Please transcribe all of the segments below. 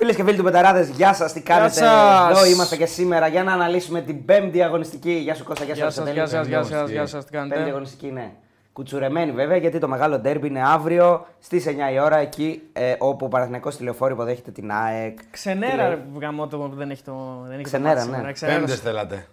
Φίλες και φίλοι του Πεταράδε, γεια σας, τι κάνετε; σας. Εδώ είμαστε και σήμερα για να αναλύσουμε την πέμπτη αγωνιστική. Γεια σου Κώστα, γεια σου Γεια σας, Αριστοτέλη. γεια σας, γεια σας, γεια σας, τι Πέμπτη κάνετε. αγωνιστική είναι κουτσουρεμένη βέβαια γιατί το μεγάλο ντέρμπι είναι αύριο στις 9 η ώρα εκεί ε, όπου ο Παναθηναϊκός στη Λεωφόρο υποδέχεται την ΑΕΚ. Ξενέρα ρε, γαμό το που δεν έχει το. Δεν έχει Ξενέρα, το μάτι ναι. σήμερα, ξενέρωσε. Πέμπτε θέλατε.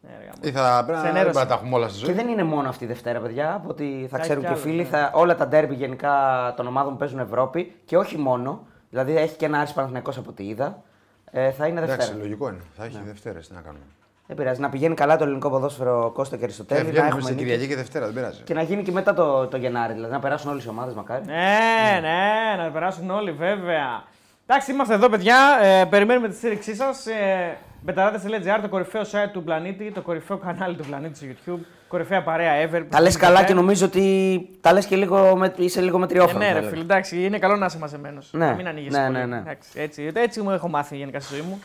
Ναι, ρε, γαμώ. Ή θα πρέπει να, Ξενέρωσε. δεν πρέπει να τα έχουμε όλα στη Και ζωή. δεν είναι μόνο αυτή η Δευτέρα, παιδιά, από ό,τι θα Θα ξέρουν έχει και οι κι φίλοι. άλλες, ναι. Θα, όλα τα ντέρμπι γενικά των ομάδων που παίζουν Ευρώπη και όχι μόνο. Δηλαδή έχει και ένα Άρης Παναθηναϊκός από ό,τι είδα. Ε, θα είναι Δευτέρα. Εντάξει, λογικό είναι. Θα έχει Δευτέρες, τι να κάνουμε. Δεν πειράζει. Να πηγαίνει καλά το ελληνικό ποδόσφαιρο Κώστα και Και Αριστοτέλη. Να βγαίνουμε έχουμε στην νίκες. Κυριακή και Δευτέρα, δεν πειράζει. Και να γίνει και μετά το, το Γενάρη. Δηλαδή να περάσουν όλες οι ομάδες μακάρι. Ναι, ναι, να περάσουν όλοι βέβαια. Εντάξει, είμαστε εδώ, παιδιά. Ε, περιμένουμε τη στήριξή σας. Ε, Μπεταράδε.gr, το κορυφαίο site του πλανήτη, το κορυφαίο κανάλι του πλανήτη στο YouTube. Κορυφαία παρέα ever. Τα λες καλά και νομίζω ότι τα λες και λίγο με, είσαι λίγο Ε, μετριόφρονο. ναι, θα ρε έλεγα. φίλε, εντάξει, είναι καλό να είσαι μαζεμένος. Ναι, Μην ανοίγεις ναι, πολύ. ναι, ναι. Εντάξει, έτσι, έτσι μου έχω μάθει γενικά στη ζωή μου.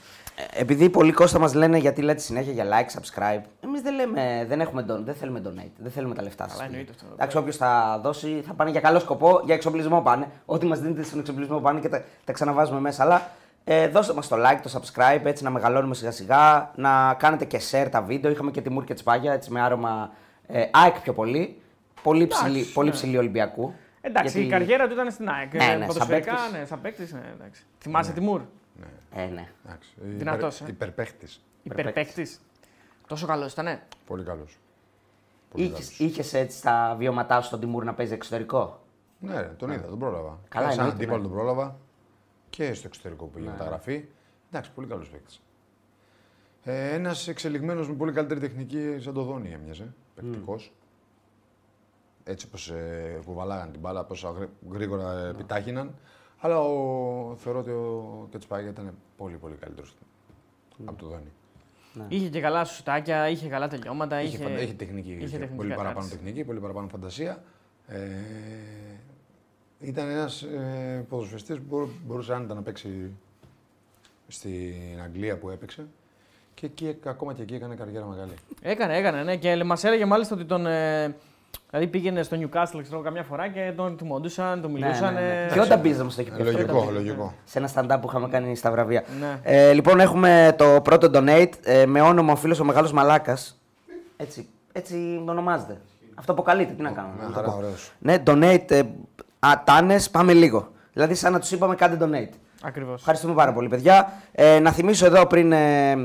Ε, Επειδή πολλοί Κώστα μας λένε γιατί λέτε συνέχεια για like, subscribe. Εμείς δεν λέμε, δεν έχουμε don, δεν θέλουμε donate, δεν θέλουμε τα λεφτά σας. εννοείται αυτό. Εντάξει, όποιος θα δώσει θα πάνε για καλό σκοπό, για εξοπλισμό πάνε. Ό,τι μας δίνετε στον εξοπλισμό πάνε και τα, τα ξαναβάζουμε μέσα. Αλλά ε, δώστε μας το like, το subscribe, έτσι να μεγαλώνουμε σιγά σιγά, να κάνετε και share τα βίντεο. Είχαμε και τη Μούρ και Τσπάγια, έτσι με άρωμα ε, ΑΕΚ πιο πολύ. Πολύ ψηλή, Εντάξει, πολύ ναι. ψηλή Ολυμπιακού. Εντάξει, Γιατί- η καριέρα του ήταν στην ΑΕΚ. Ναι, Ε, ναι, ποδοσφαιρικά, σαν παίκτης. ναι, σαν παίκτης. Ναι, εντάξει. Θυμάσαι τη Μουρ. Ε, ναι. Εντάξει. Δυνατός, ε. Υπερπαίχτη. Υπερπαίκτης. Τόσο καλός ήταν. Πολύ καλός. Είχε έτσι τα βιώματά σου στον Τιμούρ να παίζει εξωτερικό; Ναι, ρε, τον είδα, τον πρόλαβα. Καλά, Σαν εννοείται, αντίπαλο ναι. τον πρόλαβα και στο εξωτερικό που πήγε μεταγραφή. Εντάξει, πολύ καλός παίκτης. Ε, Ένας εξελιγμένος με πολύ καλύτερη τεχνική σαν το Δόνι έμοιαζε. Παικτικός. Έτσι όπως ε, κουβαλάγαν την μπάλα, πόσο αγρι- γρήγορα επιτάχυναν. Αλλά ο, θεωρώ ότι ο Κετσπάγια ήταν πολύ πολύ καλύτερος από το Δόνι. Είχε και καλά σουτάκια, είχε καλά τελειώματα. Είχε, Είχε, φαντα- είχε τεχνική, είχε είχε τεχνική πολύ παραπάνω κατάρτιση. τεχνική, πολύ παραπάνω φαντασία. Ε, ήταν ένας ε, ποδοσφαιριστής που μπορού- μπορούσε άνετα να παίξει στην Αγγλία που έπαιξε και εκεί, ακόμα και εκεί έκανε καριέρα μεγάλη. Έκανε, έκανε, ναι. Και μας έλεγε μάλιστα ότι τον. Ε, δηλαδή πήγαινε στο Newcastle ξέρω, καμιά φορά και τον τιμώντουσαν, τον μιλούσαν. Ναι, ναι, ναι. ε, Και όταν πίζα μα το έχει πει. αυτό. λογικό, λογικό. σε ένα stand-up που είχαμε κάνει στα βραβεία. Ναι. Ε, λοιπόν, έχουμε το πρώτο donate ε, με όνομα ο φίλος ο Μεγάλος Μαλάκας. Έτσι, έτσι ονομάζεται. Αυτό αποκαλείται, τι να κάνουμε. Μια να το χαρά, πω. ωραίος. Ναι, donate. Ε, α, τάνες, πάμε λίγο. Δηλαδή, σαν να τους είπαμε, κάντε donate. Ακριβώς. Ευχαριστούμε πάρα πολύ, παιδιά. Ε, να θυμίσω εδώ πριν ε,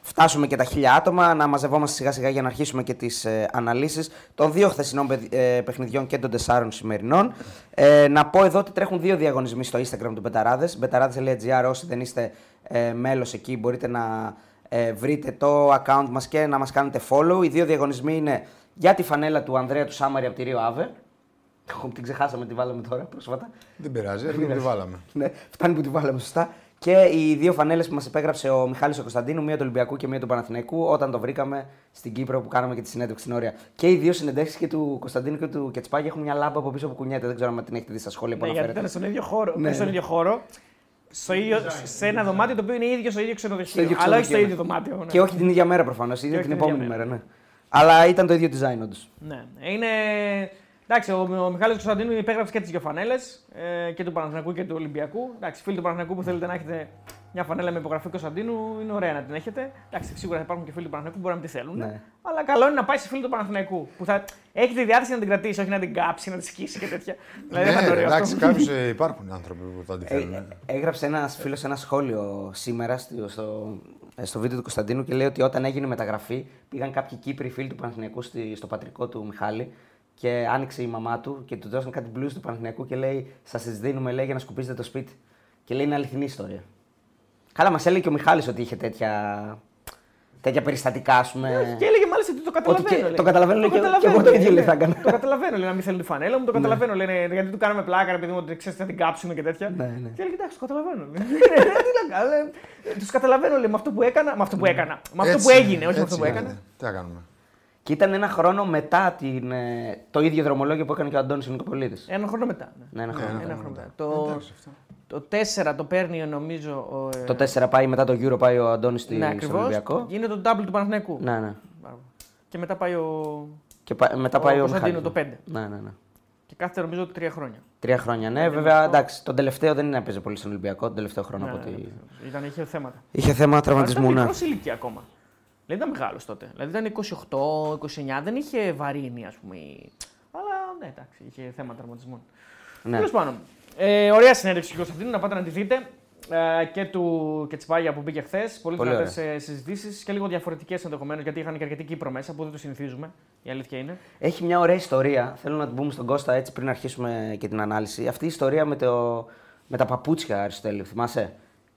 φτάσουμε και τα χίλια άτομα, να μαζευόμαστε σιγά σιγά για να αρχίσουμε και τις ε, αναλύσεις των δύο χθεσινών παιδ- ε, παιχνιδιών και των τεσσάρων σημερινών. Ε, να πω εδώ ότι τρέχουν δύο διαγωνισμοί στο Instagram του Μπεταράδες. Μπεταράδε.gr. Όσοι δεν είστε ε, μέλος εκεί, μπορείτε να ε, βρείτε το account μας και να μας κάνετε follow. Οι δύο διαγωνισμοί είναι για τη φανέλα του Ανδρέα του Σάμαρη από τη Ρίο Άβε. Την ξεχάσαμε, τη βάλαμε τώρα πρόσφατα. Δεν πειράζει, αρκεί που τη βάλαμε. Ναι, φτάνει που τη βάλαμε σωστά. Και οι δύο φανέλες που μας επέγραψε ο Μιχάλης ο Κωνσταντίνου, μία του Ολυμπιακού και μία του Παναθηναϊκού, όταν το βρήκαμε στην Κύπρο που κάναμε και τη συνέντευξη στην Όρια. Και οι δύο συνεντεύξεις και του Κωνσταντίνου και του Κετσπάγη έχουν μια λάμπα από πίσω που κουνιέται. Δεν ξέρω αν την έχετε δει στα σχόλια που Ναι, γιατί αναφέρεται. ήταν στον ίδιο χώρο. Ναι, στον ναι. ίδιο χώρο στο ίδιο, σε ένα δωμάτιο το οποίο είναι ίδιο στο ίδιο ξενοδοχείο. Στο ίδιο αλλά όχι στο ξενοδοχείο, ίδιο ναι. δωμάτιο. Ναι. Και όχι την ίδια μέρα προφανώς, ίδια όχι την την ίδια επόμενη μέρα, μέρα. ναι. Αλλά ήταν το ίδιο design όντως. Ναι. Είναι... Εντάξει, ο, ο Μιχάλης Κωνσταντίνου υπέγραψε και τις δύο φανέλες ε, και του Παναθηναϊκού και του Ολυμπιακού. Εντάξει, φίλοι του Παναθηναϊκού που θέλετε να έχετε μια φανέλα με υπογραφή Κωνσταντίνου, είναι ωραία να την έχετε. Εντάξει, σίγουρα θα υπάρχουν και φίλοι του Παναθηναϊκού που μπορεί να μην τη θέλουν. Ναι. Αλλά καλό είναι να πάει σε φίλοι του Παναθηναϊκού που θα έχει τη διάθεση να την κρατήσει, όχι να την κάψει, να τη σκίσει και τέτοια. δηλαδή δεν θα Ναι, είναι ρε, ωραίο εντάξει, αυτό. κάποιους ε, υπάρχουν άνθρωποι που θα τη Ε, θέλουν. ε, έγραψε ένας φίλος ένα σχόλιο σήμερα στο, στο, ε, στο βίντεο του Κωνσταντίνου και λέει ότι όταν έγινε η μεταγραφή πήγαν κάποιοι Κύπροι φίλοι του Παναθηναϊκού στη, στο πατρικό του Μιχάλη και άνοιξε η μαμά του και του δώσαν κάτι blues του Παναθηναϊκού και λέει Σας τις δίνουμε λέει, για να σκουπίζετε το σπίτι. Και λέει είναι αληθινή ιστορία. Καλά, μας έλεγε και ο Μιχάλης ότι είχε τέτοια, τέτοια περιστατικά, ας πούμε. Και έλεγε μάλιστα ότι το καταλαβαίνω. και- λέει. το καταλαβαίνω, λέει, και- καταλαβαίνω, και εγώ το λέει, ίδιο, λέει, ναι. θα έκανα. Το καταλαβαίνω, λέει, να μην θέλουν τη φανέλα μου, το καταλαβαίνω. Λένε, γιατί του κάναμε πλάκα, επειδή μου ότι ξέρεις θα την κάψουμε και τέτοια. Ναι, ναι. Και έλεγε εντάξει, το καταλαβαίνω. Τους καταλαβαίνω, λέει, με αυτό που έκανα, με αυτό που έκανα. Με αυτό που Έτσι, έγινε, όχι με αυτό έτσι που είναι. έκανα. Τι να κάνουμε. Και ήταν ένα χρόνο μετά την, ε, το ίδιο δρομολόγιο που έκανε και ο Αντώνης ο Νικοπολίδης. Ένα χρόνο μετά. ναι. Ναι, ένα χρόνο. ένα Ένα χρόνο χρόνο μετά. μετά. Το, Εντάξει, αυτό. το 4 το παίρνει νομίζω. Ο, ε, Το 4 πάει μετά το Euro, πάει ο Αντώνης στη, ναι, στο ακριβώς. Ολυμπιακό. Γίνεται το double του Παναθηναϊκού. Ναι, ναι. Μπράβο. Και μετά πάει ο. Και πα- μετά Ο πάει ο, Κωνσταντίνου Μιχάλης. το πέντε. Ναι, ναι, ναι. Και κάθεται νομίζω τρία χρόνια. Τρία χρόνια, ναι. Βέβαια, εντάξει, τον τελευταίο δεν έπαιζε πολύ στον Ολυμπιακό. Τον τελευταίο χρόνο Ναι, από ναι, ότι. ναι. Ήταν, είχε θέματα. Είχε θέμα Αλλά τραυματισμού, ήταν ναι. μικρός ηλικία ακόμα. Δηλαδή ήταν μεγάλος τότε. Δηλαδή ήταν 28-29, δεν είχε βαρύνει, ας πούμε. η- Αλλά ναι, εντάξει, είχε θέμα τραυματισμών. Ναι. Τέλος πάντων. Ε, ωραία συνέντευξη του Κωνσταντίνου, να πάτε να τη δείτε. Ε, και του Κετσπάγια που μπήκε χθες. Πολύ, Πολύ δυνατές συζητήσεις και λίγο διαφορετικές ενδεχομένως γιατί είχαν και αρκετή Κύπρο μέσα που δεν το συνηθίζουμε. Η αλήθεια είναι. Έχει μια ωραία ιστορία. Θέλω να την πούμε στον Κώστα έτσι πριν αρχίσουμε και την ανάλυση. Αυτή η ιστορία με, το, με τα παπούτσια, Αριστοτέλη, θυμάσαι;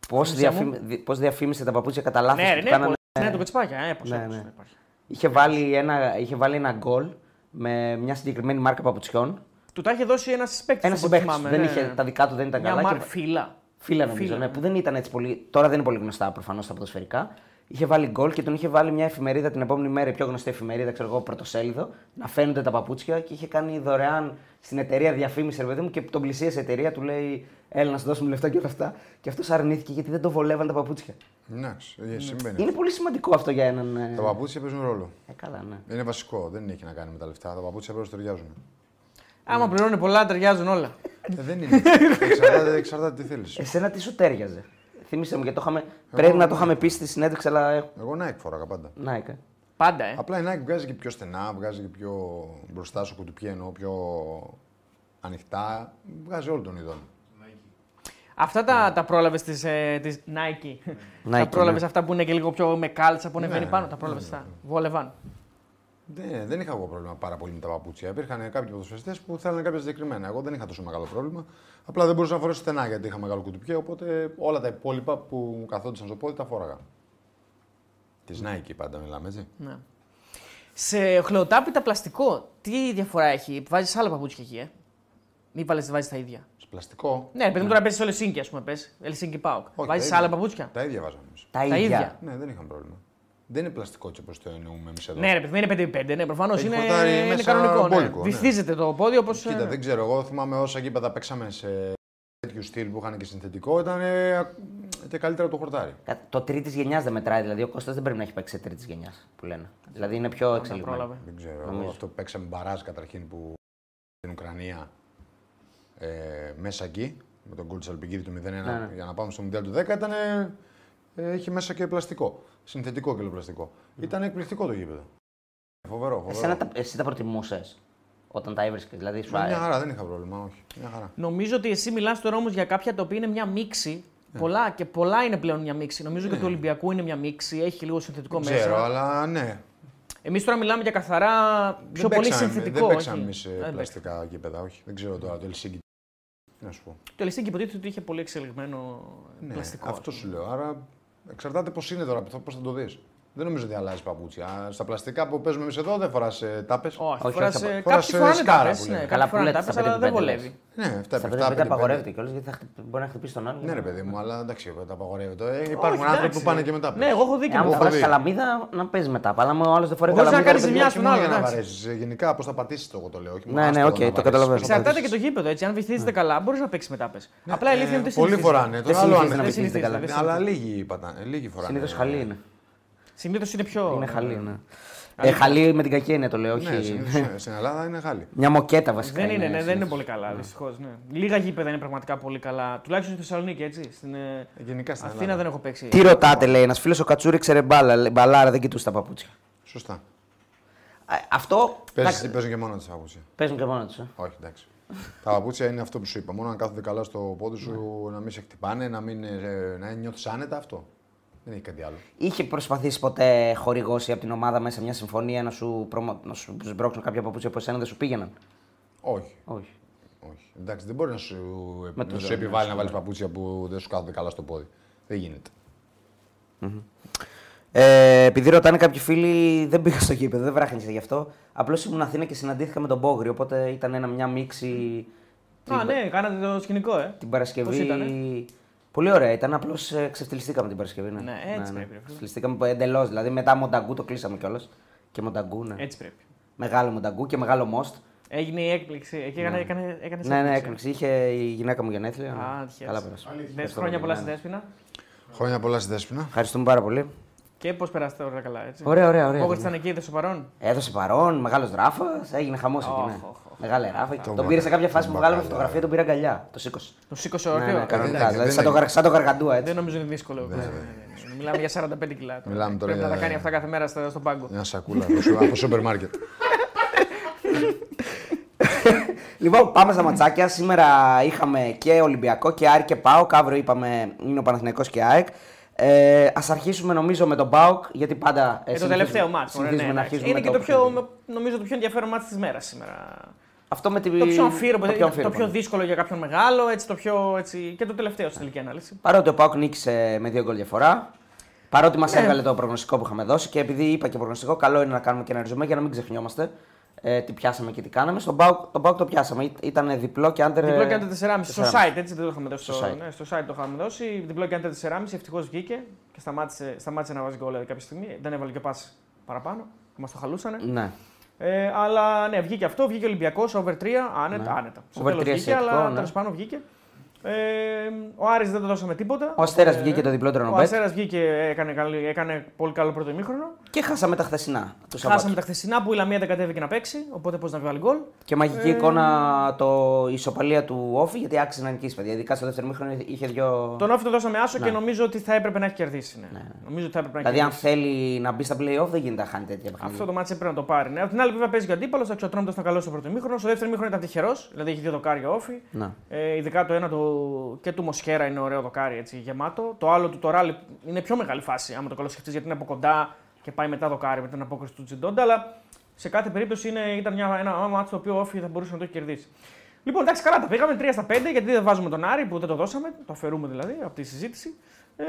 Πώς Θύμισε μου. διαφήμι, δι- πώς διαφήμισε τα παπούτσια κατά λάθος. ναι, ρε, ναι, πολύ- ναι, το Κετσπάγια. Ε, πώς, Ναι, πώς, ναι. δεν υπάρχει. Είχε βάλει, ένα, είχε βάλει ένα γκολ με μια συγκεκριμένη μάρκα παπουτσιών. Του τα είχε δώσει ένας παίκτη. Ένας συμπαίκτης. Δεν είχε, τα δικά του δεν ήταν ναι. Μια καλά. μάρ... και- φύλλα. Φίλα νομίζω, Φύλλα, ναι, ναι. που δεν ήταν έτσι πολύ. Τώρα δεν είναι πολύ γνωστά προφανώς τα ποδοσφαιρικά. Είχε βάλει γκολ και τον είχε βάλει μια εφημερίδα την επόμενη μέρα, η πιο γνωστή εφημερίδα, ξέρω εγώ, πρωτοσέλιδο, να φαίνονται τα παπούτσια και είχε κάνει δωρεάν στην εταιρεία διαφήμιση, ρε παιδί μου, και τον πλησίασε η εταιρεία, του λέει Έλα να σου δώσουμε λεφτά και όλα αυτά. Και αυτός αρνήθηκε γιατί δεν το βολεύαν τα παπούτσια. Εντάξει, ε, Ναι. συμβαίνει. Είναι πολύ σημαντικό αυτό για έναν. ε, Τα παπούτσια παίζουν ρόλο. Ε, καλά, ναι. Είναι βασικό, δεν έχει να κάνει με τα λεφτά. Τα παπούτσια πρέπει να ταιριάζουν. Άμα πληρώνει πολλά, ταιριάζουν όλα. ε, δεν είναι. εξαρτάται, εξαρτάται τι θέλεις. Εσένα τι σου τέριαζε; Θύμισε μου γιατί το είχαμε... πρέπει να το είχαμε πει στη συνέντευξη, αλλά. ε, Εγώ Nike φοράγα πάντα. Να, ε. Πάντα, ε. Απλά η Nike βγάζει και πιο στενά, βγάζει και πιο μπροστά στο κουτουπί ενώ πιο ανοιχτά. Βγάζει όλων των ειδών. Αυτά τα, τα πρόλαβες τη ε, της Nike. τα πρόλαβες ναι. αυτά που είναι και λίγο πιο με κάλτσα που ανεβαίνει Ναι, πάνω. ναι, Τα πρόλαβες ναι, αυτά. Βόλευαν. Δεν, δεν είχα εγώ πρόβλημα πάρα πολύ με τα παπούτσια. Υπήρχαν κάποιοι ποδοσφαιριστές που θέλανε κάποια συγκεκριμένα. Εγώ δεν είχα τόσο μεγάλο πρόβλημα. Απλά δεν μπορούσα να φορέσω στενά γιατί είχα μεγάλο κουτουπιέ. Οπότε όλα τα υπόλοιπα που μου καθόντουσαν στο πόδι τα φόραγα. Της Nike πάντα μιλάμε έτσι. Ναι. Σε χλεοτάπητα πλαστικό, τι διαφορά έχει; Βάζεις άλλα παπούτσια εκεί, ε; Μη βάλες βάζεις τα ίδια; Στο πλαστικό. Ναι, παιδί μου τώρα παίζεις στο Ελσίνκι, ας πούμε. Πες. Ελσίνκι Πάοκ. Όχι, Βάζεις τα άλλα ίδια. παπούτσια; Τα ίδια βάζαμε. εμείς. Τα, Τα ίδια. ίδια. Ναι, δεν είχαμε πρόβλημα. Δεν είναι πλαστικό έτσι όπως το εννοούμε εμείς εδώ. Ναι, ρε παιδί, είναι 5x5. Ναι, προφανώς Έχει είναι, χορτάρι είναι μέσα κανονικό. Ναι. μπόλικο, ναι. Βυθίζεται το πόδι όπως. Κοίτα, δεν ξέρω. Εγώ θυμάμαι όσα γήπεδα παίξαμε σε τέτοιου στυλ που είχαν και συνθετικό ήταν ε, και καλύτερα από το χορτάρι. Κα- Το τρίτη γενιάς δεν μετράει, δηλαδή ο Κώστας δεν πρέπει να έχει παίξει σε τρίτη γενιάς που λένε. Δηλαδή είναι πιο εξελιγμένο. πρόλαβε. Δεν ξέρω. Νομίζω. Εγώ αυτό που παίξαμε μπαράζ καταρχήν που στην Ουκρανία ε, μέσα εκεί με τον γκολ τη Αλπιγκίδη του 0-1 ναι. για να πάμε στο Μουντιάλ του 10 ήταν. Ε, ε, είχε μέσα και πλαστικό. Συνθετικό και πλαστικό. Ήταν εκπληκτικό το γήπεδο. Φοβερό, φοβερό. Εσένα τα, εσύ τα προτιμούσες όταν τα έβρισκες, δηλαδή σου Μα Μια άρεσε. χαρά, δεν είχα πρόβλημα, όχι. Μια χαρά. Νομίζω ότι εσύ μιλάς τώρα όμως για κάποια τα οποία είναι μια μίξη. Ναι. Πολλά και πολλά είναι πλέον μια μίξη. Νομίζω και του Ολυμπιακού είναι μια μίξη, έχει λίγο συνθετικό Δεν ξέρω, μέσα. αλλά ναι. Εμείς τώρα μιλάμε για καθαρά πιο δεν πολύ παίξαμε- συνθετικό. Δεν παίξαμε όχι. εμεί Δεν παίξαμε. πλαστικά γήπεδα, όχι. Δεν ξέρω τώρα το Ελσίνκι. Τι να σου πω. Το Ελσίνκι υποτίθεται ότι είχε πολύ εξελιγμένο Ναι, πλαστικό. αυτό σου λέω. Άρα εξαρτάται πώς είναι τώρα, πώς θα το δεις. Δεν νομίζω ότι αλλάζει παπούτσια. Στα πλαστικά που παίζουμε εμείς εδώ δεν φοράς τάπες. Όχι, Όχι, φοράς, όχι, θα- ε, φοράς, κάποιοι ε, φοράνε σκάρα τάπες, που ναι, λέμε. Καλά κάποιοι που φοράνε λέτε τάπες, στα αλλά δεν 5x5 λες. βολεύει. Ναι, 7 Στα 7 πέντε απαγορεύεται κιόλας γιατί θα χτυ- μπορεί να χτυπήσει τον άλλο. Ναι, ρε παιδί μου, αλλά εντάξει, τα απαγορεύεται. Ε, Όχι, υπάρχουν άνθρωποι εντάξει. που πάνε και μετά. Ναι, εγώ έχω δίκιο. Ε, άμα μου. έχω φοράς δει. καλαμίδα, να παίζεις μετά. Αλλά άμα ο άλλος δεν φοράει Μπορείς να καλαμίδα. κάνεις δεν ζημιά βγαίνει. στον μόνο άλλο, για να εντάξει. βαρέσει. Γενικά, πώς θα πατήσεις το εγώ το λέω. Όχι Ναι, μόνο ναι, στο οκ, να το βαρέσεις, καταλαβαίνω. πώς θα Εξαρτάται και πατήσεις. το γήπεδο. Έτσι. Αν βυθίζεται καλά, μπορείς να παίξεις μετά. πες. Απλά η αλήθεια είναι ότι Ε, Πολλοί συνηθίζεται. φοράνε. Δεν Τώρα άλλο συνηθίζεται αν να είναι. βυθίζεται καλά. δεν Ναι, Αλλά λίγοι πατάνε. Λίγοι φοράνε. Συνήθως χαλή είναι. Συνήθως είναι πιο. Είναι χαλή, ναι. Ε, χαλή με την κακή έννοια το λέω, Ναι, όχι. συνήθως στην Ελλάδα είναι χάλι. Μια μοκέτα βασικά. Δεν είναι, ναι, δεν είναι συνήθως. πολύ καλά, δυστυχώς. Ναι. Λίγα γήπεδα είναι πραγματικά πολύ καλά. Τουλάχιστον στη Θεσσαλονίκη, έτσι. Στην ε, Γενικά στην Αθήνα Ελλάδα. δεν έχω παίξει. Τι ρωτάτε, λέει ένας φίλος ο Κατσούρη ξέρε μπάλα, λέει, μπαλάρα, δεν κοιτούσε τα παπούτσια. Σωστά. Ε, Αυτό. Παίζουν εντάξει, παίζουν και μόνο τις παπούτσια. Παίζουν και μόνο του. Ε. Όχι, εντάξει. Τα παπούτσια είναι αυτό που σου είπα. Μόνο να κάθονται καλά στο πόδι σου, Ναι. να μην σε χτυπάνε, να, μην, ε, να νιώθεις άνετα αυτό. Δεν έχει κάτι άλλο. Είχε προσπαθήσει ποτέ χορηγώσει από την ομάδα μέσα μια συμφωνία να σου, προμο... να σου σμπρώξουν κάποια παπούτσια που εσένα δεν σου πήγαιναν; Όχι. Όχι. όχι. Εντάξει, δεν μπορεί να σου, Με να το σου δρόμο, επιβάλλει ναι. να βάλεις παπούτσια που δεν σου κάθονται καλά στο πόδι. Δεν γίνεται. Ε, επειδή ρωτάνε κάποιοι φίλοι, δεν πήγα στο γήπεδο, δεν βράχενισα γι' αυτό. Απλώς ήμουν Αθήνα και συναντήθηκα με τον Μπόγρι, οπότε ήταν ένα, μια μίξη. Α, ναι, κάνατε το σκηνικό, ε. Την Πώς Παρασκευή. Ήτανε; Πολύ ωραία ήταν, απλώς ξεφτυλιστήκαμε την Παρασκευή. Ναι, Ναι, έτσι πρέπει, ρε φίλε. Ξεφτυλιστήκαμε εντελώς. Δηλαδή μετά Μονταγκού το κλείσαμε κιόλας. Και Μονταγκού, ναι. Έτσι πρέπει. Μεγάλο Μονταγκού και μεγάλο Μόστ. Έγινε η έκπληξη. Εκεί έκανε, έκανε, έκανες Ναι, ναι, έκπληξη. έκπληξη. Είχε η γυναίκα μου γενέθλια. Α, ναι. τυχαία. Καλά πέρασε. Δες χρόνια πολλά στη Δέσποινα. Χρόνια πολλά στη Δέσποινα. Ευχαριστούμε πάρα πολύ. Και πώς περάσατε όλα καλά, έτσι. Ωραία, ωραία, ωραία. Ο Πόγκο ήταν εκεί, είδε στο παρόν; Έδωσε παρόν, μεγάλος ράφα, έγινε χαμός Οχ, εκεί. Ναι. οχ, οχ. Μεγάλη ράφα. Τον Τον πήρε σε κάποια φάση που μπακαλιά. βγάλαμε φωτογραφία, τον πήρε αγκαλιά. Το σήκωσε. Το σήκωσε Ναι, όρθιο. ναι, κανονικά. δεν Δηλαδή, είναι. σαν το, γαρ- σαν το γαργαντούα έτσι. Δεν νομίζω είναι δύσκολο. Ναι, ναι, ναι. Μιλάμε για 45 κιλά. τώρα. Μιλάμε τώρα Πρέπει να για- τα κάνει αυτά κάθε μέρα στο- στον πάγκο. Μια σακούλα από σου- από σούπερ μάρκετ. Λοιπόν, πάμε στα ματσάκια. Σήμερα είχαμε και Ολυμπιακό και ΑΕΚ και ΠΑΟΚ. Αύριο είπαμε είναι ο Παναθηναϊκός και ΑΕΚ. Ε, Α αρχίσουμε νομίζω με τον ΠΑΟΚ, γιατί πάντα. ε, Ε, το συνηθίζουμε- τελευταίο μάτσο. συνηθίζουμε να αρχίζουμε Είναι με και το πιο, παιχνίδι. νομίζω, το πιο ενδιαφέρον μάτσο της μέρας σήμερα. Αυτό με την. Το πιο αμφίροπο, το το, πιο το αμφίροπο. πιο δύσκολο για κάποιον μεγάλο, έτσι, το πιο, έτσι, και το τελευταίο στην τελική ανάλυση. Παρότι ο Πάοκ νίκησε με δύο γκολ διαφορά. Παρότι μας Ναι. έβγαλε το προγνωστικό που είχαμε δώσει και επειδή είπα και προγνωστικό, καλό είναι να κάνουμε και ένα ριζωμένο για να μην ξεχνιόμαστε ε, τι πιάσαμε και τι κάναμε. Στον Πάοκ, τον Πάοκ το πιάσαμε. Ή- Ήταν διπλό και άντερ. Διπλό και άντερ 4,5 στο 4,5. site, έτσι δεν το είχαμε δώσει. Στο Στο, site. ναι, στο site το είχαμε δώσει. Διπλό και άντερ 4,5 ευτυχώς βγήκε και σταμάτησε, σταμάτησε να βάζει γκολ δηλαδή, κάποια στιγμή. Δεν έβαλε και πα παραπάνω, μας το χαλούσανε. Ναι. Ε, αλλά ναι, βγήκε αυτό, βγήκε ο Ολυμπιακός, over 3, άνετα. Ναι. άνετα. Στο Over τέλος 3 βγήκε, αισθητικό, αλλά ναι. τέλος πάντων βγήκε. Ε, ο Άρης δεν το δώσαμε τίποτα. Ο Αστέρας Ε, βγήκε το διπλό Ο τρονοπέτ Αστέρας βγήκε, έκανε, καλή- έκανε πολύ καλό πρώτο ημίχρονο. Και χάσαμε τα χθεσινά. Του Χάσαμε τα χθεσινά που η Λαμία δεν κατέβηκε να παίξει, οπότε πώς να βγάλει γκολ. Και μαγική Ε, εικόνα το η ισοπαλία του Όφη γιατί άξιζε να νικήσει παιδιά. Ειδικά στο δεύτερο μήχρονο είχε δύο. Τον Όφη το δώσαμε άσο Ναι. και νομίζω ότι θα έπρεπε να έχει κερδίσει. Ναι. Νομίζω ότι θα έπρεπε να έχει Δηλαδή, αν κερδίσει. θέλει να μπει στα playoff, δεν γίνεται να χάνει τέτοια παιχνίδια. Αυτό το μάτσο έπρεπε να το πάρει. Ναι. Απ' την άλλη, βέβαια παίζει και ο αντίπαλος. Ο Τρόμπτο ήταν καλός στο πρώτο μήχρονο. Στο δεύτερο μήχρονο ήταν τυχερός. Δηλαδή έχει δύο δοκάρια όφη. Να. Ε, ειδικά το ένα του, και του Μοσχέρα είναι ωραίο δοκάρι έτσι, γεμάτο. Το άλλο του Τωράλι είναι πιο μεγάλη φάση, άμα το καλοσκεφτεί, γιατί είναι από κοντά και πάει μετά δοκάρι με την απόκριση του Τζιντόντα. Αλλά σε κάθε περίπτωση είναι, ήταν μια, ένα μάτσο το οποίο όφη θα μπορούσε να το έχει κερδίσει. Λοιπόν, εντάξει, καλά τα πήγαμε 3 στα 5 γιατί δεν βάζουμε τον Άρη που δεν το δώσαμε. Το αφαιρούμε δηλαδή από τη συζήτηση. Ε,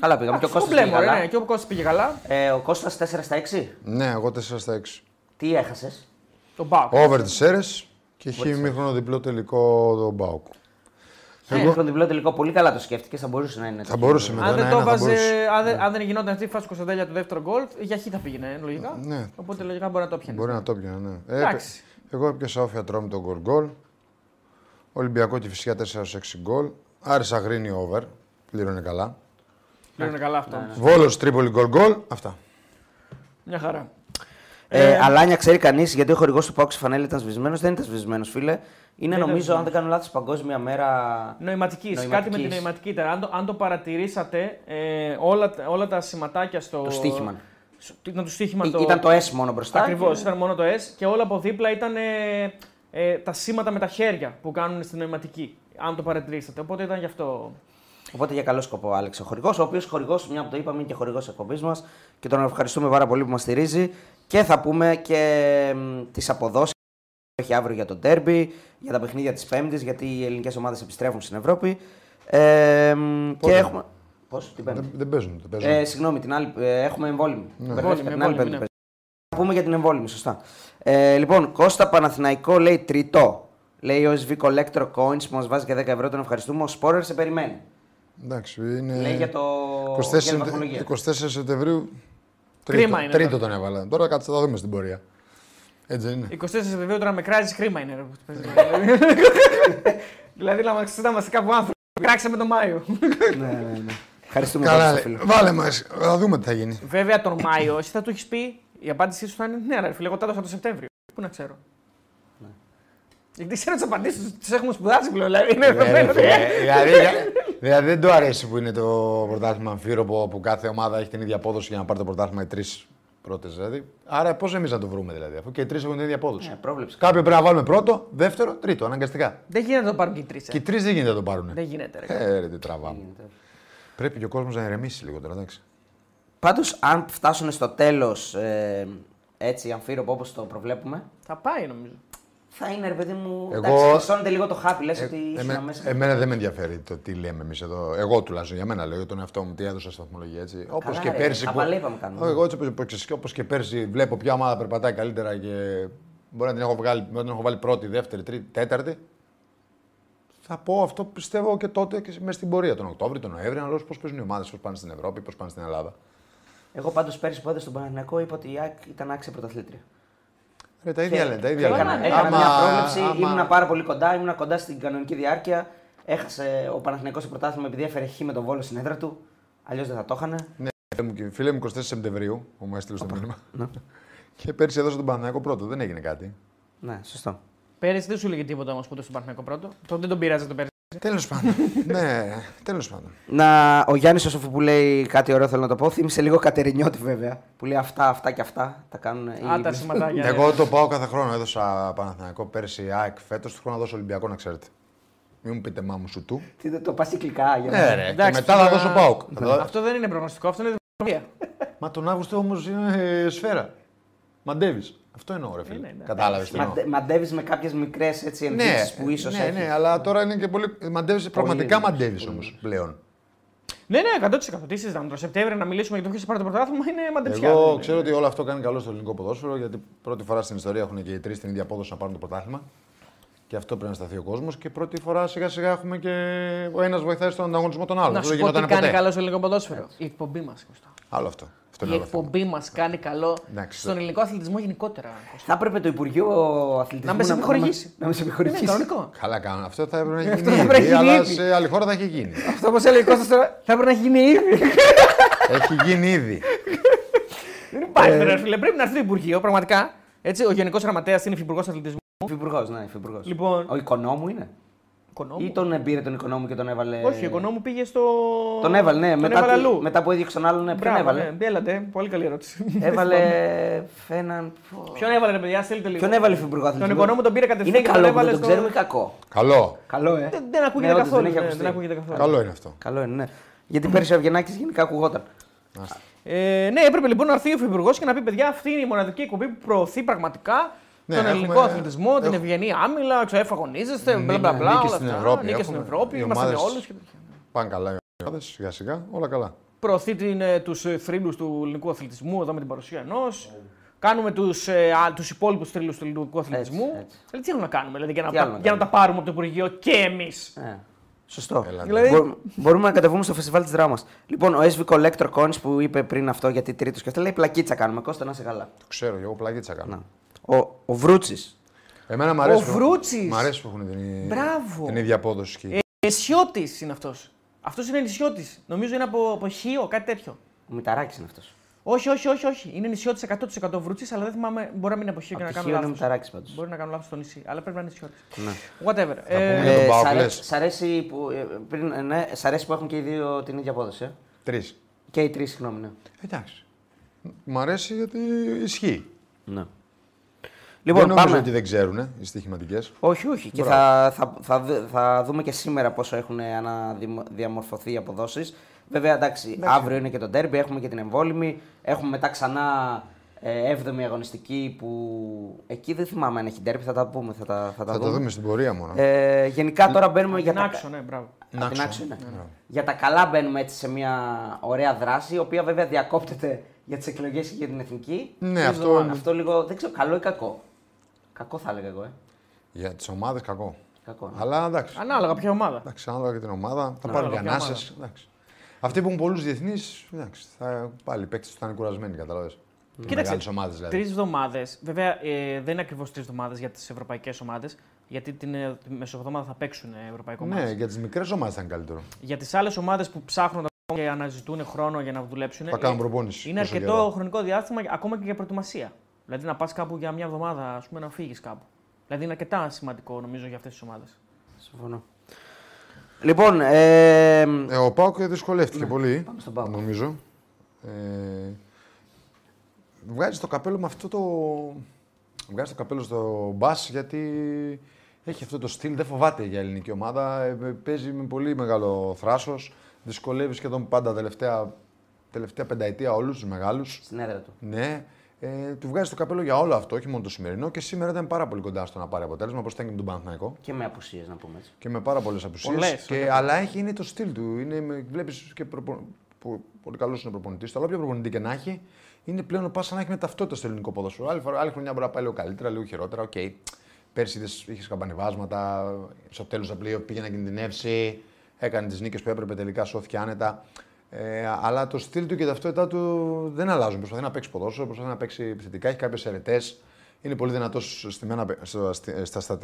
Καλά πήγαμε. Και ο εντάξει, Κώστας κομπλέ, πήγε μωρέ, καλά. ναι, και ο Κώστας πήγε καλά. Ε, ο Κώστας 4 στα 6. Ναι, εγώ 4 στα 6. Τι έχασες; Τον Μπάουκ. Over τι αίρε και χ μήχρονο διπλό τελικό τον Μπάουκ. Εγώ... Τον διπλό τελικό πολύ καλά το σκέφτηκες, θα μπορούσε να είναι. Θα μπορούσε με το Αν δεν, 1-1 το θα βάζε, μπορούσε. αν, δεν, αν δεν γινόταν αυτή η φάση του Κωνσταντέλια του δεύτερο γκολ, για χ θα πήγαινε λογικά. Ναι. Οπότε λογικά μπορεί να το πιάνει. Μπορεί να το πιανε, ναι. Ε, Εντάξει. εγώ έπιασα όφια τρώμε τον γκολ γκολ. Ολυμπιακό και φυσικά 4 6 γκολ. Άρισα γρίνη over. Πλήρωνε καλά. Είναι καλά αυτό. Ναι, Βόλος Τρίπολη γκολ γκολ. Αυτά. Μια χαρά. Ε, Ε, Αλάνια ξέρει κανείς γιατί ο χορηγός του Πάουξ Φανέλη ήταν σβησμένος. Δεν ήταν σβησμένος, φίλε. Είναι Δεν ήταν νομίζω, αν σβησμένος. δεν κάνω λάθος, παγκόσμια μέρα. Νοηματικής. Κάτι με Νοηματικής. την νοηματικής ήταν. Αν το, αν το παρατηρήσατε, ε, όλα, τα- όλα τα σηματάκια στο. Το στοίχημα. στο- Ήταν το στοίχημα Ή- το. Ήταν το S μόνο μπροστά. Ακριβώς, και- ήταν μόνο το S και όλα από δίπλα ήταν ε, ε, τα σήματα με τα χέρια που κάνουν στην νοηματική. Αν το παρατηρήσατε. Οπότε ήταν γι' αυτό. Οπότε για καλό σκοπό, Άλεξ, ο χορηγός, ο οποίος χορηγός, μια που το είπαμε, είναι και χορηγός εκπομπής μας και τον ευχαριστούμε πάρα πολύ που μας στηρίζει. Και θα πούμε και τις αποδόσεις που έχει αύριο για το ντέρμπι, για τα παιχνίδια της Πέμπτης, γιατί οι ελληνικές ομάδες επιστρέφουν στην Ευρώπη. Ε, μ, και Πότε; έχουμε. Πώς, την Πέμπτη; Δεν, δεν παίζουν. Δεν παίζουν. Ε, συγγνώμη, την άλλη, ε, έχουμε εμβόλυμη. Μπερδεύτηκα, Εμβόλυμη, την άλλη εμβόλυμη, Πέμπτη ναι. παίζει. Θα πούμε για την εμβόλυμη, σωστά. Ε, λοιπόν, Κώστα Παναθηναϊκό λέει τρίτο. Λέει ο SV Collector Coins που μας βάζει και 10 ευρώ, τον ευχαριστούμε. Ο Σπόρερ σε περιμένει. Εντάξει, είναι. Λέει για το. 24, για την Σεπτε- βαθμολογία. 24 Σεπτεμβρίου. Τρίτο, Κρίμα είναι τρίτο τώρα. τον έβαλα. Τώρα κάτσε θα τα δούμε στην πορεία. Έτσι δεν είναι. 24 Σεπτεμβρίου τώρα με κράζεις χρήμα είναι. ρε, που παίζεις. δηλαδή να μα είμαστε κάπου άνθρωποι. Κράξαμε τον Μάιο. ναι, ναι, ναι. Ευχαριστούμε Καλά, πολύ, λέει. φίλο. βάλε μας. Θα δούμε τι θα γίνει. Βέβαια τον Μάιο, εσύ θα του έχεις πει, η απάντησή σου θα είναι ναι, ρε φίλε, εγώ τα έδωσα το Σεπτέμβριο. Πού να ξέρω. Γιατί ξέρω τις απαντήσεις του έχουμε σπουδάσει πλέον. Δηλαδή είναι Ε, ρε, δεδομένο. φίλε, δηλαδή, δηλαδή δεν του αρέσει που είναι το πρωτάθλημα αμφίροπο που κάθε ομάδα έχει την ίδια απόδοση για να πάρει το πρωτάθλημα οι τρεις πρώτες. Δηλαδή. Άρα πώς εμείς να το βρούμε δηλαδή, αφού και οι τρεις έχουν την ίδια απόδοση. Ναι, πρόβλεψη. Κάποιο πρέπει να βάλουμε πρώτο, δεύτερο, τρίτο, αναγκαστικά. Δεν γίνεται να το πάρουν και οι τρεις. Και οι τρεις δεν γίνεται να το πάρουν. Δεν γίνεται. Ρε. Ε, ρε, τι τραβάμε. Πρέπει και ο κόσμος να ηρεμήσει λίγο τώρα, εντάξει. Πάντως, αν φτάσουν στο τέλος ε, έτσι αμφίροπο όπως το προβλέπουμε, Θα πάει νομίζω. Θα είναι ρε παιδί μου. Εγώ- Εντάξει, χρυσώνεται λίγο το χάπι, λες Ε, ότι ήσουν εμέ- μέσα. εμένα δεν με ενδιαφέρει το τι λέμε εμείς εδώ. Εγώ τουλάχιστον για μένα λέω για τον εαυτό μου τι έδωσα στη βαθμολογία. Έτσι. Όπως Καλά, και ρε, πέρσι. χαβαλέ είπαμε κάνουμε. Όχι, Εγώ έτσι όπω και πέρσι βλέπω ποια ομάδα περπατάει καλύτερα και μπορεί να την έχω, βγάλει, να την έχω βάλει πρώτη, δεύτερη, τρίτη, τέταρτη. Θα πω αυτό που πιστεύω και τότε και μέσα στην πορεία. Τον Οκτώβριο, τον Νοέμβριο, να λέω πώς παίζουν οι ομάδες, πώς πάνε στην Ευρώπη, πώς πάνε στην Ελλάδα. Εγώ πάντως πέρσι που έδωσα στον Παναγενικό είπα ότι η ΑΕΚ ήταν άξια πρωταθλήτρια. Ρε, τα ίδια Και- λένε. Τα ίδια έκανα, λένε. έκανα Άμα- μια πρόβλεψη, άμα- ήμουνα πάρα πολύ κοντά, ήμουνα κοντά στην κανονική διάρκεια. Έχασε ο Παναθηναϊκός το πρωτάθλημα επειδή έφερε χ με τον Βόλο στην έδρα του. Αλλιώς δεν θα το είχαν. Ναι, Φίλε μου, και- Φίλε μου 24 Σεπτεμβρίου, που μου έστειλε στο μήνυμα. Και πέρσι έδωσε τον Παναθηναϊκό πρώτο, δεν έγινε κάτι. Ναι, σωστό. Πέρυσι δεν σου έλεγε τίποτα όμως ποτέ στον Παναθηναϊκό πρώτο. Τότε δεν τον πειράζει το πέρυσι. Τέλος πάντων. ναι, τέλος πάντων. Να, ο Γιάννης ο Σοφού που λέει κάτι ωραίο θέλω να το πω. Θύμισε λίγο Κατερινιώτη βέβαια. Που λέει αυτά, αυτά και αυτά. Τα κάνουν. οι Α, τα Ingles. σηματάκια. Εγώ το πάω κάθε χρόνο. Έδωσα Παναθηναϊκό πέρσι ΑΕΚ φέτος. Του χρόνο να δώσω Ολυμπιακό να ξέρετε. Μην μου πείτε μάμου σου του. Τι, το, το πας κυκλικά για να. Ναι, ρε. Και Εντάξει, μετά θα τώρα- δώσω ΠΑΟΚ. Αυτό δεν είναι προγνωστικό, αυτό είναι δημοσιογραφία. Μα τον Αύγουστο όμως είναι ε, σφαίρα. Μαντεύει. Αυτό εννοώ, ρε φίλε. Είναι, ναι. Κατάλαβες τι εννοώ. Μαντε, Μαντεύεις με κάποιες μικρές ενδείξει Ναι, που ίσως ναι, έχεις. ναι, αλλά τώρα είναι και πολύ. Μαντεύει, πραγματικά πολύ, μαντεύεις πολύ. όμως πλέον. Ναι, ναι, 100%. Τι συζητάμε. Το Σεπτέμβριο να μιλήσουμε για το ποιο θα πάρει το πρωτάθλημα είναι μαντεψιά. Εγώ Δεν ξέρω ότι όλο αυτό κάνει καλό στο ελληνικό ποδόσφαιρο γιατί πρώτη φορά στην ιστορία έχουν και οι τρεις την ίδια απόδοση να πάρουν το πρωτάθλημα. Και αυτό πρέπει να σταθεί ο κόσμος. Και πρώτη φορά σιγά σιγά έχουμε και ο ένας βοηθάει στον ανταγωνισμό των άλλων. Να Αυτό σου δεν πω τι γινόταν κάνει ποτέ. καλό στο ελληνικό ποδόσφαιρο. Η εκπομπή μας. Άλλο αυτό. Αυτό Η είναι άλλο θέμα. εκπομπή μας κάνει καλό Εντάξει, στον το- ελληνικό αθλητισμό γενικότερα. Κώστα. Θα έπρεπε το Υπουργείο Αθλητισμού Να με σε επιχορηγήσει. Να με σε Είναι επιχορηγήσει. κανονικό. Καλά κάνουν. Αυτό θα έπρεπε να Αυτό γίνει θα έπρεπε να ήδη, γίνει αλλά ήδη. σε άλλη χώρα θα έχει γίνει. Αυτό όπως έλεγε ο Κώστας τώρα θα έπρεπε να έχει γίνει ήδη. έχει γίνει ήδη. Δεν υπάρχει, ρε φίλε. Πρέπει να έρθει το Υπουργείο, πραγματικά. Έτσι, ο Γενικός Γραμματέας είναι Υφυπουργός Αθλητισμού. Υφυπουργός, ναι, υφυπουργός. Λοιπόν, Ο οικονόμου είναι. Οικονόμου. Ή τον πήρε τον οικονόμου και τον έβαλε. Όχι, ο οικονόμου πήγε στο. Τον έβαλε, ναι. Τον μετά, έβαλε που- αλλού. μετά που έδιωξε τον άλλον, ναι, ποιον Μπράβο, έβαλε; ναι. Έλατε, πολύ καλή ερώτηση. Έβαλε. Φέναν. Ποιον έβαλε, ρε παιδιά, στείλτε λίγο. Ποιον έβαλε υφυπουργό Τον αθλητισμού; οικονόμου τον πήρε κατευθείαν. Είναι και καλό τον που έβαλε δεν τον στο- ξέρουμε ή κακό; Καλό. Καλό, ε. Δεν, δεν ακούγεται Ναι, όντως, καθόλου. δεν έχει ναι, ακουστεί. δεν ακούγεται καθόλου. Καλό είναι αυτό. Καλό είναι, ναι. Γιατί πέρυσι ο Αυγενάκη γενικά ακουγόταν. Ε, ναι, έπρεπε λοιπόν να έρθει ο Υφυπουργός και να πει: Παιδιά, αυτή είναι η μοναδική εκπομπή που προωθεί πραγματικά Ναι, τον έχουμε- ελληνικό αθλητισμό, την έχουμε- ευγενή άμυλα, ξέρω, αγωνίζεστε, Ναι, μπλα μπλα ναι, μπλα. νίκες όλα στην αυτά. Ευρώπη Νίκες στην έχουμε. Ευρώπη, Οι είμαστε με ομάδες- όλους. Και... τέτοια. Πάνε καλά οι ομάδες, σιγά σιγά, όλα καλά. Προωθεί τους θρύλους του ελληνικού αθλητισμού εδώ με την παρουσία ενός. Κάνουμε τους τους υπόλοιπους θρύλους του ελληνικού αθλητισμού. έτσι. Δηλαδή, τι έχουμε να κάνουμε, δηλαδή, για, να, Τι τα, άλλο να για να τα πάρουμε από το Υπουργείο και εμείς. Ε, σωστό. Έλα, Δηλαδή- Μπο- μπορούμε να κατεβούμε στο φεστιβάλ της δράμας. Λοιπόν, ο SB Collector Coins που είπε πριν αυτό γιατί τρίτος και αυτό λέει πλακίτσα κάνουμε. Κώστα να σε καλά. Το ξέρω, εγώ πλαγίτσα κάνω. Να. Ο, ο Βρούτσης. Εμένα μου αρέσει. Ο που- Βρούτσης. Μ' αρέσει που έχουν την, Μπράβο. την ίδια απόδοση. Και... Ε, νησιώτης είναι αυτός. Αυτός είναι νησιώτης. Νομίζω είναι από, από Χίο, κάτι τέτοιο. Ο Μηταράκης είναι αυτός. Όχι, όχι, όχι, όχι. Είναι νησιώτης 100% βρούτσης, αλλά δεν θυμάμαι. Μπορεί να μην είναι από Χίο και να κάνω είναι ο λάθος. Μηταράκης πάντως. Μπορεί να κάνω λάθος στο νησί, αλλά πρέπει να είναι νησιώτης. Ναι. Whatever. πούμε Ε, για τον Ε, Πάοκ, σ' αρέ- λες. σ' αρέσει που, ε, πριν, ε, ναι, σ' αρέσει που έχουν και οι δύο την ίδια απόδοση. Ε; Τρεις. Και οι τρεις, συγγνώμη. Ναι. Εντάξει. Μ' αρέσει γιατί ισχύει. ναι. Λοιπόν, Λοιπόν, δεν νομίζω πάμε. ότι δεν ξέρουν οι στοιχηματικές. Όχι, όχι. Και θα, θα, θα, δ- θα δούμε και σήμερα πόσο έχουν αναδιαμορφωθεί οι αποδόσεις. Βέβαια, εντάξει, αύριο είναι και το ντέρμπι, έχουμε και την εμβόλυμη. Έχουμε μετά ξανά ε, 7η αγωνιστική που εκεί δεν θυμάμαι αν έχει ντέρμπι, θα τα πούμε. Θα τα, θα τα Θα το δούμε. δούμε στην πορεία μόνο. Ε, γενικά τώρα μπαίνουμε για την τα, άξο, ναι, μπράβο. από την Άξο. άξο, ναι. Ναι. Για τα καλά μπαίνουμε έτσι σε μια ωραία δράση, η οποία βέβαια διακόπτεται για τις εκλογές και για την εθνική. Ναι, Τρεις αυτό εβδομάδες. είναι- αυτό λίγο δεν ξέρω, καλό ή κακό. Κακό θα έλεγα εγώ, ε. Για τις ομάδες κακό. Κακό. ναι. Αλλά εντάξει. Ανάλογα ποια ομάδα. Εντάξει, ανάλογα και την ομάδα. Θα Ναι, πάρουν και ανάλογα ποια ανάσε. Αυτοί που έχουν πολλούς διεθνείς, εντάξει, θα, πάλι οι παίκτες θα είναι κουρασμένοι, κατάλαβε. Κοίταξε, Μεγάλες ομάδες δηλαδή. Τρεις εβδομάδες. Βέβαια, ε, δεν είναι ακριβώς τρεις εβδομάδες για τις ευρωπαϊκές ομάδες, γιατί την, ε, τη μεσοβδομάδα θα παίξουν ε, ευρωπαϊκό Ναι, μάτς. για τις μικρές ομάδες θα είναι καλύτερο. Για τις άλλες ομάδες που ψάχνουν ακόμα και αναζητούν χρόνο για να δουλέψουν. Θα κάνουν προπόνηση. Είναι όσο αρκετό καιρό. χρονικό διάστημα ακόμα και για προετοιμασία. Δηλαδή να πας κάπου για μια εβδομάδα, ας πούμε, να φύγεις κάπου. Δηλαδή είναι αρκετά σημαντικό νομίζω για αυτές τις ομάδες. Συμφωνώ. Λοιπόν, ε, Ε, ο Πάουκ δυσκολεύτηκε πολύ. Ναι, πάμε στον ΠΑΟΚ. Νομίζω. Ε, βγάζει το καπέλο με αυτό το. Βγάζει το καπέλο στο μπας γιατί έχει αυτό το στυλ. Δεν φοβάται για ελληνική ομάδα. Ε, παίζει με πολύ μεγάλο θράσος. Δυσκολεύει σχεδόν πάντα τελευταία, τελευταία πενταετία όλους τους μεγάλους. στην έδρα του. Ναι. Ε, του βγάζει το καπέλο για όλο αυτό, όχι μόνο το σημερινό. Και σήμερα ήταν πάρα πολύ κοντά στο να πάρει αποτέλεσμα, όπως ήταν και με τον Παναθηναϊκό. Και με απουσίες, να πούμε έτσι. Και με πάρα πολλές απουσίες. Πολλές, Και... Αλλά έχει, είναι το στυλ του. Είναι, βλέπεις και προπο... που, πολύ καλός είναι προπονητής. Το άλλο όποιο προπονητή και να έχει, είναι πλέον ο ΠΑΣ Γιάννενα έχει μια ταυτότητα στο ελληνικό ποδόσφαιρο. Άλλη, φορά, άλλη χρονιά μπορεί να πάει λίγο καλύτερα, λίγο χειρότερα. Οκ. Πέρσι είχες σκαμπανεβάσματα. Στο τέλος του πλοίο πήγε να κινδυνεύσει. Έκανε τις νίκες που έπρεπε τελικά, σώθηκε άνετα. Ε, αλλά το στυλ του και η ταυτότητά του δεν αλλάζουν. Προσπαθεί να παίξει ποδόσφαιρο, προσπαθεί να παίξει επιθετικά, έχει κάποιες αρετές. Είναι πολύ δυνατός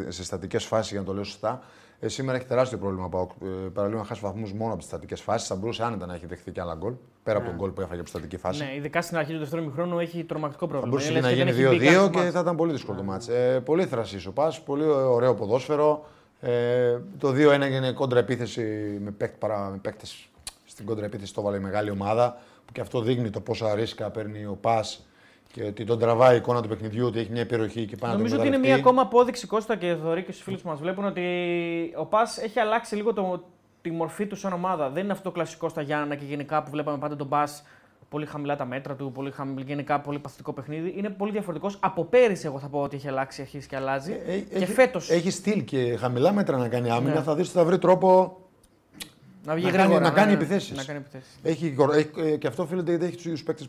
στι στατικές φάσεις, για να το λέω σωστά. Ε, σήμερα έχει τεράστιο πρόβλημα. Πάω, ε, παραλίγο να χάσει βαθμούς μόνο από τις στατικές φάσεις. Θα μπορούσε άνετα να έχει δεχθεί και άλλα γκολ. Πέρα από τον γκολ που έφαγε από στατική φάση. Ναι, ειδικά στην αρχή του δεύτερου μηχρόνου έχει τρομακτικό Θα πρόβλημα. μπορούσε Είναι να λες γίνει δεν έχει μπει καν 2-2 στο και μάτς. θα ήταν πολύ δύσκολο το μάτς. Ε, πολύ θρασή ο Πας, πολύ ωραίο ποδόσφαιρο. Ε, το 2-1 έγινε κόντρα επίθεση με, παίκ, παρά, με παίκτες στην κόντρα επίθεση το βάλε η μεγάλη ομάδα. Που και αυτό δείχνει το πόσα ρίσκα παίρνει ο Πας και ότι τον τραβάει η εικόνα του παιχνιδιού, ότι έχει μια υπεροχή και πάει να τον Νομίζω ότι είναι μια εκμεταλλευτεί. ακόμα απόδειξη Κώστα και Θοδωρή και στους φίλους που μας βλέπουν ότι ο Πας έχει αλλάξει λίγο το, τη μορφή του σαν ομάδα. Δεν είναι αυτό το κλασικό στα Γιάννα και γενικά που βλέπαμε πάντα τον Πας πολύ χαμηλά τα μέτρα του, πολύ χαμηλά, γενικά πολύ παθητικό παιχνίδι. Είναι πολύ διαφορετικός. Από πέρυσι, εγώ θα πω ότι έχει αλλάξει, αρχίσει και αλλάζει. Ε, και έχει, φέτος Έχει στυλ και χαμηλά μέτρα να κάνει άμυνα. Ναι. Θα δεις ότι θα βρει τρόπο να βγει να κάνει- γρήγορα. να κάνει ναι, επιθέσεις. Να κάνει επιθέσεις. Έχει, κορ- έχει, ε, και αυτό οφείλεται γιατί έχει τους ίδιους παίκτες.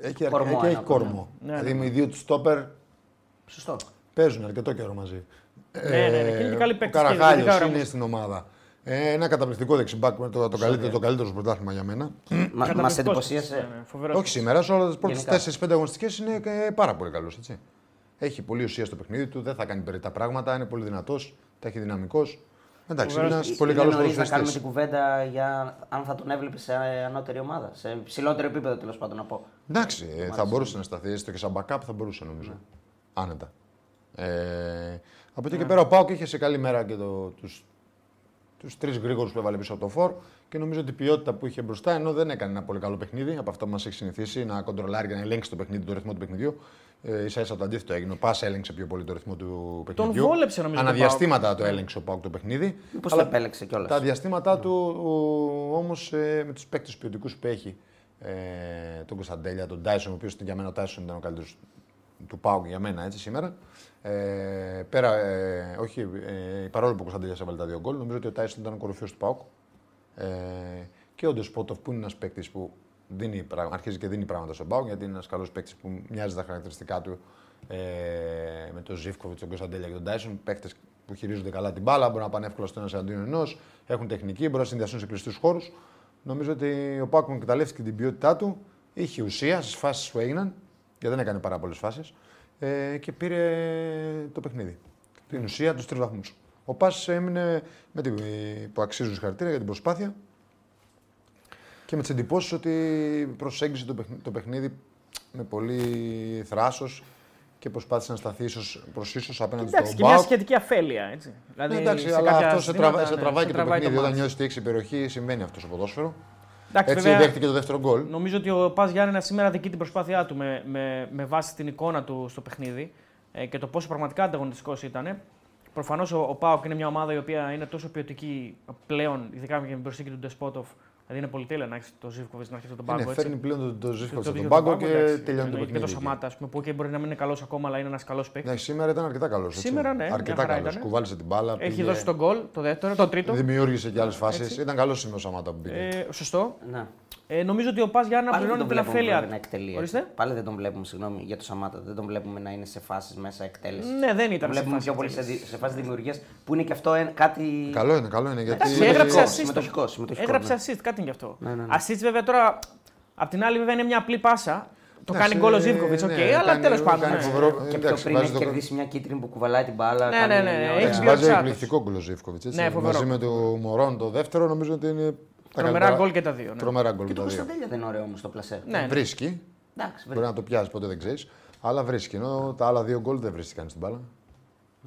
Έχει, Κορμό έχει, ένα έχει ακόμα. κόρμο. Ναι, δηλαδή ναι. με οι δύο τους στόπερ Σωστό. παίζουν αρκετό καιρό μαζί. Ναι, ναι, ναι, και είναι και καλοί ο παίκτες και Καραχάλιος ειδικά ο είναι Ραμούς. στην ομάδα. Ε, ένα καταπληκτικό δεξιμπάκ, το, το, καλύτερο, το καλύτερο στο πρωτάθλημα για μένα. Μα Καταπληκτικός. εντυπωσίασε. Ναι, ναι, φοβερός. Όχι σήμερα, σε όλες τις πρώτες Γενικά. 4-5 αγωνιστικές είναι ε, πάρα πολύ καλός. Έχει πολύ ουσία στο παιχνίδι του, δεν θα κάνει περιττά πράγματα, είναι πολύ δυνατός, ταχυδυναμικός. Εντάξει, είναι Φοβερός. ένας πολύ Είναι καλός νωρίς να κάνουμε ποδοσφαιριστή. την κουβέντα για αν θα τον έβλεπε σε ανώτερη ομάδα. Σε ψηλότερο επίπεδο τέλος πάντων να πω. Εντάξει, ε, θα μπορούσε να σταθεί έστω και σαν backup, θα μπορούσε νομίζω. Άνετα. Ε, από εκεί και πέρα ο Πάοκ είχε σε καλή μέρα και το, τους, τους τρεις γρήγορους που έβαλε πίσω από το φορ και νομίζω ότι η ποιότητα που είχε μπροστά ενώ δεν έκανε ένα πολύ καλό παιχνίδι από αυτό που μας έχει συνηθίσει να κοντρολάρει και να ελέγξει το παιχνίδι, το ρυθμό του παιχνιδιού. Ε, ίσα ίσα το αντίθετο έγινε. Ο Πάσα έλεγξε πιο πολύ το ρυθμό του παιχνιδιού. βόλεψε, νομίζω, τον Αναδιαστήματα το έλεγξε ο Πάοκ το παιχνίδι. Μήπως το Αλλά επέλεξε κιόλας. τα διαστήματά του όμως ε, με τους παίκτες ποιοτικούς που έχει, ε, τον Κωνσταντέλια, τον Τάισον, ο οποίος για μένα ο Τάισον ήταν ο καλύτερος του Πάουκ για μένα έτσι σήμερα. Ε, πέρα, ε, όχι, ε, παρόλο που ο Κωνσταντέλιας έβαλε τα δύο γκολ, νομίζω ότι ο Τάισον ήταν ο κορυφαίος του Πάουκ. Ε, και ο Ντεσπότοφ που είναι ένας παίκτης που δίνει, πραγ- αρχίζει και δίνει πράγματα στον Πάουκ, γιατί είναι ένας καλός παίκτης που μοιάζει τα χαρακτηριστικά του ε, με τον Ζήφκοβιτς, τον Κωνσταντέλια και τον Τάισον. Παίκτες που χειρίζονται καλά την μπάλα, μπορούν να πάνε εύκολα στο ένα εναντίον ενός, έχουν τεχνική, μπορούν να συνδυαστούν σε κλειστούς χώρους. Νομίζω ότι ο Πάουκ εκμεταλλεύτηκε την ποιότητά του, είχε ουσία στις φάσεις που έγιναν, γιατί δεν έκανε πάρα πολλές φάσεις, ε, και πήρε το παιχνίδι. Την ουσία, τους τρεις βαθμούς. Ο Πας έμεινε με την, που αξίζουν συγχαρητήρια για την προσπάθεια και με τις εντυπώσεις ότι προσέγγισε το παιχνίδι, το παιχνίδι με πολύ θράσος και προσπάθησε να σταθεί ίσως προς ίσως απέναντι Εντάξει, στον και μια Πάοκ. σχετική αφέλεια. Έτσι. Δηλαδή, Ναι, εντάξει, σε αλλά κάποια αυτό σε, ζητήματα, τραβά, σε ναι, τραβάει σε και το παιχνίδι. μάτς. Όταν νιώθει ότι έχει υπεροχή, συμβαίνει αυτός στο ποδόσφαιρο. Εντάξει, Έτσι βέβαια, δέχτηκε το δεύτερο γκολ. Νομίζω ότι ο Πα Γιάννενα σήμερα δικεί την προσπάθειά του με, με, με βάση την εικόνα του στο παιχνίδι ε, και το πόσο πραγματικά ανταγωνιστικός ήταν. Προφανώς ο, ο Πάοκ είναι μια ομάδα η οποία είναι τόσο ποιοτική πλέον, ειδικά με την προσθήκη του Ντεσπότοφ. Δηλαδή είναι πολυτέλεια να έχεις το Ζήφκοβιτς να έχει αυτόν τον Είναι, πάγκο. έτσι. φέρνει πλέον τον το, Ζήφκοβιτς Το στον δίκιο πάγκο του και εντάξει. τελειώνει το Εννοεί παιχνίδι. Και το Σαμάτα, ας πούμε, που και μπορεί να μην είναι καλός ακόμα, αλλά είναι ένας καλός παίκτης. Ναι, σήμερα ήταν αρκετά καλός. Σήμερα, ναι, μια Αρκετά χαρά καλός. ήταν. Κουβάλισε την μπάλα. Έχει πήγε, δώσει τον γκολ, το δεύτερο, το τρίτο. Δημιούργησε και άλλες φάσεις. Έτσι. Ήταν καλός σήμερα ο Σαμάτα που πήγε. Ε, σωστό. Ναι. Ε, νομίζω ότι ο Πας Γιάννα Πάλι δεν πληρώνει τον την βλέπουμε αφέλεια. βέβαια να εκτελεί. έτσι. Ορίστε. Πάλι δεν τον βλέπουμε, συγγνώμη για το Σαμάτα. Δεν τον βλέπουμε να είναι σε φάσεις μέσα εκτέλεσης. Ναι, δεν Τον ήταν. σε βλέπουμε φάση πιο πολύ σε, εκτέλεσης. δι- σε φάση δημιουργίας που είναι και αυτό ένα- κάτι. Καλό είναι, καλό είναι. Γιατί Εντάξει, έγραψε συμμετοχικό, assist. συμμετοχικό, συμμετοχικό, Έγραψε ναι. assist, κάτι είναι γι' αυτό. Ναι, ναι, ναι. Assist βέβαια τώρα, απ' την άλλη βέβαια είναι μια απλή πάσα. Το Εντάξει, κάνει γκολ ο ε, Ζήβκοβιτ, οκ, ναι, αλλά κάνει- τέλο πάντων. κάνει ναι. φοβερό- Και πιο εντάξει, πριν βάζει έχει το- κερδίσει μια κίτρινη που κουβαλάει την μπάλα. Ναι, κάνει ναι, ναι, μια έχει ωραία- Εντάξει, μπει βάζει ο εκπληκτικό γκολ ο Ζήφκοβιτς. Ναι, φοβερό. Μαζί με το Μωρόν το δεύτερο νομίζω ότι είναι. Τα Τρομερά καλύτερα- γκολ και τα δύο. ναι. Τρομερά γκολ Και και το τα δύο. Κωνσταντέλια δεν είναι ωραίο όμως το πλασέ. Ναι, ναι. Βρίσκει. Εντάξει, Μπορεί να το πιάσει ποτέ δεν ξέρεις. Αλλά βρίσκει. Ενώ τα άλλα δύο γκολ δεν βρίσκει κανείς την μπάλα.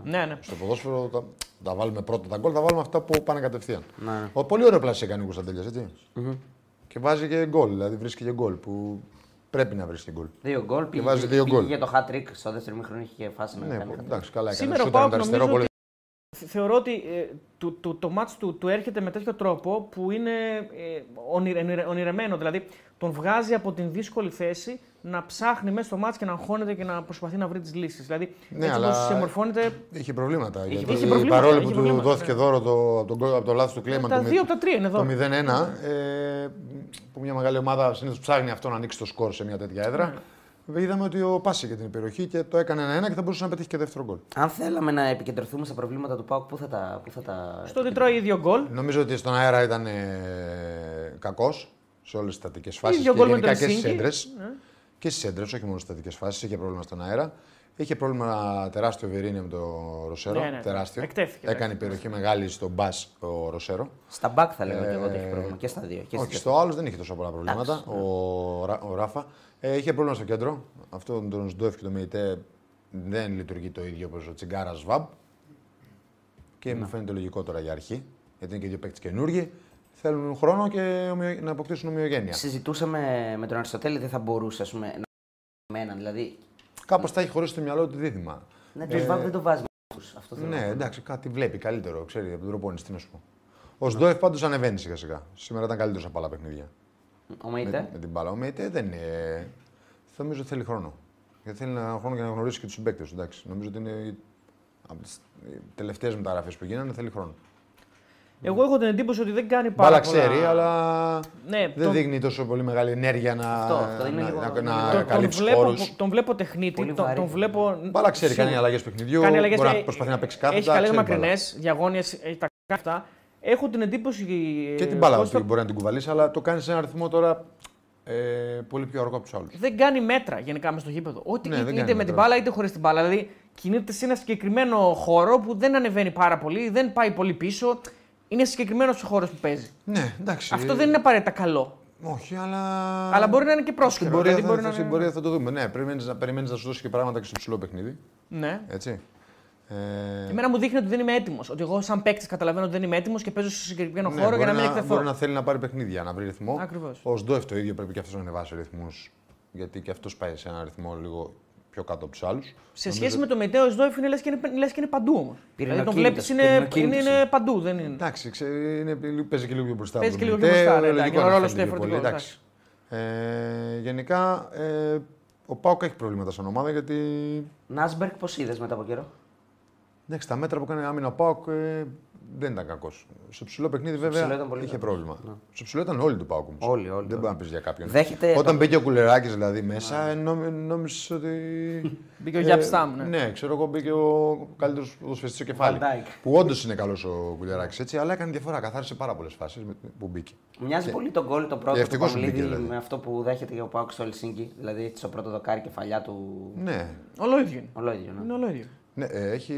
Ναι, ναι. Στο ποδόσφαιρο τα, τα βάλουμε πρώτα τα γκολ, θα βάλουμε αυτά που πάνε κατευθείαν. Ναι. Ο, πολύ ωραίο πλάσιο έκανε ο Κωνσταντέλιας, έτσι. Και βάζει και γκολ, δηλαδή βρίσκει και γκολ που πρέπει να βρίσκει γκολ. Δύο γκολ. Πήγε, βάζει δύο πήγε γκολ. για το hat trick στο δεύτερο μήχρονο είχε και φάση να Ναι, κάνει. hat-trick. εντάξει, καλά έκανε. Σήμερα ο Σούταρε με Πάοκ θεωρώ ότι ε, το, το, το μάτς του, του έρχεται με τέτοιο τρόπο που είναι ε, ονειρε- ονειρε- ονειρεμένο. Δηλαδή τον βγάζει από την δύσκολη θέση να ψάχνει μέσα στο μάτς και να αγχώνεται και να προσπαθεί να βρει τις λύσεις. Δηλαδή Ναι, έτσι αλλά- όπως συμμορφώνεται Είχε προβλήματα. γιατί είχε προβλήματα, παρόλο είχε που του προβλήματα, δόθηκε ναι. δώρο το, από, τον, γκολ- από το λάθος του Κλέιμαν τα το, δύο από τα τρία είναι εδώ. το 0-1, ε, που μια μεγάλη ομάδα συνήθως ψάχνει αυτό να ανοίξει το σκορ σε μια τέτοια έδρα. Ναι. Είδαμε ότι ο Πάση είχε την περιοχή και το έκανε ένα-ένα και θα μπορούσε να πετύχει και δεύτερο γκολ. Αν θέλαμε να επικεντρωθούμε στα προβλήματα του Πάουκ, πού θα τα. Πού θα τα... Στο ότι τρώει ίδιο γκολ. Νομίζω ότι στον αέρα ήταν ε, κακός σε όλες τις στατικές φάσεις. Ίδιο Και γκολ με γενικά τον και στις Ελσίνκι. έντρες. Ναι. Και στις έντρες, όχι μόνο στις στατικές φάσεις, είχε πρόβλημα στον αέρα. Είχε πρόβλημα τεράστιο Βερίνια με το Ροσέρο. Ναι, ναι, τεράστιο. εκτέθηκε, Έκανε εντάξει. περιοχή μεγάλη στον μπα ο Ροσέρο. Στα μπακ θα λέγαμε και εγώ ότι έχει πρόβλημα. Και στα δύο. Και Ε, Όχι, στις στο άλλο δεν είχε τόσο πολλά προβλήματα. Εντάξει, ναι. ο, Ρα- ο Ράφα ε, είχε πρόβλημα στο κέντρο. Αυτό τον Σντόεφ και το ΜΕΙΤΕ δεν λειτουργεί το ίδιο όπως ο Τσιγκάρας Βαμπ. Και Ναι. μου φαίνεται λογικό τώρα για αρχή. Γιατί είναι και δύο παίκτες καινούργοι. Θέλουν χρόνο και ομοιο- να αποκτήσουν ομοιογένεια. Συζητούσαμε με τον Αριστοτέλη, δεν θα μπορούσε ας πούμε, να εμένα. Δηλαδή, Κάπως τα έχει χωρίσει στο μυαλό του δίδυμα. ναι, το Σβάμπ δεν το βάζει με τους. Αυτό θέλω να Ναι, πω. εντάξει, κάτι βλέπει καλύτερο, ξέρει από τον προπόνηση, τι να σου πω. Ο Σντόεφ πάντως ανεβαίνει σιγά σιγά. Σήμερα ήταν καλύτερος από άλλα παιχνίδια. Ο Με, Μεϊτέ. με την μπάλα. Ο Μέιτε δεν είναι. Νομίζω ότι θέλει χρόνο. Γιατί θέλει ένα χρόνο για να γνωρίσει και τους συμπαίκτες του. εντάξει. Νομίζω ότι είναι από τι τελευταίες μεταγραφές που γίνανε θέλει χρόνο. Εγώ έχω την εντύπωση ότι δεν κάνει πάρα Μπάλα πολλά. ξέρει, αλλά Ναι, δεν τον- δείχνει τόσο πολύ μεγάλη ενέργεια να, Αυτό, αυτό είναι να, λίγο- να, είναι να λίγο- τον, τον, καλύψει βλέπω, χώρους. τον βλέπω τεχνίτη, Πολύ τον, βαρύ. τον βλέπω. Μπάλα ξέρει, σίγουρα. κάνει αλλαγές παιχνιδιού. Κάνει αλλαγές, μπορεί ε, να προσπαθεί να παίξει κάθετα. Έχει καλές ξέρει μπάλα. μακρινέ, διαγώνιες, έχει τα αυτά. Έχω την εντύπωση. Και ε, την μπάλα Κώστα, του μπορεί να την κουβαλήσει, αλλά το κάνεις σε ένα αριθμό τώρα ε, πολύ πιο αργό από τους άλλους. δεν κάνει μέτρα γενικά μες στο γήπεδο. Ό,τι Ναι, είτε, δεν είτε κάνει με την μέτρα. μπάλα είτε χωρίς την μπάλα. Δηλαδή κινείται σε ένα συγκεκριμένο χώρο που δεν ανεβαίνει πάρα πολύ, δεν πάει πολύ πίσω. Είναι συγκεκριμένος ο χώρος που παίζει. Ναι, εντάξει. Αυτό δεν είναι απαραίτητα καλό. Όχι, αλλά. Αλλά μπορεί να είναι και Στην πρόσχερο. πορεία, Δηλαδή, θα, μπορεί να στην είναι- πορεία θα το δούμε. Ναι, περιμένεις να, περιμένεις να σου δώσει και πράγματα και στο ψηλό παιχνίδι. Ναι. Έτσι. Ε, Εμένα μου δείχνει ότι δεν είμαι έτοιμος. Ότι εγώ, σαν παίκτης, καταλαβαίνω ότι δεν είμαι έτοιμος και παίζω σε συγκεκριμένο ναι, χώρο για μπορεί να μην εκτεθώ. Μπορεί να θέλει να πάρει παιχνίδια, να βρει ρυθμό. Ακριβώς. Ο Σντόεφ το ίδιο πρέπει και αυτός να ανεβάσει ρυθμούς. Γιατί και αυτός πάει σε ένα ρυθμό λίγο πιο κάτω από τους άλλους. Σε σχέση με το Μετέο Σδόεφ είναι λες και, είναι- λες και είναι παντού όμως. Δηλαδή τον Πυρηνοκίνητος, βλέπεις είναι, είναι, πυρηνοκίνητος είναι παντού. Δεν είναι. Εντάξει, ξέ, είναι, παίζει και λίγο πιο μπροστά. Παίζει από και τον λίγο πιο Μητέο, μπροστά, ναι, λογικό εντάξει, ο να ρόλος θέλει του πιο πολύ, διαφορετικός, εντάξει. Ε, γενικά ε, ο Πάουκ έχει προβλήματα σαν ομάδα γιατί Νάσμπερκ, πώς είδες μετά από καιρό; Εντάξει, τα μέτρα που κάνει άμυνα ο Πάουκ ε, δεν ήταν κακός. Στο ψηλό παιχνίδι βέβαια ψηλό ήταν πολύ είχε καλός. πρόβλημα. Στο ψηλό ήταν όλοι του Πάουκ όμως. Όλοι, όλοι, Δεν όλοι. μπορεί να πεις για κάποιον. Δέχεται Όταν το- μπήκε ο Κουλεράκης δηλαδή μέσα, ε, νόμι, νόμιζες ότι. Μπήκε ο Γιάπ Στάμ, ναι. Ναι, ξέρω εγώ μπήκε ο καλύτερος ποδοσφαιριστής στο κεφάλι. Van Dijk. Που όντως είναι καλός ο Κουλεράκης έτσι, αλλά έκανε διαφορά. Καθάρισε πάρα πολλές φάσεις που μπήκε. Μοιάζει πολύ τον γκολ το πρώτο του ευτυχώς Παμλίδη μπήκε, δηλαδή. με αυτό που δέχεται ο Πάουκ στο Ελσίνκι. Δηλαδή στο πρώτο δοκάρι κεφαλιά του. Ναι, Όλο ίδιο είναι. Ολόιδιο. Ναι. Είναι όλο ίδιο. ναι ε, έχει,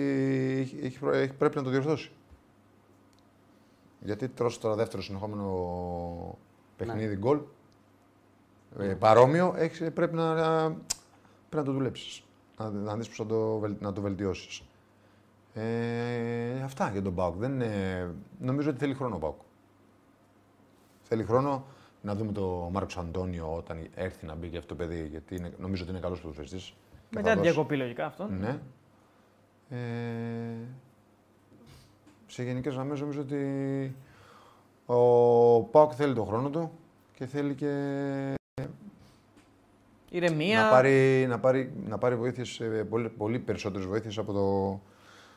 έχει, έχει, προ- έχει- πρέπει να το διορθώσει. Γιατί τρώσει τώρα δεύτερο συνεχόμενο παιχνίδι Ναι. γκολ. Ε, παρόμοιο, έχεις, πρέπει, να, πρέπει να το δουλέψεις. Να, να δεις πώς θα το, βελ- να το βελτιώσεις. Ε, αυτά για τον Πάουκ. Δεν είναι- νομίζω ότι θέλει χρόνο ο Πάουκ. Θέλει χρόνο να δούμε το Μάρκος Αντώνιο όταν έρθει να μπει και αυτό το παιδί, γιατί είναι, νομίζω ότι είναι καλός ποδοσφαιριστής. και θα Μετά την δώσει. διακοπή λογικά αυτό. Ναι. Ε, σε γενικές γραμμές νομίζω ότι ο Πάοκ θέλει τον χρόνο του και θέλει και Ηρεμία. να πάρει, να πάρει, να πάρει βοήθειες, ε, πολύ, πολύ περισσότερες βοήθειες από, το,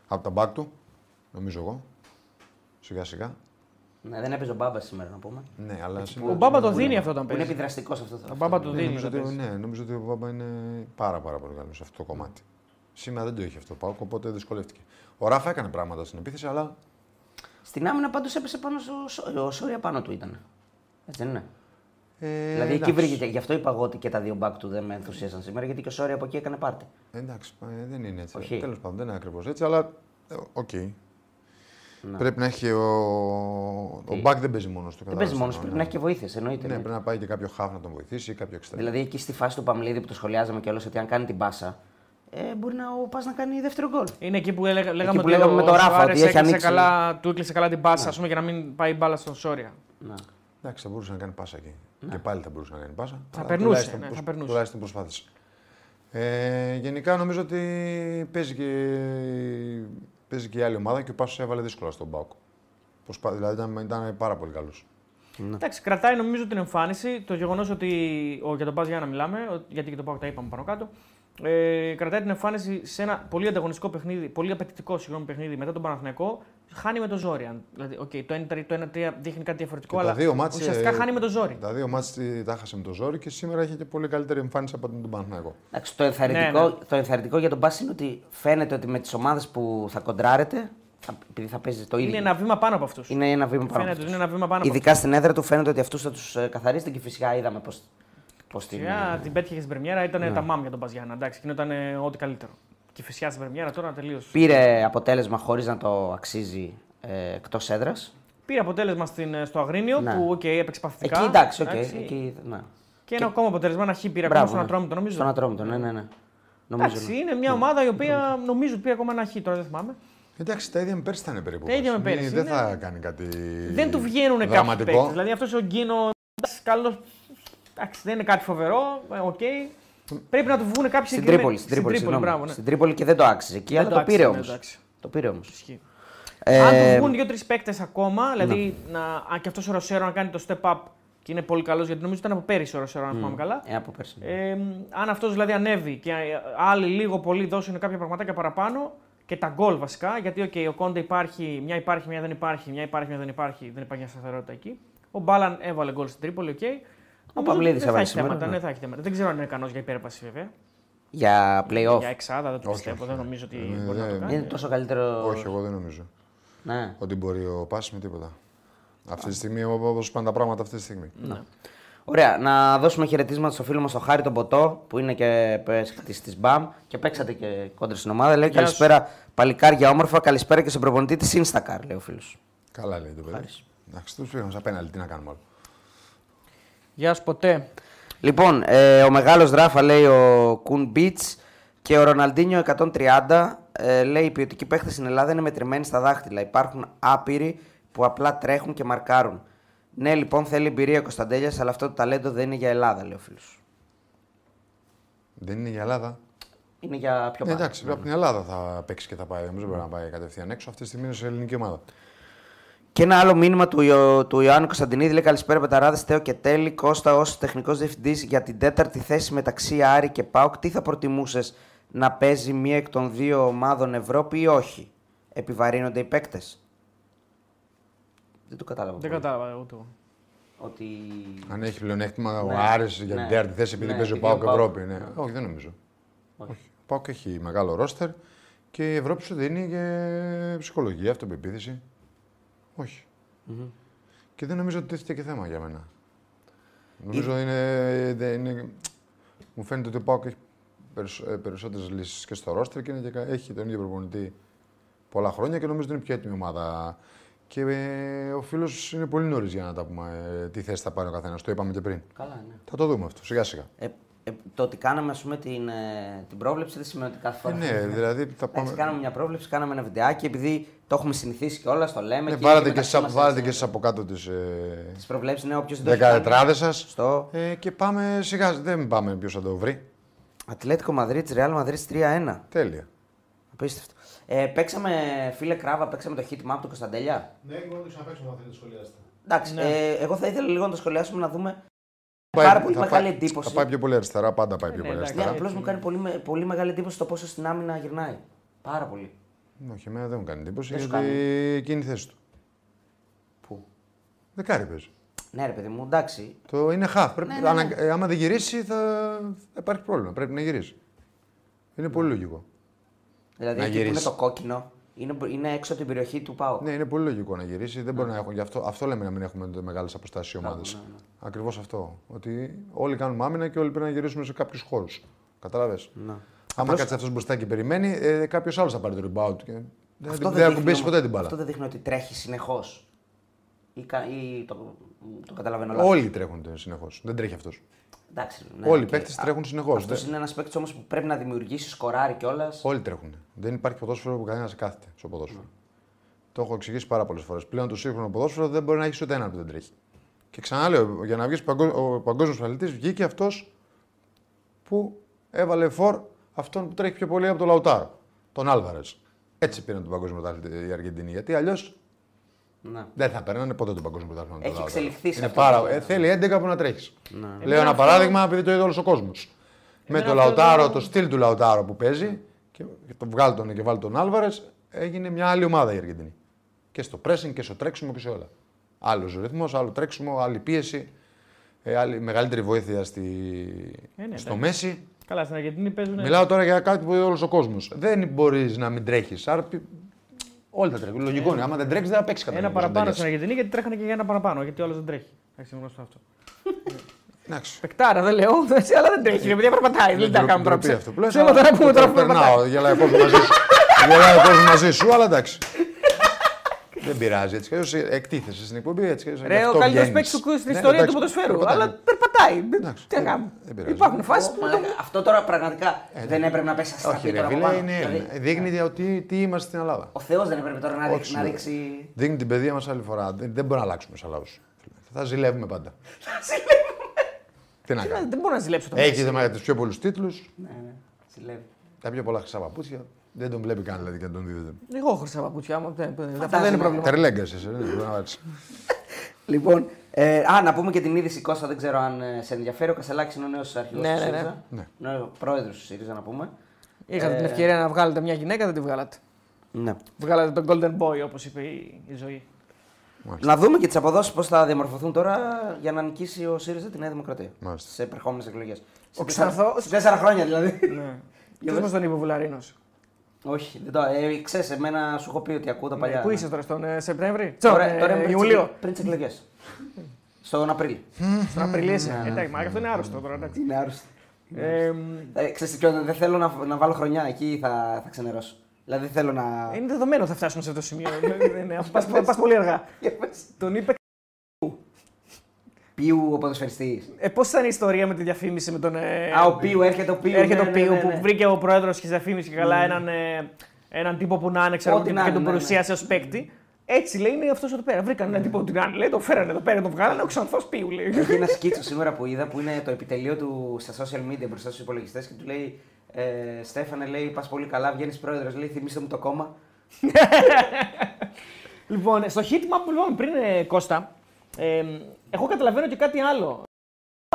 από τα μπακ του, νομίζω εγώ, σιγά σιγά. Ναι, δεν έπαιζε ο Μπάμπας σήμερα να πούμε. Ναι, αλλά Ο σήμερα- Μπάμπα το Που δίνει είναι- αυτό όταν που Είναι παίζει. επιδραστικός αυτό. Ο αυτό. Μπάμπα το ναι, δίνει. νομίζω, όταν ότι, παίζει. ναι, νομίζω ότι ο Μπάμπα είναι πάρα, πάρα πολύ καλός σε αυτό το κομμάτι. Σήμερα δεν το είχε αυτό ο Πάοκ, οπότε δυσκολεύτηκε. Ο Ράφα έκανε πράγματα στην επίθεση, αλλά Στην άμυνα πάντως έπεσε πάνω στο. Σο- Ο Σόρια πάνω του ήταν. Έτσι δεν είναι. Ε, δηλαδή εκεί εντάξει. βρήκε. Γι' αυτό είπα εγώ ότι και τα δύο μπακ του δεν με ενθουσίασαν σήμερα, γιατί και ο Σόρια από εκεί έκανε πάρτι. Εντάξει, ε, δεν είναι έτσι. Όχι. Τέλος πάντων, δεν είναι ακριβώς έτσι, αλλά ε, οκ. Ναι. Πρέπει να έχει ο. Ο Μπακ δεν παίζει μόνος του. Δεν παίζει μόνος, κατάλαβες, πρέπει ναι. να έχει και βοήθειες. Εννοείται. Ναι, ναι. πρέπει να πάει και κάποιο χαφ να τον βοηθήσει ή κάποιο εξτρέμ. Δηλαδή εκεί στη φάση του Παμλίδη που το σχολιάζαμε κιόλα ότι αν κάνει την πάσα, ε, μπορεί να ο ΠΑΣ να κάνει δεύτερο γκολ. Είναι εκεί που έλεγα, λέγαμε που ότι λέγαμε ο με το Ράφα, Σοάρες ότι έχει έκλεισε ανοίξει. Καλά, του έκλεισε καλά την πάσα, ας πούμε, για να μην πάει η μπάλα στον Σόρια. Να. Εντάξει, θα μπορούσε να κάνει πάσα εκεί. Και πάλι θα μπορούσε να κάνει πάσα. Θα αλλά περνούσε, τουλάχιστον ναι, προσ- θα περνούσε. Τουλάχιστον προσπάθησε. Ε, γενικά νομίζω ότι παίζει και, παίζει και η άλλη ομάδα και ο Πάσος έβαλε δύσκολα στον Μπάουκ. Προσπά... Δηλαδή ήταν, ήταν πάρα πολύ καλός. Εντάξει, κρατάει νομίζω την εμφάνιση. Το γεγονός ότι. Ο, για τον Πας για να μιλάμε, ο- γιατί και το Πάοκ τα είπαμε πάνω κάτω. Ε, κρατάει την εμφάνιση σε ένα πολύ ανταγωνιστικό παιχνίδι, πολύ απαιτητικό συγγνώμη, παιχνίδι μετά τον Παναθηναϊκό. Χάνει με το ζόρι. αν- Δηλαδή, okay, το 1-3 το 1-3 δείχνει κάτι διαφορετικό, Και τα αλλά δύο μάτς, ουσιαστικά ε, χάνει με το ζόρι. Τα δύο μάτς τα χάσε με το ζόρι και σήμερα είχε και πολύ καλύτερη εμφάνιση από τον Παναθηναϊκό. Εντάξει, το, ενθαρρυντικό, Ναι, ναι. το ενθαρρυντικό για τον Πας είναι ότι φαίνεται ότι με τις ομάδες που θα κοντράρετε, θα, επειδή θα παίζει το ίδιο. Είναι ένα βήμα πάνω από αυτούς. είναι ένα βήμα πάνω. Φαίνεται από ότι είναι αυτούς. ένα βήμα πάνω από Ειδικά στην έδρα του φαίνεται ότι αυτούς θα τους καθαρίσει και φυσικά είδαμε πώς πώς την. Φυσικά την πέτυχε στην Πρεμιέρα, ήταν Ναι. τα μάμ για τον Παζιάννα. Εντάξει, εκείνο ήταν ε, ό,τι καλύτερο. και φυσιά στην Πρεμιέρα τώρα τελείως. Πήρε αποτέλεσμα χωρίς να το αξίζει ε, εκτός έδρας; Πήρε αποτέλεσμα στην, ε, στο Αγρίνιο Ναι. που οκέι, έπαιξε παθητικά. Εκεί εντάξει, οκ. εντάξει. εκεί, ναι. Και ένα ακόμα αποτέλεσμα, ένα χ πήρε ακόμα στον ναι. Ατρόμητο νομίζω. Στον Ατρόμητο, ναι, ναι. ναι. Νομίζω. Εντάξει, ναι. είναι μια ομάδα η οποία νομίζω ότι πήρε ακόμα ένα χ τώρα, δεν θυμάμαι. Εντάξει, τα ίδια με πέρσι θα είναι περίπου. Τα ίδια με Μη- πέρσι, Δεν ναι. θα κάνει κάτι. Δεν του βγαίνουν κάποιοι δραματικό. παίκτες. Δηλαδή αυτός ο Γκίνο. Καλό. Εντάξει, δεν είναι κάτι φοβερό. ε, Οκ. Πρέπει να του βγουν κάποιοι Στην συγκεκριμένοι- Τρίπολη, στην Τρίπολη, συγγνώμη. μπράβο, ναι. Στην Τρίπολη και δεν το άξιζε εκεί, Δεν αλλά το το, άξιζε, πήρε ναι, όμως. το άξιζε. Το πήρε όμως. Ισχύει. Ε, Αν του βγουν δύο-τρεις παίκτες ακόμα, δηλαδή να, αν και αυτός ο Ροσέρο να κάνει το step up και είναι πολύ καλός, γιατί νομίζω ήταν από πέρυσι ο Ροσέρο, αν θυμάμαι καλά. Ε, από πέρσι. Ε, αν αυτός δηλαδή ανέβει και ε, άλλοι λίγο πολύ δώσουν κάποια πραγματάκια παραπάνω και τα γκολ βασικά, γιατί okay, ο Κόντε υπάρχει, μια υπάρχει, μια δεν υπάρχει, μια υπάρχει, μια δεν υπάρχει, δεν υπάρχει μια σταθερότητα εκεί. Ο Μπάλαν έβαλε γκολ στην Τρίπολη, οκ. Νομίζω Παυλίδης δεν θα έβαλε έχει σήμερα, θέματα, ναι. ναι, θα έχει θέματα. Δεν ξέρω αν είναι ικανός για υπέρβαση βέβαια. Για playoff; Για εξάδα δεν το Όχι, πιστεύω, όχι. δεν νομίζω ότι Ε, μπορεί να το δεν- κάνει. Είναι τόσο καλύτερο. Όχι, εγώ δεν νομίζω. Ναι. Ότι μπορεί ο Πάσης με τίποτα. Αυτή τη στιγμή, όπω πάνε τα πράγματα αυτή τη στιγμή. Ναι. Ωραία, να δώσουμε χαιρετίσματα στο φίλο μας τον Χάρη τον Ποτό, που είναι και παίκτη της ΜΠΑΜ και παίξατε και κόντρα στην ομάδα. Λέει Γεια σου. καλησπέρα, παλικάρια όμορφα. Καλησπέρα και στον προπονητή της Instacar, λέει ο φίλος. Καλά λέει το παιδί. Χάρης. Εντάξει, τους πήγαμε σαν πέναλτι, τι να κάνουμε άλλο. Γεια σου ποτέ. Λοιπόν, ε, ο μεγάλος Ράφα λέει ο Κουν Μπίτς και ο Ροναλντίνιο 130 ε, λέει οι ποιοτικοί παίχτες στην Ελλάδα είναι μετρημένοι στα δάχτυλα. Υπάρχουν άπειροι που απλά τρέχουν και μαρκάρουν. Ναι, λοιπόν, θέλει εμπειρία Κωνσταντέλιας, αλλά αυτό το ταλέντο δεν είναι για Ελλάδα, λέει ο φίλος. Δεν είναι για Ελλάδα. Είναι για πιο Ναι, πάνω. εντάξει, από την Ελλάδα θα παίξει και θα πάει. Νομίζω πρέπει να πάει κατευθείαν έξω. Αυτή τη στιγμή είναι σε ελληνική ομάδα. Και ένα άλλο μήνυμα του, Ιω- του Ιωάννη Κωνσταντινίδη λέει καλησπέρα Πεταλάδες, Θέο και Τέλη. Κώστα ως τεχνικός διευθυντής για την τέταρτη θέση μεταξύ Άρη και ΠΑΟΚ, τι θα προτιμούσες να παίζει μία εκ των δύο ομάδων Ευρώπη ή όχι; Επιβαρύνονται οι παίκτες. Δεν το κατάλαβα. Δεν πολύ. κατάλαβα ούτε εγώ. Ότι. Αν έχει πλεονέκτημα ο Ναι, Άρης για ναι. την τέταρτη θέση επειδή Ναι, παίζει ο επειδή ο Πάοκ Πάοκ- Ευρώπη. Ναι. ναι. Όχι, δεν νομίζω. Όχι. Ο Πάοκ έχει μεγάλο ρόστερ και η Ευρώπη σου δίνει και ψυχολογία, αυτοπεποίθηση. Όχι. Και δεν νομίζω ότι τίθεται και θέμα για μένα. Νομίζω είναι, δεν είναι. Μου φαίνεται ότι ο Πάοκ έχει περισσότερες λύσεις και στο ρόστερ και, είναι και κα- έχει τον ίδιο προπονητή πολλά χρόνια και νομίζω ότι είναι πιο έτοιμη ομάδα. Και ε, ο φίλος είναι πολύ νωρίς για να τα πούμε ε, τι θέση θα πάρει ο καθένας. Το είπαμε και πριν. Καλά, ναι. Θα το δούμε αυτό σιγά σιγά. Ε, ε, το ότι κάναμε ας πούμε, την, ε, την πρόβλεψη δεν σημαίνει ότι κάθε Ε, φορά. ναι, δηλαδή θα Εντάξει, πάμε. κάναμε μια πρόβλεψη, κάναμε ένα βιντεάκι επειδή το έχουμε συνηθίσει και όλα, το λέμε. Ναι, και βάλετε και μεταξύ εσείς, μας βάλετε έτσι, και εσείς από κάτω τις ε, Τις προβλέψεις, ναι, όποιος δεν το έχει κάνει. δεκατετράδες σας Στο ε, και πάμε σιγά. Δεν πάμε ποιος θα το βρει. Ατλέτικο Μαδρίτης, Ρεάλ Μαδρίτης 3-1. Τέλεια. Απίστευτο. Ε, παίξαμε, φίλε Κράβα, παίξαμε το hit map του Κωνσταντέλια; Ναι, και μόνο το ξαναπέξουμε αν θέλετε σχολιάσετε. Εντάξει, Ναι. ε, εγώ θα ήθελα λίγο να το σχολιάσουμε να δούμε. Πάει- πάρα πολύ θα μεγάλη πάει- εντύπωση. Θα πάει πιο πολύ αριστερά, πάντα πάει πιο ναι, πολύ εντάξει. Ναι, αριστερά. απλώς μου κάνει πολύ, με- πολύ μεγάλη εντύπωση το πόσο στην άμυνα γυρνάει. Πάρα πολύ. Όχι, εμένα δεν μου κάνει εντύπωση Δεν σου γιατί κάνει. εκείνη είναι η θέση του. Πού; Δεκάρι παίζει. Ναι, ρε παιδί μου, εντάξει. Το είναι χαφ. Πρέπει, Ναι, ναι, ναι. ανα- ε, άμα δεν γυρίσει θα... θα υπάρχει πρόβλημα. Πρέπει να γυρίσει. Είναι πολύ λογικό. Δηλαδή Να εκεί που είναι γυρίσει. το κόκκινο είναι, είναι έξω από την περιοχή του Πάου. Ναι, είναι πολύ λογικό να γυρίσει. Δεν μπορεί να έχουν. Γι' αυτό, αυτό λέμε να μην έχουμε μεγάλες αποστάσεις οι ομάδες. ναι, ναι. Ακριβώς αυτό. Ότι όλοι κάνουμε άμυνα και όλοι πρέπει να γυρίσουμε σε κάποιους χώρους. Κατάλαβες. Ναι. Άμα κάτσεις αυτός μπροστά και περιμένει, ε, κάποιος άλλος θα πάρει το rebound. Και... Δεν, Αυτό δεν, δείχνει θα ακουμπήσει όμως- ποτέ την μπάλα. Αυτό δεν δείχνει ότι τρέχει συνεχώς. Ή, κα- ή το, το καταλαβαίνω λάθος. Όλοι τρέχουν συνεχώς. Δεν τρέχει αυτός. Εντάξει, ναι, Όλοι οι οκ. παίκτες τρέχουν συνεχώς. Αυτός Δεν- είναι ένας παίκτης όμως που πρέπει να δημιουργήσει, σκοράρει κιόλας. Όλοι τρέχουν. Δεν υπάρχει ποδόσφαιρο που κανένας κάθεται στο ποδόσφαιρο. Το έχω εξηγήσει πάρα πολλές φορές. Πλέον το σύγχρονο ποδόσφαιρο δεν μπορεί να έχεις ούτε έναν που δεν τρέχει. Και ξαναλέω, για να βγεις ο παγκόσμιος αθλητής, βγήκε αυτός που έβαλε φορ αυτόν που τρέχει πιο πολύ από τον Λαουτάρο, τον Άλβαρες. Έτσι πήραν τον παγκόσμιο πρωτάθλημα η Αργεντινή. Γιατί αλλιώς Ναι. δεν θα παίρνανε ποτέ τον παγκόσμιο πρωτάθλημα. Έχει εξελιχθεί σε Είναι αυτό πάρα... το- ε, θέλει 11 που να τρέχεις. Ναι. Λέω Εμένα ένα αυτό- παράδειγμα επειδή το είδε όλος ο κόσμος. Με Εμένα το αυτό Λαουτάρο, το- το στυλ του Λαουτάρο που παίζει και και το βγάλει τον και βάλει τον Άλβαρες, έγινε μια άλλη ομάδα η Αργεντινή. Και στο pressing και στο τρέξιμο και σε όλα. Άλλος ρυθμός, άλλο τρέξιμο, άλλη πίεση, ε, άλλη, μεγαλύτερη βοήθεια στη... Ε, ναι, στο εντάξει. Μέση. Καλά, στην Αργεντινή παίζουν. Μιλάω τώρα για κάτι που είδε όλος ο κόσμος. Δεν μπορείς να μην τρέχεις. Άρα πι- όλοι θα τρέχουν. Λογικό είναι. Άμα δεν τρέξει, δεν θα παίξεις κατά Ένα καιρό, παραπάνω δεν στην Αργεντινή γιατί τρέχανε και για ένα παραπάνω. Γιατί όλο δεν τρέχει. Εντάξει, είναι γνωστό αυτό. Εντάξει. Πεκτάρα, δεν λέω, έτσι, αλλά δεν τρέχει. Παιδιά περπατάει. Δεν τα κάνουμε τώρα. Ντροπή αυτό που λες, Θέλω αλλά τώρα να πούμε το τώρα που περπατάει. Περνάω, γελάει ο κόσμος μαζί σου. Γελάει ο κόσμος μαζί σου, αλλά εντάξει. Δεν πειράζει έτσι κι αλλιώς εκτίθεσαι στην εκπομπή έτσι κι αλλιώς γι' Ρε, ο αυτό καλύτερος βγαίνεις. παίκτης στην Ναι, ιστορία του εντάξει, ποδοσφαίρου. περπατάει. Αλλά περπατάει. Εντάξει, Τι να δεν- κάνουμε. δεν πειράζει. Υπάρχουν φάσεις που. Μαλάκα, Αυτό τώρα πραγματικά δεν έπρεπε να πέσει αστραπή Όχι, ρε τώρα από φίλε, πάνω. είναι Δηλαδή, Έλληνα. Δείχνει ότι τι είμαστε στην Ελλάδα. Ο Θεός δεν έπρεπε τώρα να, ρίξει- Όχι, να ναι. ρίξει. Δείχνει την παιδεία μας άλλη φορά. Δεν, δεν μπορούμε να αλλάξουμε σαν λαός. Θα ζηλεύουμε πάντα. Τι να κάνουμε. Δεν μπορώ να ζηλέψω το Έχει θέμα για τους πιο πολλούς τίτλους, Ναι, ναι, ζηλεύει. τα πιο πολλά χρυσά παπούτσια. Δεν τον βλέπει καν δηλαδή και να τον δίδεται. Εγώ έχω χρυσά παπούτσια. άμα δεν- Αυτό Φαντάζομαι. δεν είναι πρόβλημα. Τερλέγκα εσύ, δεν είναι να βάλεις. Λοιπόν, ε, α, να πούμε και την είδηση Κώστα, δεν ξέρω αν ε, σε ενδιαφέρει. Ο Κασελάκης είναι ο νέος αρχηγός Ναι, του ναι, ναι. ΣΥΡΙΖΑ. Ναι. Είναι ο πρόεδρος του ΣΥΡΙΖΑ, να πούμε. Είχατε Ε, την ευκαιρία να βγάλετε μια γυναίκα, δεν τη βγάλατε. Ναι. Βγάλατε τον Golden Boy, όπως είπε η, η ζωή. Να δούμε και τις αποδόσεις πώς θα διαμορφωθούν τώρα για να νικήσει ο ΣΥΡΙΖΑ τη Νέα Δημοκρατία. Μάλιστα. Σε επερχόμενες εκλογές. Ο Ξανθός. Σε τέσσερα χρόνια δηλαδή. Ναι. Για Τι πες. μας τον είπε ο Βουλαρίνος; Όχι, δεν το. Ε, ξέρεις, εμένα σου έχω πει ότι ακούω τα παλιά. Πού είσαι τώρα, στον ε, Σεπτέμβρη, Τώρα, στον τώρα ε, είμαι πριν τις Ιούλιο. εκλε- πριν τι εκλογέ. Στον Απρίλιο. Στον Απριλίο είσαι. Εντάξει, μα αυτό είναι άρρωστο τώρα. εντάξει. Είναι άρρωστο. Ε, μ, Ε, ξέρεις τι ποιο, δεν θέλω να, να βάλω χρονιά εκεί θα, θα ξενερώσω. Δηλαδή δεν θέλω να. Είναι δεδομένο ότι θα φτάσουμε σε αυτό το σημείο. Πα πολύ αργά. Για πες. Τον είπε. Πιου ο ποδοσφαιριστής; Ε, Πώς ήταν η ιστορία με τη διαφήμιση με τον. ε, Α, ο Πιου, έρχεται ο Πιου. Έρχεται ναι, ο ναι, Πίου ναι, ναι. που βρήκε ο πρόεδρος τη διαφήμιση και καλά έναν, ε, έναν τύπο που να είναι, ξέρω Ό,τι και, να και είναι, τον ναι, ναι. παρουσίασε ως παίκτη. Έτσι λέει είναι αυτός εδώ πέρα. Βρήκαν έναν τύπο που την άλλη, λέει, το φέρανε εδώ πέρα, τον βγάλανε, ο ξανθό Πίου λέει. Έχει ένα σκίτσο σήμερα που είδα που είναι το επιτελείο του στα social media μπροστά στους υπολογιστές και του λέει ε, Στέφανε, λέει, πας πολύ καλά, βγαίνεις πρόεδρος, λέει, θυμίστε μου το κόμμα. Λοιπόν, στο hitmap που λοιπόν πριν ε, Κώστα, ε, εγώ καταλαβαίνω και κάτι άλλο.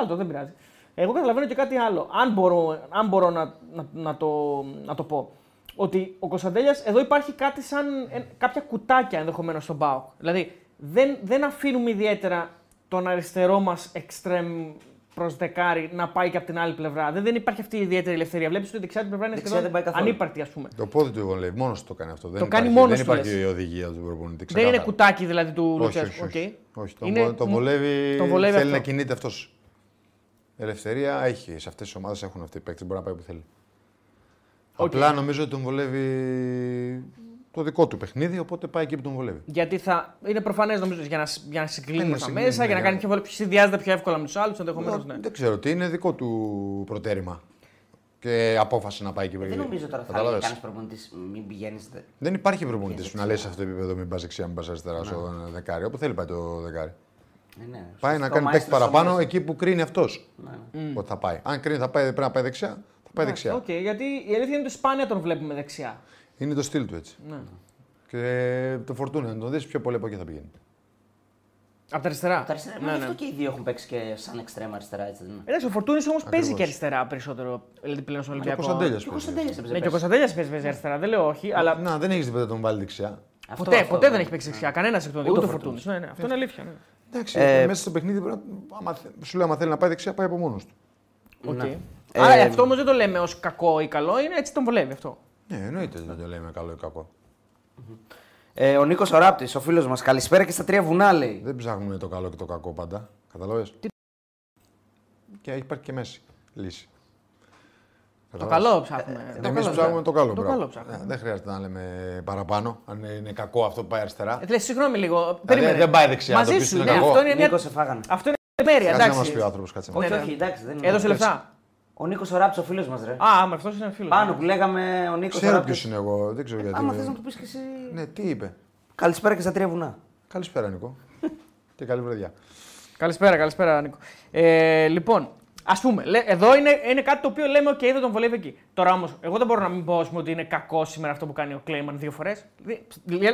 Άλλο, δεν πειράζει. Εγώ καταλαβαίνω και κάτι άλλο. Αν μπορώ, αν μπορώ να, να, να, το, να το πω. Ότι ο Κωνσταντέλιας εδώ υπάρχει κάτι σαν ε, κάποια κουτάκια ενδεχομένως στον ΠΑΟΚ. Δηλαδή δεν, δεν αφήνουμε ιδιαίτερα τον αριστερό μας εξτρέμ προ δεκάρι να πάει και από την άλλη πλευρά. Δεν, δεν υπάρχει αυτή η ιδιαίτερη ελευθερία. Βλέπεις ότι η δεξιά του πλευρά είναι Δεξιά δεν πάει σχεδόν καθόλου. ανύπαρκτη, ας πούμε. Το πόδι του εγώ λέει, μόνος το κάνει αυτό. Δεν κάνει υπάρχει, μόνος δεν του, υπάρχει λες. η οδηγία του προπονητή. Δεν ξεκάθαρα. είναι κουτάκι δηλαδή του Όχι, Λουτσέσκου. όχι, όχι. οκ. όχι. Τον, Είναι- βο- τον βολεύει, τον βολεύει θέλει αυτό. να κινείται αυτός. Ελευθερία έχει. Σε αυτές τις ομάδες έχουν αυτοί οι παίκτες. Μπορεί να πάει που θέλει. Οκ. Απλά νομίζω ότι τον βολεύει το δικό του παιχνίδι, οπότε πάει εκεί που τον βολεύει. Γιατί θα είναι προφανές νομίζω για να, για να συγκλίνει Είναι προς τα συγκλίνει, μέσα, για να ναι, κάνει ναι. πιο βολή, συνδυάζεται πιο εύκολα με τους άλλους ενδεχομένως. Ναι. Δεν ξέρω τι είναι δικό του προτέρημα. Και απόφαση να πάει εκεί που Δεν νομίζω τώρα θα λέει Κατάλαβες. κανένα προπονητής μην πηγαίνεις. Δεν υπάρχει προπονητής που να λέει σε αυτό το επίπεδο μην πας δεξιά, μην πας αριστερά στο δεκάρι. Όπου θέλει πάει το δεκάρι. Ναι, ναι. Πάει να Σωστό, κάνει παίκτη μαέστρος παραπάνω ομάδας. εκεί που κρίνει αυτός Ναι. ότι θα πάει. Αν κρίνει θα πάει, πρέπει να πάει δεξιά, θα πάει δεξιά. Οκ, γιατί η αλήθεια είναι ότι σπάνια τον βλέπουμε δεξιά. Είναι το στυλ του έτσι. Ναι. Και τον Φορτούνη, να τον δεις πιο πολύ από εκεί θα πηγαίνει. Από τα αριστερά. Τα αριστερά, Ναι, μα γι' ναι. αυτό και οι δύο έχουν παίξει και σαν εξτρέμα αριστερά, έτσι δεν είναι. Εντάξει, ο Φορτούνης όμως παίζει Ακριβώς. και αριστερά περισσότερο δηλαδή πλέον στον Και ο Ολυμπιακό. Κωνσταντέλιας Και ο Κωνσταντέλιας έπαιζε Ναι, και ο πέρσι. Κωνσταντέλιας παίζει παίζει αριστερά, δεν λέω όχι, αλλά Να, δεν έχεις τίποτα τον βάλει δεξιά. Αυτό- ποτέ, αυτό, ποτέ ναι. δεν έχει παίξει δεξιά. Κανένας εκ των δύο. Ούτε Ούτε ο ο Φορτούνη. Φορτούνης. Ναι, ναι, αυτό είναι αλήθεια. Ναι. Εντάξει, Ε, μέσα στο παιχνίδι πρέπει να. Άμα, θε- σου λέω, άμα θέλει να πάει δεξιά, πάει από μόνος του. Οκ. Ναι. Άρα Ε, αυτό όμως δεν το λέμε ως κακό ή καλό, είναι έτσι τον βολεύει αυτό. Ναι, εννοείται δεν το λέμε καλό ή κακό. Ε, ο Νίκος Οράπτης, ο φίλος μας, καλησπέρα και στα τρία βουνά λέει. Δεν ψάχνουμε το καλό και το κακό πάντα. Καταλαβέ. Και υπάρχει και μέση λύση. Το καλό ψάχνουμε. Το Εμείς καλό ψάχνουμε το καλό. Το μπράβο. καλό ψάχνουμε. Ε, Δεν χρειάζεται να λέμε παραπάνω. Αν είναι κακό αυτό που πάει αριστερά. Ε, λες, συγγνώμη λίγο. Περίμενε. δεν πάει δεξιά, Μαζί το πεις σου, είναι ναι, κακό. αυτό είναι μια. Νίκος, σε φάγανε. Αυτό είναι λεπτομέρεια, Κάτσε να μας εντάξει. πει ο άνθρωπος, κάτσε να Ναι, όχι, ναι. όχι, εντάξει. Δεν είναι. Έδωσε λεφτά. Ο Νίκος Οράπτη, ο φίλος μας, ρε. Α, με αυτός είναι φίλος. Πάνω που λέγαμε ο Νίκος Ξέρω Οράπτη. ποιος είναι εγώ, δεν ξέρω γιατί. Άμα θες να του πεις και εσύ. Ναι, τι είπε. Καλησπέρα και στα τρία βουνά. Καλησπέρα, Νικό. και καλή βραδιά. Καλησπέρα, καλησπέρα, Νίκο. Ε, λοιπόν, ας πούμε, λέ, εδώ είναι, είναι κάτι το οποίο λέμε: OK, δεν τον βολεύει εκεί. Τώρα όμως, εγώ δεν μπορώ να μην πω ας πούμε, ότι είναι κακό σήμερα αυτό που κάνει ο Κλέιμαν δύο φορές. Λε,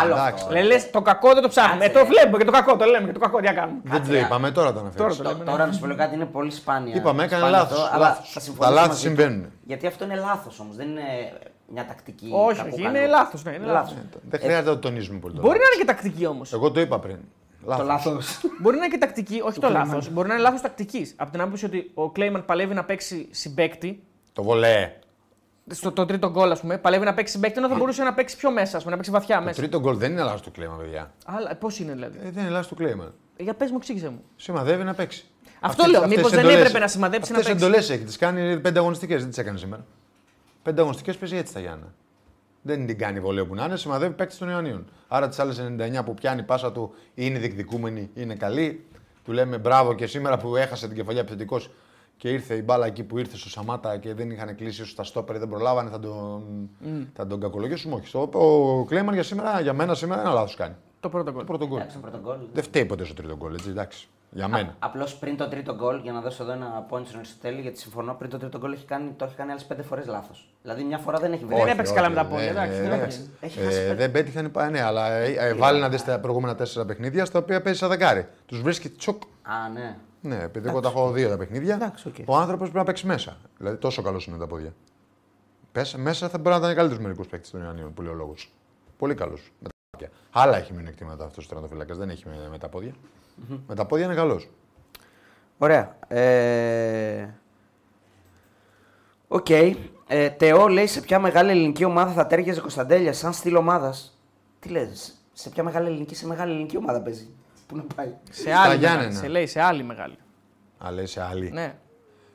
άλλο εντάξει. αυτό. λε, λες, το κακό δεν το ψάχνουμε. Ε, Κάτσε, το ρε. βλέπουμε και το κακό το λέμε και το κακό τι να κάνουμε. Δεν το είπαμε, τώρα το αναφέρεις. Τώρα το λέμε. Τώρα να σου πω κάτι είναι πολύ σπάνια. Είπαμε, έκανε σπάνιο λάθος, αυτό, αλλά λάθος. θα Τα συμφωνήσω λάθη μαζί του. συμβαίνουν. Γιατί αυτό είναι λάθος όμως. Δεν είναι μια τακτική. Όχι, κάπου όχι, κάνω. είναι λάθος, ναι, είναι λάθος. Δεν χρειάζεται να το τονίζουμε πολύ. τώρα. Μπορεί να είναι και τακτική όμως. Εγώ το είπα πριν. Το λάθος. Μπορεί να είναι και τακτική, όχι το λάθος. Μπορεί να είναι λάθος τακτικής. Από την άποψη ότι ο Κλέιμαν παλεύει να παίξει συμπέκτη. Το βολέ. Στο το τρίτο γκολ, ας πούμε, παλεύει να παίξει συμπέκτη ενώ θα μπορούσε να παίξει πιο μέσα, ας πούμε, να παίξει βαθιά Το μέσα. τρίτο γκολ δεν είναι λάθος του κλέμα, παιδιά. Αλλά πώς είναι δηλαδή; Ε, δεν είναι λάθος του κλέμα. Για πες μου, εξήγησε μου. Σημαδεύει να παίξει. Αυτό λέω. Μήπως δεν έπρεπε να σημαδέψει να Αυτές παίξει. εντολές έχει. Τις κάνει πέντε αγωνιστικές. Δεν τις έκανε σήμερα. Πέντε αγωνιστικές παίζει έτσι τα Γιάννα. Δεν την κάνει βολέο που να είναι, σημαδεύει παίκτη των Ιωαννίων. Άρα τις άλλες 99 που πιάνει η πάσα του είναι διεκδικούμενη, είναι καλή. Του λέμε μπράβο και σήμερα που έχασε την κεφαλιά επιθετικός και ήρθε η μπάλα εκεί που ήρθε στο Σαμάτα και δεν είχαν κλείσει ίσως τα στόπερ, δεν προλάβανε, θα τον, θα τον κακολογήσουμε. Όχι. Στο- Ο Κλέιμαν για, σήμερα, για μένα σήμερα ένα λάθος κάνει. Το πρώτο Το γκολ. πρώτο γκολ. Εντάξει, το πρώτο γκολ. Δεν φταίει ποτέ στο τρίτο γκολ, έτσι, εντάξει. Για μένα. Απλώς πριν το τρίτο γκολ, για να δώσω εδώ ένα point στον Αριστοτέλη, γιατί συμφωνώ, πριν το τρίτο γκολ έχει κάνει, το έχει κάνει άλλες πέντε φορές λάθος. Δηλαδή μια φορά δεν έχει βρει. Δεν Όχι, έπαιξε όχι, καλά με τα πόδια, ε, εντάξει, ε, δεν εντάξει. έπαιξε. Έχει Ε, χάσει πέντε. δεν πέτυχαν, πά- ναι, αλλά ε, ε, βάλει να δεις τα προηγούμενα τέσσερα παιχνίδια στα οποία παίζει σαν δεκάρι. Τους βρίσκει τσοκ. Α, ναι. Ναι, επειδή εγώ τα έχω δύο τα παιχνίδια. Εντάξει, οκ. Ο άνθρωπος πρέπει να παίξει μέσα. Δηλαδή τόσο καλός είναι τα πόδια. Πες, μέσα θα μπορεί να ήταν καλύτερο μερικούς παίκτες των Ιωαννίων που λέει ο λόγος. Πολύ καλός. Με τα πόδια. Άλλα έχει μειονεκτήματα αυτός ο τερματοφύλακας. Δεν έχει με, με τα πόδια. Με τα πόδια είναι καλός. Ωραία. Ε... Οκ. Ε, Τεό λέει σε ποια μεγάλη ελληνική ομάδα θα ταίριαζε Κωνσταντέλια σαν στυλ ομάδας; Τι λες, σε ποια μεγάλη ελληνική, σε μεγάλη ελληνική ομάδα παίζει. Πού να πάει; Σε Στα άλλη Γιάννενα. μεγάλη. Σε λέει σε άλλη μεγάλη. Αλλά σε άλλη. Ναι.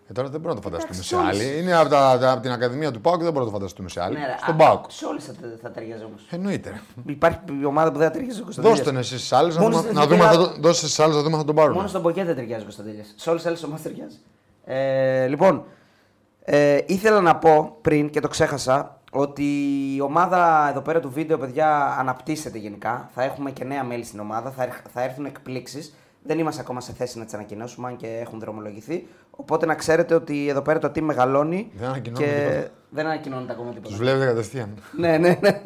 Ε, τώρα δεν μπορούμε να το φανταστούμε Εντάξει, σε όλες. άλλη. Είναι από, τα, τα- από την Ακαδημία του ΠΑΟΚ και δεν μπορούμε να το φανταστούμε σε άλλη. Ναι, ρε, Στον α, ΠΑΟΚ. Σε όλε θα, θα ταιριάζει όμω. Εννοείται. ρε. Υπάρχει ομάδα που δεν θα ταιριάζει ο Κωνσταντέλιας. Δώστε εσείς στις άλλες να Μόνο δούμε, στην να δούμε, Ελλάδα- αν θα το- δώστε στις άλλες να δούμε αν θα τον πάρουν. Μόνος στον Ποκέ δεν ταιριάζει ο Κωνσταντέλιας. Σε όλες τις άλλες ομάδες ταιριάζει. Ε, λοιπόν, ε, ήθελα να πω πριν και το ξέχασα ότι η ομάδα εδώ πέρα του βίντεο, παιδιά, αναπτύσσεται γενικά. Θα έχουμε και νέα μέλη στην ομάδα. Θα, έρχ- θα έρθουν εκπλήξεις. Δεν είμαστε ακόμα σε θέση να τις ανακοινώσουμε, αν και έχουν δρομολογηθεί. Οπότε να ξέρετε ότι εδώ πέρα το team μεγαλώνει. Δεν ανακοινώνουμε και τίποτα. δεν ανακοινώνεται ακόμα τίποτα. Τους βλέπετε κατευθείαν. Ναι, ναι, ναι.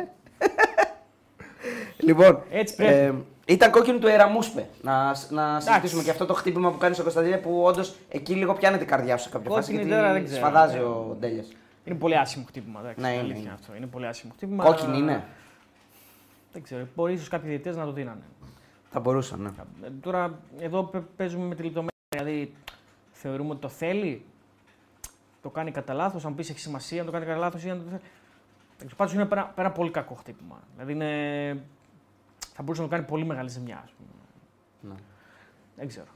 λοιπόν, Έτσι πρέπει. ε, ήταν κόκκινο του Εραμούσπε. Να, να συζητήσουμε και αυτό το χτύπημα που κάνει στο Κωνσταντίνε που όντως εκεί λίγο πιάνεται η καρδιά σου σε κάποια φάση. Κόκκινη Γιατί τώρα δεν ξέρω. σφαδάζει ο Ντέλιας. Είναι πολύ άσχημο χτύπημα. Εντάξει, Ναι, ναι, είναι, αλήθεια είναι. αυτό. Είναι πολύ άσχημο χτύπημα. Κόκκινη είναι. Δεν ξέρω. Μπορεί ίσως κάποιοι διαιτητές να το δίνανε. Θα μπορούσαν, ναι. Ε, Τώρα εδώ παι- παίζουμε με τη λεπτομέρεια. Δηλαδή θεωρούμε ότι το θέλει. Το κάνει κατά λάθος. Αν πεις έχει σημασία, αν το κάνει κατά λάθος ή αν το θέλει. Πάντως είναι ένα, ένα πολύ κακό χτύπημα. Δηλαδή είναι... θα μπορούσε να το κάνει πολύ μεγάλη ζημιά. Ας πούμε. Ναι. Δεν ξέρω.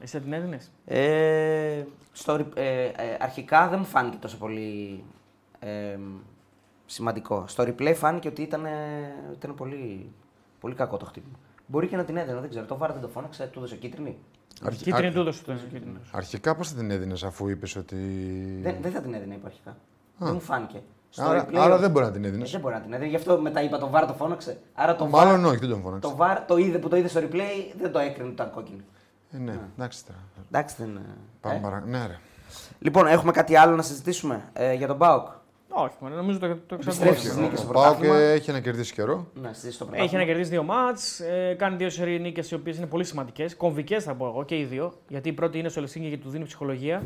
Εσύ θα την έδινες; Ε, στο, ρι- ε, ε, αρχικά δεν μου φάνηκε τόσο πολύ ε, σημαντικό. Στο replay φάνηκε ότι ήταν, ήταν πολύ, πολύ κακό το χτύπημα. Μπορεί και να την έδινε, δεν ξέρω. Το βάρα δεν το φώναξε, του έδωσε κίτρινη. Αρχι- Κίτρινη α- του έδωσε το κίτρινο. Αρχικά πώς θα την έδινες αφού είπες ότι. Δεν, δεν θα την έδινε είπα αρχικά. Δεν μου φάνηκε. Στο Άρα, replay, άρα δεν μπορεί να την Ε, έδινες. δεν μπορεί να την έδινε. Γι' αυτό μετά είπα το βάρα το φώναξε. Άρα το Μάλλον VAR, όχι, δεν τον φώναξε. το, VAR το είδε που το είδε στο replay δεν το έκρινε ότι ήταν κόκκινη. Ε, ναι, εντάξει τώρα. Εντάξει δεν. Πάμε ε. παρα... Ναι, ρε. Λοιπόν, έχουμε κάτι άλλο να συζητήσουμε ε, για τον Μπάουκ; Όχι, μωρέ, νομίζω το, το Επιστρέφει εξαρτάται. στις Ο- νίκες Ο στο Πάοκ πρωτάθλημα; ε, έχει να κερδίσει καιρό. Ναι, συζητήσει το Έχει πρωτάθλημα. να κερδίσει δύο μάτς, ε, κάνει δύο σερή νίκες οι οποίες είναι πολύ σημαντικές. Κομβικές θα πω εγώ και οι δύο. Γιατί η πρώτη είναι στο Ελσίνκι και του δίνει ψυχολογία.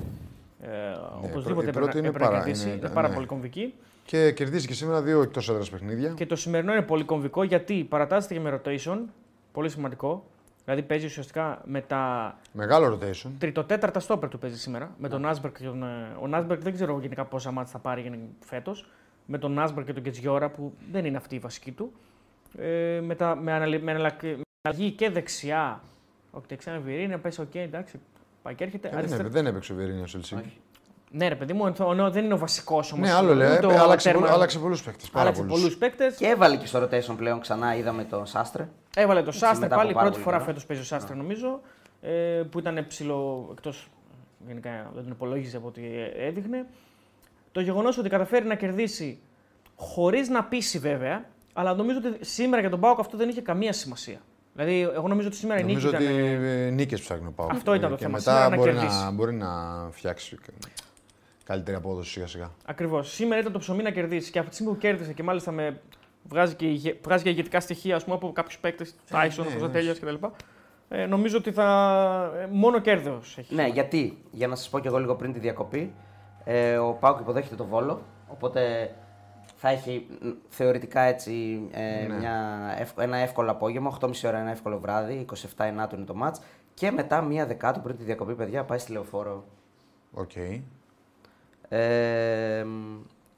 Ε, οπωσδήποτε η έπρεπε, πρώτη είναι έπρεπε να πάρα- κερδίσει. είναι- Είναι, πάρα ναι. πολύ κομβική. Και κερδίζει και σήμερα δύο εκτός έδρας παιχνίδια. Και το σημερινό είναι πολύ κομβικό γιατί παρατάσσεται και με rotation. Πολύ σημαντικό. Δηλαδή παίζει ουσιαστικά με τα Μεγάλο rotation. τριτοτέταρτα στόπερ του παίζει σήμερα. Με τον Άσμπερκ και τον. ε, Ο Νάσμπερκ δεν ξέρω γενικά πόσα μάτια θα πάρει φέτος. Με τον Άσμπερκ και τον Κετζιόρα που δεν είναι αυτή η βασική του. Ε, με, τα, με, αναλυ- με αναλα- με αλλαγή και δεξιά. Όχι, δεξιά με Βιερίνια, πες οκ, εντάξει. Πάει και έρχεται. Ε, δεν, Αριστερά- έπαι- δεν έπαιξε ο Βιερίνια Ελσίνκι. Όχι. Ναι, ρε παιδί μου, ενθο- ενώ δεν είναι ο βασικός όμως. Ναι, άλλο λέει. έπαι- Άλλαξε, πολλού- άλλαξε πολλούς παίκτες. Πάρα άλλαξε πολλούς. πολλούς παίκτες. Και έβαλε και στο rotation πλέον ξανά, είδαμε τον Σάστρε. Έβαλε το Σάστρε μετά από πάλι. πάρα Πρώτη πολύ φορά καιρό. φέτος παίζει ο Σάστρε, νομίζω. Ε, που ήταν ψηλό εκτός. Γενικά δεν τον υπολόγιζε από ό,τι έδειχνε. Το γεγονός ότι καταφέρει να κερδίσει χωρίς να πείσει βέβαια, αλλά νομίζω ότι σήμερα για τον Πάοκ αυτό δεν είχε καμία σημασία. Δηλαδή, εγώ νομίζω ότι σήμερα η νίκη Νομίζω ήταν. ότι νίκες ψάχνει ο Πάοκ. Αυτό ήταν το και θέμα. μετά Σήμερα να μπορεί, κερδίσει. να, μπορεί να φτιάξει καλύτερη απόδοση σιγά σιγά. Ακριβώς. Σήμερα ήταν το ψωμί να κερδίσει και από τη στιγμή που κέρδισε και μάλιστα με. Βγάζει και, ηγε- βγάζει και ηγετικά στοιχεία ας πούμε, από κάποιους παίκτες, Τάισον, ναι, ναι, ναι. τέλεια κτλ. Ε, νομίζω ότι θα. ε, μόνο κέρδος έχει. Ναι, γιατί, για να σας πω και εγώ λίγο πριν τη διακοπή, ε, ο Πάουκ υποδέχεται το Βόλο. Οπότε θα έχει μ, θεωρητικά έτσι ε, Ναι. μια, ευ- ένα εύκολο απόγευμα, 8.30 ώρα ένα εύκολο βράδυ, 27 ενάτου είναι το ματς. Και μετά μία δεκάτου πριν τη διακοπή, παιδιά, πάει στη λεωφόρο. Οκ. Ε,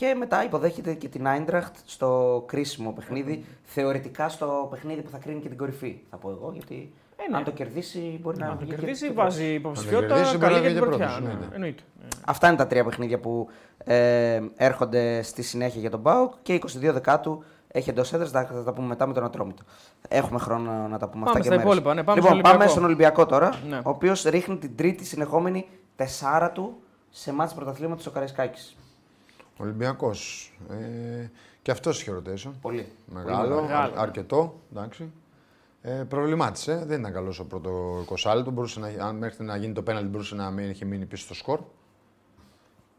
και μετά υποδέχεται και την Άιντραχτ στο κρίσιμο παιχνίδι. Θεωρητικά στο παιχνίδι που θα κρίνει και την κορυφή, θα πω εγώ. Γιατί Ε, Ε, ναι. Αν το κερδίσει, μπορεί να Αν το βγει και κερδίσει, πρώτος. βάζει υποψηφιότητα κερδίσει, μπορεί καλή να για βγει την και πρωτιά. πρώτος, Ναι, εννοείται. εννοείται. Ε, Αυτά είναι τα τρία παιχνίδια που ε, έρχονται στη συνέχεια για τον Μπάουκ και 22 Δεκάτου έχει εντός έδρας. Θα, θα τα πούμε μετά με τον Ατρόμητο. Έχουμε χρόνο να τα πούμε Πάμε αυτά και στα μέρες. υπόλοιπα, ναι, πάμε λοιπόν, στον πάμε Ολυμπιακό. στον Ολυμπιακό τώρα, Ναι. ο οποίος ρίχνει την τρίτη συνεχόμενη τεσσάρα του σε μάτς πρωταθλήματος ο Καραϊσκάκης. Ολυμπιακός. Ε, και αυτός είχε rotation. Πολύ. Μεγάλο, Πολύ μεγάλο. αρ- αρκετό. Εντάξει. Ε, προβλημάτισε. Δεν ήταν καλός ο πρώτο 20 λεπτό. Μπορούσε να, αν μέχρι να γίνει το πέναλτι, μπορούσε να μην είχε μείνει πίσω στο σκορ.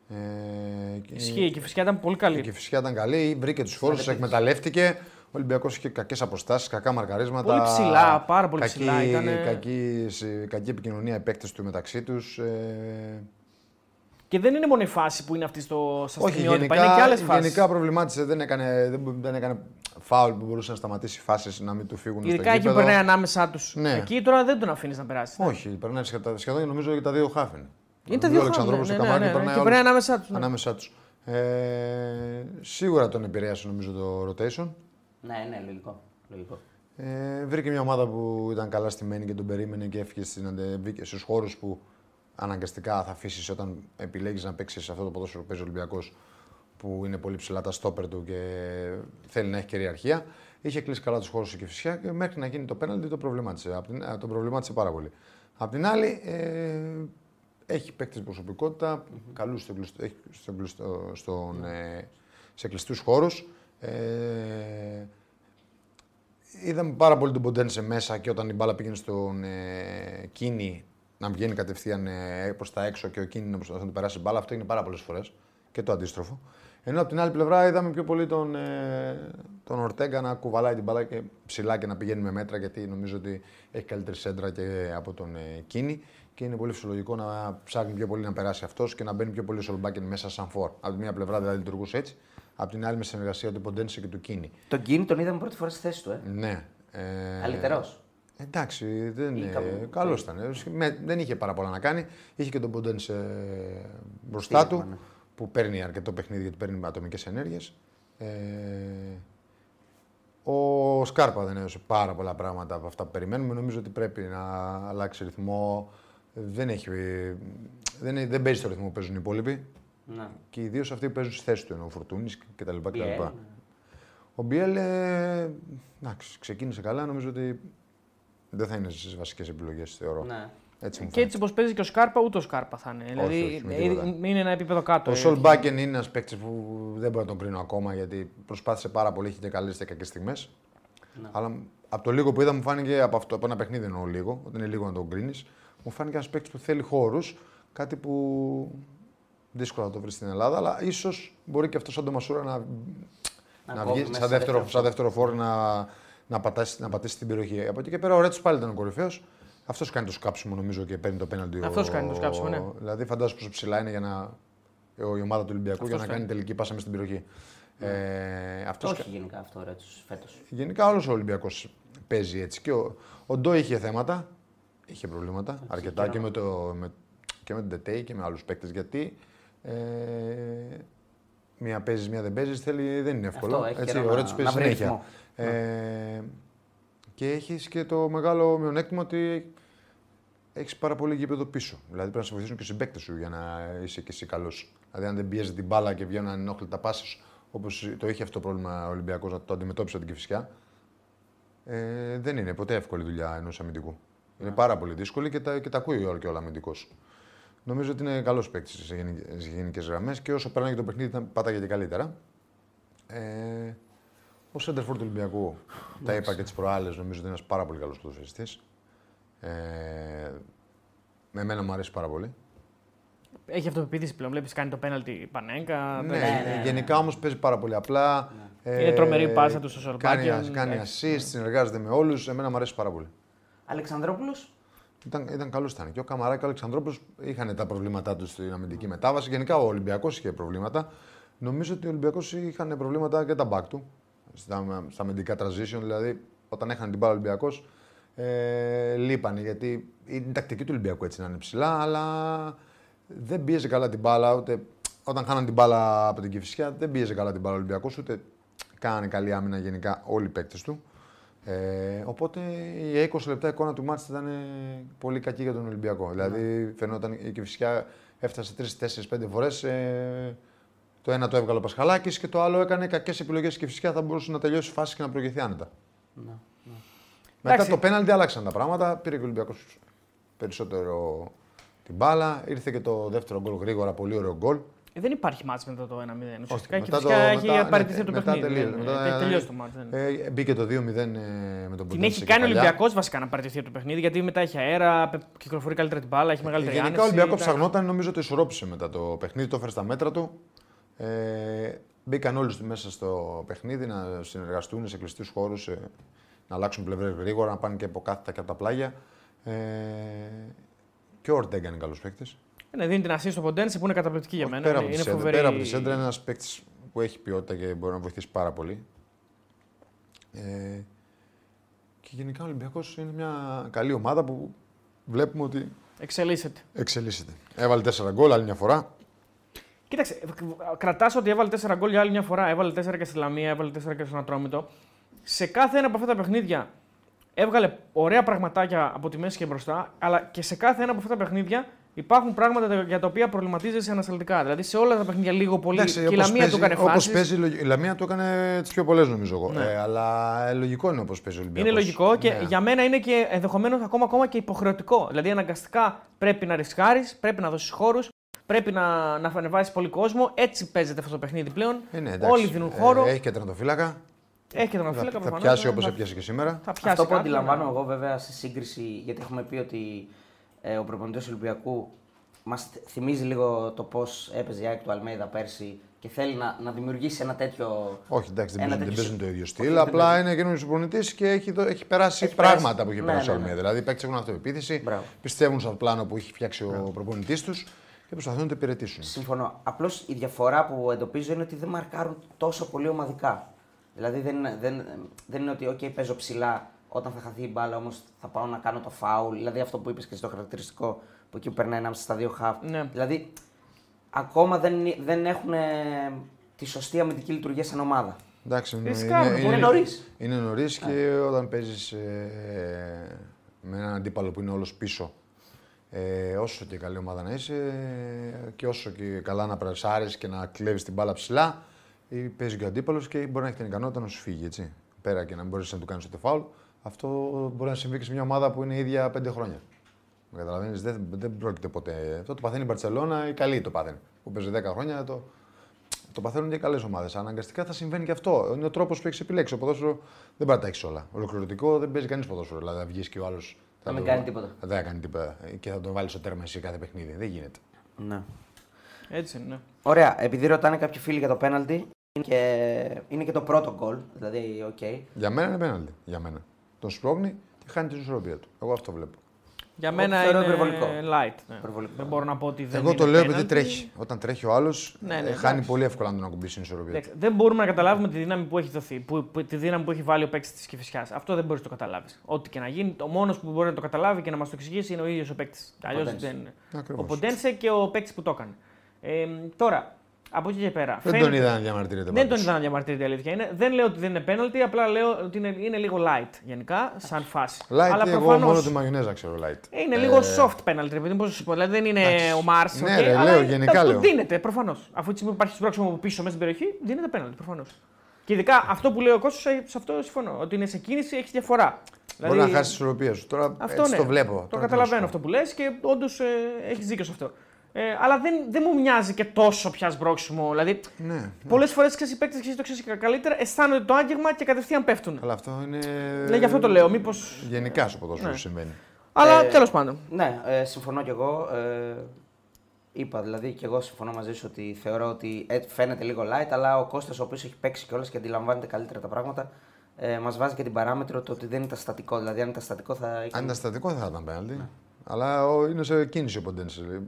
Ε, και- Ισχύει και φυσικά ήταν πολύ καλή. Και φυσικά ήταν καλή, βρήκε τους φόρους, του εκμεταλλεύτηκε. Ο Ολυμπιακός είχε κακές αποστάσεις, κακά μαρκαρίσματα. Πολύ ψηλά, πάρα πολύ κακή, ψηλά ήτανε. Κακή, κακή επικοινωνία οι παίκτες του μεταξύ τους. Ε, Και δεν είναι μόνο η φάση που είναι αυτή στο, στα όχι, στιγμιότυπα, γενικά, είναι και άλλες φάσεις. γενικά προβλημάτισε. Δεν έκανε, δεν, μπο- δεν έκανε φάουλ που μπορούσε να σταματήσει φάσεις να μην του φύγουν Ειδικά στο εκεί που γήπεδο. περνάει ανάμεσά τους. Ναι. Εκεί τώρα δεν τον αφήνεις να περάσει. Όχι, περνάει σχεδόν, σχεδόν νομίζω για τα δύο χάφεν. Είναι τα δύο Ο Αλεξανδρόπουλος χάφεν, στο ναι, ναι, καμάκι ναι, περνάει και όλους περνάει ανάμεσά τους, ναι. Ανάμεσά τους. Ε, σίγουρα τον επηρέασε νομίζω το rotation. Ναι, ναι, λογικό. λογικό. Ε, βρήκε μια ομάδα που ήταν καλά στημένη και τον περίμενε και έφυγε στην, αντε- μπήκε στους χώρους που αναγκαστικά θα αφήσεις όταν επιλέγεις να παίξεις σε αυτό το ποδόσφαιρο που παίζει ο Ολυμπιακός που είναι πολύ ψηλά τα στόπερ του και θέλει να έχει κυριαρχία. Είχε κλείσει καλά τους χώρους και φυσικά και μέχρι να γίνει το πέναλτι το προβλημάτισε. Απ' την, ε, τον προβλημάτισε πάρα πολύ. Απ' την άλλη, ε, έχει παίκτη προσωπικότητα, καλούς στο κλειστό- έχει στο κλειστό- στον, ε, σε κλειστούς χώρους. Ε, Είδαμε πάρα πολύ τον Ποντένσε μέσα και όταν η μπάλα πήγαινε στον ε, Κίνη να βγαίνει κατευθείαν ε, προς τα έξω και ο Κίνη να προσπαθεί να του περάσει μπάλα. Αυτό είναι πάρα πολλές φορές. Και το αντίστροφο. Ενώ από την άλλη πλευρά είδαμε πιο πολύ τον, ε, τον Ορτέγκα να κουβαλάει την μπάλα και ψηλά και να πηγαίνει με μέτρα γιατί νομίζω ότι έχει καλύτερη σέντρα και από τον ε, Κίνη. Και είναι πολύ φυσιολογικό να ψάχνει πιο πολύ να περάσει αυτός και να μπαίνει πιο πολύ ο Σολμπάκεν μέσα σαν φόρ. Από τη μία πλευρά δηλαδή λειτουργούσε έτσι, από την άλλη με συνεργασία του Ποντένσε και του Κίνη. Τον Κίνη τον είδαμε πρώτη φορά στη θέση του. Ε. Ναι. Ε, Καλύτερο. Εντάξει, δεν Ή είναι. κάπου- Καλός ήταν. Ε, Με, δεν είχε πάρα πολλά να κάνει. Είχε και τον Ποντένσε μπροστά Φίλιππα, του ναι. που παίρνει αρκετό παιχνίδι γιατί παίρνει ατομικές ενέργειες. Ε, ο Σκάρπα δεν έδωσε πάρα πολλά πράγματα από αυτά που περιμένουμε. Νομίζω ότι πρέπει να αλλάξει ρυθμό. Δεν, έχει, δεν, δεν παίζει το ρυθμό που παίζουν οι υπόλοιποι. Ναι. Και ιδίως αυτοί που παίζουν στη θέση του, ενώ ο Φορτούνης κτλ. κτλ. Μπιέλ, ναι. Ο Μπιέλ ε, εντάξει, ξεκίνησε καλά. Νομίζω ότι δεν θα είναι στις βασικές επιλογές, θεωρώ. Ναι. Έτσι μου Και έτσι όπως παίζει και ο Σκάρπα, ούτε ο Σκάρπα θα είναι. δηλαδή όχι, με ε, τίποτα. είναι ένα επίπεδο κάτω. Ο ε. Σολ Μπάκεν είναι ένας παίκτης που δεν μπορώ να τον κρίνω ακόμα γιατί προσπάθησε πάρα πολύ, είχε και καλές και κακές στιγμές. Ναι. Αλλά από το λίγο που είδα μου φάνηκε από, αυτό, από ένα παιχνίδι εννοώ λίγο, όταν είναι λίγο να τον κρίνεις, μου φάνηκε ένας παίκτης που θέλει χώρους. Κάτι που δύσκολα να το βρεις στην Ελλάδα, αλλά ίσως μπορεί και αυτός σαν το Μασούρα να, Να να, κόβει βγει μέσα σαν σε δεύτερο, δεύτερο σαν δεύτερο φόρ να, να, πατάσει, να πατήσεις την περιοχή. Από εκεί και πέρα ο Ρέτσος πάλι ήταν ο κορυφαίος. Αυτός κάνει το σκάψιμο νομίζω και παίρνει το πέναλτι. ο- Αυτός κάνει το σκάψιμο, ναι. Δηλαδή φαντάζομαι πόσο ψηλά είναι για να, η ομάδα του Ολυμπιακού για να Αυτός κάνει κάνει. τελική πάσα με στην περιοχή. Ε, αυτός Όχι γενικά αυτό ρε, φέτος. Γενικά όλος ο Ολυμπιακός παίζει έτσι. Και ο, ο Ντό είχε θέματα, είχε προβλήματα αρκετά και με, το, με, και με τον Τετέι και με άλλους παίκτες. Γιατί ε, μία παίζεις, μία δεν παίζεις, θέλει, δεν είναι εύκολο. Αυτό, έχει έτσι, καιρό ο να- Ρέτσος παίζει να βρει συνέχεια. Ε, και έχεις και το μεγάλο μειονέκτημα ότι έχεις πάρα πολύ γήπεδο πίσω. Δηλαδή πρέπει να σε βοηθήσουν και οι συμπαίκτες σου για να είσαι και εσύ καλός. Δηλαδή, αν δεν πιέζει την μπάλα και βγαίνουν ανενόχλητα πάσει, όπως το είχε αυτό το πρόβλημα ο Ολυμπιακός να το αντιμετώπισε την Κυφσιά, ε, δεν είναι ποτέ εύκολη δουλειά ενός αμυντικού. Είναι πάρα πολύ δύσκολη και τα, και τα ακούει όλο και όλο αμυντικός. Νομίζω ότι είναι καλός παίκτης σε γενικές γραμμές και όσο περνάει και το παιχνίδι θα πάταγε και καλύτερα. Ε, ο Σέντερφορ του Ολυμπιακού, τα είπα και τις προάλλες, νομίζω ότι είναι ένας πάρα πολύ καλός ποδοσφαιριστής. Ε, με εμένα μου αρέσει πάρα πολύ. Έχει αυτοπεποίθηση πλέον. Βλέπεις κάνει το πέναλτι πανέγκα. Ναι, το- ναι, γενικά όμως παίζει πάρα πολύ απλά. Ε, Είναι τρομερή η πάσα του στο Κάνει, Σορμπάκεν. κάνει Εντάξει. assist, συνεργάζεται με όλους. Εμένα μου αρέσει πάρα πολύ. Αλεξανδρόπουλος; Ήταν, ήταν καλός ήταν. Και ο Καμαρά και ο Αλεξανδρόπουλος είχαν τα προβλήματά τους στην αμυντική μετάβαση. Γενικά ο Ολυμπιακός είχε προβλήματα. Νομίζω ότι ο Ολυμπιακός είχαν προβλήματα και τα back του. Στα, στα αμυντικά transition, δηλαδή όταν έχανε την μπάλα ο Ολυμπιακός, ε, λείπανε. Γιατί είναι η τακτική του Ολυμπιακού έτσι να είναι ψηλά, αλλά δεν πίεζε καλά την μπάλα. Ούτε, όταν χάναν την μπάλα από την Κυφυσιά, δεν πίεζε καλά την μπάλα ο Ολυμπιακός, ούτε κάνανε καλή άμυνα γενικά όλοι οι παίκτες του. Ε, οπότε η 20 λεπτά εικόνα του μάτς ήταν ε, πολύ κακή για τον Ολυμπιακό. Δηλαδή φαινόταν η Κηφισιά έφτασε 3-4-5 φορές. Ε, το ένα το έβγαλε ο Πασχαλάκης και το άλλο έκανε κακές επιλογές και φυσικά θα μπορούσε να τελειώσει φάση και να προηγηθεί άνετα. Ναι, ναι. Μετά Εντάξει. το πέναλτι άλλαξαν τα πράγματα. Πήρε και ο Ολυμπιακός περισσότερο την μπάλα. Ήρθε και το δεύτερο γκολ γρήγορα, πολύ ωραίο γκολ. Ε, δεν υπάρχει μάτς μετά το 1-0. Ουσιαστικά και μετά φυσικά το- έχει μετά- απαραίτηθεί ναι, το μετά παιχνίδι. τελείωσε, δεν- μετά- έχει τελειώσει το μάτς. δεν- Ε, μπήκε το 2-0 ε, με τον Την Ποντένσε έχει και κάνει ο παλιά. Ολυμπιακός βασικά να παραιτηθεί από το παιχνίδι γιατί μετά έχει αέρα, πε- κυκλοφορεί καλύτερα την μπάλα, έχει μεγαλύτερη Ε, Γενικά ο άνεση, Ολυμπιακός εντάξει. ψαγνόταν, νομίζω το ισορρόπησε μετά το παιχνίδι, το έφερε στα μέτρα του. Ε, μπήκαν όλοι μέσα στο παιχνίδι να συνεργαστούν σε κλειστούς χώρους, να αλλάξουν πλευρές γρήγορα, να πάνε και από κάθετα και από τα πλάγια. Ε, και ο Ορτέγκα είναι καλός παίκτης. Ναι, δίνει την ασύ στο Ποντένσε που είναι καταπληκτική για μένα. Πέρα από, είναι τη σέντρα, φοβερή. πέρα από τη σέντρα είναι ένας παίκτης που έχει ποιότητα και μπορεί να βοηθήσει πάρα πολύ. Ε, και γενικά ο Ολυμπιακός είναι μια καλή ομάδα που βλέπουμε ότι Εξελίσσεται. εξελίσσεται. Έβαλε 4 γκολ άλλη μια φορά. Κοίταξε, κρατάς ότι έβαλε 4 γκολ για άλλη μια φορά. Έβαλε 4 και στη Λαμία, έβαλε 4 και στον Ατρόμητο. Σε κάθε ένα από αυτά τα παιχνίδια έβγαλε ωραία πραγματάκια από τη μέση και μπροστά, αλλά και σε κάθε ένα από αυτά τα παιχνίδια υπάρχουν πράγματα τα- για τα οποία προβληματίζεσαι ανασταλτικά. Δηλαδή σε όλα τα παιχνίδια λίγο πολύ. Εντάξει, και η όπως Λαμία παίζει- του έκανε όπως φάσεις. παίζει, λογι- η Λαμία του έκανε τις πιο πολλές νομίζω εγώ. Ναι. Ε, αλλά ε, λογικό είναι όπως παίζει ο Ολυμπιακός. Είναι λογικό και Ναι. για μένα είναι και ενδεχομένως ακόμα, ακόμα και υποχρεωτικό. Δηλαδή αναγκαστικά πρέπει να ρισκάρεις, πρέπει να δώσεις χώρους, πρέπει να, να ανεβάσεις πολύ κόσμο. Έτσι παίζεται αυτό το παιχνίδι πλέον. Ε, ναι, εντάξει. Όλοι δίνουν χώρο. Ε, έχει και τερματοφύλακα. Έχει και τον Θα, αφίλακα θα προφανώς, πιάσει ναι, όπως θα- έπιασε και σήμερα. Θα πιάσει Αυτό που κάποιον, αντιλαμβάνω ναι. εγώ βέβαια σε σύγκριση, γιατί έχουμε πει ότι ε, ο προπονητής του Ολυμπιακού μας θυμίζει λίγο το πώς έπαιζε η ΑΕΚ του Αλμέιδα πέρσι και θέλει να, να δημιουργήσει ένα τέτοιο. Όχι, εντάξει, δεν Ένα παίζουν, δεν τέτοιο παίζουν το ίδιο Όχι, στυλ. δεν Απλά παίζουν. είναι καινούριο προπονητής και έχει, δω- έχει περάσει Έχει πράγματα περάσει. που έχει Ναι, περάσει ο ναι, ναι. Αλμέδα. Δηλαδή οι παίκτε έχουν αυτοεπίθεση, Μπράβο. πιστεύουν στο πλάνο που έχει φτιάξει ο προπονητής τους και προσπαθούν να το υπηρετήσουν. Συμφωνώ. Απλώς η διαφορά που εντοπίζω είναι ότι δεν μαρκάρουν τόσο πολύ ομαδικά. Δηλαδή δεν, δεν, δεν είναι ότι okay, παίζω ψηλά όταν θα χαθεί η μπάλα, όμως θα πάω να κάνω το φάουλ. Δηλαδή αυτό που είπες και στο χαρακτηριστικό που εκεί που περνάει ανάμεσα στα δύο χαφ. Ναι. Δηλαδή ακόμα δεν, δεν έχουν ε, τη σωστή αμυντική λειτουργία σαν ομάδα. Εντάξει, είναι, Ρισκάρουν, είναι νωρίς. Είναι νωρίς και όταν παίζεις με έναν αντίπαλο που είναι όλος πίσω, ε, όσο και καλή ομάδα να είσαι ε, και όσο και καλά να πρεσάρεις και να κλέβεις την μπάλα ψηλά, ή παίζει και ο αντίπαλος και μπορεί να έχει την ικανότητα να σου φύγει. Έτσι. Πέρα και να μπορείς να του κάνεις το φάουλ, αυτό μπορεί να συμβεί και σε μια ομάδα που είναι ίδια πέντε χρόνια. Με καταλαβαίνεις, δεν, δεν πρόκειται ποτέ. Αυτό το παθαίνει η Μπαρσελόνα, η καλή το πάθαινε. Που παίζει 10 χρόνια, το, το παθαίνουν και οι καλές ομάδες. Αναγκαστικά θα συμβαίνει και αυτό. Είναι ο τρόπος που έχεις επιλέξει. Το ποδόσφαιρο δεν πάει να τα έχει όλα. Ολοκληρωτικό δεν παίζει κανείς ποδόσφαιρο. Δηλαδή θα βγεις και ο άλλος. Να μην κάνει τίποτα. Δεν θα κάνει τίποτα. Και θα τον βάλεις στο τέρμα εσύ κάθε παιχνίδι. Δεν γίνεται. Ναι. Έτσι είναι. ναι. Ωραία. Επειδή ρωτάνε κάποιοι φίλοι για το πέναλτι, είναι και, είναι και το πρώτο γκολ. Δηλαδή, οκ. Για μένα είναι πέναλτι. Για μένα. Τον σπρώχνει και χάνει την ισορροπία του. Εγώ αυτό βλέπω. Για Εγώ μένα το θεωρώ είναι υπερβολικό. light. Ναι. Υπερβολικό. Δεν μπορώ να πω ότι δεν Εγώ είναι το λέω επειδή penalty. τρέχει. Όταν τρέχει ο άλλος, Ναι, ναι, χάνει εντάξει. πολύ εύκολα να τον ακουμπήσει την ισορροπία του. Εντάξει, δεν μπορούμε να καταλάβουμε τη δύναμη που έχει δοθεί, που, που- τη δύναμη που έχει βάλει ο παίκτης της Κυφυσιάς. Αυτό δεν μπορείς να το καταλάβεις. Ό,τι και να γίνει, ο μόνος που μπορεί να το καταλάβει και να μας το εξηγήσει είναι ο ίδιος ο παίκτης. Αλλιώς Ποντένσε. δεν είναι. Ακριβώς. Ο Ποντένσε και ο παίκτης που το έκανε. Ε, τώρα, από εκεί και πέρα. Δεν τον είδα να διαμαρτύρεται. Δεν τον πάντως. είδα να διαμαρτύρεται η αλήθεια. Είναι. Δεν λέω ότι δεν είναι penalty, απλά λέω ότι είναι, είναι λίγο light γενικά, σαν φάση. Light, Αλλά εγώ προφανώς μόνο τη μαγιονέζα ξέρω light. είναι Ε, λίγο soft penalty, ρε παιδί μου, πώς να σου πω. Δηλαδή δεν είναι Εντάξει. ο Μάρς, Ναι, οκ, ρε, αλλά λέω, είναι- γενικά το λέω. δίνεται προφανώς. Αφού τη στιγμή που υπάρχει σπρώξιμο από πίσω μέσα στην περιοχή, δίνεται penalty προφανώς. Και ειδικά αυτό που λέει ο Κώστος, ε, σε αυτό συμφωνώ. Ότι είναι σε κίνηση, έχει διαφορά. Μπορεί να χάσεις τη ισορροπία σου. Τώρα Δηλαδή- Αυτό έτσι ναι. το βλέπω. Το Τώρα τι να καταλαβαίνω σου αυτό που λες και όντως ε, έχεις δίκιο σε αυτό. Ε, αλλά δεν, δεν μου μοιάζει και τόσο πια σμπρώξιμο. Δηλαδή, πω. Ναι, ναι. πολλές φορές ξέρεις οι παίκτες και εσύ το ξέρεις καλύτερα, αισθάνονται το άγγιγμα και κατευθείαν πέφτουν. Αλλά αυτό είναι. Ναι, γι' αυτό το λέω. Μήπω. Γενικά στο ποδόσφαιρο Ναι. συμβαίνει. Αλλά Ε, τέλος πάντων. Ναι, ε, συμφωνώ κι εγώ. Ε, είπα δηλαδή και εγώ συμφωνώ μαζί σου ότι θεωρώ ότι ε, φαίνεται λίγο light, αλλά ο Κώστας ο οποίος έχει παίξει κιόλας και αντιλαμβάνεται καλύτερα τα πράγματα, ε, μας βάζει και την παράμετρο το ότι δεν ήταν στατικό. Δηλαδή, αν ήταν στατικό θα. Αν Είχαν... ήταν στατικό δεν θα ήταν πέναλτι. Ναι. Αλλά ο, είναι σε κίνηση ο Ποντένσε.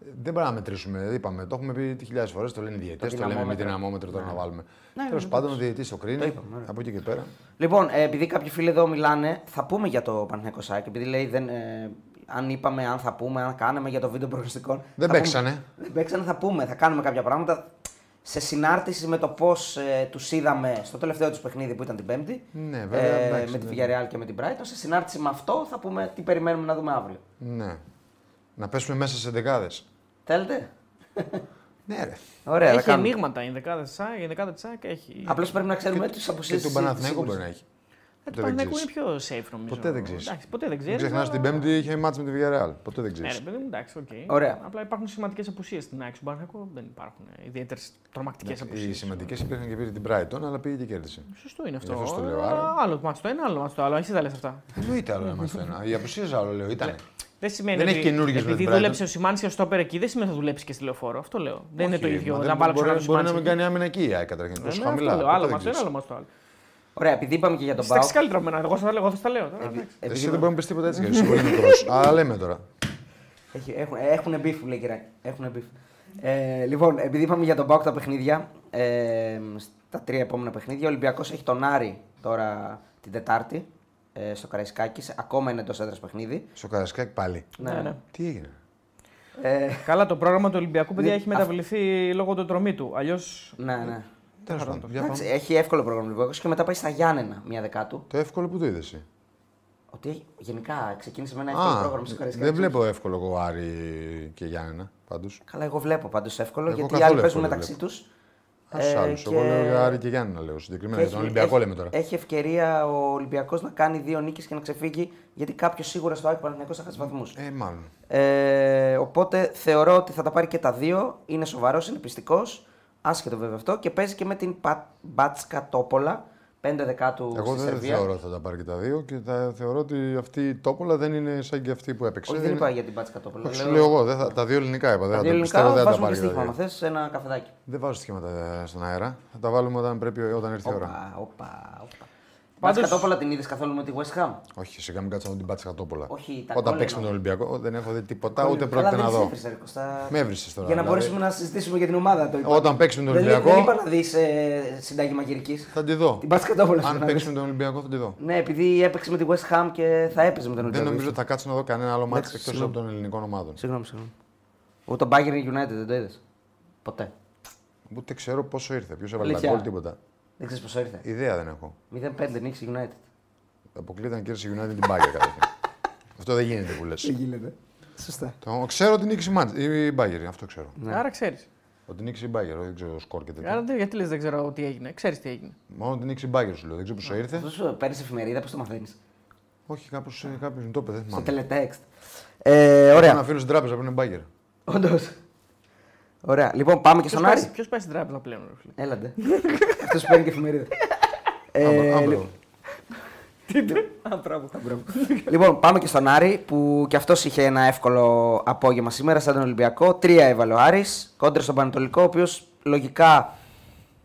Δεν μπορούμε να μετρήσουμε. Είπαμε, το έχουμε πει χιλιάδες φορές. Το λένε οι διαιτέ, Το το, λέμε με δυναμόμετρο. δυναμόμετρο τώρα να βάλουμε. Ναι, Τέλος ναι, πάντων, ο διαιτή το κρίνει. Το είπαμε, ναι. από εκεί και πέρα. Λοιπόν, ε, επειδή κάποιοι φίλοι εδώ μιλάνε, θα πούμε για το Παναθηναϊκό Σάκ. Επειδή λέει, δεν, ε, αν είπαμε, αν θα πούμε, αν κάναμε για το βίντεο προγνωστικών. Δεν θα παίξανε. Πούμε. Δεν παίξανε, θα πούμε, θα κάνουμε κάποια πράγματα. σε συνάρτηση με το πώς ε, τους είδαμε στο τελευταίο τους παιχνίδι που ήταν την Πέμπτη. Ναι, βέβαια, ε, εντάξει, με τη ναι. Villarreal και με την Brighton. Σε συνάρτηση με αυτό θα πούμε τι περιμένουμε να δούμε αύριο. Ναι. Να πέσουμε μέσα σε ενδεκάδες. Θέλετε; Ναι, ρε. Ωραία, έχει αινίγματα η ενδεκάδα της ΑΕΚ, η ενδεκάδα της ΑΕΚ έχει. Απλώς πρέπει να ξέρουμε του Και απουσίες. του Παναθηναϊκού μπορεί να έχει. Ε, ποτέ το δεν Παναθηναϊκό είναι ξέρεις. πιο safe νομίζω. Ποτέ δεν ξέρεις. Εντάξει, ποτέ δεν Μην ξέρεις. ξεχνάς την Πέμπτη είχε ματς με τη Villarreal. Ποτέ δεν Ναι, ρε ξέρεις. παιδί μου, εντάξει, οκ. Ωραία. Απλά υπάρχουν σημαντικές απουσίες στην άκρη του Παναθηναϊκού. Δεν υπάρχουν ιδιαίτερες τρομακτικές Οι απουσίες. σημαντικές υπήρχαν και πήρε την Brighton, αλλά πήγε και κέρδισε. Σωστό είναι αυτό. Γι' αυτό στο λέω, Α, άρα. Άλλο μάτσο το ένα, άλλο μάτσο το άλλο. Εσύ τα λες αυτά. Εννοείται άλλο ένα το ένα. Οι απουσίες άλλο λέω ήταν. Δεν σημαίνει Δεν ότι έχει καινούργιες με επειδή την δούλεψε Brighton. ο Σιμάνση ως στόπερ εκεί, δεν σημαίνει ότι θα δουλέψει και στη λεωφόρο. Αυτό λέω. Δεν είναι το Όχι, ίδιο. μα Να δεν βάλω μπορεί, ξανά μπορεί να του μην κάνει άμυνα εκεί η ΑΕΚ καταρχήν. Τόσο χαμηλά. Άλλο Ποτέ δεν μάτσο το ένα, ξέρεις. άλλο μάτσο το άλλο. Ωραία, επειδή είπαμε και για τον Εσύ τα Πάο. ξέρεις καλύτερα από μένα. Εγώ θα λέω, εγώ θα τα λέω. τώρα, εντάξει. Εσύ δεν μπορεί να πεις τίποτα έτσι. γιατί Είσαι πολύ μικρός. Αλλά λέμε τώρα. Έχουν, έχουν μπιφ, λέει κυράκι. Έχουν μπιφ. Ε, λοιπόν, επειδή είπαμε για τον Πάοκ τα παιχνίδια, ε, στα τρία επόμενα παιχνίδια, ο Ολυμπιακός έχει τον Άρη τώρα την Τετάρτη ε, στο Καραϊσκάκη. Ακόμα είναι εντός έδρας παιχνίδι. Στο Καρασκάκι πάλι. Ναι, ναι. Τι έγινε; Ε, Καλά, το πρόγραμμα του Ολυμπιακού παιδιά Ναι, έχει μεταβληθεί λόγω του τρομή του. Αλλιώς. ναι, ναι. Τέλος πάντων. για Εντάξει, πάμε. έχει εύκολο πρόγραμμα ο Ολυμπιακό και μετά πάει στα Γιάννενα μία δεκάτου. Το εύκολο που το είδες. εσύ. Ότι έχει- γενικά ξεκίνησε με ένα εύκολο Α, πρόγραμμα στο Καραϊσκάκης. δεν βλέπω εύκολο εγώ Άρη και Γιάννενα πάντως. Καλά, εγώ βλέπω πάντως εύκολο Εγώ γιατί οι καθόλου άλλοι παίζουν εύκολο μεταξύ τους. Α του άλλους. Εγώ λέω για Άρη και Γιάννενα λέω συγκεκριμένα. Για τον Ολυμπιακό λέμε τώρα. έχει ευκαιρία ο Ολυμπιακός να κάνει δύο νίκες και να ξεφύγει γιατί κάποιος σίγουρα στο Άκη Παναθηναϊκός θα χάσει βαθμούς. Ε, μάλλον. Ε, οπότε θεωρώ ότι θα τα πάρει και τα δύο. Είναι σοβαρός, είναι πιστικός. Άσχετο βέβαια αυτό. Και παίζει και με την Πα- Μπάτσκα Τόπολα. 5 δεκάτου Εγώ στη δεν Σερβία. θεωρώ ότι θα τα πάρει και τα δύο και θα θεωρώ ότι αυτή η τόπολα δεν είναι σαν και αυτή που έπαιξε. Όχι, Δεν δεν είναι- είπα για την Μπάτσκα Τόπολα. Όχι, σου λέω εγώ. δεν θα- τα δύο ελληνικά είπα. Δεν Τα θα δύο το πιστεύω, ελληνικά δεν θα τα βάζουμε και πάρει. και τα στοίχημα. δύο. Αν θε ένα καφεδάκι. Δεν βάζω στοιχήματα στον αέρα. Θα τα βάλουμε όταν, πρέπει, όταν έρθει η ώρα. Όπα, όπα, όπα. Πάντως- Μπάτσκα Τόπολα την είδες καθόλου με τη West Ham; Όχι, σιγά μην κάτσω να την πάτσει κατόπολα. Όχι, τα Όταν γκολ παίξει με τον εννοώ. Ολυμπιακό δεν έχω δει τίποτα, Καλά, ούτε δεν πρόκειται να τις δω. έβρισες, ρε, Κωστά. Με έβρισες τώρα. Για να δηλαδή. μπορέσουμε να συζητήσουμε για την ομάδα. Το είπα. Όταν παίξει με τον Δεν- Ολυμπιακό, Δεν είπα να δεις ε, συντάγει μαγειρικής. θα τη δω. Την Μπάτσκα Τόπολα. Αν σου να παίξει δεις. με τον Ολυμπιακό θα τη δω. Ναι, επειδή έπαιξε με τη West Ham και θα έπαιζε με τον Δεν Ολυμπιακό. νομίζω ότι θα κάτσω να δω κανένα άλλο μάτι Εντάξει, εκτός συγγνώμη. από των ελληνικών ομάδων. Συγγνώμη, συγγνώμη. Ούτε το Bayern United δεν το είδες; Ποτέ. Ούτε ξέρω πόσο ήρθε, ποιος έβαλε τα Αλήθεια. γκολ, τίποτα. Δεν ξέρεις πόσο ήρθε. Ιδέα δεν έχω. 0-5 νίκης η United. Αποκλείται να κέρδισε η United την Bayern καταρχήν. Αυτό δεν γίνεται που λες. γίνεται. Σωστά. Το ξέρω ότι νίκησε η Manchester- η Bayern, αυτό ξέρω. Ναι. Άρα ξέρεις. Ότι νίκησε η Bayern, δεν ξέρω σκορ και τέτοια. Άρα δεν- γιατί λες δεν ξέρω τι έγινε. Ξέρεις τι έγινε. Μόνο ότι νίκησε η Bayern σου λέω, δεν ξέρω πόσο ήρθε. Αυτό σου παίρνεις εφημερίδα, πώς το μαθαίνεις; Όχι, κάπως κάποιο μου το είπε, δεν Στο θυμάμαι. teletext. Ε, Ένα ωραία. φίλο στην τράπεζα που είναι Bayern. Όντως. Ωραία. Λοιπόν, πάμε και στον Άρη. Ποιος πάει στην τράπεζα πλέον, ρε φίλε; Έλαντε. Αυτός παίρνει και εφημερίδα. Ε, Άμπρο, άμπρο. λοιπόν- Τι είπε. Α, μπράβο. Λοιπόν, πάμε και στον Άρη που και αυτός είχε ένα εύκολο απόγευμα σήμερα σαν τον Ολυμπιακό. Τρία έβαλε ο Άρης, κόντρα στον Πανετολικό, ο οποίος λογικά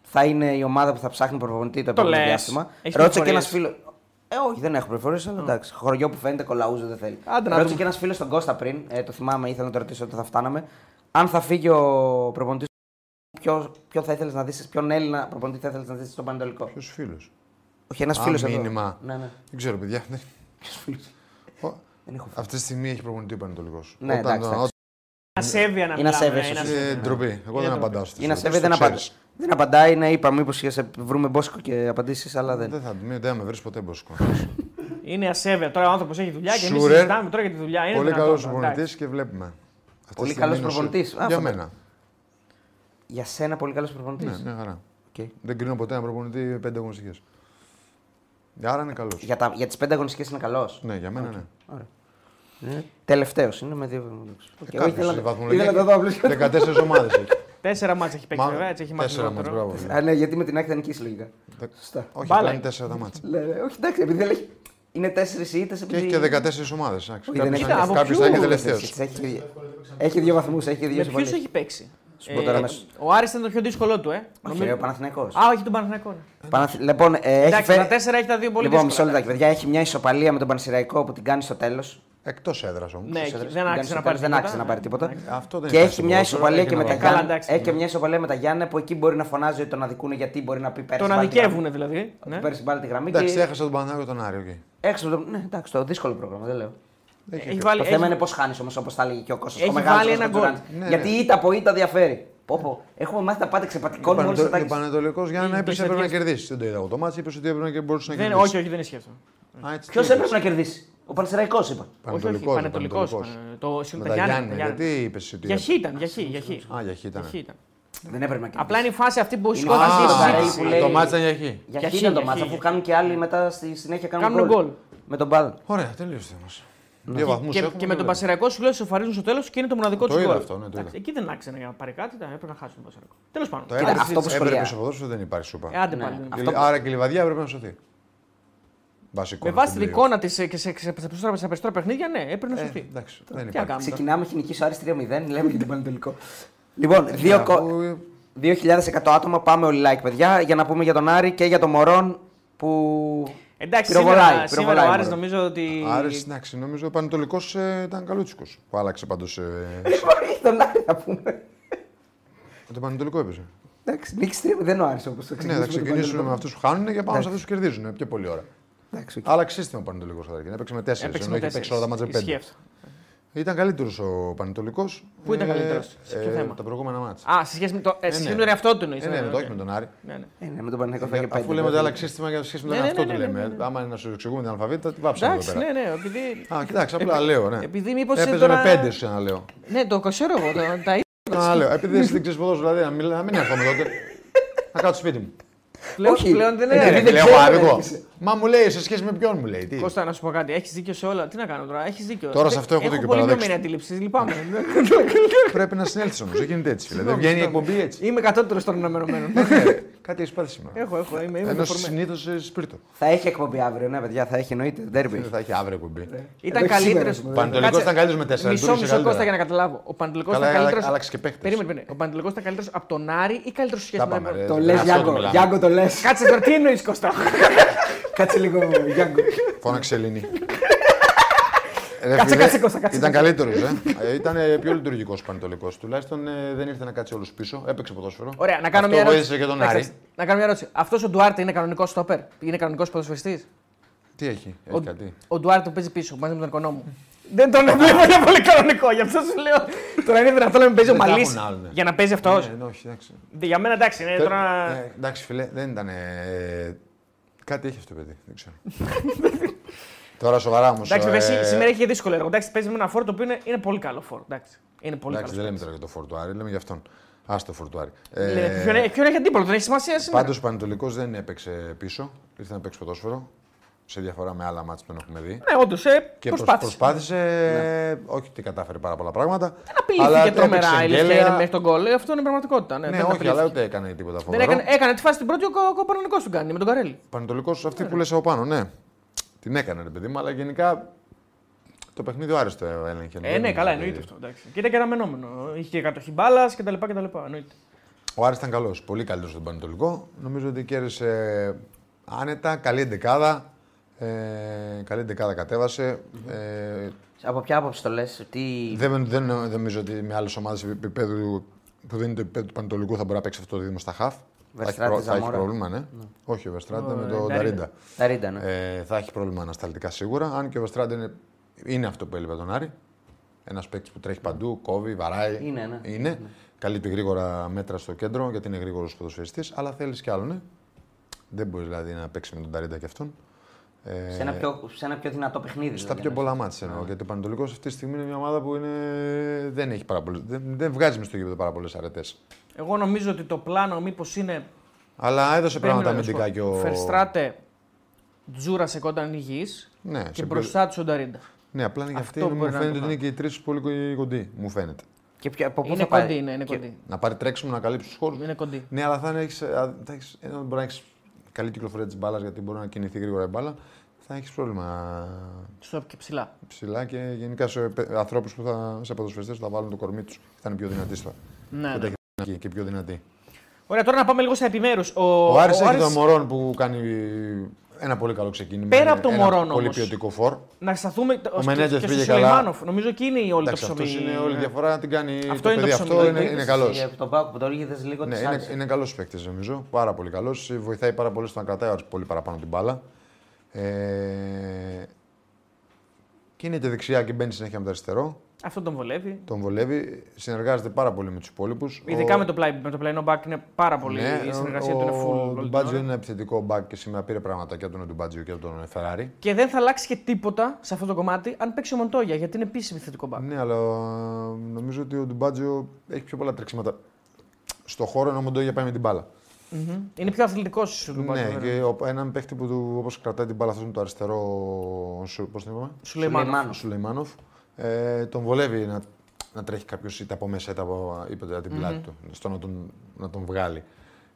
θα είναι η ομάδα που θα ψάχνει προπονητή το επόμενο λες. διάστημα. Έχεις Ρώτησε και ένας πληροφορίες. φίλο. Ε, όχι, δεν έχω πληροφορίες, αλλά εντάξει. Χωριό που φαίνεται κολαούζο δεν θέλει. Άντε να Ρώτησε δούμε. και ένας φίλος στον Κώστα πριν, ε, το θυμάμαι, ήθελα να το ρωτήσω ότι θα φτάναμε. Αν θα φύγει ο προπονητής, ποιος, ποιο θα ήθελες να δεις, ποιον Έλληνα προπονητή θα ήθελες να δεις στον Πανετολικό; Ποιος φίλος; Όχι, ένας Α, φίλος εδώ. μήνυμα. Ναι, ναι. Δεν ξέρω, παιδιά. Δεν- Ποιος φίλος; Ο- Δεν έχω φίλο. Αυτή τη στιγμή έχει προπονητή ο Πανετολικός. Ναι, εντάξει, εντάξει. Ασέβεια να Είναι μιλάμε. ασέβεια, ε, είναι σωστό. ασέβεια. Ε, ντροπή. Εγώ Είναι δεν ντροπή. απαντάω στο Είναι αυτό, ασέβεια, το δεν, απαντα... ξέρεις. δεν απαντάει. Ναι, είπα μήπως σε βρούμε μπόσκο και απαντήσεις, αλλά δεν. Δεν θα μην- δεν θα με βρεις ποτέ μπόσκο. Είναι ασέβεια. Τώρα ο άνθρωπος έχει δουλειά και εμείς Σούρερ. συζητάμε τώρα για τη δουλειά. Είναι Πολύ δυνατόν, καλός εντάξει. προπονητής και βλέπουμε. Αυτή Πολύ τη στιγμή καλός είναι ο Σου- προπονητής. Α, Για φαντα- μένα. Για σένα πολύ καλός προπονητής. Ναι, μια χαρά. Okay. Δεν κρίνω ποτέ ένα προπονητή πέντε αγωνιστικές. Άρα είναι καλός. Για, τα... για τις πέντε αγωνιστικές είναι καλός. Ναι, για μένα ναι. Ναι. Τελευταίος είναι με δύο βαθμού. Okay. Κάποιος ήθελα, στη ήθελα βαθμολογία να το δω απλώς. 14 ομάδες έχει. Τέσσερα μάτια έχει παίξει Μα- βέβαια, έτσι έχει μάθει Τέσσερα μάτς, λιγότερο. μπράβο. Α, ναι, γιατί με την άκρη θα νικήσει λογικά. Δε- Σωστά. Όχι, Μπάλα απλά είναι. είναι τέσσερα τα μάτια. Ναι, ναι, όχι, εντάξει, επειδή δεν έχει. Είναι τέσσερις ήττες. Και έχει και 14 ομάδες. Όχι, δεν έχει. από Κάποιος ποιου θα είναι είναι τελευταίος. Έχει, έχει δύο βαθμούς, έχει δύο Με ποιους σοβαρές. έχει παίξει; Σου πω τώρα Ε, αμέσως. ο Άρης ήταν το πιο δύσκολο του, ε. Όχι, Νομίζω- ρε, ο Παναθηναϊκός. Α, όχι τον Παναθηναϊκό. ναι. Παναθη- Λοιπόν, ε, έχει Εντάξει, φε- τα τέσσερα έχει τα δύο πολύ Λοιπόν, μισό δύσκολα. λεπτάκι, παιδιά. Έχει μια ισοπαλία με τον Πανσηραϊκό που την κάνει στο τέλος. Εκτός έδρας όμως. Ναι, Στους έδρες δεν που άξιζε κάνει να στο πάρει τέλος, δεν άξιζε να πάρει τίποτα. Αυτό δεν Και είναι έχει κάτι μια ποδόσφαιρο, ισοπαλία έχει και με να τα βάλει. Καλά, Γιάννη. εντάξει, Έχει ναι. και μια ισοπαλία με τα Γιάννη που εκεί μπορεί να φωνάζει ότι τον αδικούν γιατί μπορεί να πει πέρσι. Τον βάλει τη γραμμή. αδικεύουν δηλαδή. ναι. Πέρσι πάλι τη γραμμή. Εντάξει, και... έχασα τον Πανάγιο τον Άριο. οκ. Έξω από το... Ναι, εντάξει, το δύσκολο πρόγραμμα, δεν λέω. Έχει βάλει, το έχει- θέμα είναι πώς χάνεις όμως, όπως τα έλεγε και ο Κώστας. Έχει βάλει ένα γκολ. Ναι, Γιατί ναι. ήττα από ήττα διαφέρει. Πω, πω. Έχουμε μάθει τα πάντα Ο ξεπατικώνουμε όλου Πανετολ- ο του Πανετολικός για να Είναι έπεσε έπρεπε να τέτοιες- κερδίσει. Δεν το είδα εγώ το μάτι, είπε ότι έπρεπε να μπορούσε να Δεν, κερδίσει. όχι, όχι, δεν ισχύει αυτό. Α, έτσι, Ποιος τι είπες. έπρεπε να κερδίσει; Ο Πανσεραϊκό είπα. Όχι, όχι, Πανετολικός, πανετολικός. Πανετολικός. Το Με συγγνώμη, τα τα Γιάννη, Γιάννη. γιατί είπες ότι. Για χ ήταν, για χ, για χ. Α, για χ ήταν. Για χ ήταν. Δεν έπρεπε να κερδίσει. Απλά είναι η φάση αυτή που Είναι σηκώθηκε φάση η στον Καρέλη συζήτηση. που λέει- Το μάτσα ήταν για χ. Για Για χ χ, ήταν το για μάτς, χ. αφού κάνουν και άλλοι μετά στη συνέχεια κάνουν Κάνουν γκολ. γκολ. Με τον μπάλ. Ωραία, τελείωσε μα. Δύο βαθμούς Και, και με τον Πασεραϊκό σου λέει σοφαρίζουν στο τέλος και είναι το μοναδικό Το τους είδα γκολ. αυτό, ναι, το Εντάξει, είδα. Εκεί δεν άξενε για να πάρει κάτι, τα έπρεπε να χάσει τον Πασεραϊκό. Τέλος πάντων. Το Κοίτα, έπρεπε, αυτό που έπρεπε σχολιά. στο ποδόσφαιρο δεν υπάρχει σούπα. Ε, άντε Ναι. πάλι. Αυτό Δηλαδή, Άρα και η λιβαδιά έπρεπε να σωθεί. Βασικό. Με βάση την εικόνα της και σε, σε, σε, σε περισσότερα παιχνίδια, ναι, έπρεπε να Ε, σωθεί. εντάξει, δεν Τι να υπάρχει. κάνουμε. τώρα. Ξεκινάμε, έχει νικήσει ο Άρης 3-0, λέμε για τον Πανετολικό. Λοιπόν, δύο Ναι, κο- αφού- 2.100 άτομα, πάμε όλοι like, παιδιά, για να πούμε για τον Άρη και για τον Μορόν που. Εντάξει, πυροβολάει, σήμερα, σήμερα πυροβολάει, ο Άρης μωρέ. νομίζω ότι. Άρης, εντάξει, νομίζω ο Πανετολικός ήταν καλούτσικος. Που άλλαξε πάντως. Έχει τον Άρη να πούμε. το Πανετολικό έπαιζε. Εντάξει, νίκη 3 δεν ο Άρης όπως το Ναι, θα ξεκινήσουμε. ξεκινήσουμε με αυτούς που χάνουν και πάμε σε αυτούς που κερδίζουν. Πιο πολύ ώρα. Εντάξει, οκ. Άλλαξε σύστημα ο Πανετολικός καταρχήν. Έπαιξε με 4. Έπαιξε Ενώ με έχει παίξει όλα τα ματς τέσσερις. Ισχύει 5. αυτό. Ήταν καλύτερος ο Πανετολικός. Πού ήταν καλύτερος, σε ποιο θέμα; Τα προηγούμενα μάτια. Α, σε σχέση με το, ε, σε ναι. σχέση με τον εαυτό του εννοείς. Ε, ναι, με το όχι με τον Άρη. Ναι, ναι. Ε, ναι, με τον Παναγιώτο θα είχε πέντε. Αφού λέμε ότι άλλαξε σύστημα για σχέση με τον Ναι, ναι, εαυτό ναι, του ναι, λέμε. ναι, ναι. Άμα είναι να σου εξηγούμε την αλφαβήτα, τι βάψαμε εδώ Εντάξει, πέρα. ναι, ναι, επειδή. Α, κοιτάξτε, απλά λέω, ναι. Επειδή μήπως Έπαιζε τώρα- με πέντε σου λέω. Ναι, το ξέρω εγώ. το- Τα Να λέω, επειδή εσύ δεν ξέρεις ποδόσφαιρο, δηλαδή να μιλά- να μην έρχομαι τότε. Να κάτσω σπίτι μου. πλέον, Όχι. πλέον δεν Ε, Ναι, είναι. ρε, δεν λέω ξέρω, άδικο. έρχεσαι. Μα μου λέει σε σχέση με ποιον μου λέει. Τι; Κώστα, να σου πω κάτι. Έχεις δίκιο σε όλα. Τι να κάνω τώρα. Έχεις δίκιο. Τώρα σε αυτό έχω δίκιο, Έχω πολύ παραδέξτε. μειωμένη αντίληψης. Λυπάμαι. Πρέπει να συνέλθεις όμως. Δεν γίνεται έτσι. Φίλε. Δεν βγαίνει η εκπομπή έτσι. Είμαι κατώτερος των ενωμένων. Κάτι έχεις πάθει σήμερα. Έχω, έχω. Είμαι, είμαι Ενώ δεφορμένη. συνήθως σπίρτο. Θα έχει εκπομπή αύριο, ναι, παιδιά, θα έχει εννοείται. Ντέρμπι. Δεν θα έχει αύριο εκπομπή. Ήταν Εντάξει, καλύτερο. σήμερα, Πανετολικός ήταν καλύτερος με τέσσερα, Μισό, λειτουργήσε μισό καλύτερα. Κώστα για να καταλάβω. Ο Παντελικός Καλά, ήταν άλλα- καλύτερο. άλλαξε και παίχτες. Περίμενε, περίμενε. Ο Παντελικός ήταν καλύτερος από τον Άρη ή καλύτερος σε σχέση Τα με πάμε, τον ρε. Το Δεν λε, αυτό Γιάνγκο. μιλάμε. Γιάνγκο το λες. Κάτσε τώρα, τι εννοείς Κώστα; Κάτσε λίγο, Γιάνγκο. Φώναξε Ελληνή. Ρε Κάτσε, φίλε, κάτσε, Κώστα, κάτσε, Ήταν κάτσε. καλύτερος, ε. ε. Ήταν ε, πιο λειτουργικός Πανετολικός. Τουλάχιστον ε, δεν ήρθε να κάτσει όλους πίσω. Έπαιξε ποδόσφαιρο. Ωραία, να κάνω Αυτό μια ερώτηση. βοήθησε και τον Εντάξει, Άρη. Να κάνω μια ερώτηση. Αυτός ο Ντουάρτε είναι κανονικός στόπερ; Είναι κανονικός ποδοσφαιριστής; Τι έχει, Ο, έχει κάτι. ο Ντουάρτε που παίζει πίσω μαζί με τον οικονόμο. Δεν τον βλέπω για πολύ κανονικό. Γι' αυτό σου λέω. Τώρα είναι δυνατόν να μην παίζει ο Δεν θα Μαλής έχουν άλλο, ναι. για να παίζει αυτός. Ναι, ναι, όχι, εντάξει. Για μένα εντάξει, είναι τώρα. Ε, εντάξει, φίλε, δεν ήταν. Ε, κάτι έχει αυτό το παιδί. Δεν ξέρω. Τώρα σοβαρά όμως. Εντάξει, βέβαια, σή- σήμερα έχει και δύσκολο έργο. Εντάξει, παίζει με ένα φόρο το οποίο είναι, είναι πολύ καλό φόρο. Εντάξει, είναι πολύ Εντάξει, δεν καλό. λέμε τώρα για το φορτουάρι, λέμε για αυτόν. Α το φορτουάρι. Ποιον, έχει- ποιον έχει αντίπολο, δεν έχει σημασία σήμερα. Πάντως ο Πανετολικός δεν έπαιξε πίσω. Ήρθε να παίξει ποδόσφαιρο. Σε διαφορά με άλλα μάτια που τον έχουμε δει. Ναι, όντως, ε, Και προσπάθησε. προσπάθησε. προσπάθησε όχι ότι κατάφερε πάρα πολλά πράγματα. Δεν απειλήθηκε έπαιξε τρομερά η γκέλαια. Λευκαία μέχρι τον γκολ. Ε, Αυτό είναι πραγματικότητα. Ναι, Ναι, δεν όχι, απειλήθηκε. αλλά ούτε έκανε τίποτα Δεν φοβερό. έκανε, έκανε τη φάση την πρώτη ο, ο, ο Παναγενικό του κάνει με τον Καρέλη. Πανετολικό αυτή που λες από πάνω, ναι. Την έκανε, ρε παιδί μου, αλλά γενικά το παιχνίδι ο Άρης το έλεγχε. Ε, Δεν ναι, καλά, δηλαδή- εννοείται αυτό. Εντάξει. Και ήταν και αναμενόμενο. Είχε και κατοχή μπάλας κτλ. κτλ. Εννοείται. Ο Άρης ήταν καλός, πολύ καλύτερος στον Πανετολικό. Νομίζω ότι κέρδισε άνετα, καλή εντεκάδα. Ε, καλή εντεκάδα κατέβασε. Ε, Από ποια άποψη το λες, τι. δεν, δεν, δεν νομίζω ότι με άλλες ομάδες επίπεδου που δεν είναι το επίπεδο του Πανετολικού θα μπορεί να παίξει αυτό το δίδυμο στα χαφ. Θα έχει, Βερστράτε, προ- θα έχει Ζαμόρα. πρόβλημα, ναι. Όχι ο Βερστράτε Ο, με ε, τον Νταρίντα. Νταρίντα. Νταρίντα, ναι. Ε, θα έχει πρόβλημα ανασταλτικά σίγουρα. Αν και ο Βερστράτε είναι, είναι αυτό που έλειπε τον Άρη. Ένας παίκτης που τρέχει παντού, κόβει, βαράει. Είναι, ναι. είναι. Καλύπτει γρήγορα μέτρα στο κέντρο γιατί είναι γρήγορος ποδοσφαιριστής. Αλλά θέλεις κι άλλο, ναι. Δεν μπορείς δηλαδή να παίξεις με τον Νταρίντα κι αυτόν. Ε, Σε ένα, πιο, σε ένα πιο δυνατό παιχνίδι. στα δηλαδή, πιο εννοείς. πολλά μάτια εννοώ. Γιατί ο Πανετολικό αυτή τη στιγμή είναι μια ομάδα που είναι... δεν, έχει πάρα πολλές... δεν, δεν βγάζει μες στο γήπεδο πάρα πολλές αρετές. Εγώ νομίζω ότι το πλάνο μήπως είναι. Αλλά έδωσε πράγματα Περίμενε να σου αμυντικά πω. και ο. Φερστράτε, Τζούρα σε κόταν υγιή Ναι, και σε μπροστά του ο Νταρίντα. Ναι, απλά είναι και Αυτό αυτή μου μπορεί να φαίνεται το ότι είναι και οι τρεις πολύ κοντοί. Μου φαίνεται. Και ποια, από πού Είναι θα πάει. κοντή, ναι, είναι και- κοντή. Να πάρει τρέξιμο να καλύψει τους χώρους. Είναι κοντή. Ναι, αλλά θα έχεις, θα έχεις, ενώ μπορεί να έχεις καλή κυκλοφορία της μπάλας γιατί μπορεί να κινηθεί γρήγορα η μπάλα. Θα έχεις πρόβλημα Στο και ψηλά. ψηλά και γενικά σε ανθρώπους που θα, σε ποδοσφαιριστές που θα βάλουν το κορμί τους. Θα είναι πιο δυνατοί στα. Ναι, Δεν ναι. τα έχει εκεί και πιο δυνατοί. Ωραία, τώρα να πάμε λίγο στα επιμέρους. Ο, Ο, Άρης ο έχει Άρης- τον Μωρόν που κάνει ένα πολύ καλό ξεκίνημα. Πέρα Είναι από τον ένα Μωρόν Πολύ όμως. ποιοτικό φορ. Να σταθούμε ο Μενέντες και, και πήγε στο καλά. Σουλεϊμάνοφ. Νομίζω εκεί είναι η όλη Εντάξει, το αυτός ψωμί. είναι όλη η Ναι. διαφορά να την κάνει. Αυτό το είναι το παιδί ψωμί, αυτό το είναι, είδες είναι καλός. Από τον Πάκο που το έλεγε λίγο Ναι, τη είναι, είναι καλός παίκτης νομίζω. Πάρα πολύ καλός. Βοηθάει πάρα πολύ στο να κρατάει ο Άρης πολύ παραπάνω την μπάλα. Ε, Και είναι και δεξιά και μπαίνει συνέχεια με το αριστερό. Αυτό τον βολεύει. Τον βολεύει. Συνεργάζεται πάρα πολύ με τους υπόλοιπους. Ειδικά με, το πλάι, με το πλαϊνό back είναι πάρα πολύ. Ναι, η συνεργασία ο, του είναι full. Ο όλη την Ντουμπάτζιο ώρα. είναι ένα επιθετικό back και σήμερα πήρε πράγματα και από τον Ντουμπάτζιο και από τον Φεράρι. Και δεν θα αλλάξει και τίποτα σε αυτό το κομμάτι αν παίξει ο Μοντόγια γιατί είναι επίσης επιθετικό back. Ναι, αλλά ε, νομίζω ότι ο Ντουμπάτζιο έχει πιο πολλά τρεξίματα στο χώρο ενώ ο Μοντόγια πάει με την μπάλα. Μμμ. Είναι πιο αθλητικός ο Ντουμπάτζιο. Ναι, και ο- έναν παίχτη που όπως κρατάει την μπάλα αυτός με το αριστερό. Πώς τον είπαμε, Σουλεϊμάνοφ. ο Σουλεϊμάνοφ. Ε, τον βολεύει να, να τρέχει κάποιος είτε από μέσα είτε από, είτε από την πλάτη του, στο να τον, να τον βγάλει.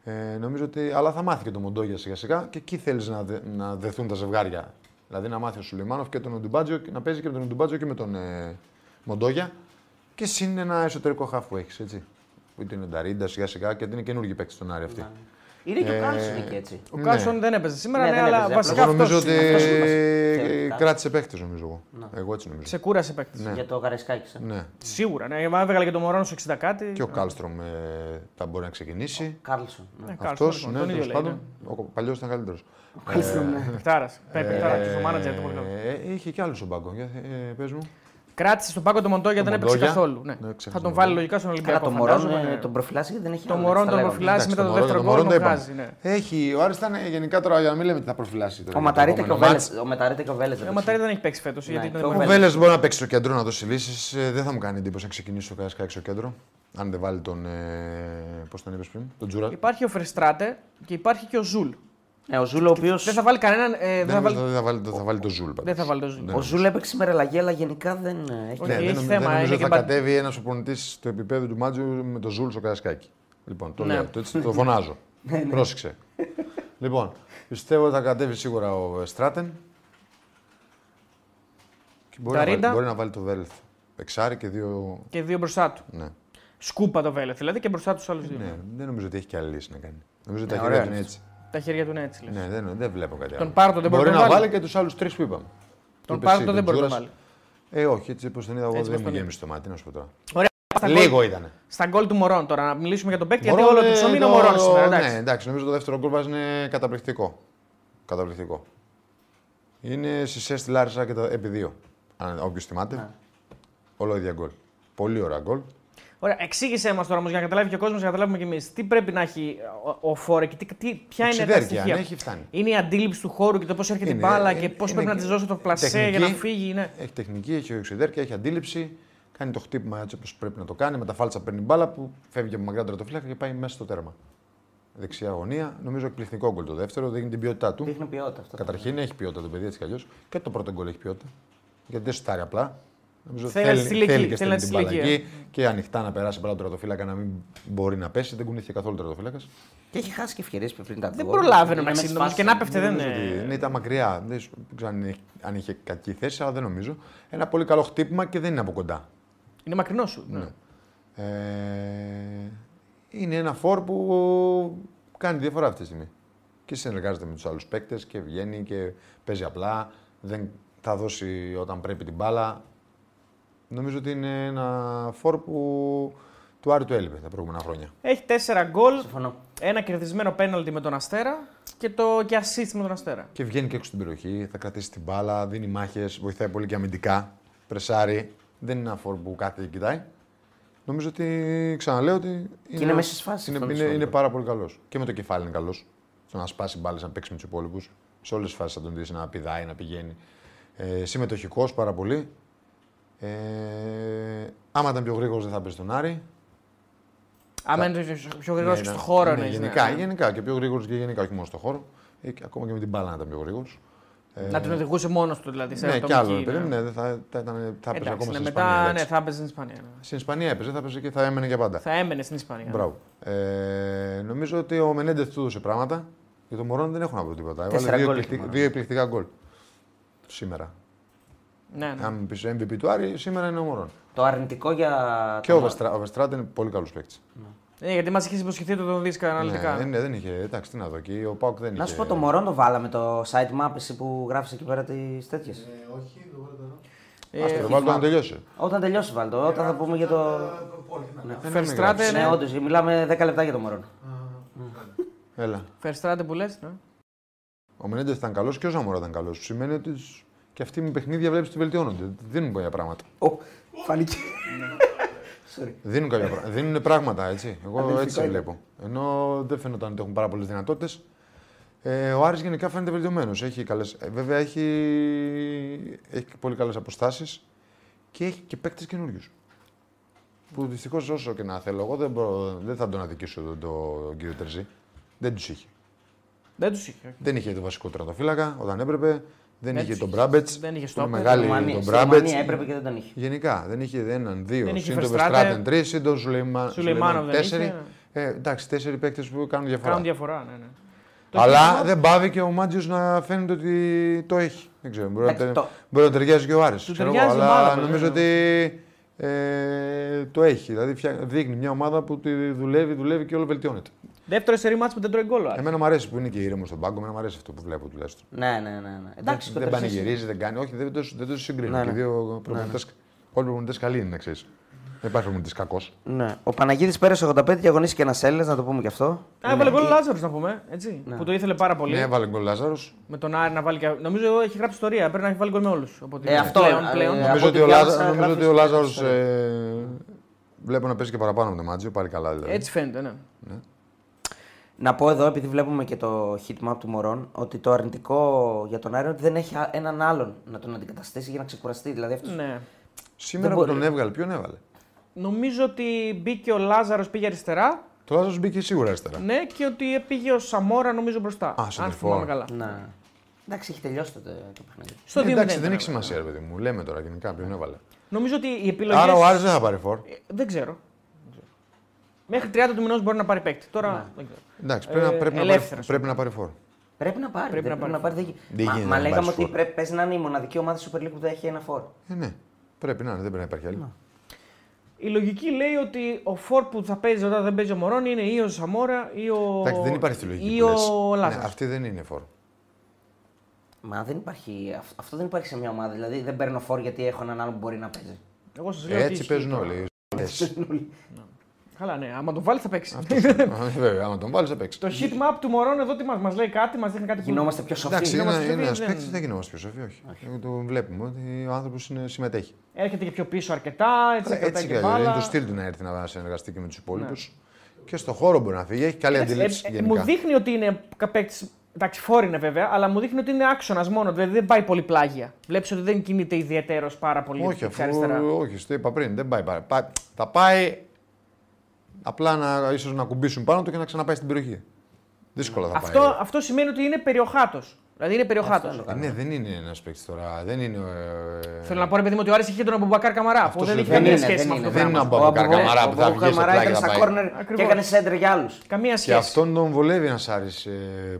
Ε, νομίζω ότι. Αλλά θα μάθει και τον Μοντόγια σιγά σιγά και εκεί θέλεις να, δε, να δεθούν τα ζευγάρια. Δηλαδή να μάθει ο Σουλεϊμάνοφ και τον Οντουμπάτζιο και να παίζει και με τον Οντουμπάτζιο και με τον ε, Μοντόγια. Και συν ένα εσωτερικό χάφ που έχεις, έτσι. Που είτε είναι ο Νταρίντα σιγά σιγά και είναι καινούργιοι παίκτη στον Άρη αυτή. Είναι και ο Ε, Κάλσον εκεί έτσι. Ο Ναι. Κάλσον δεν έπαιζε σήμερα, Ναι, ναι, δεν αλλά έπαιζε, βασικά Εγώ απλά αυτός νομίζω ότι αυτός είναι. ε, κράτησε παίχτε, νομίζω εγώ. Εγώ έτσι νομίζω. ξεκούρασε παίκτη. Ναι. Για το Καρεσκάκη. ε. Ναι. Σίγουρα. Ναι, έβγαλε και το Μωρόνο στο 60 κάτι. Και ο Κάλστρομ ε, θα μπορεί να ξεκινήσει. Κάρλσον. ναι. Ναι, Αυτός, Κάλσον, ναι, τον ίδιο τέλος λέει, πάντων. Ο παλιός ήταν καλύτερος. Κάλσον, ναι. Παιχτάρας. Πρέπει παιχτάρα, το μάνατζερ του πολύ καλό. Ε, είχε και άλλους στον πάγκο. Για, ε, πες μου. Κράτησε στον πάγκο το Μοντόγια, Το δεν έπαιξε Μοντόγια. καθόλου. Ναι. Ναι, ξέχασα Θα τον τον βάλει Μοντόγια. λογικά στον Καλά, Ολυμπιακό. το Μωρόν φαντάζομαι, ε, ναι. τον προφυλάσσει γιατί δεν έχει Το άλλο, Μωρόν τα τον λέγαμε. προφυλάσσει Εντάξει, μετά το Μωρόν, δεύτερο Μωρόν γκολ το τον είπαμε. βγάζει. ναι. Έχει, ο Άρης ήταν γενικά τώρα για να μην λέμε τι θα προφυλάσει. τώρα Ο για το Ματαρίτα και ο επόμενο Βέλες. μάτς. Ο Ματαρίτα και ο Βέλες. Ε, Ο Ματάρι δεν έχει παίξει φέτος. Ναι, Γιατί και ήταν ο Ο μεγάλο. Βέλες μπορεί να παίξει στο κέντρο, να δώσει λύσεις. Δεν θα μου κάνει εντύπωση να ξεκινήσει ο Καρασκάκη στο κέντρο. Αν δεν βάλει τον. Ε, Πώς τον είπες πριν, τον Τζούρα. Υπάρχει ο Φερστράτε και υπάρχει και ο Ζουλ. Ε, ο Ζούλ ο οποίο. Δεν θα βάλει κανέναν. ε, δεν Δεν θα νομίζω βάλει- ότι θα βάλει, θα βάλει τον Ζούλ. πάντως. Δεν θα βάλει τον Ζουλ. Ο Ζούλ έπαιξε σήμερα αλλαγή, αλλά γενικά δεν ε, έχει. Όχι, Ναι, έχει δεν, νομι- θέμα, δεν νομίζω είναι ότι και θα μπα- κατέβει ένας οπονητής στο επίπεδο του Μάτζιου με τον Ζούλ στο Καρασκάκι. Λοιπόν, το Ναι. λέω, το, έτσι, το φωνάζω. Πρόσεξε. λοιπόν, πιστεύω ότι θα κατέβει σίγουρα ο Στράτεν. Και μπορεί, να βάλει, Ταρίντα. μπορεί να βάλει το Βέλεθ. Εξάρι και δύο. Και δύο μπροστά του. Ναι. Σκούπα το Βέλεθ δηλαδή και μπροστά τους άλλους δύο. ναι, δεν νομίζω ότι έχει και άλλη λύση να κάνει. Νομίζω ότι Ναι, τα χέρια ωραία του είναι είναι έτσι. Τα χέρια του είναι έτσι. λες. Ναι, δεν, δεν βλέπω κάτι Τον άλλο. Πάρτο δεν μπορεί μπορεί να να βάλει. βάλει και τους άλλους τρεις που είπαμε. Τον Είπες εσύ, Πάρτο δεν μπορεί να Τζούρας. βάλει. Ε, όχι, έτσι όπω τον είδα εγώ Έτσι δεν όπως μου τον είδα. γέμισε το μάτι, να σου πω τώρα. Στα γκολ- Λίγο ήταν. Στα γκολ του Μωρόν τώρα, να μιλήσουμε για τον παίκτη, γιατί Μωρόν, όλο το ε, ψωμί είναι ο το- Μωρόν σήμερα. Εντάξει. Ναι, εντάξει, νομίζω το δεύτερο γκολ βάζει είναι καταπληκτικό. Καταπληκτικό. Είναι σε στη Λάρισα και τα επί δύο. Αν όποιος θυμάται. Ναι. Όλο ίδια γκολ. Πολύ ωραία γκολ. Ωραία, εξήγησέ μας τώρα όμως για να καταλάβει και ο κόσμος, για να καταλάβουμε και εμείς. Τι πρέπει να έχει ο, ο Φόρε και τι, τι, ποια είναι τα Οξυδέρκεια, στοιχεία; αν έχει φτάνει. Είναι η αντίληψη του χώρου και το πώς έρχεται η Είναι- μπάλα είναι- και πώς είναι πρέπει να και τη δώσει το πλασέ για να τεχνική. φύγει. Ναι. Έχει τεχνική, έχει οξυδέρκεια, έχει αντίληψη. Κάνει το χτύπημα έτσι όπως πρέπει να το κάνει. Με τα φάλτσα παίρνει μπάλα που φεύγει από μακριά τον τερματοφύλακα και πάει μέσα στο τέρμα. Δεξιά γωνία. Νομίζω εκπληκτικό γκολ το δεύτερο. Δείχνει την ποιότητά του. Δείχνει ποιότητα αυτό. Καταρχήν έχει ποιότητα το παιδί έτσι κι αλλιώς. Και το πρώτο γκολ έχει ποιότητα. Γιατί δεν σουτάρει απλά. Νομίζω Θέλει να τη στείλει εκεί, θέλει και θέλει να στέλνει τη την στείλει μπάλα εκεί, εκεί. Και ανοιχτά να περάσει μπάλα του τερματοφύλακα να μην μπορεί να πέσει. Δεν κουνήθηκε καθόλου ο τερματοφύλακας. Και έχει χάσει και ευκαιρίες πριν τα Δεν γκολ. προλάβαινε Είναι να με σύντομο τις και να φάσεις. πέφτε δεν Νομίζω είναι. ότι ναι, ήταν μακριά. Δεν σου- δεν ξέρω αν είχε- αν είχε κακή θέση, αλλά δεν νομίζω. Ένα πολύ καλό χτύπημα και δεν είναι από κοντά. Είναι μακρινός σου. Ναι. Ε, είναι ένα φόρ που κάνει διαφορά αυτή τη στιγμή. Και συνεργάζεται με τους άλλους παίκτες και βγαίνει και παίζει απλά. Δεν θα δώσει όταν πρέπει την μπάλα. Νομίζω ότι είναι ένα φόρ που του Άρη του έλειπε τα προηγούμενα χρόνια. Έχει τέσσερα γκολ, Συμφωνώ. ένα κερδισμένο πέναλτι με τον Αστέρα και το και assist με τον Αστέρα. Και βγαίνει και έξω στην περιοχή, θα κρατήσει την μπάλα, δίνει μάχες, βοηθάει πολύ και αμυντικά. Πρεσάρει. Δεν είναι ένα φόρ που κάθεται και κοιτάει. Νομίζω ότι ξαναλέω ότι. Είναι, είναι μέσα στις φάσεις Είναι, αυτό είναι, είναι είναι σημαντικό. πάρα πολύ καλός. Και με το κεφάλι είναι καλός. Στο να σπάσει μπάλες, να παίξει με τους υπόλοιπους. Σε όλες τις φάσεις θα τον δεις να πηδάει, να πηγαίνει. Ε, Συμμετοχικός πάρα πολύ. Ε, άμα ήταν πιο γρήγορος δεν θα παίζει τον Άρη. Άμα είναι πιο γρήγορος Ναι, και ναι. στο χώρο ναι, ναι, γενικά, ναι. γενικά και πιο γρήγορος και γενικά, όχι μόνο στο χώρο. Ε, και ακόμα και με την μπάλα να ήταν πιο γρήγορος. Ε, Να τον οδηγούσε μόνος του δηλαδή. Σε ναι, και ατομική, άλλο. παιδί ναι. μου, Ναι, δεν θα, θα, ήταν, θα έπαιζε Εντάξει, ακόμα ναι, στην μετά Ισπανία. ναι, εντάξει. θα έπαιζε στην Ισπανία. ναι. Στην Ισπανία έπαιζε, θα έπαιζε και θα έμενε για πάντα. Θα έμενε στην Ισπανία. Μπράβο. Ε, νομίζω ότι ο Μενέντεθ του έδωσε πράγματα. Για τον Μωρόν δεν έχω να πω τίποτα. Έβαλε Τέσσερα δύο, γκολ εκπληκτικ- έχει ο δύο εκπληκτικά γκολ. Σήμερα. Ναι, ναι. Αν μου πει ο MVP του Άρη, σήμερα είναι ο Μωρόν. Το αρνητικό για. Και ο Βεστρά- ο Βεστράτε είναι πολύ καλός παίκτης. Ε, γιατί μας είχες υποσχεθεί ότι θα τον δεις αναλυτικά. Ναι, ναι, δεν είχε. Εντάξει, τι να δω. Και ο Πάουκ δεν είχε. Να σου πω το Μωρόν το βάλαμε το site map εσύ που γράφεις εκεί πέρα τις τέτοιες. Ε, όχι, το βάλετε εδώ. Ε, Ας το βάλω να τελειώσει. Όταν τελειώσει βάλτο, όταν θα πούμε για το. Όχι, να. Δεν Φερστράτε, είναι Ναι, ναι. όντως, μιλάμε 10 λεπτά για το Μωρόν. Έλα. Φερστράτε που λες. Ναι. Ο Μενέντεθ ήταν καλός και ο Ζαμόρα ήταν καλός. Σημαίνει ότι Και αυτοί με παιχνίδια βλέπεις ότι βελτιώνονται. Δίνουν κάποια πράγματα. Ω, φάνηκε. Sorry. Δίνουν, κάποια πράγματα. Δίνουν πράγματα, έτσι. Εγώ Αδελφικό έτσι είναι. βλέπω. Ενώ δεν φαίνονταν ότι έχουν πάρα πολλές δυνατότητες. Ε, ο Άρης γενικά φαίνεται βελτιωμένος. Έχει καλές... ε, βέβαια έχει, έχει πολύ καλές αποστάσεις και έχει και παίκτες καινούριους. Που δυστυχώς όσο και να θέλω, εγώ δεν, μπορώ, δεν θα τον αδικήσω τον, τον κύριο Τερζή. Δεν τους είχε. Δεν τους είχε. όχι. Δεν είχε το βασικό τερματοφύλακα όταν έπρεπε. Δεν, Δεν είχε τους τον είχε. Μπράμπετς. Δεν είχε Πολύ στόπερ. μεγάλη Ρουμανία- τον στη Μπράμπετς. Ρουμανία έπρεπε και δεν τον είχε. Γενικά δεν είχε έναν, δύο. Δεν είχε Συν τον Verstraeten. Βεστράτεν τρεις, συν τον Σουλεϊμα... Σουλεϊμάνοφ δεν τέσσερι. είχε. Ε, εντάξει, τέσσερι παίκτες που κάνουν διαφορά. Κάνουν διαφορά, ναι, ναι. Το Αλλά χειμώνα- δεν πάβει και ο Μάτζιος να φαίνεται ότι το έχει. Δεν ξέρω. Μπορεί, Εντάξει, να, τε- το- μπορεί να ταιριάζει και ο Άρης. Του ξέρω ταιριάζει εγώ, η ομάδα, αλλά ναι, νομίζω ναι. ότι ε, το έχει. Δηλαδή φτιά- δείχνει μια ομάδα που τη δουλεύει, δουλεύει και όλο βελτιώνεται. Δεύτερο σερή μάτς που δεν τρώει γκολ. ο Άρης. Εμένα μου αρέσει που είναι και ήρεμος στον πάγκο, εμένα μου αρέσει αυτό που βλέπω τουλάχιστον. Ναι, ναι, ναι. ναι. Εντάξει, το δεν τερσίσι- πανηγυρίζει, δεν κάνει. Όχι, δεν το, δεν το συγκρίνω. Ναι, Και οι ναι. δύο προπονητές, Όλοι οι προπονητές καλοί είναι, να ξέρεις. Δεν υπάρχει προπονητή κακός. Ναι. Ο Παναγίδης πέρασε 85 και αγωνίστηκε ένας Έλληνας, να το πούμε και αυτό. Α, έβαλε γκολ ο Λάζαρος να πούμε. Έτσι, Ναι. Που το ήθελε πάρα πολύ. Ναι, έβαλε γκολ Λάζαρος. Με τον Άρη να βάλει και. Νομίζω έχει γράψει ιστορία. Πρέπει να έχει βάλει γκολ με όλους. Ε, αυτό, πλέον, ε, πλέον. ε, Νομίζω από ότι ό,τι ο, διάβασα, Λάζα, νομίζω γράφει ότι ο στο- Λάζαρος στο- ε, βλέπω να παίζει και παραπάνω από τον Μάτζιο, πάλι καλά δηλαδή. Έτσι φαίνεται, ναι. Να πω εδώ, επειδή βλέπουμε και το hit map του Μωρών, ότι το αρνητικό για τον Άρη είναι ότι δεν έχει α- έναν άλλον να τον αντικαταστήσει για να ξεκουραστεί. Δηλαδή αυτός... ναι. Σήμερα δεν που μπορεί. τον έβγαλε, ποιον έβαλε; Νομίζω ότι μπήκε ο Λάζαρος πήγε αριστερά. Το Λάζαρος μπήκε σίγουρα αριστερά. Ναι, και ότι πήγε ο Σαμόρα νομίζω μπροστά. αν σεντερφόρ. θυμάμαι καλά. Ναι. Εντάξει, έχει τελειώσει το, το παιχνίδι. Στο Ε, 2-0 εντάξει, δεν ήταν, έχει βέβαια. σημασία, ρε παιδί μου. Λέμε τώρα γενικά ποιον έβαλε. Νομίζω ότι οι επιλογέ. Άρα ο Άρης δεν θα πάρει φόρ. Δεν ξέρω. Δεν ξέρω. Μέχρι 30 του μηνός μπορεί να πάρει παίκτη. Τώρα Ναι. δεν ξέρω. Εντάξει, πρέπει, να, Ε, πρέπει, να πάρει, ελεύθερος. πρέπει να πάρει φόρ. Πρέπει να πάρει. Πρέπει δεν να πρέπει να πάρει. πάρει. δεν γι- Δεν Μα, γίνεται μα να λέγαμε πάρεις ότι φόρ. πρέπει, παίζει να είναι η μοναδική ομάδα στη Super League που δεν έχει ένα φόρ. Ε, ναι. Πρέπει να είναι, δεν πρέπει να υπάρχει άλλη. Η λογική λέει ότι ο Φόρ που θα παίζει όταν δεν παίζει ο Μωρόν είναι ή ο Σαμόρα ή ο. Εντάξει, δεν υπάρχει τη λογική. ή που λες. ο Ναι, Λάζαρος. αυτή δεν είναι φόρ. Μα δεν υπάρχει, αυ- αυτό δεν υπάρχει σε μια ομάδα. Δηλαδή δεν παίρνω φόρ γιατί έχω έναν άλλον που μπορεί να παίζει. Εγώ σας λέω ότι Έτσι ισχύει παίζουν τώρα. όλοι. Καλά, ναι. Άμα τον βάλεις θα παίξει. Ε, Βέβαια, άμα τον βάλεις θα παίξει. το heat map του Μωρόν εδώ τι μας μας λέει κάτι, μας δείχνει κάτι που. Γινόμαστε πιο σοφοί. Εντάξει, είναι, Γινόμαστε είναι ένα σοφοί, δεν- παίκτη, δεν γινόμαστε πιο σοφοί, όχι. Εγώ το βλέπουμε ότι ο άνθρωπος συμμετέχει. Έρχεται και πιο πίσω αρκετά, έτσι κρατάει Έτσι και κι αλλιώς. Είναι μπάλα. το στυλ του να έρθει να συνεργαστεί και με τους υπόλοιπους. Και στο χώρο μπορεί να φύγει. Έχει καλή Εντάξει, αντίληψη ε, ε, γενικά. μου δείχνει ότι είναι παίκτης. Εντάξει, φόρ είναι βέβαια, αλλά μου δείχνει ότι είναι άξονας μόνο. Δηλαδή δεν πάει πολύ πλάγια. Βλέπεις ότι δεν κινείται ιδιαίτερος πάρα πολύ Όχι, δεξιά αφού. αριστερά. Όχι, το είπα πριν. Δεν πάει. πάρα- πάει- Θα πάει απλά να, ίσως να ακουμπήσουν πάνω του και να ξαναπάει στην περιοχή. Δύσκολα θα Αυτό, πάει. αυτό σημαίνει ότι είναι περιοχάτος. Δηλαδή είναι περιοχάτος. Αυτό Ε, ναι, δεν είναι ένας παίκτης τώρα. Δεν είναι. ε, Θέλω να πω, ρε παιδί μου, ότι ο Άρης είχε τον Αμπουμπακάρ Καμαρά. Αυτό που δεν σου έχει λέω. καμία Δεν είναι, σχέση δεν με αυτό είναι. το Δεν είναι πράγμα. ο Αμπουμπακάρ Καμαρά που θα βγει στο Καμαρά πλάγι ήταν να στα πάει. κόρνερ και Ακριβώς. έκανε σέντρα για άλλους. Καμία Και σχέση. αυτόν τον βολεύει ένας Άρης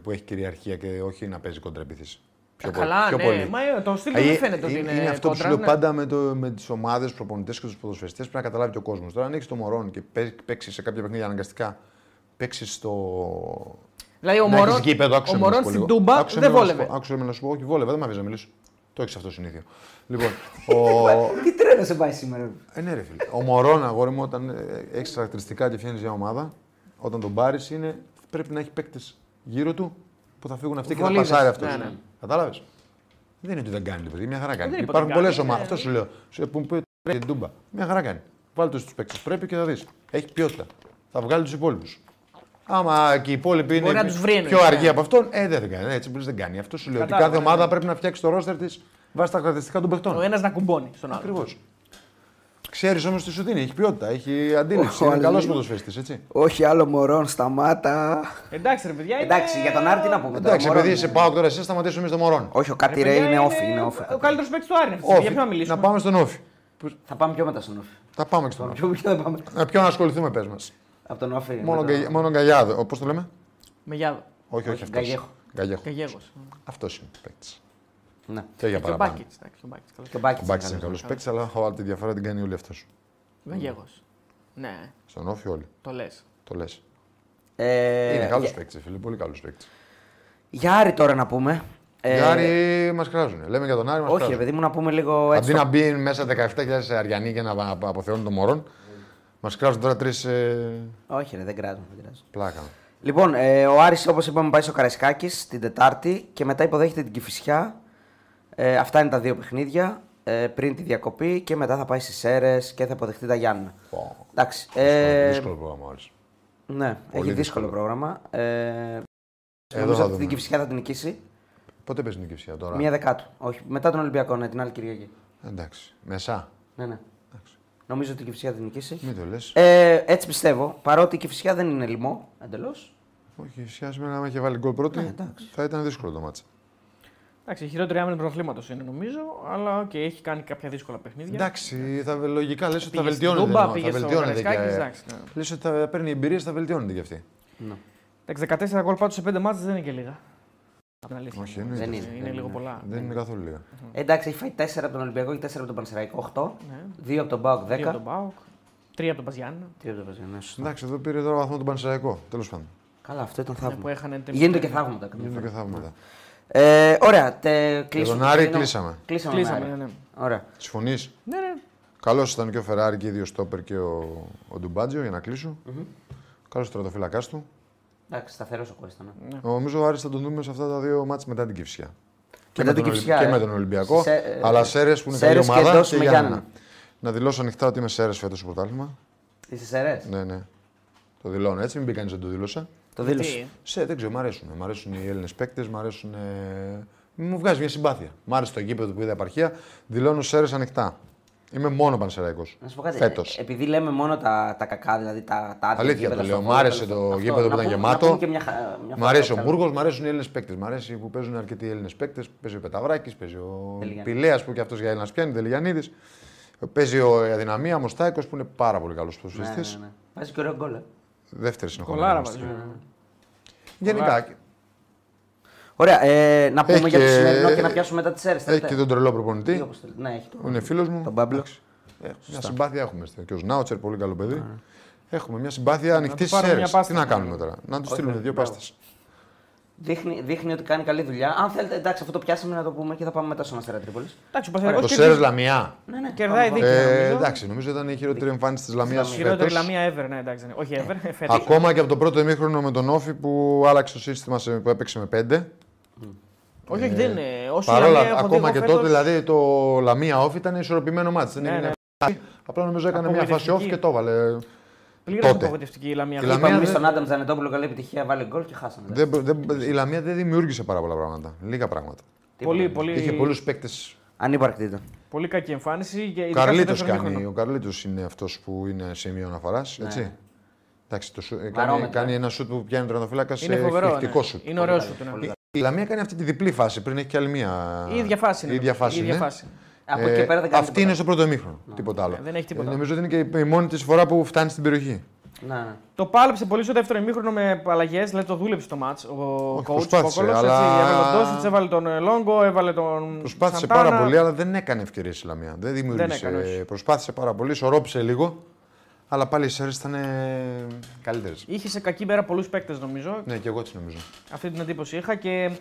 που έχει κυριαρχία και όχι να παίζει κοντραεπίθεση. Πιο Ε, πολύ. καλά, πιο ναι. πολύ. Μα ε, το στυλ του Ε, δεν φαίνεται ότι είναι, είναι, είναι αυτό που σου κόντρα, λέω ναι. πάντα με, το, με τις ομάδες, τους προπονητές και τους ποδοσφαιριστές πρέπει να καταλάβει και ο κόσμος. Τώρα, αν έχεις τον Μορόν και παίξεις σε κάποια παιχνίδια αναγκαστικά, παίξεις στο. Δηλαδή ο να Μωρόν, έχεις γήπεδο, ο άκουσε με να Μωρόν σου πω στην λίγο. Τούμπα Άκουσε δεν με να σου βόλευε. πω- Άκουσε με να σου πω, όχι βόλευε, δεν με αφήσει να μιλήσω. Το έχεις αυτό συνήθειο. Λοιπόν, ο... Τι τρένο σε πάει σήμερα; ε, ναι, ρε φίλε. Ο Μωρόν, αγόρι μου, όταν έχεις χαρακτηριστικά και φτιάχνει μια ομάδα, όταν τον πάρεις, είναι, πρέπει να έχει παίκτες γύρω του που θα φύγουν αυτοί και θα Βολίδες, πασάρει αυτός. ναι, ναι. Κατάλαβες; Δεν είναι ότι δεν κάνει, παιδί, μια χαρά κάνει. δεν είπα Υπάρχουν ότι πολλές κάνει, ομάδες. ναι. Αυτό σου λέω. Σου που πει για την Τούμπα. Μια χαρά κάνει. Βάλτε τους παίκτες πρέπει και θα δεις. Έχει ποιότητα. Θα βγάλει τους υπόλοιπους. Άμα και οι υπόλοιποι Μπορεί είναι να τους βρει, πιο ναι. αργοί από αυτόν, ε, δεν, κάνει. Έτσι που δεν κάνει. Αυτό σου λέω. Ότι Κατάλαβα, κάθε ναι, ομάδα ναι. πρέπει να φτιάξει το ρόστερ της βάσει τα χαρακτηριστικά των παιχτών. Ο ένας να κουμπώνει στον άλλο. Ακριβώς. Ξέρεις όμως τι σου δίνει, έχει ποιότητα, έχει αντίληψη. Ο είναι καλός Αλή. ποδοσφαιριστής, έτσι. Όχι άλλο μωρόν, σταμάτα. Εντάξει, ρε παιδιά. είναι- Εντάξει, για τον Άρη τι να πούμε. τώρα, Εντάξει, Μωρόν επειδή είναι. σε πάω τώρα, εσύ σταματήσουμε εμείς το μωρόν. Όχι, ο Ρε Κάτι Ρε παιδιά, είναι όφη. Είναι όφη. Ο καλύτερος παίκτης του Άρη. είναι αυτή τη στιγμή. Για ποιο να Όχι, μιλήσουμε; να πάμε στον όφη. Θα πάμε πιο μετά στον όφη. Θα πάμε και στον όφη. Πιο πιο δεν πάμε. Με ποιον ασχοληθούμε, πες μας. Από τον όφη. Μόνο, με το- γκαι- μόνο γκαλιάδο. Πώς το λέμε; Με Γιάδο. Όχι, όχι Όχι, αυτός. Γκαγιέχο. Γκαγιέχο. Καγέγο. Αυτός είναι παίκτης. Ναι. Και για Και ο παραπάνω. Μπάκετ. εντάξει, ο Μπάκετς, καλός. Και ο Μπάκης Ο Μπάκη είναι καλός. καλός παίκτης, αλλά έχω τη διαφορά την κάνει όλη αυτό. Γαγέγος. Ναι, Στον όφη όλοι. το λες. Το λες. Ε, Είναι καλός για- παίκτης, φίλε. Πολύ καλός παίκτης. Για Άρη τώρα να πούμε. Ε, Οι Άρη μας κράζουν. Λέμε για τον Άρη μας Όχι, ρε κράζουν. παιδί μου, να πούμε λίγο έτσι. Αντί το- να μπει μέσα 17.000 Αριανοί και να απο- αποθεώνουν τον Μωρόν, μας κράζουν τώρα τρεις Όχι, ρε, δεν κράζουμε. Δεν κράζουμε. πλάκα. Λοιπόν, ε, ο Άρης όπως είπαμε πάει στο Καραϊσκάκης την Τετάρτη και μετά υποδέχεται την Κηφισιά. Ε, αυτά είναι τα δύο παιχνίδια ε, πριν τη διακοπή και μετά θα πάει στις Σέρες και θα αποδεχτεί τα Γιάννα. Πω, Εντάξει. δύσκολο- Ε, Δύσκολο πρόγραμμα όλες. ναι, έχει δύσκολο, δύσκολο. πρόγραμμα. Ε, Εδώ νομίζω θα ότι δούμε. την Κηφισιά θα την νικήσει. Πότε παίζει την Κηφισιά τώρα; Μία δεκάτου. Όχι, μετά τον Ολυμπιακό, ναι, την άλλη Κυριακή. Εντάξει. Μεσά. Ναι, ναι. Νομίζω ότι η Κηφισιά θα την νικήσει. Μην το λες. Ε, έτσι πιστεύω. Παρότι η Κηφισιά δεν είναι λοιμό εντελώς. Όχι, η Κηφισιά σήμερα άμα είχε βάλει γκολ πρώτη, Ναι, εντάξει. θα ήταν δύσκολο το ματς. Εντάξει, η χειρότερη άμυνα του πρωταθλήματος είναι νομίζω, αλλά οκ, έχει κάνει κάποια δύσκολα παιχνίδια. Εντάξει, θα, λογικά λες ότι θα Πήγες στην βελτιώνεται. Τούμπα, εννοώ, πήγες θα στο βελτιώνεται. Καραϊσκάκης, και- εντάξει, ναι. Λες ότι θα παίρνει εμπειρίες, θα βελτιώνεται κι αυτή. Εντάξει, 14 γκολ πάντως σε 5 μάτσε δεν είναι και λίγα. Από την αλήθεια. Όχι, είναι. εννοείται. Δεν είναι. Είναι δεν λίγο είναι. πολλά. Δεν είναι καθόλου λίγα. Ε, εντάξει, έχει φάει 4 από τον Ολυμπιακό και 4 από τον Πανσεραϊκό. 8. Ναι. 2 από τον Μπάουκ 10. 2 από τον Πάοκ, 3 από τον Παζιάννα. Τι από τον Παζιάννα, ναι, σωστά. Εντάξει, εδώ πήρε τώρα βαθμό τον Πανσεραϊκό. Τέλος πάντων. Καλά, αυτό ήταν ναι, θαύμα. που έχανε τελικά. Γίνονται και θαύματα καμιά Γίνονται φορά. και θαύματα. Ε, ωραία, τε, Και κλείσουμε. τον Άρη Κλείνω. κλείσαμε. Κλείσαμε. Κλείσαμε, τον Άρη. ναι, ναι. Ωραία. Συμφωνεί. Ναι, ναι. Καλό ήταν και ο Φεράρι και οι δύο στόπερ και ο, ο Ντουμπάτζιο για να κλεισω Καλό τερματοφύλακα τους. Εντάξει, σταθερός ο Κώστα. Ναι. Νομίζω ο Άρης θα τον δούμε σε αυτά τα δύο μάτς μετά την Κυφσιά. Και, Μετά με, την τον, Κυφσιά, και ε. με τον Ολυμπιακό. Σε- ε, αλλά Σέρες που είναι Σέρες καλή και ομάδα. εντός Και με Γιάννενα. Γιάννενα. Να δηλώσω ανοιχτά ότι είμαι Σέρες φέτος στο πρωτάθλημα. Είσαι σερέ. Ναι, ναι. Το δηλώνω έτσι, μην πει κανείς δεν το δήλωσα. Το δήλωσε. Τι, Σε, δεν ξέρω, μ' αρέσουν. Μ' αρέσουν οι Έλληνες παίκτες, μ' αρέσουν. Ε... Μου βγάζει μια συμπάθεια. Μ' άρεσε το γήπεδο που είδα επαρχία. Δηλώνω Σέρες ανοιχτά. Είμαι μόνο πανσεραϊκός. Να σου πω κάτι. Φέτος. ε, Επειδή λέμε μόνο τα, τα κακά, δηλαδή τα, τα άδεια Αλήθεια γήπεδα το στο λέω. Μ' Βόλο, άρεσε τέλος το πάντων. γήπεδο που Αυτό, ήταν να πούμε- γεμάτο. να πούμε και μια, χα- μια Μ' φορά αρέσει ο κάτι Μούργος, μ' αρέσουν οι Έλληνες παίκτες. Μ' αρέσει που παίζουν αρκετοί Έλληνες παίκτες. Παίζει ο Πεταβράκη, παίζει ο Τελιγιάννης. Πηλέας που και αυτός για Έλληνας πιάνει, Τελιγιανίδη. Παίζει ο Αδυναμία, ο Μοστάικο που είναι πάρα πολύ καλός Ναι, ποδοσφαιριστής. ναι, ναι. Βάζει και ωραίο γκολ. ε. Δεύτερη Κολάρα συνεχόμενη. Βάζει. Γενικά Ωραία, ε, να πούμε Έχει για το και- σημερινό και να πιάσουμε μετά τι αίρε. έχει και τον τρελό προπονητή. Ναι, έχει το. που Είναι φίλος μου. Τον Παύλο. Εντάξει. Ε, μια συμπάθεια έχουμε. Και ο Σνάουτσερ, πολύ καλό παιδί. Έχουμε μια συμπάθεια ανοιχτής του πάρουμε στι μια πάστα. Τι να κάνουμε τώρα. Να τους στείλουμε δύο μπράβο. πάστες. Δείχνει, δείχνει ότι κάνει καλή δουλειά. Αν θέλετε, εντάξει, αυτό το πιάσαμε να το πούμε και θα πάμε μετά στον Αστέρα Τρίπολης. Εντάξει, ο Το Πασαρικός Σέρε Λαμιά. Ναι, ναι. Κερδάει πάμε, δίκαια. πάμε. Ε, νομίζω. εντάξει, νομίζω ήταν η χειρότερη εμφάνιση της Λαμίας Χειρότερη φέτος. λαμία ever, ναι, εντάξει. δεν είναι. Όχι ever, φέτος. Ακόμα και από το πρώτο ημίχρονο με τον Όφη που άλλαξε το σύστημα σε- που έπαιξε με πέντε. Όχι, όχι, δεν είναι. Όσοι Παρόλα, Λαμία έχω δει ακόμα εγώ και φέτος, τότε, δηλαδή το Λαμία Όφη ήταν ισορροπημένο μάτι. Δεν Ναι, έγινε ναι. φάση. Απλά νομίζω έκανε μια φάση Απογοητευτική. Όφη και το έβαλε. Πλήρως τότε. απογοητευτική η Λαμία. Η φέτος. Λαμία Είπαμε δεν- στον Άνταμ Ζανετόπουλο καλή επιτυχία, βάλει γκολ και χάσαμε. Δεν, δεν, η Λαμία δεν δημιούργησε πάρα πολλά πράγματα. Λίγα πράγματα. Πολύ, πολύ, Είχε πολλούς παίκτες. Ανύπαρκτη ήταν. πολύ κακή εμφάνιση. Και Ο ειδικά στο Καρλίτος δεύτερο κάνει. ημίχρονο. Ο Καρλίτος είναι αυτός που είναι σημείο αναφοράς. Έτσι; Εντάξει, το, σου- ε, κάνει, Βαρόμετρο. κάνει ένα σουτ που πιάνει τον τερματοφύλακα σε Είναι φοβερό. εκπληκτικό ναι. σουτ. Είναι ωραίο Πολύ σουτ. καλή, ναι. πολύ Η Λαμία κάνει αυτή τη διπλή φάση. Πριν έχει και άλλη μία. Η ίδια φάση είναι. Η ίδια φάση. Η ίδια είναι. φάση. Από εκεί και πέρα δεν κάνει αυτή τίποτα. είναι στο πρώτο ημίχρονο. Τίποτα άλλο. Ε, δεν έχει τίποτα. Ε, νομίζω ότι είναι και η μόνη της φορά που φτάνει στην περιοχή. Ναι, ναι. Το πάλεψε πολύ στο δεύτερο ημίχρονο με αλλαγές, δηλαδή το δούλεψε το μάτς. Ο coach προσπάθησε, Κόκολος, αλλά- έτσι, έβαλε τον Ντόσιτ, έβαλε τον ε, Λόγκο, έβαλε τον. Προσπάθησε Σαντάνα. πάρα πολύ, αλλά δεν έκανε ευκαιρίες η Λαμία. Δεν δημιούργησε. έκανε, όχι. προσπάθησε πάρα πολύ, ισορρόπησε λίγο. Αλλά πάλι οι Σέρες ήταν καλύτερες. Είχε σε κακή μέρα πολλούς παίκτες νομίζω. Ναι, και εγώ έτσι νομίζω. Αυτή την εντύπωση είχα και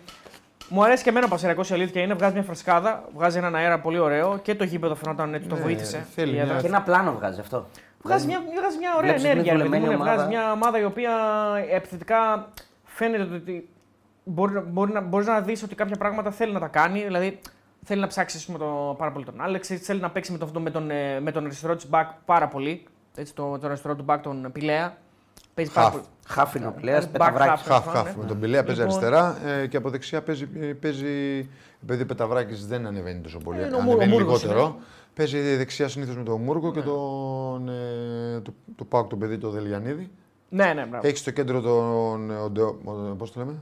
μου αρέσει και εμένα ο Πασεριακό η αλήθεια είναι. Βγάζει μια φρεσκάδα, βγάζει έναν αέρα πολύ ωραίο και το γήπεδο φαινόταν έτσι, το Ναι, βοήθησε. θέλει η μια- έδρα. Και ένα πλάνο βγάζει αυτό. Βγάζει μια, βγάζει μια ωραία Βλέπεις ότι είναι ενέργεια. ρε παιδί μου, δουλεμένη ναι, βγάζει ομάδα. μια ομάδα η οποία επιθετικά φαίνεται ότι μπορεί, να- μπορεί να, μπορείς να δεις ότι κάποια πράγματα θέλει να τα κάνει. Δηλαδή θέλει να ψάξει ας πούμε, το, πάρα πολύ τον Άλεξ, θέλει να παίξει με τον, με τον, ε, με τον αριστερό της back πάρα πολύ. Έτσι, το, τον αριστερό του back τον Πηλέα. Παίζει πάρα Half. πολύ. Χάφινο πλέον, Ένας back πεταβράκι. half. Χαφ, ναι. χαφ. Με τον Πηλέα παίζει Λοιπόν- αριστερά ε, και από δεξιά παίζει. παίζει επειδή ο Πεταβράκης δεν ανεβαίνει τόσο πολύ. Είναι ο Μου- ο ανεβαίνει Μούργος λιγότερο. Παίζει δεξιά συνήθως με τον Μούργο και τον. Ε, το, το Πάοκ τον παιδί, το Δελιανίδη. Ναι, ναι, μπράβο. Έχεις στο κέντρο τον. Πώς το λέμε,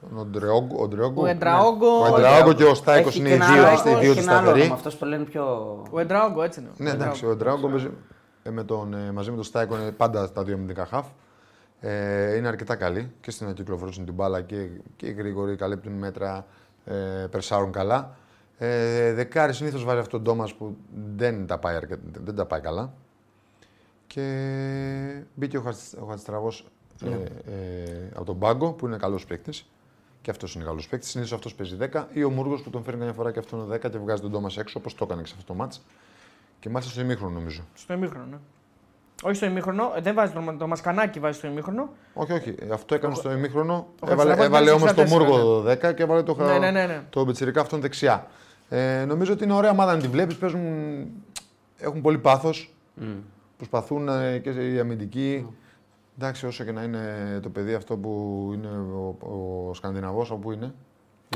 τον Οντρεόγκο. Οντρεόγκο; Ο Εντραόγκο. Ο Εντραόγκο και ο Στάικος Έχει είναι και οι ένα δύο, άλλο- είστε οι έχει δύο και του ένα άλλο σταθεροί. όνομα, αυτός το λένε πιο... Ο Εντραόγκο, έτσι είναι. Ναι, εντάξει, ο Εντράγκο παίζει ε, με τον, ε, μαζί με τον Στάικο είναι πάντα τα δύο αμυντικά χαφ. Ε, είναι αρκετά καλοί και στην ανακυκλοφορήσουν την μπάλα και, και οι γρήγοροι καλύπτουν μέτρα, ε, περσάρουν καλά. Ε, δεκάρι συνήθως βάζει αυτόν τον Τόμας που δεν τα, πάει αρκε- δεν τα πάει καλά. Και μπήκε ο, Χατζ- ο Χατζητραβός, ε, ε, από τον πάγκο που είναι καλός παίκτης. Και αυτός είναι καλός παίκτης. Συνήθως αυτός παίζει 10 ή ο Μούργος που τον φέρνει καμιά φορά και αυτό είναι 10 και βγάζει τον Τόμας έξω όπως το έκανε και σε αυτό το μάτς. Και μάλιστα στο ημίχρονο νομίζω. Στο ημίχρονο, ναι. Όχι στο ημίχρονο, ε, δεν βάζει το, το μασκανάκι βάζει στο ημίχρονο. Όχι, όχι. ε, Αυτό έκανε στο ημίχρονο. ο Έβαλε, Χατζηδάκης έβαλε ήταν όμως το 64, Μούργο 10 και έβαλε το, Ναι, ναι, ναι, ναι. το Μπετσυρικά αυτόν δεξιά. Ε, νομίζω ότι είναι ωραία ομάδα να τη βλέπεις. Έχουν πολύ πάθος. Προσπαθούν ε, και οι αμυντικοί. Εντάξει, όσο και να είναι το παιδί αυτό που είναι ο, ο Σκανδιναβός, όπου είναι.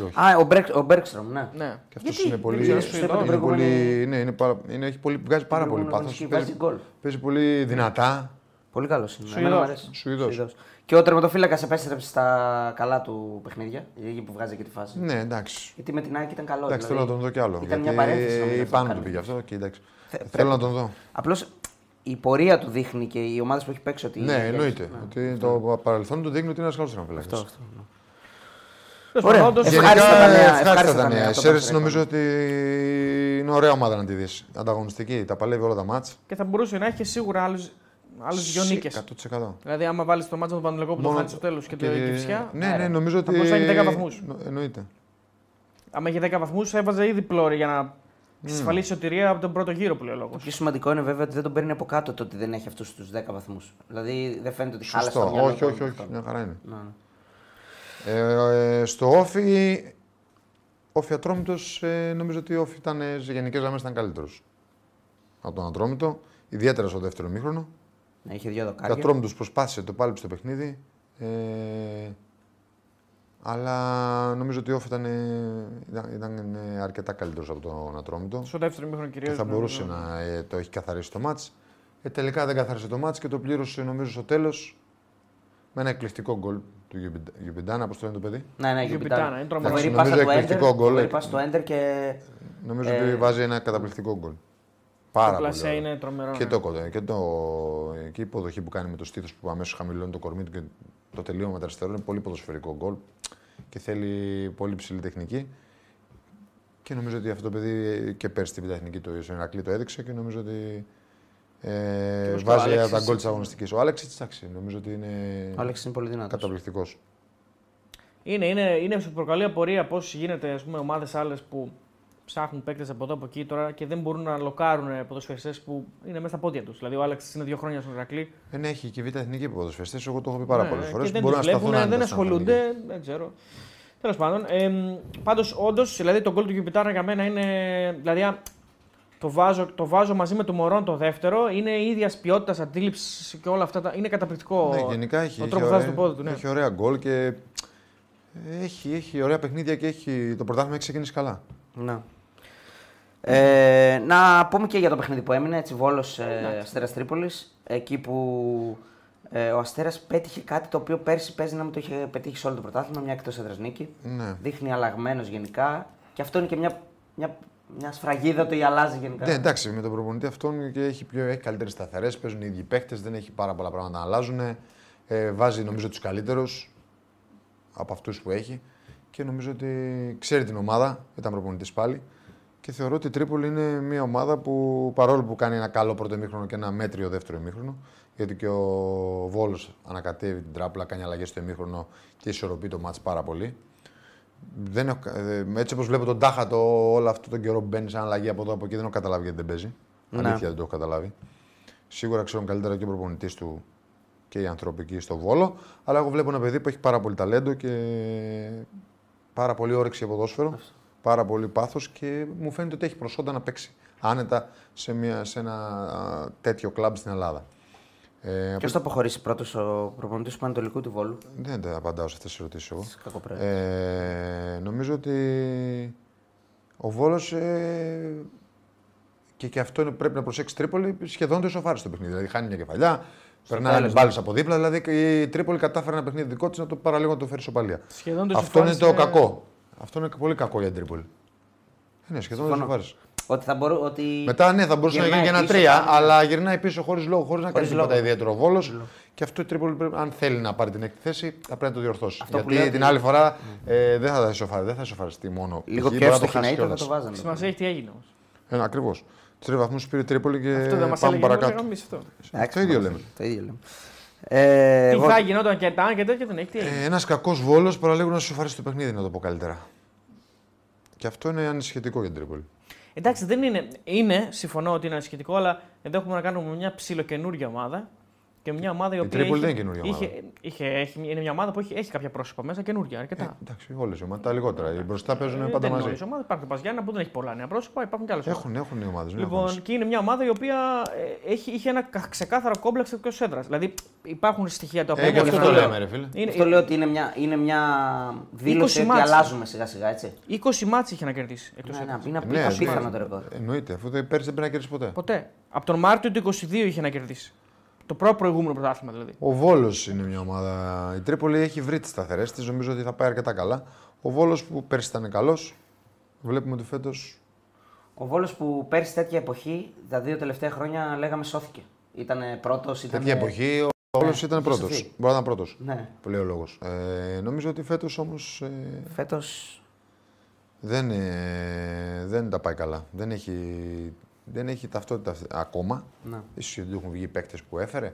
Ή όχι. Α, ο, Μπρέκ, ο Μπέρκστρομ, ναι. Ναι. Και αυτός Γιατί; είναι πολύ. Δεν ξέρω, στο στο είπα την είναι προηγούμενη- πολύ ναι, είναι πάρα, είναι, έχει πολύ, βγάζει πάρα πολύ προηγούμενη πάθος. αγωνιστική βάζει γκολ. παίζει πολύ δυνατά. Πολύ καλός είναι. Σουηδός. Εμένα μου αρέσει. Σουηδός. Σουηδός. Και ο τερματοφύλακας επέστρεψε στα καλά του παιχνίδια, εκεί που βγάζει και τη φάση. Ναι, εντάξει. Γιατί με την ΑΕΚ ήταν καλό. Εντάξει, δηλαδή. θέλω να τον δω κι άλλο. Ήταν μια παρένθεση. νομίζω, η αυτό πάνω κάνει. του πήγε αυτό. Και εντάξει. Θε- Θέλω να τον δω. Απλώς η πορεία του δείχνει και οι ομάδες που έχει παίξει ότι. Ναι, εννοείται. Ναι. Ότι το παρελθόν του δείχνει ότι είναι ένας καλός τραυματοφύλακα. Αυτό, αυτό. ναι. Τέλος Ωραία. πάντων, όντως, Ευχαριστώ. Ευχάριστα τα νέα, ευχάριστα ευχάριστα τα τα νέα. νέα, Η αυτό Σέρεση που νομίζω ότι είναι ωραία ομάδα να τη δεις. Ανταγωνιστική, τα παλεύει όλα τα μάτς. Και θα μπορούσε να έχει και σίγουρα άλλους άλλους δυο νίκες. 100%. Δηλαδή, άμα βάλεις το μάτσο με τον Πανελικό που το Μόνο- χάνει στο τέλος και το Κυφσιά. Ναι, ναι, νομίζω ότι. Θα μπορούσε να έχει 10 βαθμούς. Νο- Εννοείται. Άμα είχε 10 βαθμούς, έβαζε ήδη πλώρη για να εξασφαλίσει σωτηρία από τον πρώτο γύρο που λέει ο λόγος. Το πιο σημαντικό είναι βέβαια ότι δεν τον παίρνει από κάτω το ότι δεν έχει αυτούς τους 10 βαθμούς. Δηλαδή δεν φαίνεται ότι χάλασε Σωστό. το μυαλό Όχι, του όχι, με όχι. αυτό. Μια χαρά είναι. Ναι, ναι. Ε, ε, στο Όφι, Όφι Ατρόμητος, ε, νομίζω ότι ο Όφι ήταν ε, σε γενικές γραμμές ήταν καλύτερος από τον Ατρόμητο. Ιδιαίτερα στο δεύτερο μήχρονο. Ναι, είχε δύο Ο δοκάρια. Ατρόμητος προσπάθησε, το πάλεψε το παιχνίδι. Ε, αλλά νομίζω ότι ο Όφι ήταν, ε, ήταν, ήταν ε, αρκετά καλύτερος από τον Ατρόμητο. Στο δεύτερο μήχρονο Και κυρίω. θα μπορούσε να ε, το έχει καθαρίσει το μάτς. Ε, τελικά δεν καθάρισε το μάτς και το πλήρωσε νομίζω στο τέλος με ένα εκπληκτικό γκολ του Γιουμπιντα- Γιουμπιντάνα, πώς το λένε το παιδί; Ναι, ναι, Γιουμπιτάνα, Γιουμπιτάνα. είναι τρομερό. Φοβερή Νομίζω πάσα του εκπληκτικό Έντερ. γκολ, Φοβερή ε. πάσα του Έντερ και. Νομίζω Ε, ότι βάζει ένα καταπληκτικό γκολ. Το Πάρα πολύ. πλασέ ωραίο. είναι τρομερό. Και, ναι. το, κοντά- και, το, και η υποδοχή που κάνει με το στήθος που αμέσως χαμηλώνει το κορμί του και το τελείωμα με το αριστερό είναι πολύ ποδοσφαιρικό γκολ και θέλει πολύ ψηλή τεχνική. Και νομίζω ότι αυτό το παιδί και πέρσι την πρωταθλητική του στον Ηρακλή το έδειξε και νομίζω ότι ε, όπως και ο βάζει Άλεξης, τα γκολ της έτσι. αγωνιστικής. Ο Άλεξ, εντάξει, νομίζω ότι είναι Ο Άλεξ είναι πολύ δυνατός. καταπληκτικός. Είναι, είναι, είναι σου προκαλεί απορία πώς γίνεται ας πούμε, ομάδες άλλες που ψάχνουν παίκτες από εδώ από εκεί τώρα και δεν μπορούν να λοκάρουν ποδοσφαιριστές που είναι μέσα στα πόδια τους. Δηλαδή, ο Άλεξ είναι δύο χρόνια στον Ηρακλή. Δεν έχει και β' εθνική ποδοσφαιριστές. Εγώ το έχω πει πάρα Ναι, πολλέ φορές. Και δεν τους βλέπουν, δεν ασχολούνται. Δεν ξέρω. Τέλος πάντων, ε, πάντως, όντως, δηλαδή το γκολ του Γιουμπιτάρα για μένα είναι. Δηλαδή, αν το βάζω, το βάζω μαζί με το Μωρόν το δεύτερο, είναι ίδια ποιότητα αντίληψη και όλα αυτά. Τα, είναι καταπληκτικό. Ναι, γενικά έχει, ο έχει, τρόπο που ωραία, βάζει το πόδι του. Ναι. έχει ωραία γκολ και έχει, έχει ωραία παιχνίδια και έχει, το πρωτάθλημα έχει ξεκινήσει καλά. Ναι. Ε, να πούμε και για το παιχνίδι που έμεινε, έτσι, Βόλος ε, Αστέρας Τρίπολης, εκεί που ε, ο Αστέρας πέτυχε κάτι το οποίο πέρσι παίζει να μην το είχε πετύχει σε όλο το πρωτάθλημα, μια εκτός έδρας νίκη. Ναι. Δείχνει αλλαγμένος γενικά και αυτό είναι και μια, μια, μια σφραγίδα ότι αλλάζει γενικά. Ναι, εντάξει, με τον προπονητή αυτόν και έχει, πιο, έχει καλύτερες σταθερές, παίζουν οι ίδιοι παίχτε, δεν έχει πάρα πολλά πράγματα να αλλάζουν. Ε, βάζει νομίζω τους καλύτερους από αυτούς που έχει και νομίζω ότι ξέρει την ομάδα, ήταν προπονητής πάλι. Και θεωρώ ότι η Τρίπολη είναι μια ομάδα που παρόλο που κάνει ένα καλό πρώτο ημίχρονο και ένα μέτριο δεύτερο ημίχρονο, γιατί και ο Βόλος ανακατεύει την τράπουλα, κάνει αλλαγές στο ημίχρονο και ισορροπεί το μάτς πάρα πολύ. Δεν έχω, ε, έτσι όπως βλέπω τον Τάχατο όλο αυτό τον καιρό που μπαίνει σαν αλλαγή από εδώ από εκεί, δεν έχω καταλάβει γιατί δεν παίζει. Ναι. Αλήθεια δεν το έχω καταλάβει. Σίγουρα ξέρουν καλύτερα και ο προπονητής του και οι άνθρωποι εκεί στο Βόλο. Αλλά εγώ βλέπω ένα παιδί που έχει πάρα πολύ ταλέντο και πάρα πολύ όρεξη για ποδόσφαιρο. Πάρα πολύ πάθος και μου φαίνεται ότι έχει προσόντα να παίξει άνετα σε, μια, σε ένα α, τέτοιο κλαμπ στην Ελλάδα. Ε, Ποιος θα αποχωρήσει πρώτος, ο προπονητής του Πανετολικού του Βόλου; δεν τα απαντάω σε αυτές τις ερωτήσεις εγώ. Κακοπρέπεια. Ε, νομίζω ότι ο Βόλος ε, και, και αυτό είναι, πρέπει να προσέξει Τρίπολη σχεδόν το ισοφάρισε το παιχνίδι. Δηλαδή χάνει μια κεφαλιά, περνάει τέλος, μπάλες από δίπλα. Δηλαδή και η Τρίπολη κατάφερε ένα παιχνίδι δικό της να το παραλίγο να το φέρει σοπαλία. Σχεδόν το Αυτό είναι το ισοφάρισε- κακό. Αυτό είναι πολύ κακό για την Τρίπολη. Ε, ναι, σχεδόν το Συμφωνώ. Ισοφάρισε. Ότι θα μπορώ, ότι... Μετά ναι, θα μπορούσε να γίνει Γυρνάει και ένα πίσω, τρία, κάνει- αλλά γυρνάει πίσω χωρίς λόγο, χωρίς να κάνει Χωρίς τίποτα λόγο. ιδιαίτερο Βόλος. Και αυτό η Τρίπολη, πρέπει, αν θέλει να πάρει την έκτη θέση, θα πρέπει να το διορθώσει. Αυτό που Γιατί λέω την ότι- άλλη φορά ε, δεν θα ισοφαριστεί, δεν θα ισοφαριστεί μόνο. Λίγο π.χ. και μπορεί να στο χάσει χιναίτο θα κιόλας. το βάζανε. Σημασία έχει τι έγινε όμως; Ε, Ακριβώς. Τρεις βαθμούς πήρε η Τρίπολη και Αυτό δεν μας πάμε έλεγε παρακάτω. παρακάτω. αυτό. Εντάξει, το ίδιο μας- λέμε. Το ίδιο λέμε. Ε, Τι εγώ- θα γινόταν και τα και τέτοια δεν έχει τι έγινε. Ε, Ένας κακός βόλος παραλίγο να σου σοφαρίσει το παιχνίδι, να το πω καλύτερα. Και αυτό είναι ανησυχητικό για την Τρίπολη. Εντάξει, δεν είναι. Είναι, συμφωνώ ότι είναι ασχετικό, αλλά εδώ έχουμε να κάνουμε μια ψιλοκαινούργια ομάδα. Και μια ομάδα η οποία. Τρίπολη είχε- δεν είναι καινούργια ομάδα. είχε, είχε, έχει, είναι μια ομάδα που έχει, έχει κάποια πρόσωπα μέσα καινούργια, αρκετά. Ε, εντάξει, όλες οι ομάδες. Τα λιγότερα. Οι μπροστά παίζουν Ε, πάντα δεν είναι μαζί. όλες οι ομάδες. Υπάρχει ο Παζιάννα που δεν έχει πολλά νέα πρόσωπα, υπάρχουν και άλλες Έχουν, έχουν οι ομάδες. Λοιπόν, και είναι μια ομάδα η οποία ε, έχει, είχε ένα κα- ξεκάθαρο κόμπλεξ εκτός έδρας. Δηλαδή υπάρχουν στοιχεία τα οποία. Ε, γι' μπορείς αυτό να το λέω. λέμε, ρε φίλε. Είναι, Αυτό λέω ότι είναι μια, είναι μια δήλωση 20 ότι μάτς. αλλάζουμε σιγά σιγά έτσι. 20 μάτς είχε να κερδίσει εκτός Ναι, έδρας. ναι, είναι Ναι, απίθανο ναι. το ρεκόρ. Εννοείται, αφού το πέρσι δεν πρέπει να κερδίσει ποτέ. Ποτέ. Από τον Μάρτιο του 22 είχε να κερδίσει. Το πρώτο προηγούμενο πρωτάθλημα δηλαδή. Ο Βόλος είναι μια ομάδα. Η Τρίπολη έχει βρει τις σταθερές της. Νομίζω ότι θα πάει αρκετά καλά. Ο Βόλος που πέρσι ήταν καλός. Βλέπουμε ότι φέτο. Ο Βόλος που πέρσι τέτοια εποχή, τα δύο τελευταία χρόνια λέγαμε σώθηκε. Ήταν πρώτος, ήταν. Τέτοια εποχή ο Βόλος ναι, ήταν είχε πρώτος. σωθεί. Μπορεί να ήταν πρώτος. Ναι. Που λέει ο λόγος. Ε, νομίζω ότι φέτος όμως ε, Φέτο. δεν, ε, δεν τα πάει καλά. Δεν έχει, δεν έχει ταυτότητα αυτή- ακόμα. Ναι. Ίσως γιατί έχουν βγει παίκτες που έφερε.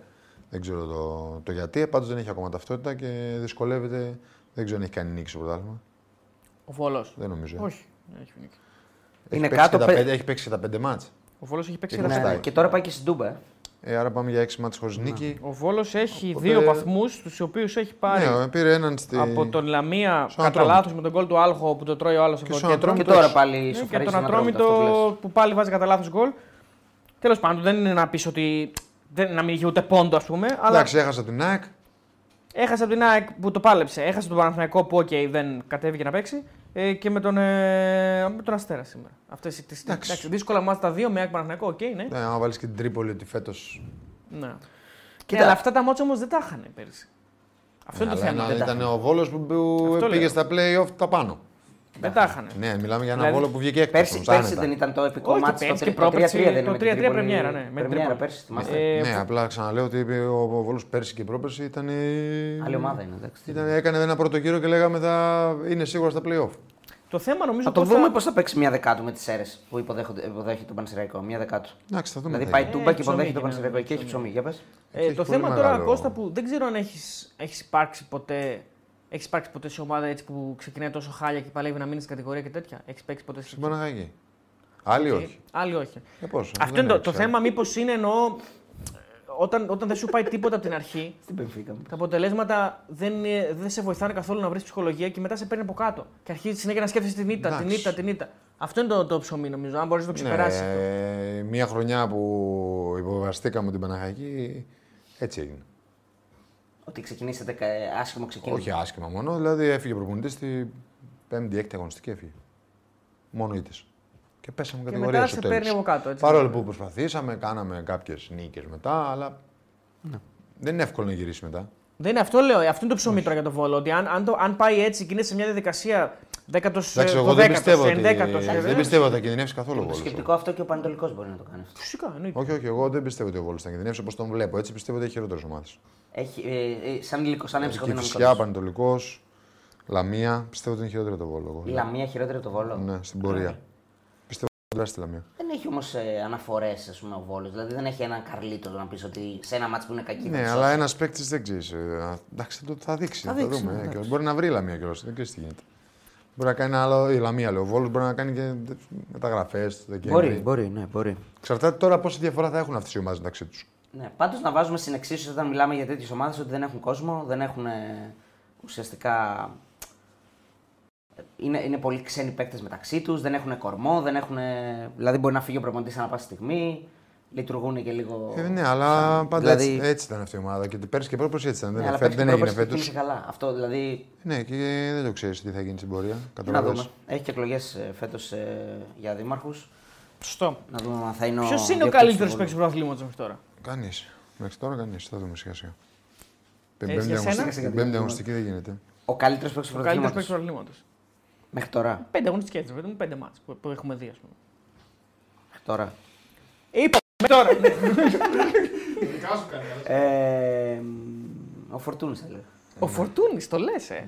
Δεν ξέρω το, το γιατί. Πάντως δεν έχει ακόμα ταυτότητα και δυσκολεύεται. Δεν ξέρω αν έχει κάνει νίκη στο πρωτάθλημα. Ο Βόλος. Δεν νομίζω. Όχι. δεν έχει νίκη. Έχει Είναι παίξει κάτω και τα πέ- πέντε- έχει παίξει και τα πέντε μάτς. Ο Βόλος έχει παίξει Και τα ναι, πέντε. ναι. Ναι, και τώρα πάει και στην Τούμπα. ε. Ε, άρα πάμε για έξι μάτς χωρίς νίκη. Ο Βόλος έχει Οπότε- δύο βαθμούς, τους οποίους έχει πάρει Ναι, πήρε έναν στη... από τον Λαμία στον κατά Ατρόμητο. λάθος με τον γκολ του Άλχο που το τρώει ο άλλος από το στον κέντρο. Και Ατρόμητο. τώρα πάλι Ναι, και σοφαρίζει τον ένα Ατρόμητο, αυτό που Ατρόμητο λες. που πάλι βάζει κατά λάθος γκολ. Τέλος πάντων, δεν είναι να πεις ότι. Δεν, να μην είχε ούτε πόντο, ας πούμε. Αλλά Εντάξει, έχασα την ΑΕΚ. έχασε από την ΑΕΚ που το πάλεψε. Έχασε τον Παναθηναϊκό που okay, δεν κατέβηκε να παίξει. Ε, και με τον, ε, με τον Αστέρα σήμερα. Αυτές, τις, Εντάξει. εντάξει, δύσκολα ματς τα δύο με ΑΕΚ Παναθηναϊκό, οκ, ναι. Ναι, άμα βάλεις και την Τρίπολη ότι φέτος... ναι. Κοίτα. Ναι, αλλά αυτά τα μάτια όμως δεν τα είχαν πέρυσι. Αυτό είναι το Αλλά θέμα. ένα- Δεν τα- Ήταν ο Βόλος που, που Αυτό πήγε λέω. στα play-off τα πάνω. Δεν τα είχαν. Ναι, μιλάμε για ένα Δηλαδή, Βόλο που βγήκε έκτος. Πέρσι, όμως, πέρσι άνετα. δεν ήταν το επικό Όχι, μάτι. πέρσι το και 3 πρόπερσι, δεν είναι το με την 3-3 Τρίπολη. πρεμιέρα, ναι, με την Πρεμιέρα Τρίπολη. πέρσι, θυμάστε. Ε, Ναι, απλά ξαναλέω ότι είπε ο ο Βόλος πέρσι και πρόπερσι ήταν... Άλλη ομάδα είναι, εντάξει. Ήταν, έκανε ένα πρώτο γύρο και λέγαμε θα είναι σίγουρα στα play-off. Το θέμα νομίζω Θα το πώς δούμε πώς θα παίξει μια δεκάτου με τις αίρε που υποδέχονται- υποδέχεται τον Πανσεραϊκό. Μια δεκάτου. Εντάξει, θα δούμε. Δηλαδή τι πάει θα τούμπα Ε, και ψωμί υποδέχεται τον γίνεται, Πανσεραϊκό. ναι, Εκεί έχει ψωμί. ψωμί. Για πες. Ε, έχει το πολύ θέμα τώρα, μεγάλο- Κώστα, που δεν ξέρω αν έχεις, έχεις υπάρξει ποτέ. Έχεις υπάρξει ποτέ σε ομάδα έτσι που ξεκινάει τόσο χάλια και παλεύει να μείνει στην κατηγορία και τέτοια; Έχεις παίξει ποτέ Στην Παναγαγή. Άλλοι όχι. Άλλοι όχι. Ε, πώς, Αυτό δεν είναι το, έχει, το ε. θέμα, μήπως είναι εννοώ. Όταν, όταν δεν σου πάει τίποτα από την αρχή, Στην Πενφύκα μου. τα αποτελέσματα δεν, είναι- δεν σε βοηθάνε καθόλου να βρεις ψυχολογία και μετά σε παίρνει από κάτω. Και αρχίζει συνέχεια να σκέφτεσαι την ήττα, την Εντάξει. ήττα, την ήττα. Αυτό είναι το, το ψωμί νομίζω. Αν μπορείς να το ξεπεράσει. Ναι, ε, μία χρονιά που υποβαστήκαμε την Παναγιακή, έτσι έγινε. Ότι ξεκινήσατε κα- άσχημο ξεκίνημα. Όχι άσχημα μόνο, δηλαδή έφυγε προπονητής στη 5η-6η αγωνιστική έφυγε. Μόνο ήττες. Και πέσαμε Και κατηγορία μετά στο σε τέλος. παίρνει από κάτω. Έτσι. Παρόλο που προσπαθήσαμε, κάναμε κάποιες νίκες μετά, αλλά δεν είναι εύκολο να γυρίσεις μετά. Δεν είναι αυτό, λέω. Αυτό είναι το ψωμί τώρα για το βόλο. Ότι αν, αν, το, αν πάει έτσι και είναι σε μια διαδικασία δέκατος. Εντάξει, εγώ δεν πιστεύω, ότι, ενδέκατος, δεν ε, πιστεύω ότι θα κινδυνεύσει καθόλου ο Το Βόλος. σκεπτικό αυτό και ο Πανετολικός μπορεί να το κάνει αυτό. Φυσικά, εννοείται. Όχι, όχι, εγώ δεν πιστεύω ότι ο Βόλος θα κινδυνεύσει όπως τον βλέπω. Έτσι πιστεύω ότι έχει χειρότερες ομάδες. Έχει, ε, ε, σαν υλικό, σαν Και έμψυχο φυσικά, Πανετολικός, Λαμία, πιστεύω ότι είναι χειρότερο το Βόλο. εγώ. Η Λαμία χειρότερη από το βόλο; Ναι, στην πορεία. Πιστεύω ότι θα στη Λαμία. Δεν έχει όμως ε, αναφορές ο Βόλος. Δηλαδή δεν έχει έναν Καρλίτο να πεις ότι σε ένα μάτσο που είναι κακή. θα Ναι, τη αλλά σώσει. ένας παίκτης δεν ξέρεις. Εντάξει, θα, το, θα δείξει. Θα Θα, δείξει, δούμε. ναι, ε, εντάξει. και μπορεί να βρει η Λαμία κιόλας. Δεν ξέρεις τι γίνεται. Μπορεί να κάνει ένα άλλο. Η Λαμία, λέω. Ο Βόλος μπορεί να κάνει και μεταγραφές το Δεκέμβρη. Μπορεί, μπορεί, ναι, μπορεί. Εξαρτάται τώρα πόση διαφορά θα έχουν αυτές οι ομάδες μεταξύ τους. Ναι, Πάντως να βάζουμε στην εξίσωση όταν μιλάμε για τέτοιες ομάδες ότι δεν έχουν κόσμο, δεν έχουν ε, ουσιαστικά. Είναι, είναι πολύ ξένοι παίκτες μεταξύ τους, δεν έχουν κορμό, δεν έχουν. Δηλαδή μπορεί να φύγει ο προπονητής ανά πάση στιγμή. Λειτουργούν και λίγο. Ε, ναι, αλλά πάντα Δηλαδή- έτσι, έτσι ήταν αυτή η ομάδα. Και πέρσι και πρόπερσι έτσι ήταν. Ναι, δεν, αλλά φε- πέρσι δεν την έγινε πρόπερση φέτος. ξεκίνησε καλά. Αυτό δηλαδή. Ναι, και δεν το ξέρεις τι θα γίνει στην πορεία. Να Καταλαβαίνεις. δούμε. Έχει και εκλογές φέτος για δήμαρχου. Σωστό. Να δούμε αν θα είναι ο. Ποιος είναι ο διοκτήτης καλύτερος του παίκτης του πρωταθλήματος μέχρι τώρα; Κανείς. Μέχρι τώρα κανείς. Θα δούμε σιγά σιγά. Την Ε, πέμπτη για σένα; αγωνιστική- την πέμπτη αγωνιστική δεν γίνεται. Ο καλύτερος παίκτης του Ο καλύτερος παίκτης του πρωταθλήματος. πρωταθλήματος. Μέχρι τώρα. Πέντε αγωνιστικές, ρε παιδί μου, πέντε μάτς που, που έχουμε δει, ας πούμε. Μέχρι τώρα. Είπα τώρα. ναι. Ειδικά σου κάνει καλά. Ε, ο Φορτούνης θα έλεγα. Ο Φορτούνης, το λες, ε.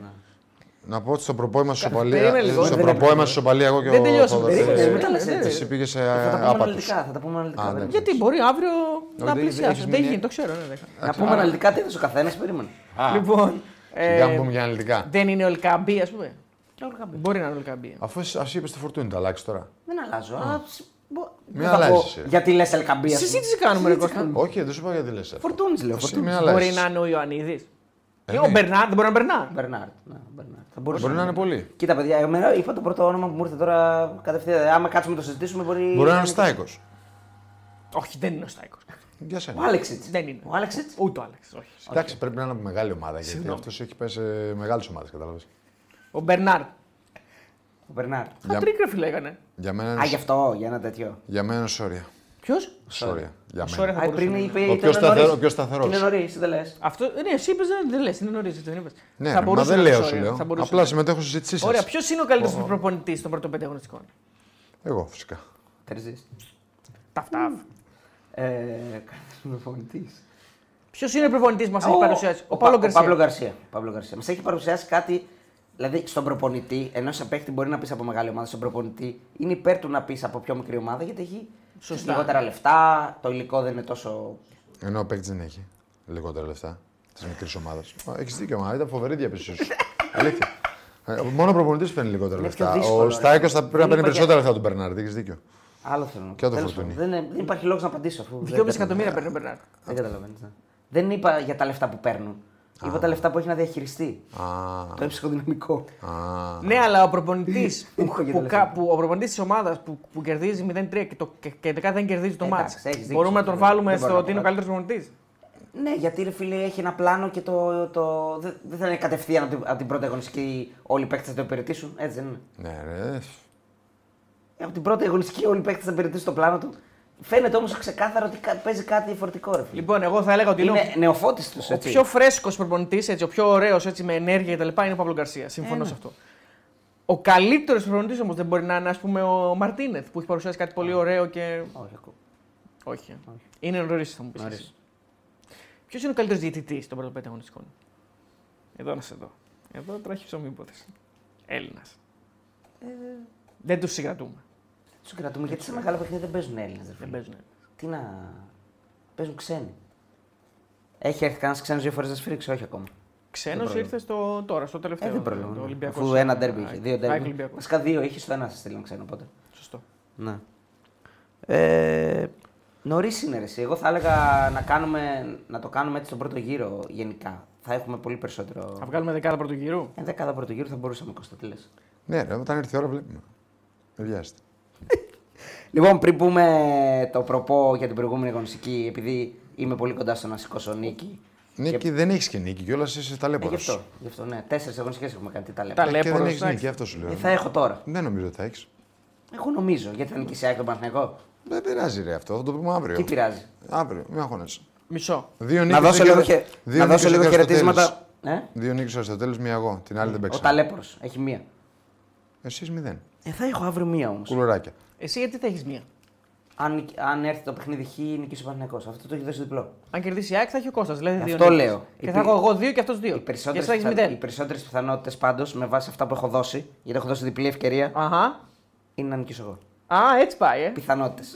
Να πω ότι στο προπόημα σου περίμενε λίγο, Στο δεν προπόημα σου σοπαλία εγώ και Δεν ο τελειώσαμε, Θοδωρής, περίμενε, ε, μετά λες, έτσι. Εσύ πήγες σε θα τα πούμε άπατους. αναλυτικά. Θα τα πούμε αναλυτικά. Α, δεν- εντάξει. Γιατί μπορεί αύριο να δεν- πλησιάσει. έχεις Δεν μείνει- γίνει, το ξέρω. Ναι, δεν Να πούμε αναλυτικά τι έδωσε ο καθένας, περίμενε. Λοιπόν. Σιγά ε, μου πούμε για αναλυτικά. Δεν είναι ο Ελκαμπή, ας πούμε. Μπορεί να είναι ο Ελ Κααμπί. Αφού εσύ είπες στο Φορτούνη, τα αλλάξεις τώρα. Δεν αλλάζω. Αλλά σ- μπο- Μην θα πω αλλάζεις. εσύ. γιατί λες Ελκαμπίας; Συζήτηση κάνουμε, ρε Κώστα. Όχι, δεν σου είπα γιατί λες. Φορτούνης λέω. Εσύ Φορτούνης. μην Μπορεί αλλάζει. να είναι ο Ιωαννίδης. Ε, ο ναι. Μπερνάρ, δεν μπορεί να είναι Μπερνάρ. Μπερνάρτ. Ναι, Μπερνάρτ. Θα μπορούσε Μπορεί να είναι πολύ. Κοίτα, παιδιά, εμένα είπα το πρώτο όνομα που μου ήρθε τώρα κατευθείαν. Άμα κάτσουμε να το συζητήσουμε, μπορεί. Μπορεί να είναι Στάικος. Όχι, δεν είναι ο Στάικος. Για Ο σένα. Άλεξιτς. Δεν είναι. Ο Άλεξιτς; Ούτε ο Άλεξ. Όχι. Εντάξει, πρέπει να είναι από μεγάλη ομάδα γιατί Συγγνώμη. αυτός έχει πέσει σε μεγάλες ομάδες, κατάλαβες. Ο Μπερνάρ. Ο Μπερνάρτ. Για- Χατρίκ, ρε φίλε, έκανε. Για μένα Α, γι' είναι, αυτό, για ένα τέτοιο. για μένα είναι Σόρια. Ποιος; Σόρια. Για Σόρια μένα. θα Α, μπορούσε πριν να είναι. είπε. Ο ήταν πιο σταθερό- νωρίς. ο πιο σταθερός. Είναι νωρίς, δεν λες. Αυτό, ναι, εσύ είπες δεν λες, είναι νωρίς, δεν είπες. Ναι, θα ρε, μα μπορούσε δεν να είναι λέω, ο σου Σόρια, λέω. θα μπορούσε Απλά να είναι. συμμετέχω στις συζητήσεις. Ωραία, ποιος είναι ο καλύτερος προπονητής των πρώτων πέντε αγωνιστικών; Εγώ φυσικά. Τερζής. Ταυτά. Ε, Κάποιο προπονητής. Ποιος είναι ο προπονητής που μας έχει παρουσιάσει; Ο Παύλο Παύλο Γκαρσία. Γκαρσία. Παύλο Γκαρσία. Μας έχει παρουσιάσει κάτι. Δηλαδή, στον προπονητή, ενώ σε παίχτη μπορεί να πεις από μεγάλη ομάδα, στον προπονητή είναι υπέρ του να πεις από πιο μικρή ομάδα γιατί έχει Σωστά. λιγότερα λεφτά, το υλικό δεν είναι τόσο. Ενώ ο παίκτης δεν έχει λιγότερα λεφτά της μικρής ομάδας. Έχεις δίκιο, μα ήταν φοβερή διαπίστωση. σου. Αλήθεια. Ε, Μόνο ο προπονητής παίρνει λιγότερα Είναι λεφτά. πιο δύσκολο, Ο ρε. Στάικος θα πρέπει να Δεν παίρνει υπάρχει- περισσότερα λεφτά από τον Μπερνάρντ. Έχεις δίκιο. Άλλο θέλω να πω. Και το Τέλος Φορτούνι. πάντων, Δεν, είναι- δεν υπάρχει λόγος να απαντήσω αφού. δεν 2,5 παίρνω. εκατομμύρια παίρνει ο Μπερνάρ. Δεν καταλαβαίνεις. Δεν είπα για τα λεφτά που παίρνουν. Είπα τα λεφτά που έχει να διαχειριστεί. Α, Το ψυχοδυναμικό. α. Ναι, αλλά ο προπονητής Ούχο, για που, τα κα- λεφτά. που, ο προπονητής της ομάδας που, που κερδίζει 0-3 και, το, και, και τελικά δεν κερδίζει το Εντάξει, μάτς. έχεις δίκιο. Μπορούμε να τον Δεν- βάλουμε δεν μπορώ στο να ότι είναι ο πω καλύτερος προπονητής; Ναι, γιατί ρε φίλε έχει ένα πλάνο και το. το δεν, δεν θα είναι κατευθείαν από την, από την πρώτη αγωνιστική όλοι οι παίκτες θα το υπηρετήσουν. Έτσι δεν είναι; Ναι, ρε. Από την πρώτη αγωνιστική όλοι οι παίκτες θα υπηρετήσουν το πλάνο του. Φαίνεται όμως ξεκάθαρα ότι κα- παίζει κάτι διαφορετικό, ρε φίλε. Λοιπόν, εγώ θα έλεγα ότι είναι, είναι νεοφώτη του. ο, ο πιο φρέσκος προπονητής, ο πιο ωραίος με ενέργεια κτλ. είναι ο Παύλο Γκαρσία. Συμφωνώ Ε, ναι. σε αυτό. Ο καλύτερος προπονητής όμως δεν μπορεί να είναι ας πούμε, ο Μαρτίνεθ που έχει παρουσιάσει κάτι πολύ ωραίο και. Όχι, ακόμα. Όχι. ε. Είναι νωρίς, θα μου πεις. Νωρίς. Ποιος είναι ο καλύτερος διαιτητής των πρώτων πέντε αγωνιστικών; Εδώ να σε δω. Εδώ τώρα έχει ψωμί υπόθεση. Έλληνας. Ε, Δεν τους συγκρατούμε. Τους κρατούμε γιατί σε μεγάλα παιχνίδια δεν παίζουν Έλληνες. Δεν παίζουν. Τι να. Παίζουν ξένοι. Έχει έρθει κανένας ξένος δύο φορές να σφίξει, όχι ακόμα. Ξένος πρόλαβε. ήρθες στο, τώρα, στο τελευταίο. Ε, δεν το πρόλαβα. Ολυμπιακός, Αφού ένα ε, ντέρμπι είχε. ΑΕΚ- Δύο ΑΕΚ ντέρμπι. Ολυμπιακός. Βασικά δύο είχε, στο ένα σα στείλαν ξένο οπότε. Σωστό. Ναι. Ε, Νωρίς είναι ρε, εσύ. Εγώ θα έλεγα να, κάνουμε, να το κάνουμε έτσι στον πρώτο γύρο γενικά. Θα έχουμε πολύ περισσότερο. Θα βγάλουμε δεκάδα πρώτου γύρου; Ε, δεκάδα πρώτο γύρο θα μπορούσαμε Κώστα, τι λες. Ναι, ρε, όταν έρθει η ώρα βλέπουμε. Δεν βιάζεται. Λοιπόν, πριν πούμε το προπό για την προηγούμενη αγωνιστική, επειδή είμαι πολύ κοντά στο να σηκώσω νίκη. Νίκη δεν έχεις και νίκη, κιόλας είσαι Ε, γι' ταλέπορο. αυτό, γι' αυτό, ναι. Τέσσερις αγωνιστικές έχουμε κάνει. Τι τα λέμε. Τα Και δεν Ταλέπορος, έχεις εντάξει. νίκη, αυτό σου λέω. Ε, θα έχω τώρα. Δεν νομίζω ότι θα έχεις. Εγώ νομίζω. Γιατί θα νικήσει η ΑΕΚ τον Παναθηναϊκό. Δεν πειράζει, ρε αυτό. Θα το πούμε αύριο. Τι πειράζει; Αύριο, μην αγχώνεσαι. Μισό. Δύο Να νίκες δώσω είχε- λίγο, χε... δύο να δώσω νίκες λίγο είχε ο Αριστοτέλης. χαιρετίσματα. Ε; Δύο νίκες ο Αριστοτέλη, μία εγώ. Την άλλη δεν Ο παίξα. ταλέπορος. Έχει μία. Εσείς μηδέν. Ε, θα έχω αύριο μία όμως. Κουλουράκια. Εσύ γιατί θα έχει μία. Αν, νικ- αν έρθει το παιχνίδι χ, νικήσει ο Παναθηναϊκός. Αυτό το έχει δώσει διπλό. Αν κερδίσει η ΑΕΚ θα έχει ο Κώστας, δηλαδή δύο Αυτό νίκες. λέω. Και Οι θα πι- έχω εγώ δύο και αυτό δύο. Οι Και περισσότερε εσύ θα έχει πιθα... μηδέν. οι περισσότερες πιθανότητε πάντω με βάση αυτά που έχω δώσει, γιατί έχω δώσει διπλή ευκαιρία, Αχα. είναι να νικήσω εγώ. Α, έτσι πάει, ε. Πιθανότητε.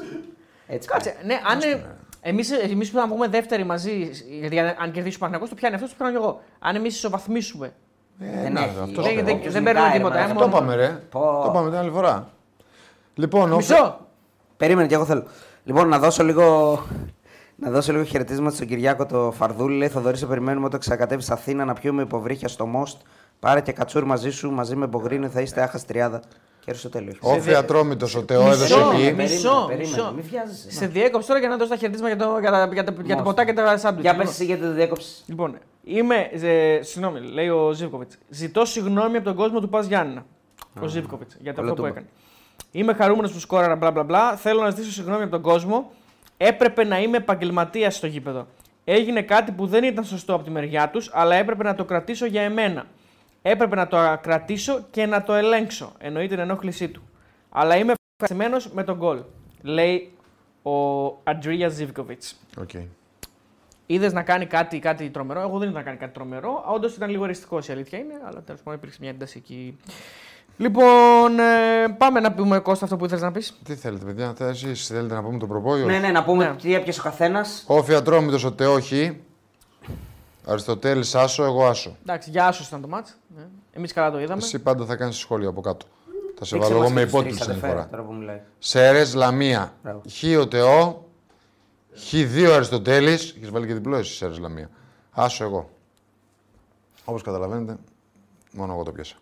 Έτσι. Κάτσε, ναι, αν. Εμεί εμείς που θα βγούμε δεύτεροι μαζί, γιατί αν κερδίσει ο Παναγιώτο, το πιάνει αυτό, το πιάνω κι εγώ. Αν εμεί ισοβαθμίσουμε. Ε, Δεν να, έχει. αυτό Δεν- σου δεν- λέω. Όποιος δεν νικάει, παίρνουν ρε, τίποτα, μαλάκα. ε, Το μόνο- είπαμε, ρε. Πω. Το είπαμε την άλλη φορά. Λοιπόν, όποιο- Μισό! Περίμενε και εγώ θέλω. Λοιπόν, να δώσω λίγο, να δώσω λίγο χαιρετίσματα στον Κυριάκο το Φαρδούλη. Λέει Θοδωρή, σε περιμένουμε όταν ξανακατέβει στην Αθήνα να πιούμε υποβρύχια στο Μόστ. Πάρε και κατσούρ μαζί σου, μαζί με Μπογρίνο, θα είστε άχας τριάδα. Και στο τέλος. Όφη ατρόμητος, ο Τεό Μισό, έδωσε εκεί. μισό. Περίμενε, περίμενε. μισό. Μην βιάζεσαι. Σε διέκοψε τώρα για να δώσει τα χαιρετίσματα για το, για τα, για τα, για τα Μόστ. ποτά και τα σάντουιτς. Για Λοιπόν. πες εσύ γιατί δεν διέκοψες. Λοιπόν, είμαι. Ε, συγγνώμη, λέει ο Ζίβκοβιτς. Ζητώ συγγνώμη από τον κόσμο του Πας Γιάννηνα. Ο Ζίβκοβιτς για το Όλο αυτό που το έκανε. Είμαι χαρούμενος που σκόραρα, μπλα μπλα μπλα. Θέλω να ζητήσω συγγνώμη από τον κόσμο. Έπρεπε να είμαι επαγγελματίας στο γήπεδο. Έγινε κάτι που δεν ήταν σωστό από τη μεριά τους, αλλά έπρεπε να το κρατήσω για εμένα. Έπρεπε να το κρατήσω και να το ελέγξω. Εννοεί την ενόχλησή του. Αλλά είμαι ευχαριστημένος με τον γκολ. Λέει ο Αντρία Ζήβκοβιτς. Οκ. Είδες να κάνει κάτι, κάτι τρομερό. Εγώ δεν είδα να κάνει κάτι τρομερό. Όντως ήταν λίγο εριστικό η αλήθεια είναι, αλλά τέλος πάντων υπήρξε μια ένταση εκεί. Λοιπόν, ε, πάμε να πούμε Κώστα αυτό που ήθελες να πεις. Τι θέλετε, παιδιά, θα εσείς θέλετε να πούμε το προπόγιο. Ναι, ναι, να πούμε Ναι. τι έπιασε ο καθένας. Όφη ατρόμητο, ο Τεό Χ. Αριστοτέλης Άσο, εγώ Άσο. Εντάξει, για άσος ήταν το μάτς. Ναι. Εμείς καλά το είδαμε. Εσύ πάντα θα κάνεις σχόλια από κάτω. Θα σε Δείξε βάλω εγώ μας με και τους υπότιτλους τρεις, την αδερφέ, φορά. Τώρα που μιλάει. Σέρες Λαμία. Μπράβο. Χ ο Τεό. Χ2 Αριστοτέλης. Έχεις βάλει και διπλό εσύ Σέρες Λαμία. Άσο εγώ. Όπως καταλαβαίνετε, μόνο εγώ το πιάσα.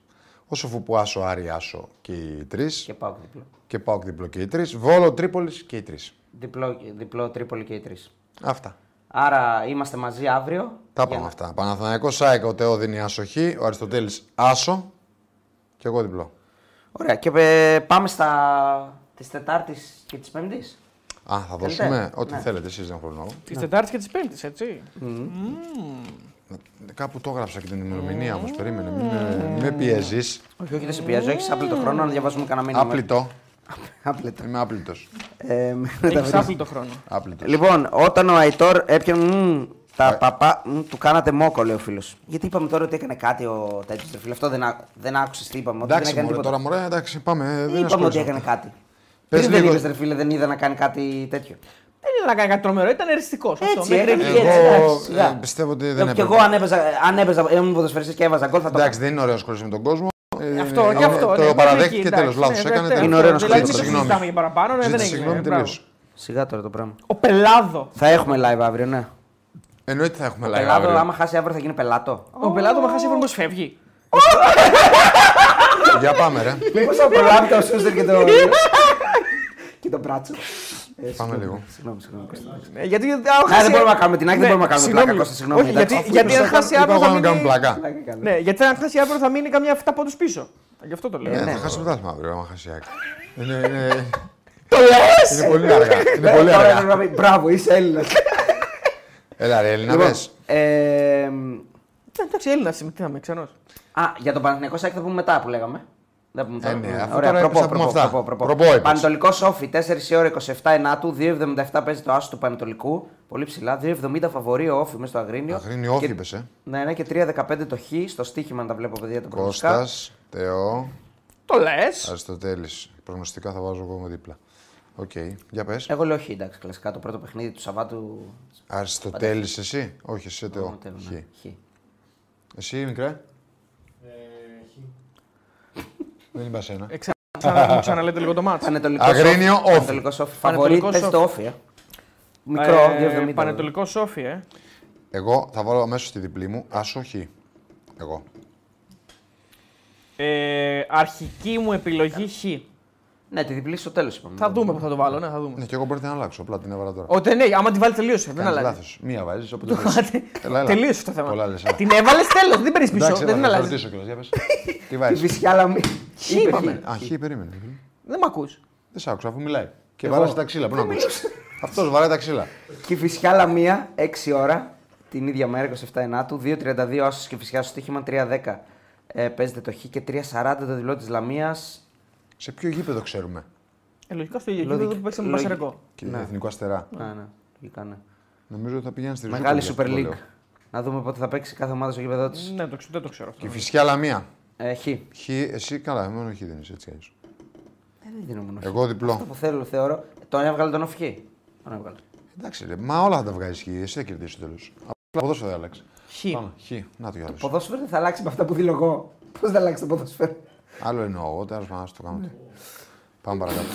Όσο φουπού άσο, Άρη άσο και οι τρεις. Και πάω και διπλό. Και πάω διπλό και οι τρεις. Βόλο Τρίπολης και οι τρεις. Διπλό, διπλό Τρίπολη και οι τρεις. Αυτά. Άρα είμαστε μαζί αύριο. Τα για πάμε να- αυτά. Παναθανιακό ΣΑΕΚ, ο Τεό δίνει άσο Χ, ο Αριστοτέλης άσο και εγώ διπλό. Ωραία. Και ε, πάμε στα της Τετάρτης και της Πέμπτης. Α, θα Θέλετε; δώσουμε ό,τι Ναι. θέλετε, εσείς δεν χρόνο. Της Τετάρτης και της Πέμπτης, έτσι. Κάπου το έγραψα και την ημερομηνία όμω. Περίμενε, μην με, μην με πιέζεις. Όχι, όχι, δεν σε πιέζω. Έχεις άπλητο χρόνο να διαβάζουμε κανένα μήνυμα. Άπλητο. Άπλητο. Είμαι άπλητος. Ε, με τα Έχεις βρεις. άπλητο χρόνο. Άπλητος. Λοιπόν, όταν ο Αϊτόρ έπιανε μμ, τα παπά, μμ, του κάνατε μόκο, λέει ο φίλος. Γιατί είπαμε τώρα ότι έκανε κάτι ο τέτοιος φίλο. Αυτό δεν, ά- δεν άκουσες τι είπαμε. ότι Εντάξει, δεν έκανε μωρέ, τίποτα. τώρα μωρέ, εντάξει, πάμε. Δεν Είπαμε ότι ασχολείσαι. έκανε κάτι. Πες Πριν δεν λίγο. είπες, ρε φίλε, δεν είδα να κάνει κάτι τέτοιο. Δεν ήταν να κάνει κάτι τρομερό, ήταν εριστικός. Έτσι, έκανε Εγώ εντάξει, σιγά. ε, πιστεύω ότι δεν Κι έπρεπε. εγώ αν έπαιζα, αν έπαιζα, ήμουν ποδοσφαιριστής και έβαζα γκολ θα το Εντάξει, δεν είναι ωραίο να ασχολείσαι με τον κόσμο. Ε, Αυτό ε, και αυτό. Το ναι, παραδέχτηκε εκεί, τέλος. εντάξει, Λάθος ναι, έκανε. ναι, τέλος. Είναι ωραίο να Δηλαδή ασχολείσαι. μην Συγγνώμη. συζητάμε για παραπάνω, ναι, δεν Ζήτησε έγινε. Συγγνώμη, μπράβο. τελείωσε. Σιγά τώρα το πράγμα. Ο Πελάδο. Θα έχουμε live αύριο, ναι. Εννοείται θα έχουμε live Πελάτο, αύριο. άμα χάσει αύριο θα γίνει πελάτο. Ο Πελάδο μα χάσει πώ φεύγει. Για πάμε, ρε. Μήπως θα προλάβει το Σούστερ και το. και το μπράτσο. Ε, Πάμε λίγο. Συγγνώμη, συγγνώμη. Κώστα. Ε, Γιατί αν Ναι, χάσει- δεν μπορούμε να κάνουμε την άκρη, δεν Ναι, μπορούμε να κάνουμε συγγνώμη. πλάκα. Κώστα, συγγνώμη. Όχι, εντάξει. γιατί- Αφού γιατί είπες αν το- χάσει Είπα αύριο εγώ θα να κάνουμε μείνει. πλάκα. Πλάκα κάνω. Ναι, γιατί αν χάσει αύριο θα μείνει καμιά 7 πόντους πίσω. Γι' αυτό το λέω. Ε, ναι. Θα χάσει το πρωτάθλημα αύριο, άμα χάσει η ΑΕΚ. Είναι- είναι- Το λες! Είναι πολύ αργά. Είναι πολύ Ε, τώρα αργά. έπρεπε να πει, Μπράβο, είσαι Έλληνας. Έλα ρε Έλληνα, Λοιπόν, πες. ε, Εντάξει, Έλληνας είμαι, τι θα είμαι, ξενό. Α, για τον Παναθηναϊκό Σάκη θα πούμε μετά που λέγαμε. Δεν πούμε τώρα. Ε, ναι, αφού Ωραία, τώρα προπό, θα πούμε προπό, αυτά. προπό, προπό. Προπό είπες. Πανετολικό Σόφι, 4 η ώρα 27 Ενάτου, 2,77 παίζει το άσο του Πανετολικού. Πολύ ψηλά. 2,70 φαβορεί ο Όφι μέσα στο Αγρίνιο. Αγρίνιο όφι Και- είπες, ε. Ναι, ναι, και 3,15 το Χ στο στοίχημα να τα βλέπω παιδιά τα προγνωστικά. Κώστας, Θεό, Το λες. Αριστοτέλης. Προγνωστικά θα βάζω εγώ με δίπλα. Οκ, για πες. Εγώ λέω Χ, εντάξει, κλασικά το πρώτο παιχνίδι του Σαββάτου. Αριστοτέλης εσύ. Όχι, εσύ Θεό. Μόνο τέλος, Χ. ναι, Χ. Εσύ μικρέ. Ε, χ. Δεν είπα σένα. Ξανα- Ξαναλέτε λίγο το μάτσο. Παναιτωλικός Αγρίνιο, ΟΦΗ. ΟΦΗ. Παναιτωλικός ΟΦΗ. Φαβορί Παναιτωλικός παίζει το ΟΦΗ. ΟΦΗ. ε. Μικρό, 2,70. Πανετολικό Σόφι, ε. Εγώ θα βάλω αμέσως τη διπλή μου. Άσο Χ. Εγώ. ε. Αρχική μου επιλογή Χ. Ναι, τη διπλή στο τέλος είπαμε. Θα δούμε που θα το βάλω, ναι, θα δούμε. Ναι, και εγώ μπορείτε να αλλάξω. Απλά την έβαλα τώρα. Ότι ναι, άμα τη βάλεις τελείωσε. Δεν Κάνεις αλλάζει. λάθος. Μία βάζεις, όποτε θες. Έλα, έλα. Τελείωσε το θέμα. Πολλά λες, έλα. Την έβαλες τέλος, δεν παίρνεις πίσω. Εντάξει, Δεν έλα, θα αλλάζεις. ρωτήσω κιόλας, για πες. Τι Τη βάζεις. φυσικά λαμή. Χ είπαμε. Α, Χ, περίμενε. Δεν με ακούς. Δεν σ' άκουσα αφού μιλάει. Και Εγώ. βαράζει τα ξύλα. Πού να ακούσει. Αυτός βαράει τα ξύλα. Και η φυσικά λαμία 6 ώρα την ίδια μέρα 27 Ενάτου. 2.32 άσος και φυσικά στο στοίχημα 3.10 ε, παίζεται το Χ και 3.40 το διπλό της Λαμίας. Σε ποιο γήπεδο ξέρουμε; Ε, λογικά στο ίδιο Λογική- γήπεδο που παίξαμε με λογική- Πασαρικό. Και Ναι. εθνικό αστερά. Ναι, ναι. λογικά, ναι. Νομίζω ότι θα πηγαίνει στη Μεγάλη Ριζούπολη, Super αυτό το League. λέω. Να δούμε πότε θα παίξει κάθε ομάδα στο γήπεδο της. Ναι, το, ξε- δεν το ξέρω αυτό. Και φυσικά Λαμία. Ε, Χ. Ε, Χ, εσύ καλά, μόνο Χ δεν είσαι έτσι. αλλιώς. δεν δίνω μόνο Χ. Εγώ διπλό. Αυτό που θέλω, θεωρώ. Τον έβγαλε τον Οφχή. Τον έβγαλε. Εντάξει, ρε, μα όλα θα τα βγάλεις Χ. Εσύ θα κερδίσεις τέλος. Απλά ποδόσφαιρο θα αλλάξεις. Χ. Πάμε. Χ. Να το για Το άλλους. ποδόσφαιρο δεν θα αλλάξει με αυτά που δίνω εγώ. Πώς θα αλλάξει το ποδόσφαιρο; Άλλο εννοώ εγώ, τέλος πάντων, ας το κάνουμε. Πάμε παρακάτω.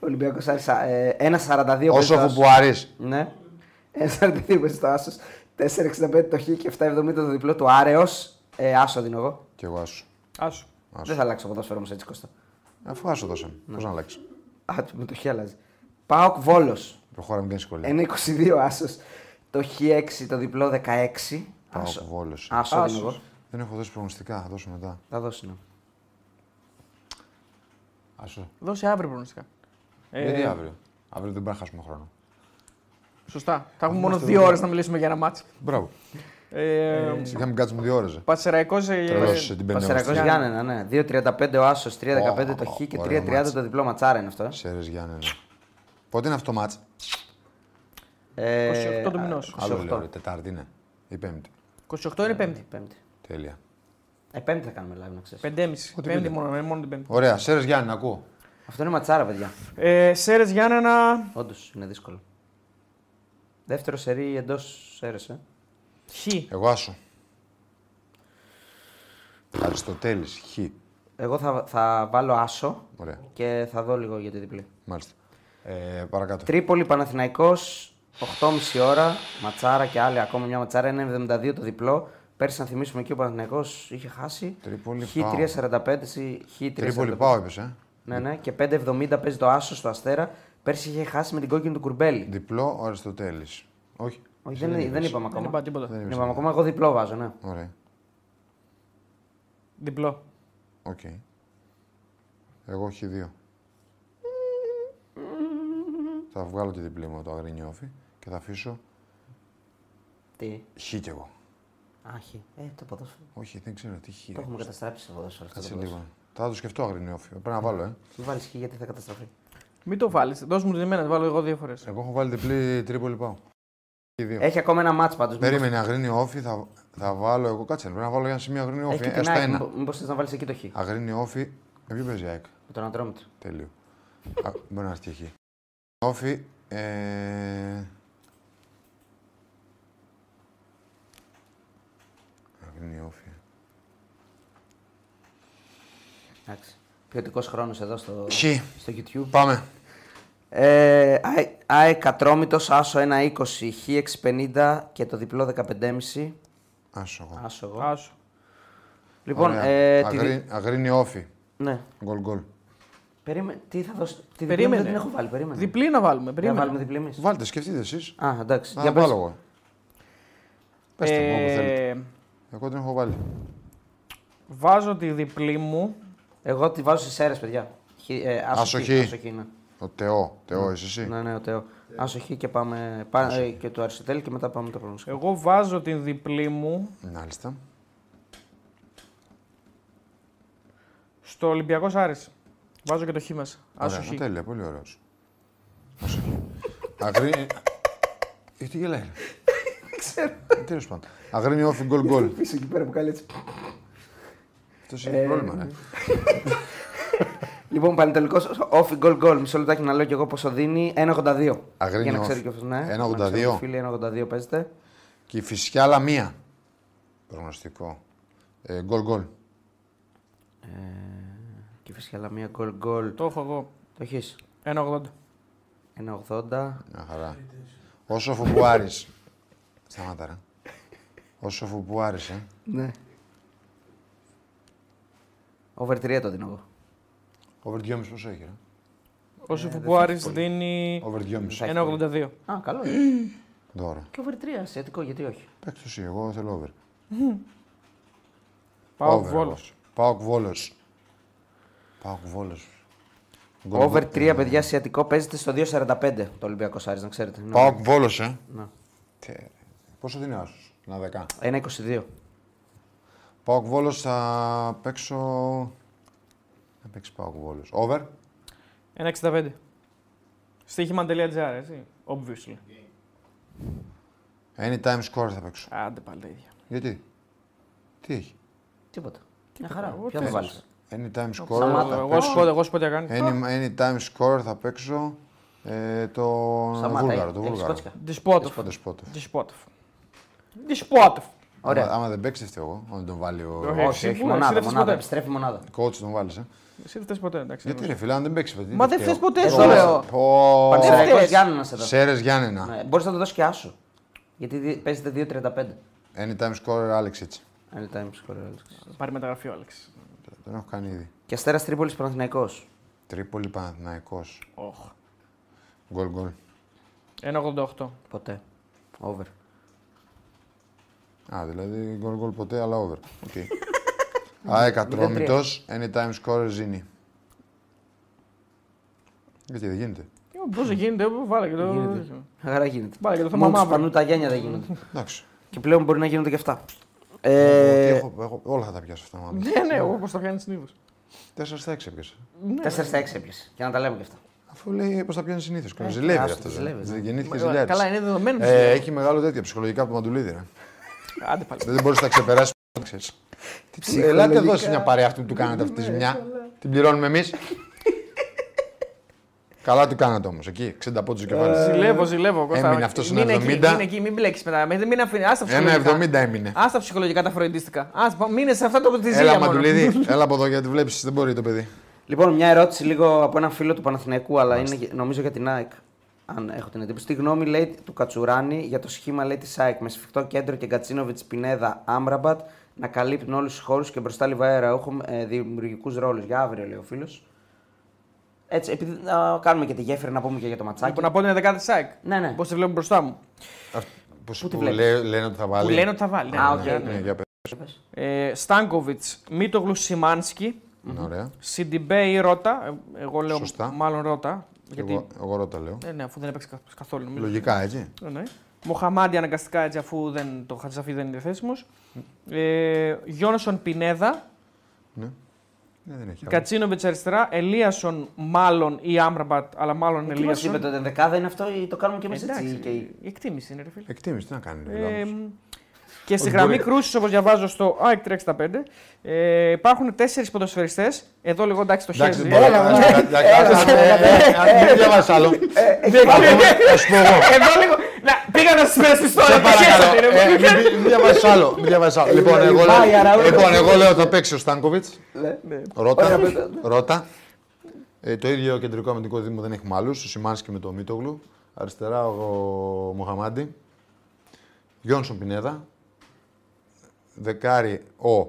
Ολυμπιακός Άρης 1,42 Όσο παίζει το φουπουάρει. άσος. Ναι. 1,42 παίζει το άσος. 4,65 το Χ και 7,70 το διπλό του Άρεος. Ε, άσο δίνω εγώ. Κι εγώ άσου. Άσου. Δεν θα αλλάξει το ποδόσφαιρο όμως έτσι Κώστα. Αφού άσου δώσαμε. Πώς να αλλάξεις; Α, με το Χ αλλάζει. Πάοκ Βόλος. Προχώραμε και δυσκολία. 1,22 άσος. Το Χ6 το διπλό 16. Πάω Άσο. βόλος. Άσο δίνω Άσος. εγώ. Δεν έχω δώσει προγνωστικά, θα δώσω μετά. Θα δώσει ναι. Άσο. Δώσε αύριο προγνωστικά. Ε, Γιατί αύριο; Αύριο δεν πρέπει να χάσουμε χρόνο. Σωστά. Θα έχουμε μόνο δύο ώρες να μιλήσουμε για ένα μάτσο. Μπράβο. Ε, Σιγά μην κάτσουμε δύο ώρες. Πατσεραϊκό. Τρελός την πέμπτη Πασερακό ώρα. Γιάννενα, ναι. 2,35 ο Άσος, 3,15 το Χ και Ωραίο 3,30 μάτς. το διπλό ματσάρα είναι αυτός. ε. Σέρε Γιάννενα. Πότε είναι αυτό το μάτς; Ε, 28 του μηνός. Άλλο 28. λέω, ρε, Τετάρτη είναι. Ή Πέμπτη. 28 είναι Πέμπτη. Πέμπτη. Τέλεια. Ε, πέμπτη θα κάνουμε live, να ξέρεις. Πεντέμιση. Ό,τι Πέμπτη πείτε. μόνο, ε, μόνο την Πέμπτη. Ωραία, Σέρες Γιάννενα, ακούω. Αυτό είναι ματσάρα, παιδιά. Ε, Σέρες Γιάννενα. Όντως είναι δύσκολο. Δεύτερο σερί εντός σέρες. Ε. Χ. Εγώ άσο. Αριστοτέλης, Χ. Εγώ θα, θα βάλω άσο Ωραία. και θα δω λίγο για τη διπλή. Μάλιστα. Ε, παρακάτω. Τρίπολη Παναθηναϊκός, 8,5 ώρα, ματσάρα και άλλη ακόμα μια ματσάρα, 1,72 το διπλό. Πέρσι, να θυμίσουμε εκεί ο Παναθηναϊκός είχε χάσει. Τρίπολη, Χ πάω. 3,45, Χ 3,45. Τρίπολη πάω, είπες, ε. Ναι, ναι, και 5,70 παίζει το άσο στο αστέρα. Πέρσι είχε χάσει με την κόκκινη του κουρμπέλι. Διπλό ο Αριστοτέλης. Όχι. Όχι, δεν, δεν, είπαμε Δεν ακόμα. είπα τίποτα. Δεν Δεν είπες. είπαμε ακόμα, εγώ διπλό βάζω, ναι. Ωραία. Διπλό. Οκ. Εγώ έχει δύο. θα βγάλω τη διπλή μου το αγρινιόφι και θα αφήσω Τι, χ κι εγώ. Άχι. Ε, το ποδόσφαιρο. Όχι, δεν ξέρω τι χ. Το έχουμε καταστράψει το ποδόσφαιρο. αυτό Κάτσε το λίγο. ποδόσφαιρο. Θα το σκεφτώ αγρινιόφι. Πρέπει να βάλω, ε. Μην βάλεις χ γιατί θα καταστραφεί. Μην το βάλεις. Δώσ' μου την εμένα, τη βάλω εγώ δύο φορές. Εγώ έχω βάλει διπλή Τρίπολη πάω. Και δύο. Έχει ακόμα ένα μάτς πάντως. μήπως- Περίμενε αγρίνιο όφι, θα, θα βάλω εγώ. Κάτσε, πρέπει να βάλω για ένα σημείο αγρίνιο Έχει όφι. και την Έστω ΑΕΚ, ένα. μήπως- Μήπως θες να βάλεις εκεί το χ. Αγρίνιο όφι. Με ποιο παίζει η ΑΕΚ; Με τον Αντρόμητρο. Τέλειο. Α, μπορεί να έρθει εκεί. Όφι. Ε... Αγρίνιο όφι. Εντάξει. Ποιοτικό χρόνος εδώ στο, Χ. στο YouTube. Πάμε. Ε, ΑΕΚ Ατρόμητο, Άσο 1,20, Χ 6,50 και το διπλό 15,5. Άσο εγώ. Άσο εγώ. Άσο. Λοιπόν, Ωραία. ε, τη... Αγρί- Αγρίνιο όφι. ναι. Γκολ γκολ. Περίμενε, τι θα δώσει. Τη διπλή μου Περίμενε. δεν την έχω βάλει. Περίμενε. Διπλή να βάλουμε. Δεν Περίμενε. βάλουμε διπλή εμείς. Βάλτε, σκεφτείτε εσείς. Α, εντάξει. Να Για πες. βάλω εγώ. Πετε μου όπου θέλετε. Ε, Εγώ την έχω βάλει. βάζω τη διπλή μου. Εγώ τη βάζω στις αίρε, παιδιά. Χ, ε, άσο Άσο Χ, Χ. άσο Χ, ναι. Ο Τεό. Τεό, είσαι εσύ; Ναι, ναι, ο Τεό. Άσο Χ και πάμε. πά- ε, και το Αριστοτέλη και μετά πάμε το προγνωστικό. Εγώ βάζω την διπλή μου Μάλιστα. στο Ολυμπιακό Άρης. Βάζω και το χ μέσα. Άσο Ωραία, χ. τέλεια, πολύ ωραίος. Άσο χ. Αγρίνιο... Ε, τι γελάει. Ξέρω. Τέλος πάντων. Αγρίνιο όφι γκολ γκολ. Πίσω εκεί πέρα που κάνει έτσι. Αυτός έχει πρόβλημα, ρε. Λοιπόν, πανετολικός off goal goal. Μισό λεπτάκι να λέω και εγώ πόσο δίνει. 1,82. Αγρίνιο Για να off. ξέρει και αυτός, ναι. 1,82. Να ξέρουν οι Φίλοι, 1,82 παίζετε. Και η φυσικά άλλα μία. Προγνωστικό. Ε, Γκολ γκολ. Ε, και φυσικά άλλα μία goal goal. Το έχω εγώ. Το έχεις. 1,80. 1,80. Μια χαρά. Όσο φουπουάρης. Σταμάτα, ρε. Όσο φουπουάρης, ε. Ναι. Over 3 το δίνω εγώ. Over 2,5 πόσο έχει, ρε. Όσο που ο Άρης δίνει Over 2,5. 1,82. Α, καλό είναι. Δώρο. και over 3 ασιατικό, γιατί όχι. Παίξτε εσύ, εγώ θέλω over. Πάω Over, Βόλος. εγώ. Πάοκ Βόλος. Πάοκ Βόλος. Γκολ Over γκολ. 3 παιδιά ασιατικό παίζεται στο 2,45 το Ολυμπιακός Άρης, να ξέρετε. Ναι. Πάοκ Βόλος, ε. Ναι. Τε, Πόσο δίνει ο Άσος, ένα δεκά. 1,22. Πάοκ Βόλος θα παίξω... Θα παίξει Πάοκ Βόλος. Over. 1,65. Στοίχημα.gr, έτσι. Obviously. Anytime score θα παίξω. Άντε πάλι τα ίδια. Γιατί; Τι έχει; Τίποτα. Μια χαρά. εγώ Ποιο τι θα βάλεις; Anytime score. Σταμάτα. θα Εγώ παίξω. σου πω, εγώ σου πω τι θα κάνει. Any, anytime score θα παίξω ε, το Σταμάτα, Βούλγαρο. Το έχεις Βούλγαρο. κότσικα. Δυσπότοφ. Δεσπότοφ. Δυσπότοφ. Δυσπότοφ. Ωραία. Άμα, άμα δεν παίξει, δεν φταίω εγώ. Αν δεν τον βάλει ο Όχι. Όχι, εσύ Ε, όχι, που- μονάδα, εσύ δεν φταίς μονάδα. ποτέ. Επιστρέφει μονάδα. coach, τον βάλεις. Ε. Εσύ δεν θες ποτέ, εντάξει. Γιατί ρε φίλε, αν δεν παίξεις, παιδί. Μα δεν θες ποτέ, Εδώ σου λέω. Πω. Πανσεραϊκός φταίς. Γιάννενα εδώ. Σέρες Γιάννενα. Ναι, Μπορείς να το δώσεις και άσο. Γιατί δι- παίζεται 2,35. Anytime score, Άλεξ έτσι. Anytime score, Alex. Πάρει μεταγραφή ο Άλεξ. Τον έχω κάνει ήδη. Και Αστέρας Τρίπολης Παναθηναϊκό. Τρίπολη Παναθηναϊκός. Οχ. Γκολ γκολ. 1,88. Ποτέ. Over. Α, δηλαδή γκολ γκολ ποτέ, αλλά over. OK. ΑΕΚ Ατρόμητος, anytime score Ζήνη. Γιατί δεν γίνεται. Πώς δεν γίνεται, βάλε και το. Γίνεται. Χαρά γίνεται. Βάλε και το θέμα Μόνος του μαύρο. πανού τα γένια δεν γίνονται. Εντάξει. και πλέον μπορεί να γίνονται και αυτά. Ε... Ε, Έχω, έχω, όλα θα τα πιάσω αυτά. μάλλον. Ναι, ναι, όπω το κάνεις συνήθως. Τέσσερα στα έξι έπιασα. 4 στα 6 έπιασε. Και να τα λέμε και αυτά. Αφού λέει πώς τα πιάνει συνήθως. Ε, Ζηλεύει άσο, αυτό. ζηλεύει, ναι. Γεννήθηκε ζηλιάρη. Καλά, είναι δεδομένο. Ε, έχει μεγάλο τέτοιο ψυχολογικά από το μαντουλίδι. Ρε. Άντε πάλι. Δεν μπορείς να τα ξεπεράσεις. ξέρεις. Τι- Ελάτε εδώ σε μια παρέα αυτή που του κάνατε αυτή τη ζημιά. Την πληρώνουμε εμείς. Καλά τι κάνατε όμως εκεί. 60 πόντους Ε, κεφάλι. Ζηλεύω, ζηλεύω. Κώστα. Έμεινε αυτός Μην ένα εκεί, 70. Μην εκεί, μην μπλέξεις μετά. Μην, μην αφήνει. Άστα Ένα ψυχολογικά. 70 έμεινε. Άστα ψυχολογικά τα φροντίστικα. Ας πα- μείνε σε αυτά το τη Έλα, ζήλια μόνο. Μαντουλίδη, έλα από εδώ γιατί βλέπεις, δεν μπορεί το παιδί. Λοιπόν, μια ερώτηση λίγο από έναν φίλο του Παναθηναϊκού, αλλά είναι γε- νομίζω για την ΑΕΚ. Αν έχω την εντύπωση. Τι γνώμη λέει του Κατσουράνη για το σχήμα λέει, της ΑΕΚ με σφιχτό κέντρο και Γκατσίνοβιτ Πινέδα Άμραμπατ να καλύπτουν όλους τους χώρους και μπροστά Λιβάι Αραούχο με δημιουργικούς ρόλους. Για αύριο, λέει ο φίλος. Έτσι, επειδή να κάνουμε και τη γέφυρα να πούμε και για το ματσάκι. Λοιπόν, να πω την ενδεκάδα της ΑΕΚ. Ναι, ναι. Πώς τη βλέπω μπροστά μου. Πώς, Πού τη που βλέπεις; λέ- λένε ότι θα βάλει. Που λένε ότι θα βάλει. ναι. Α, οκ. Ναι, Ναι, ναι. για πες. Ε, Στάνκοβιτς, Μίτογλου Σιμάνσκι, Ναι, Ωραία. Σιντιμπέι Ρότα. ε, Εγώ λέω Σωστά. μάλλον Ρότα. Γιατί. Εγώ, εγώ Ρότα λέω. Ε, ναι, αφού δεν έπαιξε κα- καθόλου. νομίζω. Λογικά έτσι. Ναι, ναι. Μοχαμάντι αναγκαστικά έτσι αφού δεν, το Χατζαφή δεν είναι διαθέσιμος. Ε, Γιόνσον Πινέδα. Ναι. Ναι, δεν έχει. άλλο. Κατσίνοβιτς αριστερά. Ελίασον μάλλον ή Άμραμπατ, αλλά μάλλον Τι μα Ελίασον. είπε το δεκάδα είναι αυτό ή το κάνουμε και εμείς Εντάξει, έτσι. Και... η εκτίμηση είναι, ρε φίλε. Εκτίμηση, τι να κάνει. Ε, Ε, και στη Όχι, γραμμή μπορεί. κρούσης, όπως διαβάζω στο ΑΕΚ 365, ε, υπάρχουν τέσσερις ποδοσφαιριστές. Εδώ λίγο εντάξει το Εντάξει, χέρι. δεν μπορεί. Εντάξει, εντάξει, εντάξει, ε, ε, Μην διαβάσει άλλο. Θα σου πω εγώ. Εδώ λίγο. Να, πήγα να σα πέρασω πιστόλια. Σε το χέσατε, παρακαλώ. ρε, ε, μου. μην- Μην διαβάσεις άλλο. Μην διαβάσεις άλλο. Λοιπόν, εγώ λέω- Πάει, Αραούχο. Λοιπόν, εγώ λέω ότι θα παίξει ο Στάνκοβιτς. Ναι. Ρώτα. Ωραία, πες- Ρώτα. Ε, το ίδιο κεντρικό αμυντικό δίδυμο δεν έχει μάλλου. Ο Σιμάνσκι με το Μίτογλου. Αριστερά ο Μοχαμάντι. Γιόνσον Πινέδα. Δεκάρι ο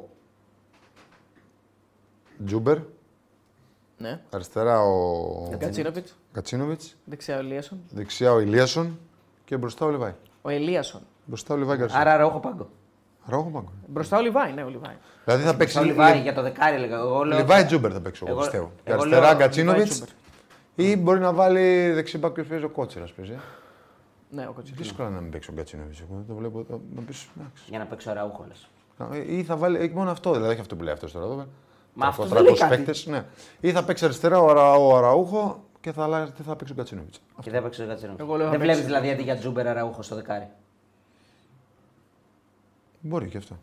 Τζούμπερ. Ναι. Αριστερά ο Γκατσίνοβιτς. Γκατσίνοβιτς. Δεξιά ο Ελίασον. Δεξιά ο Ελίασον. Και μπροστά ο Λιβάη. Ο Ελίασον. Μπροστά ο Λιβάη Γκαρσία. Άρα Ραούχο πάγκο. Ραούχο πάγκο. Μπροστά ο Λιβάη, ναι, ο Λιβάη. Δηλαδή θα παίξει. Στο Λιβάη για το δεκάρι έλεγα. Εγώ λέω. Λιβάη Τζούμπερ θα παίξει, εγώ, Εγώ- πιστεύω. εγώ Αριστερά λέω Γκατσίνοβιτ. Λιβάη Τζούμπερ. Ή μπορεί να βάλει δεξί και παίζει ο Κότσερα. Παίζει. Ναι, ο Γκατσίνοβιτ. Δύσκολο να μην παίξει ο Γκατσίνοβιτ. Εγώ το βλέπω. Να πεις, εντάξει. Για να παίξει ο Ραούχο, λες. Ή θα βάλει έχει μόνο αυτό, δηλαδή έχει αυτό που λέει αυτό τώρα. Εδώ, Μα 300 αυτός δεν λέει κάτι. παίκτες, ναι. Ή θα παίξει αριστερά ο, Αρα, ο Αραούχο και θα, αλλάζει- θα παίξει ο Γκατσίνοβιτ. Και δεν παίξει ο Γκατσίνοβιτ. Εγώ λέω θα Δεν παίξει. βλέπεις δηλαδή αντί για Τζούμπερ Ραούχο στο δεκάρι. Μπορεί και αυτό.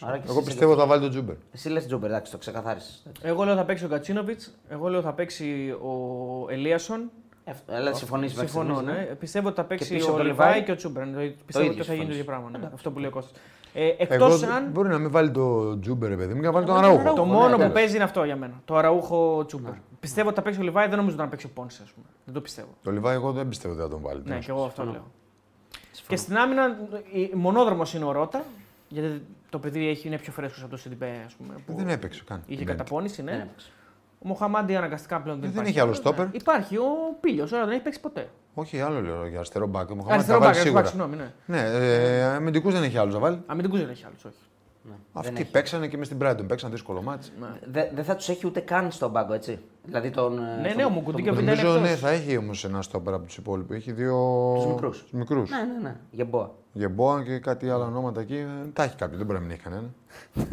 Άρα και Εγώ εσύ πιστεύω θα βάλει τον Τζούμπερ. Εσύ λες Τζούμπερ, εντάξει, το ξεκαθάρισες. Εγώ λέω θα παίξει ο Γκατσίνοβιτ. Εγώ λέω θα παίξει ο Ελίασον. Έλα, συμφωνείς με Συμφωνώ, ναι. Πιστεύω ότι θα παίξει πίσω ο το Λιβάη Λιβάη και ο Τζούμπερ. Πιστεύω ίδιο ότι θα γίνει το συμφωνείς. ίδιο πράγμα. Ναι. Αυτό που λέει ο Κώστας. Ε, Εκτός Εγώ αν. μπορεί να μην βάλει τον Τζούμπερ, ρε παιδί μου, και να βάλει τον Το Αραούχο. Αραούχο, μόνο ναι, που τέλος. παίζει είναι αυτό για μένα. Το Αραούχο Τζούμπερ. Πιστεύω ότι θα παίξει ο Λιβάη, δεν νομίζω να παίξει ο Πόνσε, ας πούμε. Δεν το πιστεύω. Το Λιβάη εγώ δεν πιστεύω ότι θα τον βάλει. Ναι, και εγώ αυτό Συμφωνώ. λέω. Και στην άμυνα, η- μονόδρομος είναι ο Ρότα. Γιατί το παιδί έχει, είναι πιο φρέσκος από το Σιντιμπέ, ας πούμε. Που Δεν έπαιξε καν. είχε Δεν. καταπώνηση, ναι. Δεν έπαιξε. Ο Μοχαμάντι αναγκαστικά πλέον δεν, Δεν υπάρχει. έχει άλλο στόπερ. Υπάρχει ο Πίλιο, τώρα δεν έχει παίξει ποτέ. Όχι, άλλο λέω για αριστερό μπακ. Ο Μοχαμάντι Αριστερό θα βάλει μπακ, σίγουρα. συγγνώμη, ναι. Ναι, ε, αμυντικούς δεν έχει άλλου να βάλει. Αμυντικούς δεν έχει άλλους, όχι. Αυτοί παίξανε και με στην Brighton. Παίξαν δύσκολο μάτς. Δε- Δεν θα τους έχει ούτε καν στον πάγκο, έτσι. Δηλαδή τον. ε, Ναι, τον- ναι, ο Μουκουντή και ο τον- Βιντέλ Νομίζω εκτός. ναι, θα έχει όμως ένα στόπερ από τους υπόλοιπους. Έχει δύο. Τους μικρούς. τους μικρούς. Ναι, ναι, ναι. Γεμπόα. Γεμπόα και κάτι άλλα ονόματα εκεί. ε, Τα έχει κάποιος, δεν μπορεί να μην έχει κανένα. Για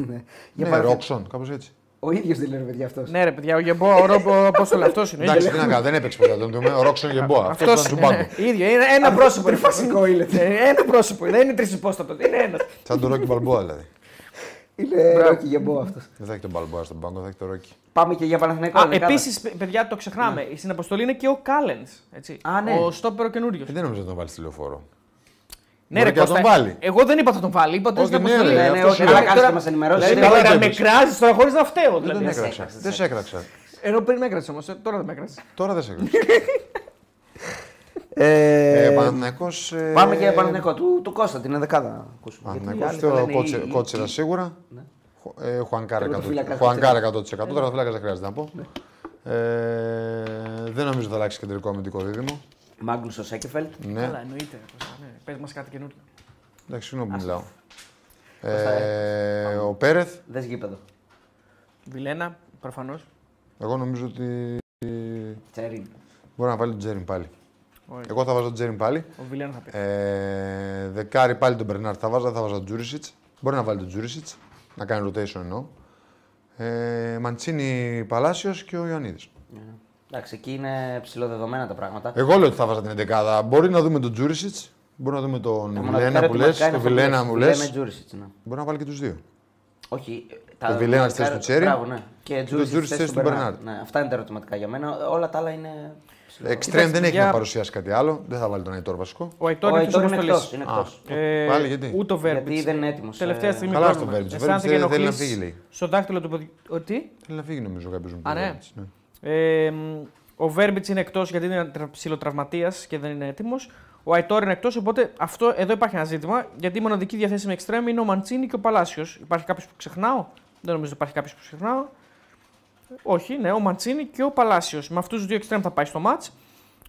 ναι, παράδειγμα- Ρόξον, κάπως έτσι. Ο ίδιος δεν λέει, ρε παιδιά αυτός. Ναι, ρε παιδιά, ο Γεμπό, ο Ρόμπο, πώ το λέω, αυτό είναι. Εντάξει, τι να κάνω, δεν έπαιξε ποτέ. Τον δούμε. Ο Ρόξον Γεμπόα. Αυτό Αυτός ήταν του είναι. πάγκου. ναι. ίδιο, είναι ένα πρόσωπο. είναι τριφασικό είναι. Ε, Ένα πρόσωπο, δεν είναι τρισυπόστατο, είναι ένας. Σαν τον Ρόκι Μπαλμπόα δηλαδή. Είναι ρόκι γεμπόα αυτός. Δεν θα έχει τον Μπαλμπόα στον πάγκο, θα έχει τον Ρόκι. Πάμε και για Παναθηναϊκό. Α, δεκάδα. επίσης, παιδιά, το ξεχνάμε. Στην αποστολή είναι και ο Κάλενς. Α, ναι. Ο στόπερο καινούριος. Ε, δεν νομίζω να τον βάλεις στη λεωφόρο. Ναι, Μπορεί ρε, και να Κώστα, τον βάλει. Εγώ δεν είπα θα τον βάλει. Είπα ότι είναι Όχι, στην ναι, αποστολή. ρε, Ναι, ναι, αυτός όχι, είναι. αλλά Τώρα- κάτσε να μα ενημερώσεις. Δηλαδή, καλά να το με έπαιξε. κράζεις τώρα χωρίς να φταίω. Δεν Δηλαδή. τον δεν σε έκραξα. έκραξε, Δεν σε έκραξα. Ενώ πριν με έκρασε όμως, τώρα δεν με έκρασε. Τώρα δεν σε έκραξα. Ε, Ε, Παναθηναϊκός, ε, Πάμε και για Παναθηναϊκό. Του, του Κώστα, την ενδεκάδα. να ακούσουμε. Γιατί οι Παναθηναϊκός, άλλοι θα το λένε κότσε- οι- Κότσερα οι- σίγουρα. Χου- ε, Χουανκάρ 100%. Τερματοφύλακας Χουανκάρ 100%. Τερματοφύλακας δεν χρειάζεται να πω. Ε, δεν νομίζω θα αλλάξει κεντρικό αμυντικό δίδυμο. Μάγκλους ο Σέκεφελτ. Ναι, Καλά, εννοείται. Ναι. Πες μας κάτι καινούριο. εντάξει, συγγνώμη που μιλάω. θα Ε, ο Πέρεθ, Δες γήπεδο. Βιλένα, προφανώς. εγώ νομίζω ότι Τσέρι. μπορεί να βάλει τον Τζέριν πάλι. Όχι. Εγώ θα βάζω τον Τζέριν πάλι. Ο Βιλένα θα πει. Ε, δεκάρι πάλι τον Μπερνάρ θα βάζα, θα βάζα τον Τζούρισιτς. Μπορεί να βάλει τον Τζούρισιτς, να κάνει rotation εννοώ. Ε, Μαντσίνη Παλάσιος και ο Ιωαννίδης. Ναι. Εντάξει, εκεί είναι ψηλοδεδομένα τα πράγματα. Εγώ λέω ότι θα βάζα την 11. Μπορεί να δούμε τον Τζούρισιτς, μπορεί να δούμε τον Τα μοναδικά Βιλένα που λες, ερωτηματικά είναι τον αυτό που Βιλένα λες. μου λε. Βιλένα Τζούρισιτς, ναι. Μπορεί να βάλει και τους δύο. Όχι, Τα- Ο Βιλένα ναι, στη θέση κα- του Τσέρι. Μπράβο, ναι. Και Και ο Τζούρι Τζούρις στη θέση του Μπερνάρντ. Μπερνάρντ. Ναι, αυτά είναι τα ερωτηματικά για μένα. Όλα τα άλλα είναι. Εξτρέμ δεν έχει για- να παρουσιάσει κάτι άλλο. Δεν θα βάλει τον Αϊτόρ βασικό. Ο Ο Αϊτόρ είναι Αϊτόρ εκτό είναι αποστολή. εκτός, είναι Α. εκτός. Ε, Πάλι γιατί; Ούτε ο Βέρμπιτς. Γιατί δεν είναι έτοιμος. Τελευταία στιγμή Καλά πρόβλημα. στο Βέρμπιτς. Ο Αισθάνεται Βέρμπιτς και θέλει να ενοχλήσεις φύγει, λέει. Στο δάχτυλο του ποδιού. Ότι. Θέλει να φύγει νομίζω κάποιος μου. Α, πει, ναι. έτσι, ναι. Ε, μ, ο Βέρμπιτς είναι εκτός γιατί είναι ψιλοτραυματίας και δεν είναι έτοιμος. Ο Αϊτόρ είναι εκτός, οπότε αυτό, εδώ υπάρχει ένα ζήτημα. Γιατί η μοναδική διαθέσιμη εξτρέμ είναι ο Μαντσίνη και ο Παλάσιος. Υπάρχει κάποιος που ξεχνάω; Δεν νομίζω ότι υπάρχει κάποιος που ξεχνάω. Όχι, ναι, ο Μαντσίνη και ο Παλάσιος. Με αυτούς τους δύο εξτρέμ θα πάει στο ματς.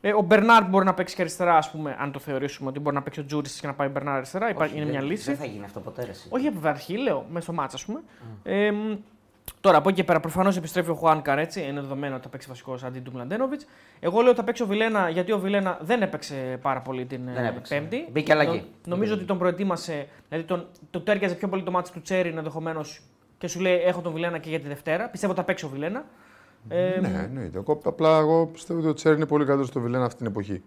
Ε, ο Μπερνάρ μπορεί να παίξει και αριστερά, ας πούμε, αν το θεωρήσουμε ότι μπορεί να παίξει ο Τζούρι και να πάει ο Μπερνάρ αριστερά. Υπάρχει, είναι δεν- μια λύση. Δεν θα γίνει αυτό ποτέ. ρε, εσύ. Όχι από αρχή, λέω, μέσα στο ματς, ας πούμε. Ε, μ, τώρα από εκεί και πέρα, προφανώς επιστρέφει ο Χουάνκαρ έτσι. Είναι δεδομένο ότι θα παίξει βασικός αντί του Μλαντένοβιτς. Εγώ λέω ότι θα παίξει ο Βιλένα γιατί ο Βιλένα δεν έπαιξε πάρα πολύ την Δεν ε, έπαιξε. Πέμπτη. Μπήκε αλλαγή. νομίζω ότι τον προετοίμασε, δηλαδή τον, του ταίριαζε πιο πολύ το μάτι του Τσέριν ενδεχομένως και σου λέει: Έχω τον Βιλένα και για τη Δευτέρα. Πιστεύω ότι θα παίξει ο Βιλένα. Ε, Ναι, εννοείται. Εγώ, απλά εγώ πιστεύω ότι ο Τσέρι είναι πολύ καλό στο Βιλένα αυτή την εποχή.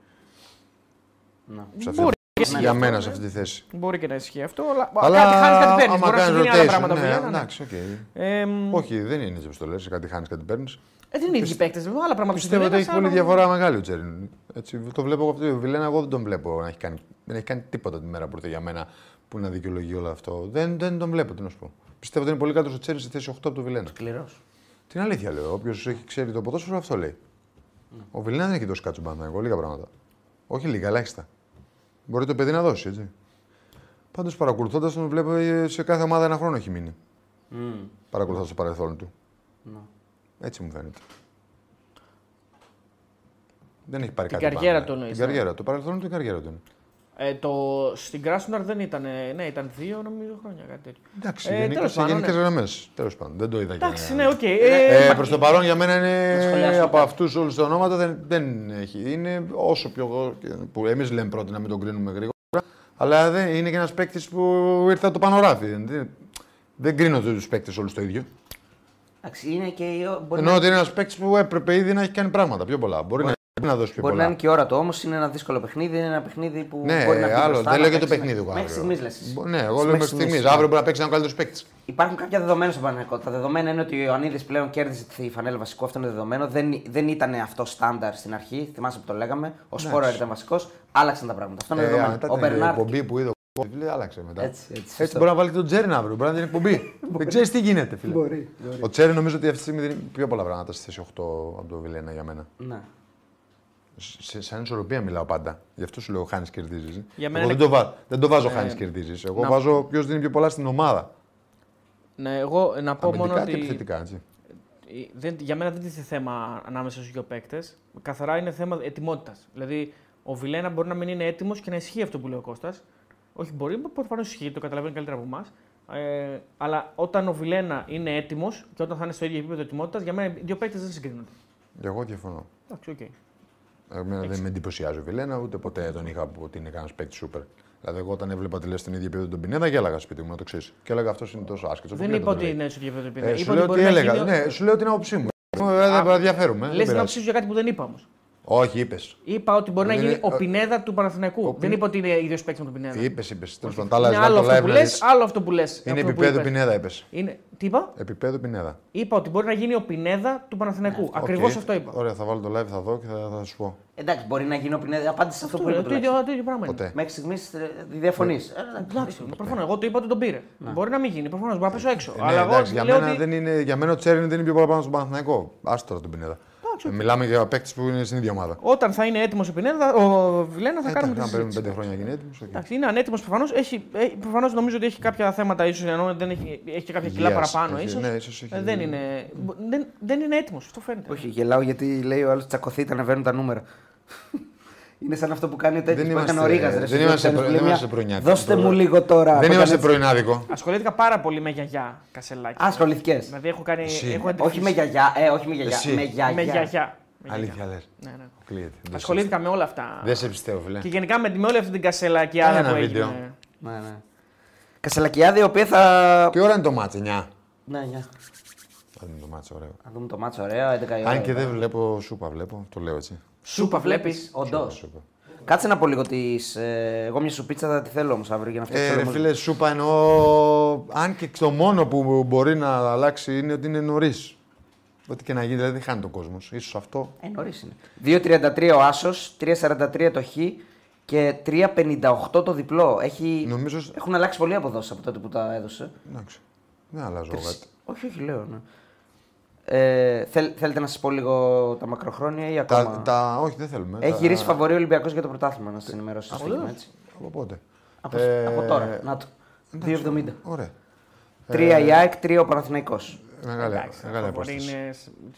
Ναι. Σε αυτή- Μπορεί και για ισχύει μένα αυτό, σε ναι. αυτή τη θέση. Μπορεί και να ισχύει αυτό, αλλά, Αλλά κάτι χάνεις, κάτι παίρνεις. άμα Μπορεί να κάνεις συμβεί άλλα rotation, πράγματα. ο ναι, Βιλένα, ναι. εντάξει, οκ. Ε, μ, Όχι, δεν είναι έτσι όπως το λες. Κάτι χάνεις, κάτι παίρνεις. ε, δεν είναι οι ίδιοι παίκτες, βέβαια. Άλλα πράγματα Πιστεύω ότι συμβαίνουν, έχει πολύ άλλα- διαφορά μεγάλη ο Τσέριν. Έτσι, το βλέπω εγώ αυτό. Ο Βιλένα, εγώ δεν τον βλέπω να έχει κάνει, δεν έχει κάνει τίποτα τη μέρα που ήρθε για μένα που να δικαιολογεί όλο αυτό. Δεν, δεν τον βλέπω, τι να σου πω. Πιστεύω ότι είναι πολύ κάτω ο Τσέριν στη θέση 8 από το Βιλένα. Σκληρός. Την αλήθεια λέω. Όποιος έχει ξέρει το ποδόσφαιρο αυτό λέει. Ο Βιλένα δεν έχει δώσει κάτι στον Παναθηναϊκό, λίγα πράγματα. Όχι λίγα, ελάχιστα. Μπορεί το παιδί να δώσει, έτσι. Πάντως παρακολουθώντας τον, βλέπω ε, σε κάθε ομάδα ένα χρόνο έχει μείνει. Παρακολουθώντας το παρελθόν του. Ναι. Έτσι μου φαίνεται. Δεν έχει πάρει Την κάτι καριέρα πάνω. του εννοείς, Την ναι. καριέρα του. Το παρελθόν του, την καριέρα του. Είναι. Ε, το, στην Κράσνονταρ δεν ήταν. Ναι, ήταν δύο νομίζω χρόνια κάτι τέτοιο. Εντάξει, Ε, γενικά τέλος σε πάντων, γενικές ναι. γραμμές. Τέλος πάντων. Δεν το είδα και- Εντάξει, ναι, οκ. Ε, Ε, Προς το παρόν για μένα Να είναι σχολιάσουμε από κάτι. αυτούς όλους τα ονόματα δεν, δεν έχει. Είναι όσο πιο. που εμείς λέμε πρώτα να μην τον κρίνουμε γρήγορα. Αλλά δεν, είναι και ένας παίκτης που ήρθε από το πανοράφι. Δεν, δεν κρίνω τους παίκτες όλους το ίδιο. Εντάξει, είναι και. η- Μπορεί, Εννοώ να... ότι είναι ένας παίκτης που έπρεπε ήδη να έχει κάνει πράγματα πιο πολλά. Μπορεί, να, μπορεί να δώσει πιο μπορεί να πολλά. είναι και η ώρα του όμως. Είναι ένα δύσκολο παιχνίδι. Είναι ένα παιχνίδι που Ναι, μπορεί να βγει άλλο. μπροστά, Δεν να λέω για το παίξει παιχνίδι εγώ. Μέχρι αύριο. στιγμής λες. Μπο- Ναι, εγώ λέω μέχρι στιγμής. Αύριο μπορεί να παίξει ένα καλύτερο παίκτη. Υπάρχουν κάποια δεδομένα στο Παναγενικό. Τα δεδομένα είναι ότι ο Ιωαννίδης πλέον κέρδισε τη φανέλα βασικό. Αυτό είναι δεδομένο. Δεν, δεν ήταν αυτό στάνταρ στην αρχή. Θυμάσαι που το λέγαμε. Ο Σπόρα ήταν βασικός. Άλλαξαν τα πράγματα. Αυτό είναι Ε, δεδομένο. μετά ο την Μπερνάρ. εκπομπή που είδε ο φίλε, άλλαξε μετά. Έτσι, έτσι, έτσι σωστό. μπορεί να βάλει τον Τζέρι αύριο, μπορεί να την εκπομπή. δεν ξέρεις τι γίνεται, φίλε. Μπορεί. Ο Τσέρι νομίζω ότι αυτή τη στιγμή δίνει πιο πολλά πράγματα στη θέση 8 από τον Βιλένα για μένα. Ναι. Σε, σαν ισορροπία μιλάω πάντα. Γι' αυτό σου λέω χάνεις κερδίζεις. Για μένα Εγώ είναι- δεν, το βα... δεν το βάζω Ε, χάνεις κερδίζεις. Εγώ να- βάζω ποιος δίνει πιο πολλά στην ομάδα. ναι, εγώ να πω μόνο Αμυντικά και ότι. επιθετικά. Έτσι. δεν, για μένα δεν τίθεται θέμα ανάμεσα στους δύο παίκτες. Καθαρά είναι θέμα ετοιμότητας. Δηλαδή, ο Βιλένα μπορεί να μην είναι έτοιμος και να ισχύει αυτό που λέει ο Κώστας. Όχι, μπορεί, προφανώς ισχύει, το καταλαβαίνει καλύτερα από εμάς. Ε, αλλά όταν ο Βιλένα είναι έτοιμος και όταν θα είναι στο ίδιο επίπεδο ετοιμότητας, για μένα οι δύο παίκτες δεν συγκρίνονται. Εγώ διαφωνώ. Εντάξει, οκ. Εμένα δεν με εντυπωσιάζει ο Βιλένα, ούτε ποτέ τον είχα που ότι είναι κανένας παίκτης σούπερ. Δηλαδή, εγώ όταν έβλεπα τη λε στην ίδια επίπεδο τον Πινέδα, γέλαγα σπίτι μου να το ξέρεις. Και έλεγα αυτός είναι τόσο άσχετο. Δεν είπα ότι είναι στο ίδιο επίπεδο. Ε, Είπα σου λέω μπορεί τι να έλεγα. γίνει- Ναι, σου λέω την άποψή μου. Ε, Δεν ενδιαφέρομαι. δεν Λες την πειράζει. άποψή σου για κάτι που δεν είπα όμως. Όχι, είπες. Είπα ότι μπορεί να Δεν γίνει είναι- ο Πινέδα του Παναθηναϊκού. ο Δεν Πινέ- είπα ότι είναι ίδιος παίκτης με τον Πινέδα. Είπες, είπες. Τέλος πάντων, τα άλλα Είναι ζητά άλλο το αυτό live που να λες, δεις. άλλο αυτό που λες. Είναι επίπεδο Πινέδα, είπες. Είναι... Τι είπα; Επίπεδο Πινέδα. Είπα ότι μπορεί να γίνει ο Πινέδα του Παναθηναϊκού. Ακριβώς Οκ. αυτό είπα. Ωραία, θα βάλω το live, θα δω και θα, θα σου πω. Εντάξει, μπορεί να γίνει ο Πινέδα. Απάντησε σε αυτό που Το, είπε. το, ίδιο, τουλάχιστον. το ίδιο πράγμα είναι. Ποτέ. Μέχρι στιγμής διαφωνείς. Εντάξει, προφανώς. Εγώ το είπα ότι τον πήρε. Μπορεί να μην γίνει, προφανώς. Μπορεί να πέσω έξω. Ε, Αλλά ναι, εγώ εντάξει, για, λέω μένα ότι. δεν είναι, για μένα ο Τσέριν δεν είναι πιο πολλά πάνω στον Παναθηναϊκό. Άστο τώρα τον Πινέδα. Εντάξει, Ε, Μιλάμε για παίκτη που είναι στην ίδια ομάδα. Όταν θα είναι έτοιμος ο Πινέδα, ο Βιλένα θα Ε, κάνουμε τη να παίρνουμε συζήτηση. πέντε χρόνια για να γίνει έτοιμος. Εντάξει, είναι ανέτοιμος προφανώς. Έχει, έχει, προφανώς νομίζω ότι έχει κάποια θέματα, ίσως ενώ δεν έχει, έχει και κάποια κιλά Υγείας. παραπάνω. Έχει- Ίσως. ναι, ίσως έχει- Ε, δεν, είναι, δεν, δεν είναι έτοιμος. Αυτό φαίνεται. Όχι, γελάω γιατί λέει ο άλλος τσακωθείτε, ανεβαίνουν τα νούμερα. Είναι σαν αυτό που κάνει ο τέτοιος Δεν που έκανε ο είμαστε- Ρίγα. δεν είμαστε προ- δεν είμαστε πρωινιάτικοι. Δώστε μου λίγο τώρα. Δεν που είμαστε έκανε- πρωινάδικο. Ασχολήθηκα πάρα πολύ με γιαγιά κασελάκι. Α, ασχοληθήκε. Δηλαδή έχω κάνει. Εσύ. Έχω Όχι αντιφύσει. με γιαγιά, ε, όχι με γιαγιά. Εσύ. Με γιαγιά. Με γιαγιά. Με Αλήθεια γιαγιά. λες. Ναι, ναι. Κλείεται. Δεν σε- Ασχολήθηκα με όλα αυτά. Δεν σε πιστεύω, φίλε. Και γενικά με, με όλη αυτή την κασελάκι Κάνε άλλα ένα που βίντεο. έγινε. Ναι, ναι. Κασελακιάδη, η οποία θα. Τι ώρα είναι το μάτς, 9. Ναι, ναι. Θα δούμε το μάτς, ωραίο. Να δούμε το μάτσο, ωραία, 11 η ώρα. Αν και δεν βλέπω σούπα, βλέπω. Το λέω έτσι. Σούπα βλέπεις. Όντως. Σούπα. Κάτσε να πω λίγο τις. Ε, εγώ μια σουπίτσα θα τη θέλω όμως αύριο για να φτιάξω. Ε, ρε το φίλε, σούπα εννοώ. Αν και το μόνο που μπορεί να αλλάξει είναι ότι είναι νωρίς. Ό,τι και να γίνει, δηλαδή δεν χάνει τον κόσμος. σω αυτό. Ε, νωρίς είναι. 2.33 ο Άσος, 3.43 το Χ και 3.58 το διπλό. Έχει... Νομίζω- Έχουν αλλάξει πολλοί αποδόσεις από τότε που τα έδωσε. Εντάξει. Δεν αλλάζω κάτι. Όχι, όχι, λέω. Ναι. Ε, θέλ- θέλετε να σας πω λίγο τα μακροχρόνια ή ακόμα; Τα, τα, όχι, δεν θέλουμε. Έχει τα- γυρίσει φαβορή Ολυμπιακός για το πρωτάθλημα, να σας ενημερώσω. στο στοίχημα, έτσι. Από πότε; Από, Ε, από τώρα. Να το. 2.70. Ωραία. 3 η ΑΕΚ, 3 ο Παναθηναϊκός. Μεγάλη, Εντάξει, μεγάλη αυτό μπορεί απόσταση. είναι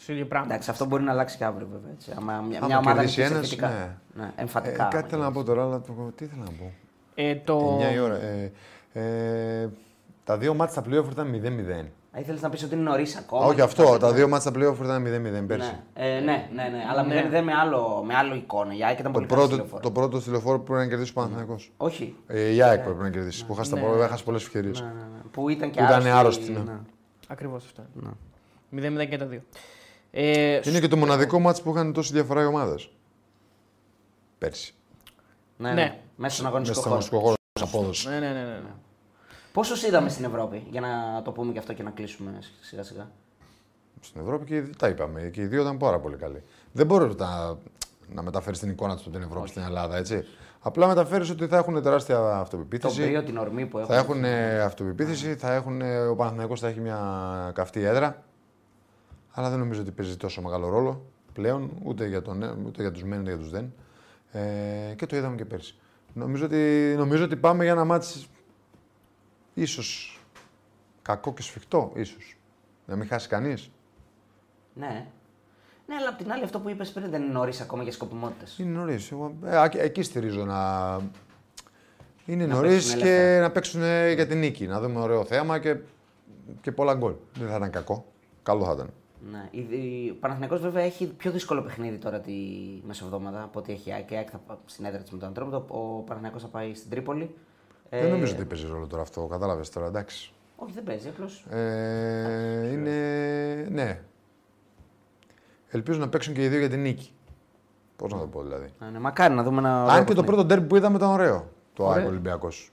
το ίδιο πράγμα. Εντάξει, αυτό μπορεί να αλλάξει και αύριο βέβαια. Έτσι. Άμα μια, Άμα μια ομάδα κερδίσει νικήσει ένας, θετικά. ναι. Ναι, Ε, εμφατικά. κάτι άμα θέλω να πω τώρα, αλλά το- τι ήθελα να πω; Ε, το... 9 η ώρα. Ε, ε, τα δύο μάτια στα playoff ήταν 0-0. Α, ήθελες να πεις ότι είναι νωρίς ακόμα. Όχι και αυτό, αυτά, τα ναι. δύο μάτια στα playoff ήταν 0-0 πέρσι. Ναι, ε, ναι, ναι, ναι. Αλλά Ναι. 0-0 με, άλλο, με άλλο εικόνα. Η ΑΕΚ ήταν Το, πολύ καλή πρώτο, τηλεφόρα. το πρώτο τηλεφόρο που πρέπει να κερδίσει ο Παναθηναϊκός. Όχι. Ε, η ΑΕΚ πρέπει να κερδίσει. Που έχασε, Ναι. τα, έχασε πολλές ευκαιρίες. Ναι, ναι, ναι. Που ήταν και Που ήταν άρρωστη, άρρωστη, ναι. Ακριβώς αυτό. Ναι. 0-0 και τα δύο. Ε, Είναι και το μοναδικό μάτς που είχαν τόση διαφορά οι ομάδες. Πέρσι. Ναι, Ναι. ναι. Μέσα στον αγωνιστικό Μέσα χώρο. στον χώρο απόδοσης. ναι, ναι, ναι, ναι. Πόσους είδαμε στην Ευρώπη, για να το πούμε και αυτό και να κλείσουμε σιγά σιγά; Στην Ευρώπη και οι δύο- τα είπαμε. Και οι δύο ήταν πάρα πολύ καλοί. Δεν μπορεί να, να μεταφέρεις την εικόνα τους από την Ευρώπη στην Ελλάδα, έτσι. Απλά μεταφέρεις ότι θα έχουν τεράστια Το αυτοπεποίθηση. μπρίο, την ορμή που έχουμε. Θα έχουν ε, αυτοπεποίθηση, θα έχουν, ε, ο Παναθηναϊκός θα έχει μια καυτή έδρα. Αλλά δεν νομίζω ότι παίζει τόσο μεγάλο ρόλο πλέον, ούτε για, τον, ε, ούτε για τους μεν, ούτε για τους δεν. Ε, και το είδαμε και πέρσι. Νομίζω ότι, νομίζω ότι πάμε για ένα μάτς ίσως κακό και σφιχτό, ίσως. Να μην χάσει κανείς. Ναι. Ναι, αλλά απ' την άλλη αυτό που είπες πριν δεν είναι νωρίς ακόμα για σκοπιμότητες. Είναι νωρίς. εκεί στηρίζω να. Είναι Να νωρίς παίξουν και ελεύθερα. να παίξουν για την νίκη. Να δούμε ωραίο θέαμα και, και πολλά γκολ. Δεν θα ήταν κακό. Καλό θα ήταν. Ναι. Η- η- Ο Παναθηναϊκός βέβαια έχει πιο δύσκολο παιχνίδι τώρα τη μεσοβδόμαδα από ό,τι έχει η ΑΕΚ. Η ΑΕΚ θα πά- στην έδρα τη με τον Αντρόμητο. Ο Παναθηναϊκός θα πάει στην Τρίπολη. Δεν Ε, νομίζω ότι παίζει ρόλο τώρα αυτό. Κατάλαβες τώρα, εντάξει. Όχι, δεν παίζει. Απλώς. Ε, είναι. Ναι. Ελπίζω να παίξουν και οι δύο για την νίκη. Πώς να το πω δηλαδή. Ναι, μακάρι να δούμε ένα. ωραίο Αν και το παιχνίδι. πρώτο ντέρμπι που είδαμε ήταν ωραίο. Το Ωραίο. ΑΕΚ Ολυμπιακός.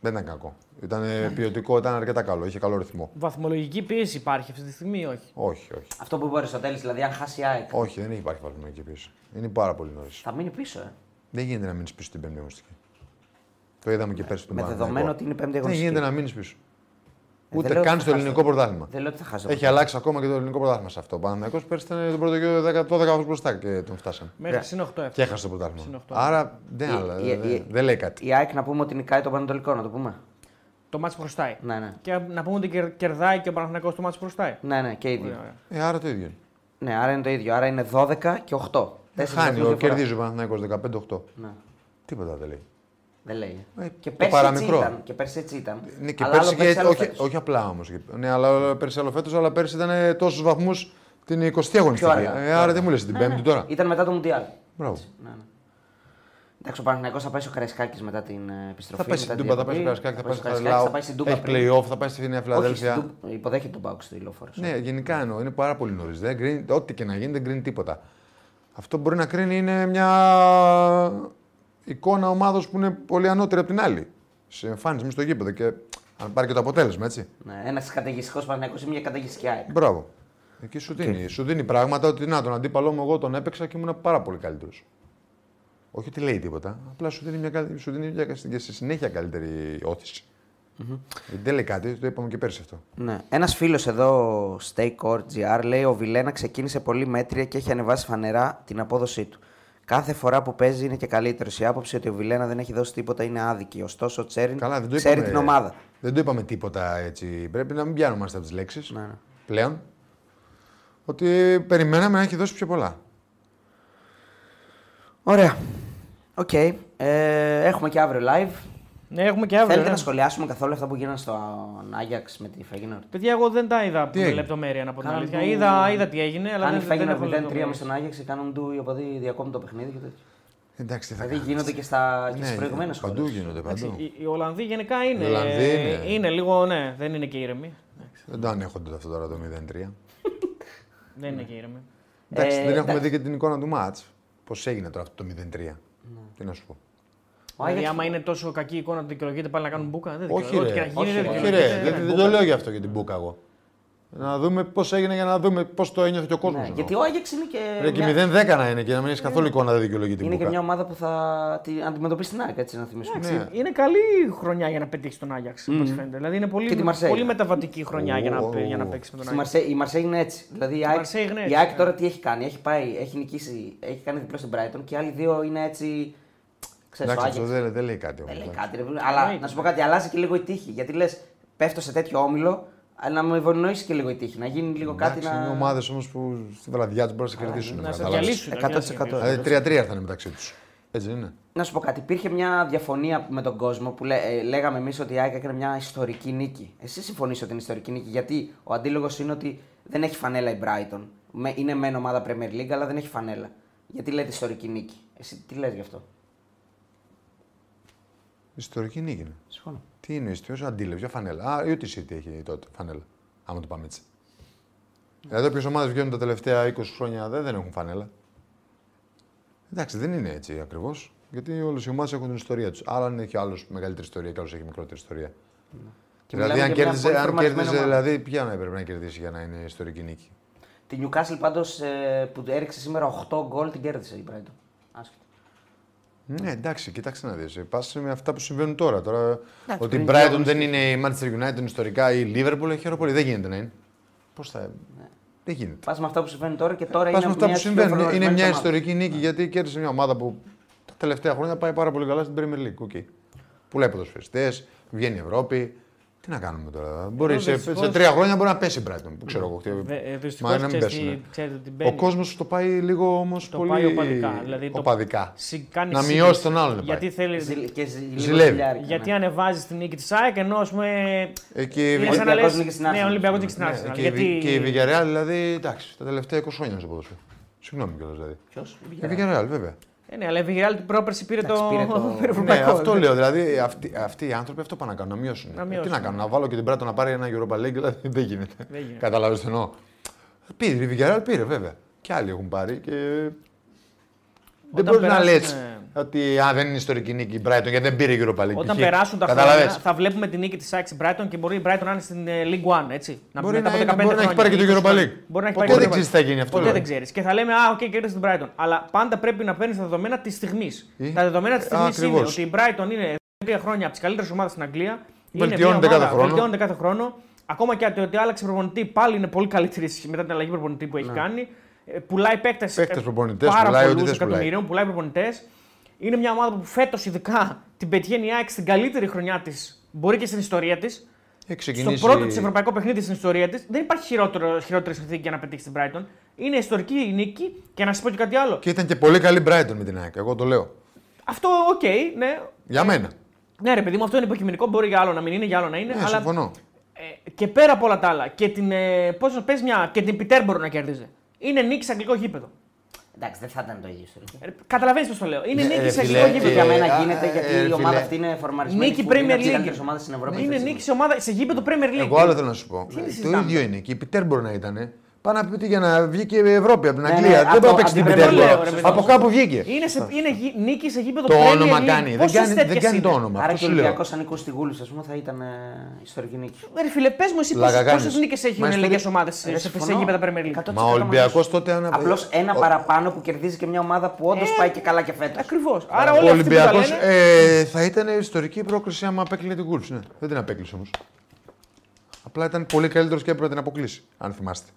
Δεν ήταν κακό. Ήταν ποιοτικό, ήταν αρκετά καλό. Είχε καλό ρυθμό. Βαθμολογική πίεση υπάρχει αυτή τη στιγμή ή όχι; Όχι, όχι. Αυτό που είπε ο Αριστοτέλης, δηλαδή αν χάσει η ΑΕΚ. Όχι, δεν έχει υπάρχει βαθμολογική πίεση. Είναι πάρα πολύ νωρίς. Θα μείνει πίσω, ε. Δεν γίνεται να μείνεις πίσω στην πέμπτη αγωνιστική. Το είδαμε και πέρσι του Με δεδομένο ότι είναι η πέμπτη Δεν αγωνιστική. γίνεται να μείνεις πίσω. Ε, Ούτε δεν λέω καν ότι στο θα ελληνικό χάσει. πρωτάθλημα. Δεν λέω ότι θα χάσει. το Έχει αλλάξει ακόμα και το ελληνικό πρωτάθλημα σε αυτό. Ο Παναθηναϊκός πέρσι ήταν τον πρώτο γύρο 12 βαθμού μπροστά και τον φτάσαμε. Μέχρι συν 8 Και έφτασε. έχασε το πρωτάθλημα. Συν οκτώ. Άρα δεν, Η- άλλα, η- δεν- η- δεν λέει κάτι. Η ΑΕΚ να πούμε ότι νικάει το Πανατολικό, να το πούμε. Το μάτι χρωστάει. Ναι, ναι. Και να πούμε ότι κερ- κερδάει και ο Παναθηναϊκός το μάτι χρωστάει. Ναι, ναι, και οι δύο. Ωραία, ωραία. Ε, άρα το ίδιο είναι. Ναι, άρα είναι το ίδιο. Άρα είναι 12 και 8. Τέσσερις Χάνει, βαθμούς ο, διαφορά. κερδίζει ο Παναθηναϊκός 15-8. Ναι, Τίποτα δεν λέει. Δεν λέει. Ε, και το πέρσι έτσι παραμικρό. ήταν. Και πέρσι έτσι ήταν. Ναι, και Αλλά πέρσι άλλο πέρσι, και, άλλο όχι, φέτος. όχι απλά όμως. Ναι, αλλά πέρσι άλλο φέτος, αλλά πέρσι ήταν τόσους βαθμούς την 20η αγωνιστική. αργά, Ε, πιο άρα αργά. δεν μου λες την Ναι, Πέμπτη ναι. τώρα. Ήταν μετά το Μουντιάλ. Μπράβο. Ναι, ναι. Εντάξει, ο Παναθηναϊκός θα πάει στο Καραϊσκάκης μετά την ε, επιστροφή. Θα πάει στην μετά Τούμπα, την θα πάει στο διακοπή. Καρασκάκι, θα πάει στο Καραϊσκάκη, Χαριλάου. Θα πάει στην Τούμπα Έχει πριν. playoff, θα πάει στη Νέα Όχι, Φιλαδέλφια. στην Τούμπα- υποδέχεται τον Πάουκ στο ηλόφορο. Ναι, γενικά εννοώ. Είναι πάρα πολύ νωρίς. Δεν κρίνει, ό,τι και να γίνει δεν κρίνει τίποτα. Αυτό που μπορεί να κρίνει είναι μια εικόνα ομάδος που είναι πολύ ανώτερη από την άλλη. Σε εμφάνιση στο γήπεδο και αν πάρει και το αποτέλεσμα, έτσι. Ναι, ένας καταιγιστικός Παναθηναϊκός ή μια καταιγιστική ΑΕΚ. Μπράβο. Εκεί σου δίνει, σου δίνει πράγματα ότι να, τον αντίπαλό μου εγώ τον έπαιξα και ήμουν πάρα πολύ καλύτερος. Όχι ότι λέει τίποτα. Απλά σου δίνει, μια, καλ- σου δίνει μια, και στη συνέχεια καλύτερη όθηση. Γιατί Δεν λέει κάτι, το είπαμε και πέρσι αυτό. Ναι. Ένας φίλος εδώ, StayCourt.gr, λέει: Ο Βιλένα ξεκίνησε πολύ μέτρια και έχει ανεβάσει φανερά την απόδοσή του. Κάθε φορά που παίζει είναι και καλύτερος. Η άποψη ότι ο Βιλένα δεν έχει δώσει τίποτα είναι άδικη. Ωστόσο, ο Τσέριν Καλά, δεν το ξέρει είπαμε, την ομάδα. Δεν το είπαμε τίποτα έτσι. Πρέπει να μην πιανόμαστε από τις λέξεις Ναι, ναι. πλέον. Ότι περιμέναμε να έχει δώσει πιο πολλά. Ωραία. Οκ. Ε, έχουμε και αύριο live. Ναι, έχουμε και αύριο. Θέλετε ναι. να σχολιάσουμε καθόλου αυτά που γίνανε στο Άγιαξ με τη Φέγγινορ. Παιδιά, εγώ δεν τα είδα με έγινε; λεπτομέρεια να πω την Κάνουν αλήθεια. του- Είδα, είδα τι έγινε, αλλά Αν η δεν, δεν Φέγγινορ έχω 0-3 μες λεπτομέρειες. στον Άγιαξ και κάνουν του οι οπαδοί διακόπτουν το παιχνίδι και τέτοια. Εντάξει, τι θα Δηλαδή κάνεις. γίνονται και, στα, και Ναι, στις προηγούμενε Παντού γίνονται, Εντάξει, παντού. οι, οι Ολλανδοί γενικά είναι. Οι Ολλανδοί είναι. είναι λίγο, ναι, δεν είναι και ήρεμοι. Εντάξει, Δεν το ανέχονται αυτό τώρα το 0-3. Δεν είναι και ήρεμοι. Εντάξει, Ε, δεν έχουμε εντάξει. δει και την εικόνα του μάτς. Πώς έγινε τώρα αυτό το 0-3. Τι να σου πω. Ο Δηλαδή, Άγιαξ- άμα είναι τόσο κακή εικόνα ότι δικαιολογείται πάλι να κάνουν μπουκα. Δεν Όχι, δικαιολογείται. ρε. Ό,τι και να γίνει, Όχι, δεν ρε. Όχι, δικαιολογείται. ρε. Ναι, Δεν, δεν το λέω για αυτό για την Μπούκα εγώ. Να δούμε πώς έγινε για να δούμε πώς το ένιωθε και ο κόσμος. Ναι, γιατί ο Άγιαξ είναι και. Ρε, και μια- 0-10 να είναι και να μην έχεις καθόλου εικόνα δεν δικαιολογεί την Είναι και Μπούκα. μια ομάδα που θα την αντιμετωπίσει την ΑΕΚ, έτσι να θυμίσουμε. Εντάξει, Ναι. Είναι καλή χρονιά για να πετύχεις τον Άγιαξ. Mm. φαίνεται. Δηλαδή είναι Και τη πολύ, Μαρσέη. πολύ μεταβατική χρονιά για, να, Ω. για να παίξεις με τον Στη Άγιαξ. Μαρσέη, η Μαρσέη είναι έτσι. Δηλαδή η ΑΕΚ, Μαρσέη είναι η έτσι, ΑΕΚ ναι. τώρα τι έχει κάνει. Έχει πάει, έχει νικήσει, έχει κάνει διπλό στην Brighton και οι άλλοι δύο είναι έτσι. Ξέρεις, ο Εντάξει, αυτό Άγιαξ δεν, δεν λέει κάτι δεν όμω. λέει κάτι. Ρε, φίλε. αλλά Εννοείται. να σου πω κάτι, αλλάζει και λίγο η τύχη. Γιατί λες, πέφτω σε τέτοιο όμιλο, αλλά να με ευνοήσει και λίγο η τύχη. Να γίνει λίγο κάτι να. Είναι ομάδες όμως που στη βραδιά τους μπορείς να σε κερδίσουν. Να σε καταλάβεις. διαλύσουν. 100%. Δηλαδή 3-3 ήρθαν μεταξύ τους. Έτσι δεν είναι. Να σου πω κάτι, υπήρχε μια διαφωνία με τον κόσμο που λέ, ε, λέγαμε εμείς ότι η ΑΕΚ έκανε μια ιστορική νίκη. Εσύ συμφωνείς ότι είναι ιστορική νίκη, γιατί ο αντίλογος είναι ότι δεν έχει φανέλα η Brighton. Με- Είναι μεν ομάδα Premier League, αλλά δεν έχει φανέλα. Γιατί λέτε ιστορική νίκη. Εσύ τι λες γι' αυτό; Ιστορική νίκη είναι. Συμφωνώ. Τι είναι ιστορικός; Αντίληψη, για φανέλα. Α, η City έχει τότε φανέλα. Άμα το πάμε έτσι. Δηλαδή, όποιε ομάδες βγαίνουν τα τελευταία 20 χρόνια δεν, δεν έχουν φανέλα. Εντάξει, δεν είναι έτσι ακριβώς. Γιατί όλες οι ομάδες έχουν την ιστορία τους. Άλλα αν έχει άλλος μεγαλύτερη ιστορία και άλλος έχει μικρότερη ιστορία. Και δηλαδή, μιλάμε αν για μια κέρδιζε, πολύ αν φορμαρισμένη κέρδιζε ομάδα. δηλαδή, ποια να έπρεπε να κερδίσει για να είναι ιστορική νίκη; Τη Newcastle πάντως που έριξε σήμερα 8 γκολ την κέρδισε η Brighton. Άσχετο. Ναι, εντάξει, κοιτάξτε να δεις. Πας με αυτά που συμβαίνουν τώρα. τώρα Εντάξει, ότι η πριν Brighton δύο δεν είναι η Manchester United ιστορικά ή η Liverpool, χαίρομαι πολύ. Δεν γίνεται να είναι. Πώς θα. Δεν γίνεται. Πας με αυτά που συμβαίνουν τώρα και τώρα Πας είναι με αυτά μια που πιο συμβαίνουν. Είναι φορμαρισμένη μια ομάδα. ιστορική νίκη γιατί κέρδισε μια ομάδα που τα τελευταία χρόνια πάει πάρα πολύ καλά στην Premier League. Okay. Πουλάει ποδοσφαιριστές, βγαίνει η Ευρώπη. Τι να κάνουμε τώρα. Μπορεί σε, δυστυχώς- σε τρία χρόνια μπορεί να πέσει η Brighton. Που ξέρω εγώ. Βε- ε, Μα Δυστυχώς να μην ξέρεις τι- πέσουνε. ξέρετε τι Ο μπαίνει. κόσμος το πάει λίγο όμως Το πολύ. πάει οπαδικά, δηλαδή το- οπαδικά. Συ- κάνει Να σύγκριση. μειώσει τον άλλον. πάει. Γιατί θέλει. Ζηλ- και ζη- λίγο Ζηλεύει. χιλιάρικα, Γιατί ναι. ανεβάζει την νίκη της ΑΕΚ ενώ ας πούμε. Εκεί Είναι σαν να Ολυμπιακός λες, νίκη στην Ναι, Arsenal. Ολυμπιακός νίκη στην Ναι, Arsenal. και, η Γιατί. Βι- και η Villarreal, δηλαδή, εντάξει, τα τελευταία 20 χρόνια στο ποδόσφαιρο. Συγγνώμη κιόλας δηλαδή. Ποιος; Η Villarreal, βέβαια. Ε, ναι, αλλά η Villarreal την πρόπερση πήρε το. Εντάξει, πήρε το- πήρε Ναι, ευρωπαϊκό. αυτό λέω. Δηλαδή, αυτοί, αυτοί οι άνθρωποι αυτό πάνε να κάνουν, να μειώσουν. Να Ε, μειώσουν. τι να κάνουν, να βάλω και την Πράτο να πάρει ένα Europa League, δηλαδή δεν γίνεται. Δεν γίνεται. Κατάλαβε τι εννοώ. Πήρε, η Villarreal πήρε, βέβαια. Και άλλοι έχουν πάρει και. Δεν Όταν μπορεί να λες περάσουν, ε, ότι α, δεν είναι ιστορική νίκη η Brighton γιατί δεν πήρε η Europa League. Όταν π.χ. περάσουν τα Κατάλαβες; χρόνια, θα βλέπουμε την νίκη της ΑΕΚ στην Brighton και μπορεί η Brighton να είναι στην ε, League One. Έτσι. Να Μπορεί μετά να από είναι- 15 μπορεί να έχει χρόνια, πάρει και το 20 Europa χρόνια. League. Μπορεί να έχει Ποτέ πάρει δεν το ξέρεις Europa τι θα γίνει, αυτό Ποτέ λέω. δεν ξέρεις. Και θα λέμε, Α, οκ, κέρδισε την Brighton. Αλλά πάντα πρέπει να παίρνεις τα δεδομένα της στιγμής. Ή- Τα δεδομένα της Α, στιγμής είναι ακριβώς. ότι η Brighton είναι τρία χρόνια από τις καλύτερες ομάδες στην Αγγλία. Είναι Βελτιώνεται μια ομάδα, κάθε χρόνο. Βελτιώνεται κάθε χρόνο. Ακόμα και ότι άλλαξε προπονητή, πάλι είναι πολύ καλύτερη μετά την αλλαγή προπονητή που έχει κάνει. Ε, Πουλάει παίκτες. Ναι. Παίκτες, προπονητές, Πάρα πουλάει ό,τι πολλούς θες, πουλάει. εκατομμυρίων, πουλάει προπονητές. Είναι μια ομάδα που φέτος ειδικά την πετυχαίνει η ΑΕΚ στην καλύτερη χρονιά της, μπορεί και στην ιστορία της. Έχει Στο ξεκινήσει. πρώτο της ευρωπαϊκό παιχνίδι στην ιστορία της, δεν υπάρχει χειρότερο, χειρότερη συνθήκη για να πετύχει την Brighton. Είναι ιστορική η νίκη και να σας πω και κάτι άλλο. Και ήταν και πολύ καλή Brighton με την ΑΕΚ. Εγώ το λέω. Αυτό, οκ, ναι. Για μένα. Ναι, ρε παιδί μου, αυτό είναι υποκειμενικό. Μπορεί για άλλο να μην είναι, για άλλο να είναι. Ναι, αλλά συμφωνώ. ε, και πέρα από όλα τα άλλα, και την, ε, πώς να πες μια, και την Πιτέρμπορο να κέρδιζε. Είναι νίκη σε αγγλικό γήπεδο. Εντάξει, δεν θα ήταν το ίδιο ιστορικό. Ε, Καταλαβαίνεις πώς το λέω. Είναι Ναι, νίκη ρε σε φίλε, αγγλικό Και γήπεδο. για ε, μένα ε, γίνεται ε, γιατί ε, η φίλε. ομάδα αυτή είναι φορμαρισμένη. Νίκη που είναι Premier από τις League. καλύτερες ομάδες στην Ευρώπη. Είναι αυτή τη νίκη στιγμή. σε, ομάδα, σε γήπεδο Premier League. Εγώ άλλο θέλω να σου πω. Τι Το συζητάμε; ίδιο είναι. Και η Πιτέρ μπορεί να ήταν. Πάει να πει ότι για να βγει και η Ευρώπη από την Ναι, Αγγλία. ναι, Δεν από- πάει να παίξει από την την Πιτέρ. Premier League, ρε παιδί Από μου. κάπου βγήκε. Είναι, σε, είναι γη- νίκης σε γήπεδο Το Premier όνομα League. κάνει. Δεν Πόσες κάνει, δεν τέτοιες κάνει το είναι; όνομα. Άρα Αυτό και ο σου λέω. Ολυμπιακός αν νικούσε τη Γούλη, ας πούμε, θα ήταν ε, ιστορική νίκη. Ρε φίλε, πες μου εσύ Λαγα κάνεις. πόσες νίκες έχουν Μα οι ελληνικέ ιστορία- ομάδες Ε, σε, σε συμφωνώ. γήπεδα Premier League; 100% Μα ο Ολυμπιακός τότε. αν- Απλώς ένα ο- παραπάνω που κερδίζει και μια ομάδα που όντως Ε, πάει και καλά και φέτος. Ακριβώς. Άρα Ο όλοι αυτοί που τα Ολυμπιακός λένε. ε, θα ήταν ιστορική πρόκληση άμα απέκλεινε την Wolves. Ναι. Δεν την απέκλεισε όμως. Απλά ήταν πολύ καλύτερος και έπρεπε να την αποκλείσει, αν θυμάστε.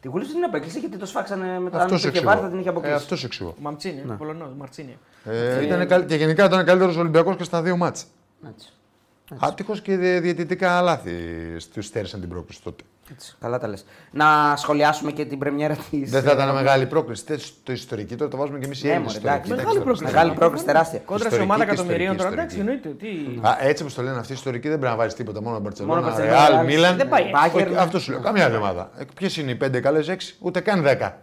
Τη Γούλη δεν την απέκλεισε γιατί το σφάξανε μετά. Αν Αυτός σου υπήρχε βάρη θα εξηγώ. την είχε Ε, αποκλείσει. αυτός σου εξηγώ. Μαμτσίνη, Πολωνός, Μαρτσίνη. Ε, ήταν καλ- Και γενικά ήταν καλύτερος Ολυμπιακός και στα δύο μάτσα. Έτσι. Άτυχο και δι- διαιτητικά λάθη του στέρισαν την πρόκληση τότε. Έτσι. Καλά τα λες. Να σχολιάσουμε και την πρεμιέρα τη. Δεν θα ήταν μεγάλη πρόκληση. Τε- Το ιστορική τώρα το βάζουμε και εμείς οι Ναι, Έλληνε. μωρέ, εντάξει. Μεγάλη πρόκληση. Μεγάλη πρόκληση, τεράστια. Κόντρα σε Ιστορική ομάδα και εκατομμυρίων τώρα, ιστορική, εντάξει, εννοείται. Τι... Α, έτσι όπως το λένε αυτοί οι ιστορικοί δεν πρέπει να βάζεις τίποτα. Μόνο Μόνο Μπαρσελόνα, Μπαρτσελόνα, Ρεάλ, Real, Μίλαν. δεν πάει έτσι. Bayern. Αυτό σου λέω. Καμιά άλλη ομάδα. Ποιες είναι οι πέντε καλές, έξι, ούτε καν δέκα.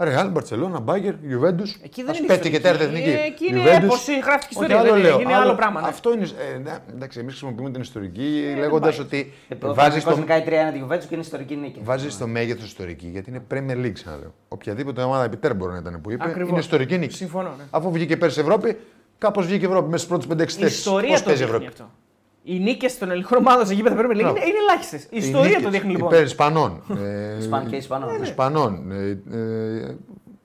Ρεάλ, Μπαρσελόνα, Μπάγκερ, Γιουβέντους. Εκεί δεν Α είναι πέφτει και ιστορική. τέταρτη εθνική. Ε, εκεί είναι Juventus. έπος, η γράφτηκε Όχι, ιστορία, άλλο δεν λέω. είναι άλλο πράγμα, ναι. Αυτό είναι. Ε, ναι, εντάξει, εμείς χρησιμοποιούμε την ιστορική Ε, λέγοντας πάει. ότι Ο βάζει Παναθηναϊκός το, νικάει 3 έναντι Γιουβέντους και είναι ιστορική νίκη. Βάζει το μέγεθος ιστορική γιατί είναι Premier League, ξαναλέω. Οποιαδήποτε ομάδα επιτέρ μπορεί να ήταν που είπε Ακριβώς. είναι ιστορική νίκη. Συμφωνώ, ναι. Αφού βγήκε πέρσι Ευρώπη, Κάπως βγήκε η Ευρώπη μέσα στις πρώτες 5-6 Η θέσεις. ιστορία το παίζει η δείχνει Ευρώπη. Αυτό. Οι νίκες των ελληνικών ομάδων σε γήπεδα Premier League Μπράβο. είναι, είναι ελάχιστες. Η Οι ιστορία νίκες το δείχνει λοιπόν. Υπέρ Ισπανών. ε, Ισπαν και Ισπανών. ναι. Ισπανών. Ε, ε,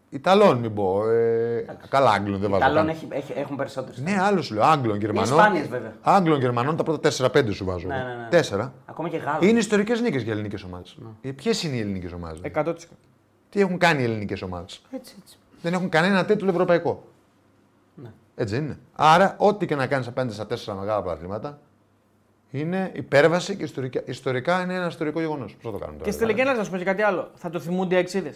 Ιταλών, μην πω. Ε, καλά, Άγγλων δεν βάζω. Ιταλών καν. έχει, έχει, έχουν περισσότερες. Ναι, άλλο σου λέω. Άγγλων, Γερμανών. Ισπάνιες, βέβαια. Άγγλων, Γερμανών τα πρώτα 4-5 σου βάζω. Ναι, ναι, ναι. Τέσσερα. Ακόμα και Γάλλοι. Είναι ιστορικές νίκες για ελληνικές ομάδες. Ναι. Ποιες είναι οι ελληνικές ομάδες. 100%. Τι έχουν κάνει οι ελληνικές ομάδες; Έτσι, έτσι. Δεν έχουν κανένα τίτλο ευρωπαϊκό. Ναι. Έτσι δεν είναι. Άρα, ό,τι και να κάνεις απέναντι στα τέσσερα μεγάλα πρωταθλήματα είναι υπέρβαση και ιστορικά, ιστορικά είναι ένα ιστορικό γεγονός. Πώς θα το κάνουμε τώρα. Και στη τελική ανάλυση, να σου πω και κάτι άλλο. Θα το θυμούνται οι ΑΕΚτσήδες.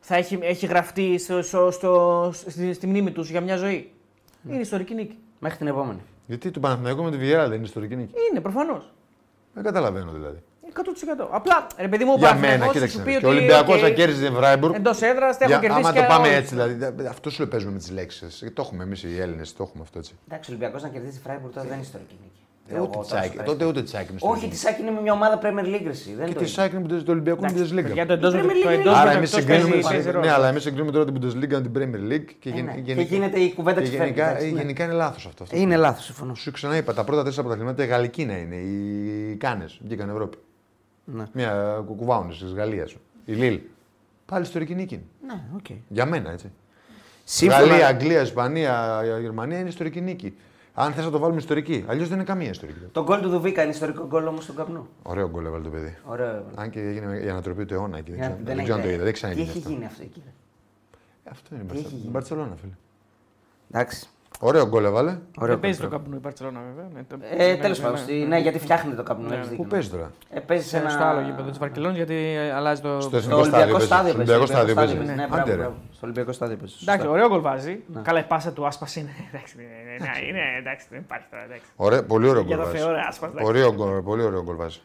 Θα έχει, έχει γραφτεί στο, στο, στο- στη, στη μνήμη τους για μια ζωή. Ναι. Είναι ιστορική νίκη. Μέχρι την επόμενη. Γιατί το Παναθηναϊκό με τη Βιγιαρεάλ δεν είναι ιστορική νίκη; Είναι προφανώς. Δεν καταλαβαίνω δηλαδή. 100%. Απλά ρε παιδί μου, ο Για Παναθηναϊκός μένα, σου κοίταξε. πει Και ότι, ο Ολυμπιακός οκ, θα κέρδιζε την Φράιμπουργκ. Εντός έδρας τα Για- έχω κερδίσει. άμα και το πάμε όλοι. έτσι, δηλαδή. δε- Αυτό σου λέω παίζουμε με τις λέξεις. Το έχουμε εμείς οι Έλληνες, το έχουμε αυτό έτσι. Εντάξει, ο Ολυμπιακός να κερδίσει τη Φράιμπουργκ τώρα δεν είναι ιστορική νίκη. Ε, Εγώ Ούτε τώρα τσάκι. στο Τότε ούτε τσάκι. είναι Όχι, ιστορική. τη Σάκη είναι μια ομάδα Premier League. ρε, εσύ, Δεν Και το τη είναι. Σάκη με το Ολυμπιακό με τη Για Bundesliga. το εντό Η Premier League είναι- Άρα εμεί εκτός παίζει- συγκρίνουμε, παίζει ρόλο. ναι, αλλά εμείς συγκρίνουμε τώρα την Bundesliga με την Premier League και, Ε, γεν- ναι. γενικά- Και γίνεται η κουβέντα και της γενικά, φεύγει, έτσι, ναι. γενικά είναι λάθος αυτό. αυτό. Είναι λάθος, συμφωνώ. Σου ξαναείπα, τα πρώτα τέσσερα πρωταθλήματα η γαλλική να είναι. Οι Κάνες βγήκαν Ευρώπη. Ναι. Μια κουκουβάουνε της Γαλλίας. Η Λίλ. Πάλι ιστορική νίκη. είναι. Ναι, οκ. Για μένα έτσι. Σύμφωνα- Γαλλία, Αγγλία, Ισπανία, Γερμανία είναι ιστορική νίκη. Αν θες να το βάλουμε ιστορική. Αλλιώς δεν είναι καμία ιστορική. Το γκολ του Δουβίκα είναι ιστορικό γκολ όμως στον καπνού. Ωραίο γκολ έβαλε το παιδί. Ωραίο. Αν και έγινε η ανατροπή του αιώνα εκεί. Δεν Για- ξέρω- δεν δεν έχει- ξέρω αν το είδα. Δεν Τι ξαναγίνει. έχει αυτό. γίνει αυτό εκεί; Αυτό είναι η Τι έχει Μπαρτσελόνα. γίνει; Η Μπαρτσελόνα, φίλε. Εντάξει. Ωραίο γκολ έβαλε. Ωραίο Δεν παίζει γκολ. το καπνού η Παρσελόνα βέβαια. Ναι, το- Ε, ναι, τέλος ναι, πάντων. ναι, στη- ναι. Ναι, γιατί φτιάχνει το καπνού. Ναι, έχεις ναι. δίκιο. Πού παίζει τώρα; Ε, παίζει σε Σε- ένα. Στο άλλο γήπεδο της Βαρκελόνης γιατί αλλάζει το. Στο Στο εθνικό Ολυμπιακό στάδιο στάδιο παίζει. παίζει. Στο Ολυμπιακό στάδιο παίζει. παίζει. Ναι, Άντε, μπράβο, ρε. μπράβο. Στο Ολυμπιακό στάδιο παίζει. Εντάξει, Σωστά. ωραίο γκολ βάζει. Ναι. Καλά, η πάσα του άσπα είναι. Εντάξει, είναι, είναι, είναι, εντάξει, δεν υπάρχει τώρα. Εντάξει. Ωραίο, πολύ ωραίο Για γκολ το βάζει. Θεό, ρε, άσπας, εντάξει. Ωραίο γκολ, πολύ ωραίο γκολ βάζει.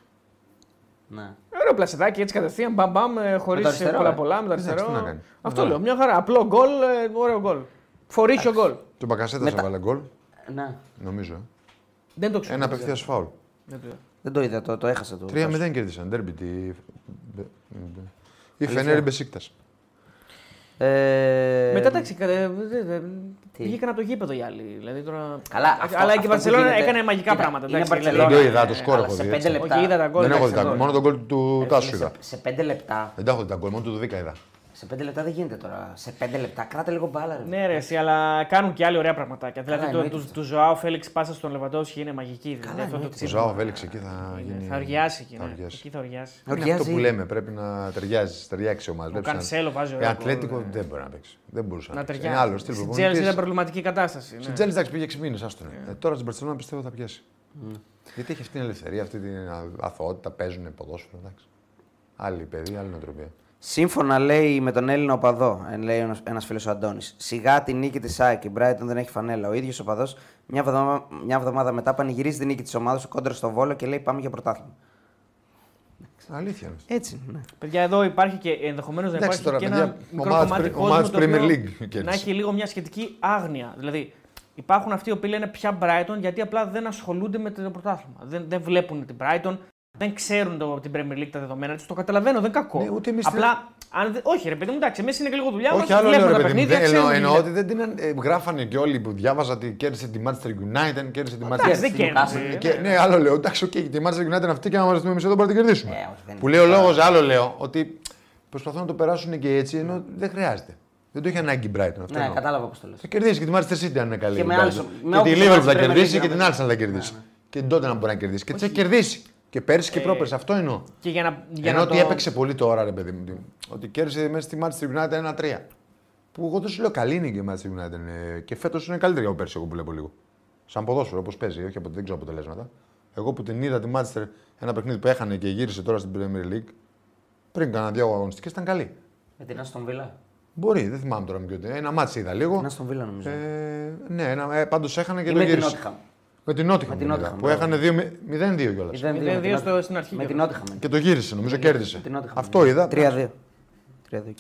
Ναι. Ωραίο πλασεδάκι έτσι κατευθείαν, μπαμ μπαμ, χωρίς το αριστερό, πολλά ε. πολλά, με το Εντάξει, αριστερό. τι να κάνει. Αυτό Ναι. λέω, μια χαρά. Απλό γκολ, ε, ωραίο γκολ. Φορήσιο γκολ. Του Μπακασέτα Μετά- έβαλε γκολ, Ναι. νομίζω. ε. Δεν το ξέρω. Ένα απευθεία φάουλ. Δεν το- Δεν το είδα, το, το έχασα το. 3-0 κέρδισαν. Ντέρμπι. τη- Η Αλήθεια. Φενέρη Μπεσίκτας. Ε, Μετά εντάξει, κα- ε, δε- δε- Τι; βγήκαν από το γήπεδο οι άλλοι. Δηλαδή, τώρα... Καλά, αυτό- Αλλά και η αυτό Βαρσελόνα που γίνεται- έκανε μαγικά Κοίτα, πράγματα. είναι εντάξει, Μπαρτσελόνα. Δεν το δηλαδή, είδα, το ε, σκόρ αλλά έχω σε δει. πέντε έτσι. λεπτά. Όχι, είδα τα γκολ. Δεν έχω δει εντάξει, τα γκολ. Μόνο τον γκολ του Ε, Τάσου σε- είδα. Σε 5 λεπτά. Δεν τα έχω δει τα γκολ, μόνο του Δουβίκα είδα. Σε 5 λεπτά δεν γίνεται τώρα. Σε 5 λεπτά κράτα λίγο μπάλα. Ρε. Ναι, ρε, εσύ, αλλά κάνουν και άλλοι ωραία πραγματάκια. Δηλαδή, το, εννοείται του, αυτό. του Ζωάου Φέληξ πάσα στον Λεβαντόφσκι είναι μαγική. Δηλαδή, αυτό το εννοείται. Ο ξύπνημα. Ζάο Βέληξ εκεί θα Είναι- γίνει. Θα οριάσει εκεί. θα Ναι. οριάσει. Εκεί θα οριάσει. Είναι Οριάζει αυτό που ήδη. λέμε, πρέπει να ταιριάζει, ταιριάξει η ομάδα. Ο Κανσέλο βάζει Η ωραία. Ατλέτικο γκολ, ναι. δεν μπορεί να παίξει. Δεν μπορούσε Να να παίξει. ταιριάζει. Είναι άλλος στυλ Στην προπονητής. Chelsea ήταν προβληματική κατάσταση. ναι. Στην Τζέλη εντάξει πήγε 6 μήνες, άστον. Ε, τώρα στην Παρσελόνα πιστεύω θα πιάσει. Γιατί έχει αυτή την ελευθερία, αυτή την αθωότητα, παίζουν ποδόσφαιρο. Εντάξει. Άλλη παιδί, άλλη νοοτροπία. Σύμφωνα λέει με τον Έλληνα οπαδό, ε, λέει ένας φίλος ο Αντώνης. Σιγά τη νίκη της ΑΕΚ. Η Brighton δεν έχει φανέλα. Ο ίδιος οπαδός μια, εβδομάδα- μια εβδομάδα μετά πανηγυρίζει τη νίκη της ομάδας του κόντρα στο βόλο και λέει πάμε για πρωτάθλημα. Αλήθεια είναι. Έτσι. Ναι. Παιδιά, εδώ υπάρχει και ενδεχομένως να Εντάξει υπάρχει τώρα, και παιδιά, ένα μικρό ομάδα της κομμάτι Pre- κόσμου ομάδα το της οποίο Premier League κέρδισε. να έχει λίγο μια σχετική άγνοια. Δηλαδή, υπάρχουν αυτοί οι οποίοι λένε ποια Brighton γιατί απλά δεν ασχολούνται με το πρωτάθλημα. Δεν, δεν βλέπουν την Brighton, δεν ξέρουν το, την Premier League τα δεδομένα της. Το καταλαβαίνω, δεν κακό. Ναι, ούτε εμείς απλά, αν, δεν- όχι, ρε παιδί μου, εντάξει, εμείς είναι και λίγο δουλειά μας, Όχι άλλο λέω, βλέπουμε ρε τα παιδί μου. παιχνίδια, Δεν εννοώ, ξέρουμε τι εννοώ ότι γίνεται. δεν την. Ε, γράφανε και όλοι που διάβαζα ότι κέρδισε τη Manchester United, κέρδισε τη Εντάξει, Manchester δεν στην κέρδισε. Newcastle. Και, ναι, άλλο λέω. Εντάξει, οκ, τη Manchester United αυτή και να μαζευτούμε εμείς εδώ πρέπει να την κερδίσουμε. Ε, όχι, δεν που είναι. λέει ο λόγος, άλλο λέω, ότι προσπαθούν να το περάσουν και έτσι, ενώ δεν χρειάζεται. Δεν το έχει ανάγκη η Brighton αυτό. Ναι, εννοώ. κατάλαβα πώς το λες. Θα κερδίσει και τη Manchester City αν είναι καλή. Και η με Brighton. άλλες- με Και τη όποιες Liverpool ομάδες θα Premier League κερδίσει να και την παίξει. Arsenal θα κερδίσει. Και την τότε να μπορεί να κερδίσει. Και τι θα κερδίσει. Και πέρσι και πρόπερσι. Αυτό εννοώ. Και για να, για Ενώ να ότι το... έπαιξε πολύ τώρα, ρε παιδί μου. Ότι κέρδισε μέσα στη Manchester United 1-3. Που εγώ δεν σου λέω καλή είναι και η Manchester United. ε, Και φέτος είναι καλύτερη από πέρσι, εγώ που βλέπω λίγο. Σαν ποδόσφαιρο, όπως παίζει, όχι από, δεν ξέρω αποτελέσματα. Εγώ που την είδα τη Manchester ένα παιχνίδι που έχανε και γύρισε τώρα στην Premier League, πριν κάνα δύο αγωνιστικές ήταν καλή. Με την Αστον Βίλα. Μπορεί, δεν θυμάμαι τώρα με ποιο. Ένα μάτσο είδα λίγο. Την Αστον Βίλα νομίζω. Ε, ναι, ένα, ε, πάντως έχανε και Ή το με την γύρισε. Νότιχαμ. Με την Νότιχαμ. Με την τον είδα, Nottingham, Που έχανε 2-0-2 κιόλας. 0-2 στο- στην αρχή Με την κιόλας. Νότιχαμ. Και το γύρισε, νομίζω κέρδισε. Με την Nottingham. Αυτό είδα. 3-2. 3-2.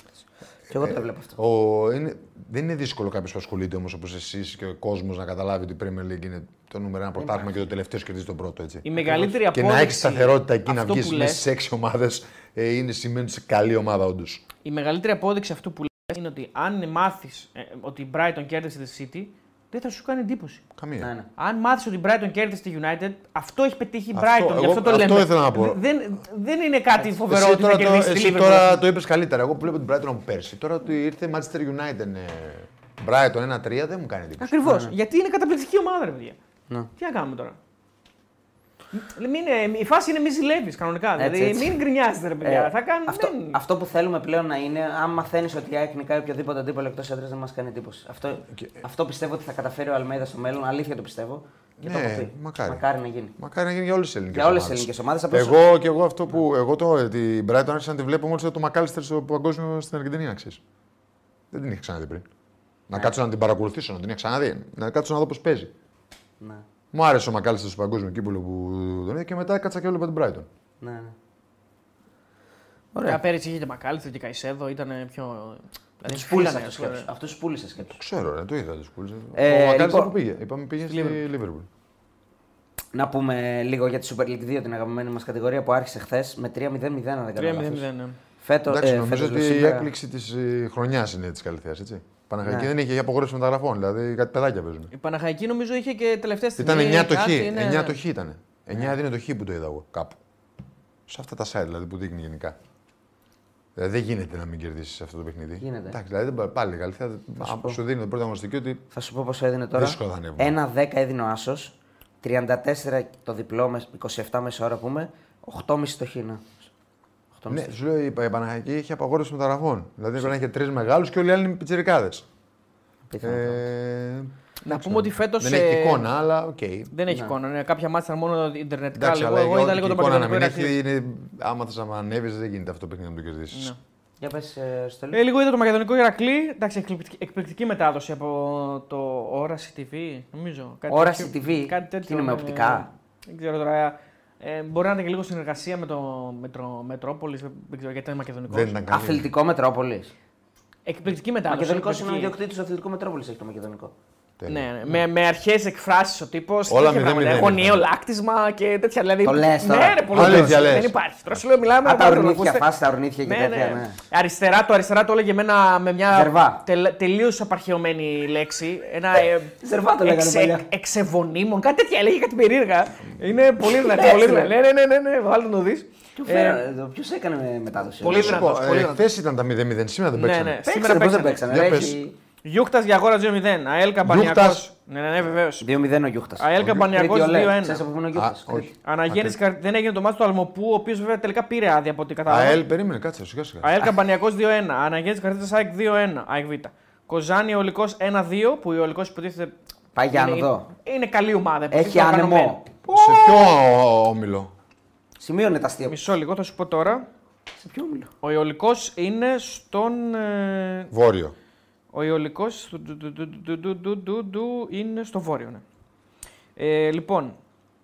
Και εγώ το έβλεπα αυτό. Ο, είναι, δεν είναι δύσκολο κάποιος που ασχολείται όμως όπως εσείς και ο κόσμος να καταλάβει ότι η Premier League είναι το νούμερο ένα πρωτάθλημα και το τελευταίο κερδίζει τον πρώτο. Έτσι. Η μεγαλύτερη Και απόδειξη. να έχεις σταθερότητα εκεί να αυτό βγεις που μέσα λες, στι έξι ομάδες ε, είναι σημαίνει σε καλή ομάδα όντως. Η μεγαλύτερη απόδειξη αυτού που λες είναι ότι αν μάθεις ότι η Brighton κέρδισε τη City, δεν θα σου κάνει εντύπωση. Καμία. Ναι, ναι. Αν μάθεις ότι η Brighton κέρδισε τη United, αυτό έχει πετύχει η Αυτό- Brighton. γι' εγώ- αυτό το αυτό λέμε. ήθελα να πω. Δεν, δεν είναι κάτι φοβερό Εσύ ότι θα τώρα, το, κερδίσει τη εσύ Liverpool. τώρα το είπες καλύτερα. Εγώ που βλέπω την Brighton από πέρσι. Τώρα ότι ήρθε η Manchester United ε, Brighton 1-3 δεν μου κάνει εντύπωση. Ακριβώς. Γιατί είναι καταπληκτική ομάδα, ρε παιδιά. Ναι. Τι να κάνουμε τώρα. Μην, η φάση είναι μη ζηλεύεις κανονικά. Έτσι, δηλαδή, έτσι. μην γκρινιάζετε, ρε παιδιά. Ε, θα κάνουμε. αυτό, δεν- αυτό που θέλουμε πλέον να είναι, αν μαθαίνεις ότι η ΑΕΚ νικάει οποιοδήποτε αντίπαλο εκτός έδρας, δεν μας κάνει εντύπωση. Αυτό, αυτό πιστεύω ότι θα καταφέρει ο Αλμέδα στο μέλλον. Αλήθεια το πιστεύω. Και το Ναι, έχω πει. μακάρι. να γίνει. Μακάρι να γίνει για όλες τις ελληνικές Για όλες τις ελληνικές ομάδες, απλώς- Εγώ και εγώ αυτό που. Εγώ το, την Brighton άρχισα να τη βλέπω μόλις το Μακάλιστερ στο παγκόσμιο στην Αργεντινή, αξίζει. Δεν την είχα ξαναδεί πριν. Να κάτσω να την παρακολουθήσω, να την είχα ξαναδεί. Να κάτσω να δω πώς παίζει. Ναι, Μου άρεσε ο Μακάλιστερ στο παγκόσμιο κύπουλο που τον είδα και μετά κάτσα και όλο την Brighton. ναι, ναι. Ωραία. Ωραία. Πέρυσι είχε και Μακάλιστερ και Καϊσέδο, ήταν πιο. Τους Δηλαδή, πούλησες φύγανε, αυτού ας πούμε. σκέψου. Αυτούς τους πούλησες σκέψου. Ξέρω, ρε, το είδα τους πούλησες. Ε, ο Μακάλιστερ λοιπόν- που πήγε. Είπαμε πήγε στη Liverpool. Να πούμε λίγο για τη Super League 2, την αγαπημένη μας κατηγορία που άρχισε χθες με 3-0-0, αν δεν κάνω 3-0-0. λάθος. ναι. Φέτο, Εντάξει, ε, νομίζω φέτος ότι η σήμερα- έκπληξη της χρονιάς είναι της καλυθέας, έτσι. Παναγιακή Ναι. δεν είχε απογόρευση μεταγραφών, δηλαδή κάτι παιδάκια παίζουν. Η Παναχαϊκή νομίζω είχε και τελευταία στιγμή. Ήταν 9 το χ. κάτι, ναι, 9 ναι. το χ ήταν. 9 δίνει το χ που το είδα εγώ κάπου. Σε αυτά τα site δηλαδή που δείχνει γενικά. Δηλαδή δεν γίνεται να μην κερδίσεις αυτό το παιχνίδι. Γίνεται. Εντάξει, δηλαδή δεν μπορεί- πάλι η Γαλλία πω. σου δίνει το πρώτο αγωνιστική ότι. Θα σου πω πόσο έδινε τώρα. Δύσκολο θα ανέβουν. 1-10 έδινε ο Άσος. 34 το διπλό, με 27 μέσα ώρα πούμε. 8,5 το χίνα. 8,5 Ναι, σου λέω η Παναγιακή είχε απαγόρευση μεταγραφών. Δηλαδή πρέπει να είχε τρεις μεγάλους και όλοι οι άλλοι είναι πιτσερικάδε. Πιθανό. Ε, Να πούμε ότι φέτος. δεν έχει εικόνα, αλλά οκ. Δεν έχει Ναι. εικόνα. Ναι. Κάποια μάτια ήταν μόνο ιντερνετικά. Εντάξει, λίγο. αλλά Εγώ για είδα ό,τι λίγο και τον εικόνα να Παγκοσμίο μην έχει, είναι, άμα θες να ανέβεις δεν γίνεται αυτό το παιχνίδι να το κερδίσεις. Ναι. Για πες, ε, στο Ε, λίγο είδα το Μακεδονικό Ηρακλή. Εντάξει, εκπληκτική, εκπληκτική μετάδοση από το Όραση TV, νομίζω. Κάτι Όραση τέτοιο. TV. Κάτι τέτοιο, Τι είναι, με ε, οπτικά; Δεν ξέρω τώρα. Ε, μπορεί να ήταν και λίγο συνεργασία με το Μετρο, Μετρόπολης. Δεν ξέρω γιατί είναι Μακεδονικός. Δεν ήταν καλή. Αθλητικό Μετρόπολης. Εκπληκτική μετάδοση. Μακεδονικός είναι ο εκπληκτική. ιδιοκτήτης του Αθλητικού Μετρόπολης, έχει το Μακεδονικό. Τέλεια. Ναι, ναι. Με, με αρχές εκφράσεις ο τύπος. Όλα μηδέν, μηδέν, Γωνιαίο μηδέν. λάκτισμα και τέτοια. Δηλαδή, Το λες τώρα. Ναι, ρε, πολύ Αλήθεια ωραίο. λες. Δεν υπάρχει. Τώρα σου λέω, μιλάμε. Α, τα να το ορνήθια, ακούσετε. φάση τα ορνήθια και Ναι, τέτοια, ναι. ναι. Αριστερά, το αριστερά το έλεγε με, ένα, με μια Ζερβά. τελείως απαρχαιωμένη λέξη. Ένα. Ε, Ζερβά το λέγανε παλιά. εξεβονίμων, κάτι τέτοια έλεγε κάτι περίεργα. Είναι πολύ δυνατή. Έτσι, πολύ ρε. δυνατή. Ναι, ναι, ναι, ναι, ναι, βάλτε να το δεις. Ποιο έκανε με μετάδοση; πολύ ε, Σου δυνατός, πω, πολύ ε, δυνατός. χθες ήταν τα 0-0, σήμερα δεν Ναι, παίξανε. ναι. Παίξανε, Σήμερα πώς δεν παίξανε. Παίξανε. Για ρε, πες. έχει Γιούχτα για αγόρα 2-0. ΑΕΛ Καμπανιακό. Γιούχτας. Ναι, ναι, ναι, βεβαίως. 2-0 ο Γιούχτας. ΑΕΛ Καμπανιακό 2-1. Ξέρεις από πού είναι ο Α, Γιούχτας. όχι. Αναγέννηση καρ- δεν έγινε το μάτι του Αλμοπού, ο οποίος βέβαια τελικά πήρε άδεια από ό,τι κατάλαβα. ΑΕΛ, περίμενε, κάτσε, σιγά σιγά. ΑΕΛ Καμπανιακό 2-1. Αναγέννηση Καρτίτα ΑΕΚ 2-1. ΑΕΚ Β. Κοζάνη Ολικός 1-2, που ο Ολικός υποτίθεται. Πάει για είναι, άνοδο. είναι καλή ομάδα. Έχει υποτίθεται οργανωμένη. άνεμο. Σε ποιο όμιλο; Σημείωνε τα αστεία. Μισό λίγο, θα σου πω τώρα. Σε ποιο όμιλο; Ο Ιωλικό είναι στον. ε, Βόρειο. Ο Ιωλικό είναι στο βόρειο, ναι. Ε, λοιπόν,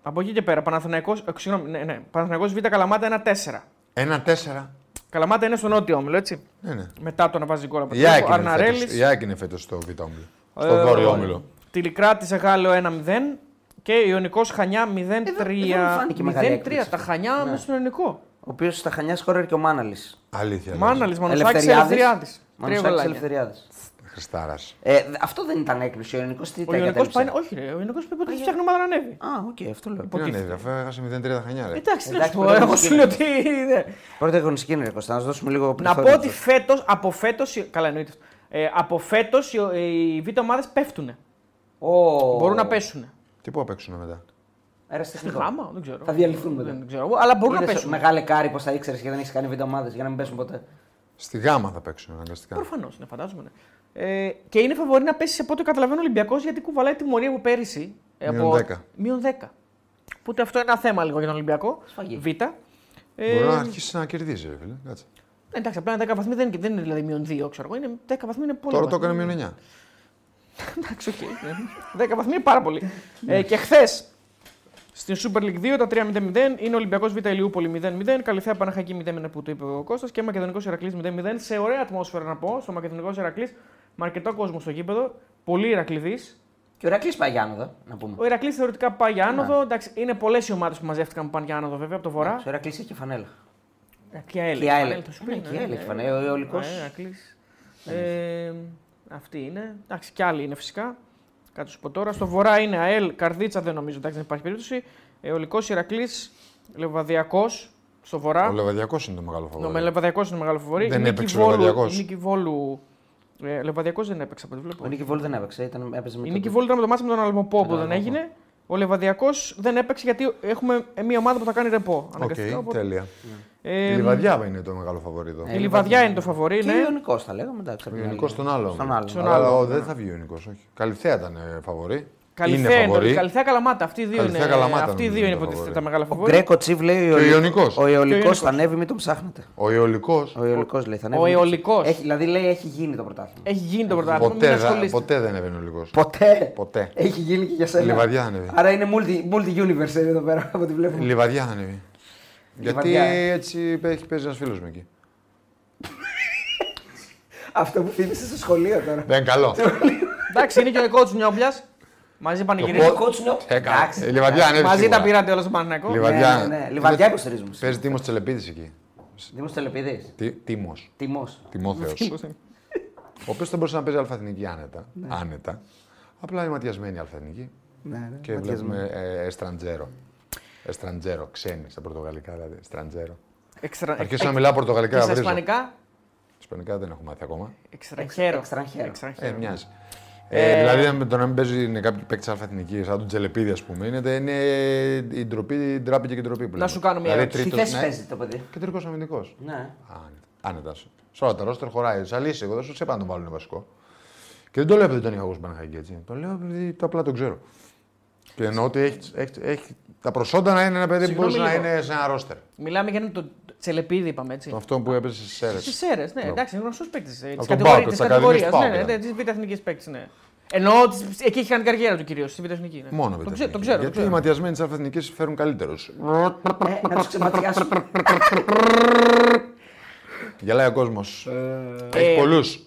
από εκεί και πέρα, Παναθηναϊκός, ε, συγγνώμη, ναι, ναι, Παναθηναϊκός Β Καλαμάτα 1-4. Ένα-τέσσερα. Καλαμάτα είναι στο νότιο όμιλο, έτσι. Ναι, ναι. Μετά το να βάζει γκολ από Η ΑΕΚ το είναι Αρναρέλης. φέτος- Η ΑΕΚ είναι φέτος στο Β' όμιλο. Στο βόρειο όμιλο. Τηλικράτη σε Γάλλο 1-0 και Ιωνικός Χανιά 0-3. εδώ μου φάνηκε μεγάλη 0-3 έκπληξη τα αυτό. Χανιά Ναι. με στον Ιωνικό. Ο οποίος στα Χανιά σκόρερ και ο Μάναλης. Αλήθεια. λες. Μάναλη, Μανουσάκης, Ελευθεριάδης. Ελευθεριάδης. Τρία Μανουσάκης γολάκια. Ελευθεριάδης. Χριστάρας. Ε, αυτό δεν ήταν έκπληξη. Ο Ιωνικό τι Ο τα Ιωνικό εγκατέλειψε. πάει. Όχι, ρε, ο Ιωνικό πρέπει ότι φτιάχνει ομάδα να ανέβει. Α, οκ, αυτό λέω. Τι να ανέβει, αφού έχασε 0-3 τα χανιά, ρε. Εντάξει, τι να Εντάξει, σου πω. πρώτα Εγώ μου σου λέω ότι. ναι. Πρώτη αγωνιστική είναι, ρε Κώστα, να σου δώσουμε λίγο Να περιθώριο. πω ότι φέτος, από φέτος. Καλά, εννοείται αυτό. Ε, από φέτος οι, οι β' ομάδες πέφτουν. Ω, Μπορούν να πέσουν. Τι πού παίξουν μετά; Στη Αεραστεχνικό. γάμα, δεν ξέρω. Θα διαλυθούν μετά. Δεν ξέρω, αλλά μπορούν να Είδες πέσουν. Μεγάλε κάρι πώ θα ήξερες και δεν έχεις κάνει βίντεο ομάδες για να μην πέσουν ποτέ. Στη γάμα θα παίξουν αναγκαστικά. Προφανώς, ναι, φαντάζομαι. Ναι. Ε, και είναι φαβορή να πέσει από ό,τι καταλαβαίνω ο Ολυμπιακός γιατί κουβαλάει τη μορία από πέρυσι. ε, Μείον από... 10. Μείον 10. Οπότε αυτό είναι ένα θέμα λίγο για τον Ολυμπιακό. Σφαγή. Β. Ε, Μπορεί να αρχίσει να κερδίζει, ρε φίλε. Κάτσε. εντάξει, απλά είναι 10 βαθμοί δεν, είναι- δεν είναι δηλαδή μείον 2, ξέρω εγώ. Είναι 10 βαθμοί είναι πολύ. Τώρα το βαθμοί. έκανε μείον 9. Εντάξει, οκ. ναι. 10 βαθμοί είναι πάρα πολύ. ε, και χθες στην Super League 2 τα 3-0-0 είναι Ολυμπιακός Β' Ηλιούπολη 0-0, Καλλιθέα Παναχαϊκή 0-1 που το είπε ο Κώστας και Μακεδονικός Ηρακλής 0-0. Σε ωραία ατμόσφαιρα να πω, στο Μακεδονικός Ηρακλής, με αρκετό κόσμο στο γήπεδο, πολύ Ηρακλειδή. Και ο Ρακλή πάει για άνοδο, να πούμε. Ο Ηρακλής θεωρητικά πάει για άνοδο. Εντάξει, είναι πολλές οι ομάδες που μαζεύτηκαν που πάνε για άνοδο βέβαια από το βορρά. Ο Ρακλή έχει και φανέλα. Ε, Και η ΑΕΛ. Και η ΑΕΛ. ΑΕΛ, θα σου πει, Ναι, ναι, και η ΑΕΛ ναι, έχει ναι. φανέλα. Ο Ιωλικός- Ε, Ηρακλής. Ε, αυτή είναι. Εντάξει, κι άλλοι είναι φυσικά. Κάτω σου πω τώρα. Στο βορρά είναι ΑΕΛ, Καρδίτσα δεν νομίζω, εντάξει δεν υπάρχει περίπτωση. Εολικό Ηρακλής, Λεβαδιακός στο βορρά. Ο Λεβαδιακός είναι το μεγάλο Ο φαβορή. Λεβαδιακός είναι μεγάλο φαβορή. Δεν Νίκη έπαιξε ο Βόλου- Λεβαδιακός. η Νίκη Βόλου. Ε, Λεβαδιακός δεν έπαιξε από ό,τι βλέπω. Ο Νίκη Βόλου δεν έπαιξε. Ήταν, έπαιζε με Η το- Νίκη Βόλου ήταν με το μάτι με τον Αλμοπό που τον δεν Αλμοπό. έγινε. Ο Λεβαδιακός δεν έπαιξε γιατί έχουμε μια ομάδα που θα κάνει ρεπό. Οκ, αναγκαστικά, οπότε- τέλεια. Ε, Η Λιβαδιά είναι το μεγάλο φαβορή εδώ. η Λιβαδιά είναι το φαβορή, Και ναι. ο Ιωνικός θα λέγαμε. Εντάξει, Ο από την Ιωνικός άλλη. στον άλλο. Στον άλλο. Στον Αλλά άλλο, ο- ναι. δεν θα βγει ο Ιωνικός, όχι. Καλυθέα ήταν ε, φαβορή. Καλυθέα είναι είναι. φαβορή. Καλυθέα Καλαμάτα. Αυτοί οι δύο Καλυθέα είναι, Καλαμάτα αυτοί οι νομίζω δύο είναι είναι το υποτίθεται φαβορί. τα μεγάλα Ο φαβορή. Γκρέκο Τσίβ λέει Και ο Ιωνικός. Ο Ιωνικό Ιωνικός. θα ανέβει, μην τον ψάχνετε. Ο Ιωλικός Ο Ιωνικό λέει θα ανέβει. Ο μην τον Ιωλικός. ψάχνετε. Έχει, δηλαδή λέει έχει γίνει το πρωτάθλημα. Έχει γίνει το πρωτάθλημα. μην ποτέ, δεν- ασχολείστε. ποτέ δεν έβαινε ο Ιωλικός. Ποτέ. Ποτέ. Έχει γίνει και για σένα. Λιβαδιά ανέβει. Άρα είναι multi, multi-universe εδώ πέρα από ό,τι βλέπουμε. Λιβαδιά θα ανέβει. Γιατί Λιβαδιά. έτσι έχει παίζει ένας φίλος μου εκεί. Αυτό που θύμισε στο σχολείο τώρα. Δεν είναι καλό. Εντάξει, είναι και ο δικός του Νιόμπλιας. Μαζί πανηγυρίζουν. πο- Κότσουνιο. Ε, καλά. Εντάξει. Η Λιβαδιά ανέβει. Μαζί σίγουρα. τα πήρατε όλα στο Παναγενικό. Λιβαδιά. Ναι, ναι, ναι. Λιβαδιά υποστηρίζουμε. Παίζει Τίμο Τσελεπίδης εκεί. Δήμος Τελεπίδη. Τίμος. Τιμό. Τιμόθεο. Ο οποίος θα μπορούσε να παίζει αλφαθηνική άνετα. άνετα. Απλά είναι ματιασμένη αλφαθηνική. Ναι, ναι. Και βλέπουμε ε, εστραντζέρο. Εστραντζέρο, ξένοι στα πορτογαλικά δηλαδή. Εστραντζέρο. Εξτρα... Αρχίσω να μιλάω πορτογαλικά. Και στα βρίζω. ισπανικά; Ισπανικά δεν έχω μάθει ακόμα. Εξτραχέρο. Εξτραχέρο. Ε, Εξτραχέρο. μοιάζει. Ε, δηλαδή με το να μην παίζει είναι κάποιοι παίκτες αλφαθηνική, σαν τον Τζελεπίδη, ας πούμε, είναι, είναι η ντροπή, η ντράπη και η ντροπή. που λέμε. σου κάνω μια δηλαδή, ερώτηση. Τι τρίτος- θέση ναι, παίζει το παιδί; Κεντρικός αμυντικός. Ναι. Άνετα. Σε όλα τα ρόστερ χωράει. Σαν λύση, εγώ δεν σου είπα να τον βάλουν βασικό. Και δεν το λέω επειδή τον είχα εγώ στην Παναχαϊκή έτσι. Το λέω επειδή το απλά τον ξέρω. Και εννοώ ότι έχει, έχει, έχει τα προσόντα να είναι ένα παιδί που Συγγνώμη μπορούσε να λίγο. είναι σε ένα ρόστερ. Μιλάμε για το τσελεπίδι, είπαμε έτσι. Αυτό που έπεσε στις αίρε. Στις αίρε, ναι, εντάξει, είναι γνωστό παίκτη. Της Από τον Πάοκ, της κατηγορίας. Ακαδημίας Ναι, Πάοκ ναι, ήταν. της β' εθνικής παίκτης. Ναι. Ενώ της- εκεί έχει κάνει καριέρα του κυρίως, στη β' εθνική. Ναι. Μόνο το, παιδί. ξέρω, το ξέρω. το Γιατί οι ξέρω. ματιασμένοι της άλφα εθνικής θέλουν καλύτερους. Ε, να τους ξεματιάσουν. Γελάει ο κόσμος. Ε, Έχει πολλούς.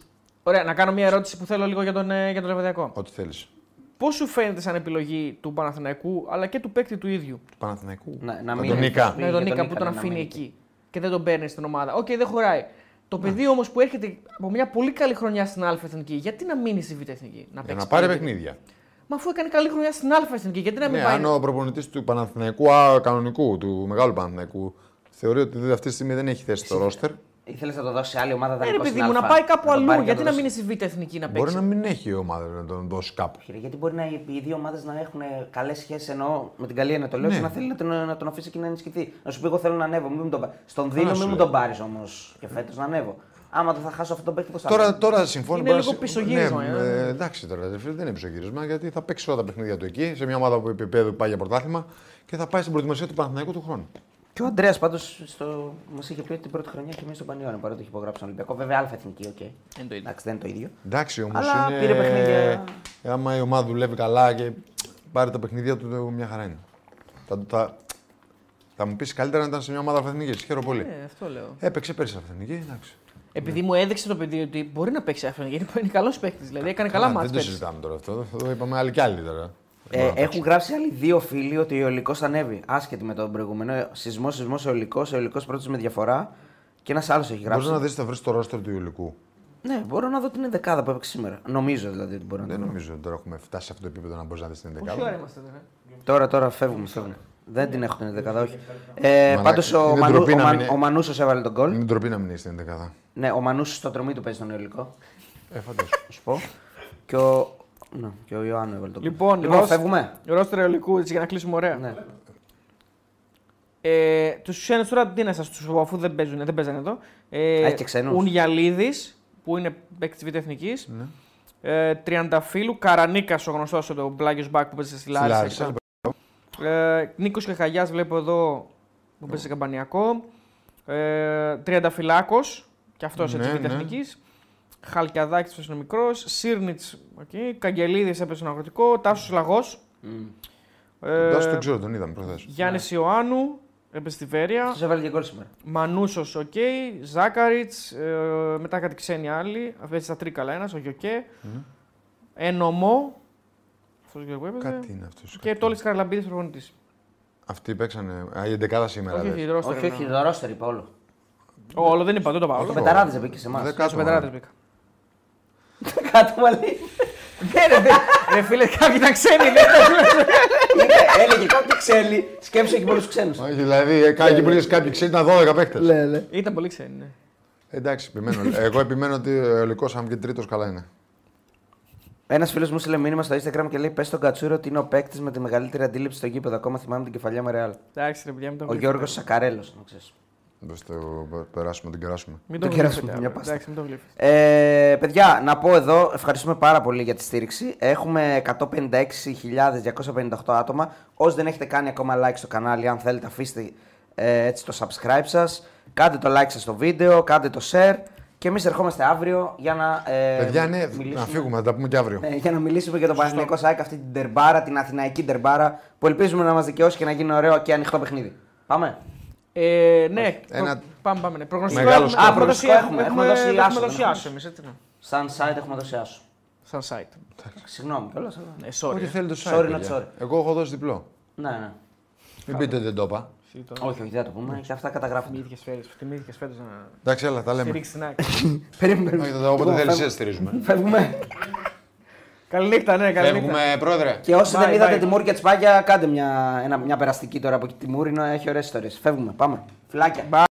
Ωραία, να κάνω μια ερώτηση που θέλω λίγο για τον, ε, για τον Λεβαδιακό. Ό,τι θέλεις. Πώς σου φαίνεται σαν επιλογή του Παναθηναϊκού αλλά και του παίκτη του ίδιου; Του Παναθηναϊκού. Να- να Με μην τον είναι- Νίκα. Με τον για Νίκα που τον να αφήνει μείνει εκεί και δεν τον παίρνεις στην ομάδα. Οκ, δεν χωράει. Το παιδί όμως που έρχεται από μια πολύ καλή χρονιά στην Α Εθνική, γιατί να μείνει στη Β' Εθνική. Να Για παίξει να πάρει πάλι. παιχνίδια. Μα αφού έκανε καλή χρονιά στην Α Εθνική, γιατί να μην Ναι, πάει. αν ο προπονητής του Παναθηναϊκού, α, κανονικού, του μεγάλου Παναθηναϊκού, θεωρεί ότι αυτή τη στιγμή δεν έχει θέση στο ρόστερ, Ήθελες να το δώσει σε άλλη ομάδα Ε, ρε δανεικό παιδί στην μου, Α. να πάει κάπου τον αλλού. πάρει και Γιατί το να δώσει. μείνει στη Β' Εθνική να μπορεί παίξει; να μην έχει η ομάδα να τον δώσει κάπου. Κύριε, Γιατί μπορεί να, οι δύο ομάδες να έχουν καλές σχέσεις ενώ με την καλή έννοια το λέω Ναι. και να θέλει να τον, να τον αφήσει εκεί να ενισχυθεί. Να σου πει: Εγώ θέλω να ανέβω. Μην μου τον... πα- Στον Καλά δίνω, σου μην μου λέω. τον πάρεις όμως και φέτος να ανέβω. Άμα δεν θα χάσω αυτό τον παίκτη, πώς θα Τώρα, ανέβω. τώρα συμφωνώ. Είναι μπορεί λίγο να- πισωγύρισμα, Ναι, ε. ε, εντάξει τώρα, ρε φίλε, δεν είναι πισωγύρισμα γιατί θα παίξει όλα τα παιχνίδια του εκεί, σε μια ομάδα που επίπεδο πάει για πρωτάθλημα και θα πάει στην προετοιμασία του Παναθηναϊκού του χρόνου. Και ο Αντρέα πάντως μας είχε πει ότι την πρώτη χρονιά έμεινε στον Πανιόνιο παρότι έχει υπογράψει τον Ολυμπιακό. Βέβαια, αλφα εθνική, οκ. Είναι το ίδιο. Εντάξει, δεν είναι το ίδιο. Εντάξει όμως. Αλλά είναι... πήρε παιχνίδια. Ε, άμα η ομάδα δουλεύει καλά και πάρει τα παιχνίδια του, το- μια χαρά είναι. Θα, θα, θα μου πεις καλύτερα να ήταν σε μια ομάδα αλφαθηνική. Χαίρομαι πολύ. Ε, αυτό λέω. Έπαιξε πέρσι αλφαθηνική, εντάξει. Επειδή μου έδειξε το παιδί ότι μπορεί να παίξει αυτό. Γιατί είναι καλός παίκτης. Δηλαδή έκανε καλά δεν μάτια. το συζητάμε τώρα αυτό. Το είπαμε άλλοι κι άλλοι τώρα. Ε, έχουν γράψει άλλοι δύο φίλοι ότι ο Ιωλικό θα ανέβει. Άσχετη με τον προηγούμενο. Σεισμός, σεισμός, Ιωλικό. Ιωλικό πρώτος με διαφορά. Και ένας άλλος έχει γράψει. Μπορεί να δεις θα βρει το ρόστερ του Ιουλικού. Ναι, μπορώ να δω την δεκάδα που έπαιξε σήμερα. Νομίζω δηλαδή ότι μπορώ να Δεν δω. νομίζω ότι τώρα έχουμε φτάσει σε αυτό το επίπεδο να μπορείς να δεις την Πόση ώρα δεκάδα. είμαστε εδώ. ε; Τώρα, τώρα φεύγουμε. φεύγουμε. Δεν την έχω την δεκάδα, όχι. Ε, Μαλάκα, Πάντως ο, είναι Μανού, ντροπή ο, να Μαν, μην- ο Μανούσος έβαλε τον γκολ. Είναι ντροπή να μην είσαι στην δεκάδα. Ναι, ο Μανούσος στο τρομή του παίζει τον Ιωλικό. Ε, φαντάζομαι. Θα σου πω. Και ο, ναι, και ο Ιωάννου έβαλε τον γκολ. Λοιπόν, λοιπόν Ρος- φεύγουμε. Ρόστερ Ελικού, έτσι για να κλείσουμε ωραία. Ναι. Ε, τους ξένους τώρα τι να σας τους πω, αφού δεν παίζουν, δεν παίζανε εδώ. Ε, έχει και ξένους. Ουνιαλίδης, που είναι παίκτης τη Β' Εθνικής. Ναι. Ε, Τριανταφύλου, Καρανίκας, ο γνωστός ο πλάγιο μπακ που παίζει στη Λάρισα. Λάρισα. Ε, Νίκος Κεχαγιά βλέπω εδώ που παίζει σε Καμπανιακό. Ε, Τριανταφυλάκος, και αυτός έτσι Ναι, Β' ναι. Εθνική. Χαλκιαδάκης που είναι μικρός. Σύρνιτ, okay. Καγκελίδης έπαιζε στον αγροτικό. Τάσος Λαγός. Ε, Τάσος τον ξέρω, τον είδαμε προχθές. Γιάννης Ιωάννου, έπαιζε στη Βέροια. Αυτός έβαλε και γκολ σήμερα. Μανούσος, οκ. Ζάκαριτς. Ε, μετά κάτι ξένοι άλλοι. Αυτό στα τρίκαλα ένας, ο Γιοκέ. Ενομό. Αυτός που έπαιζε. Κάτι είναι αυτός. Και Τόλι Καρλαμπίδη προπονητής. Αυτοί παίξανε. Α, η 11 σήμερα. Όχι, λες. όχι, ρόστερ, Όχι, όχι, εννοώ. δωρόστερ είπα όλο. Όλο δεν είπα, δεν το πάω. Το Όλο. με- Πεταράδε μπήκε σε εμάς. Δέκα Στους άτομα. πετράδες μπήκα. Κάτω μαλλί. Ναι, ρε, δε- ρε φίλε, κάποιοι ήταν ξένοι. δεν ήταν- Είπε, έλεγε κάποιοι ξένοι, σκέψε και πολλούς ξένους. Όχι, δηλαδή, ε, κάποιοι που λες κάποιοι ξέρουν ήταν 12 παίχτε. ναι. Ήταν πολύ ξένοι, ναι. Εντάξει, επιμένω. Εγώ επιμένω ότι ο Ολικό, αν και τρίτος, καλά είναι. Ένας φίλος μου στείλε μήνυμα στο Instagram και λέει: Πες στον Κατσούρο ότι είναι ο παίκτης με τη μεγαλύτερη αντίληψη στο γήπεδο. Ακόμα θυμάμαι την κεφαλιά με ρεάλ. Εντάξει, ρε παιδιά, μην το Ο γλύφετε. Γιώργος Σακαρέλος, να ξέρεις. Δεν το περάσουμε, την κεράσουμε. Μην Το το κεράσουμε, γλύφετε. μια αύριο. πάστα. Εντάξει, μην το γλύφετε. Ε, παιδιά, να πω εδώ, ευχαριστούμε πάρα πολύ για τη στήριξη. Έχουμε 156.258 άτομα. Όσοι δεν έχετε κάνει ακόμα like στο κανάλι, αν θέλετε, αφήστε ε, έτσι το subscribe σας. Κάντε το like σας στο βίντεο, κάντε το share. Και εμείς ερχόμαστε αύριο για να ε, Παιδιά, ναι, μιλήσουμε. να φύγουμε, θα τα πούμε και αύριο. Ναι, για να μιλήσουμε για το Παναθηναϊκό ΣΑΕΚ, αυτή την τερμπάρα, την αθηναϊκή τερμπάρα, που ελπίζουμε να μας δικαιώσει και να γίνει ωραίο και ανοιχτό παιχνίδι. Πάμε. Ε, ναι, Ένα- προ- πάμε, πάμε. Ναι. Προγνωστικό Μεγάλος έχουμε- Α, έχουμε προγνωστικό δώσει- έχουμε, έχουμε δώσει έχουμε άσο, δώσει δεν άσο εμείς, έτσι, ναι. Σαν site έχουμε δώσει άσο. Σαν site. Συγγνώμη κιόλας. αλλά... Ναι, sorry. Ό,τι ε. θέλει το site. Sorry, παιδιά. not sorry. Εγώ έχω δώσει διπλό. Ναι, ναι. Μην πείτε ότι δεν το είπα. Εσύ το- Όχι, όχι, δεν θα το πούμε. Και αυτά καταγράφονται. Θυμήθηκες φέτος, θυμήθηκες φέτος να Εντάξει, έλα, τα λέμε. στηρίξεις την άκρη. Περίμενε. Όχι, θα- Όποτε Λοιπόν, θέλεις, φεύγουμε. σε στηρίζουμε. Φεύγουμε. Καληνύχτα, ναι, καληνύχτα. Φεύγουμε, πρόεδρε. Και όσοι Bye, δεν είδατε bye. τη Μούρ και τη Σπάγια, κάντε μια, ένα, μια περαστική τώρα από εκεί τη Μούρ. είναι- Έχει ωραίες ιστορίες. Φεύγουμε. Πάμε. Φιλάκια. Bye.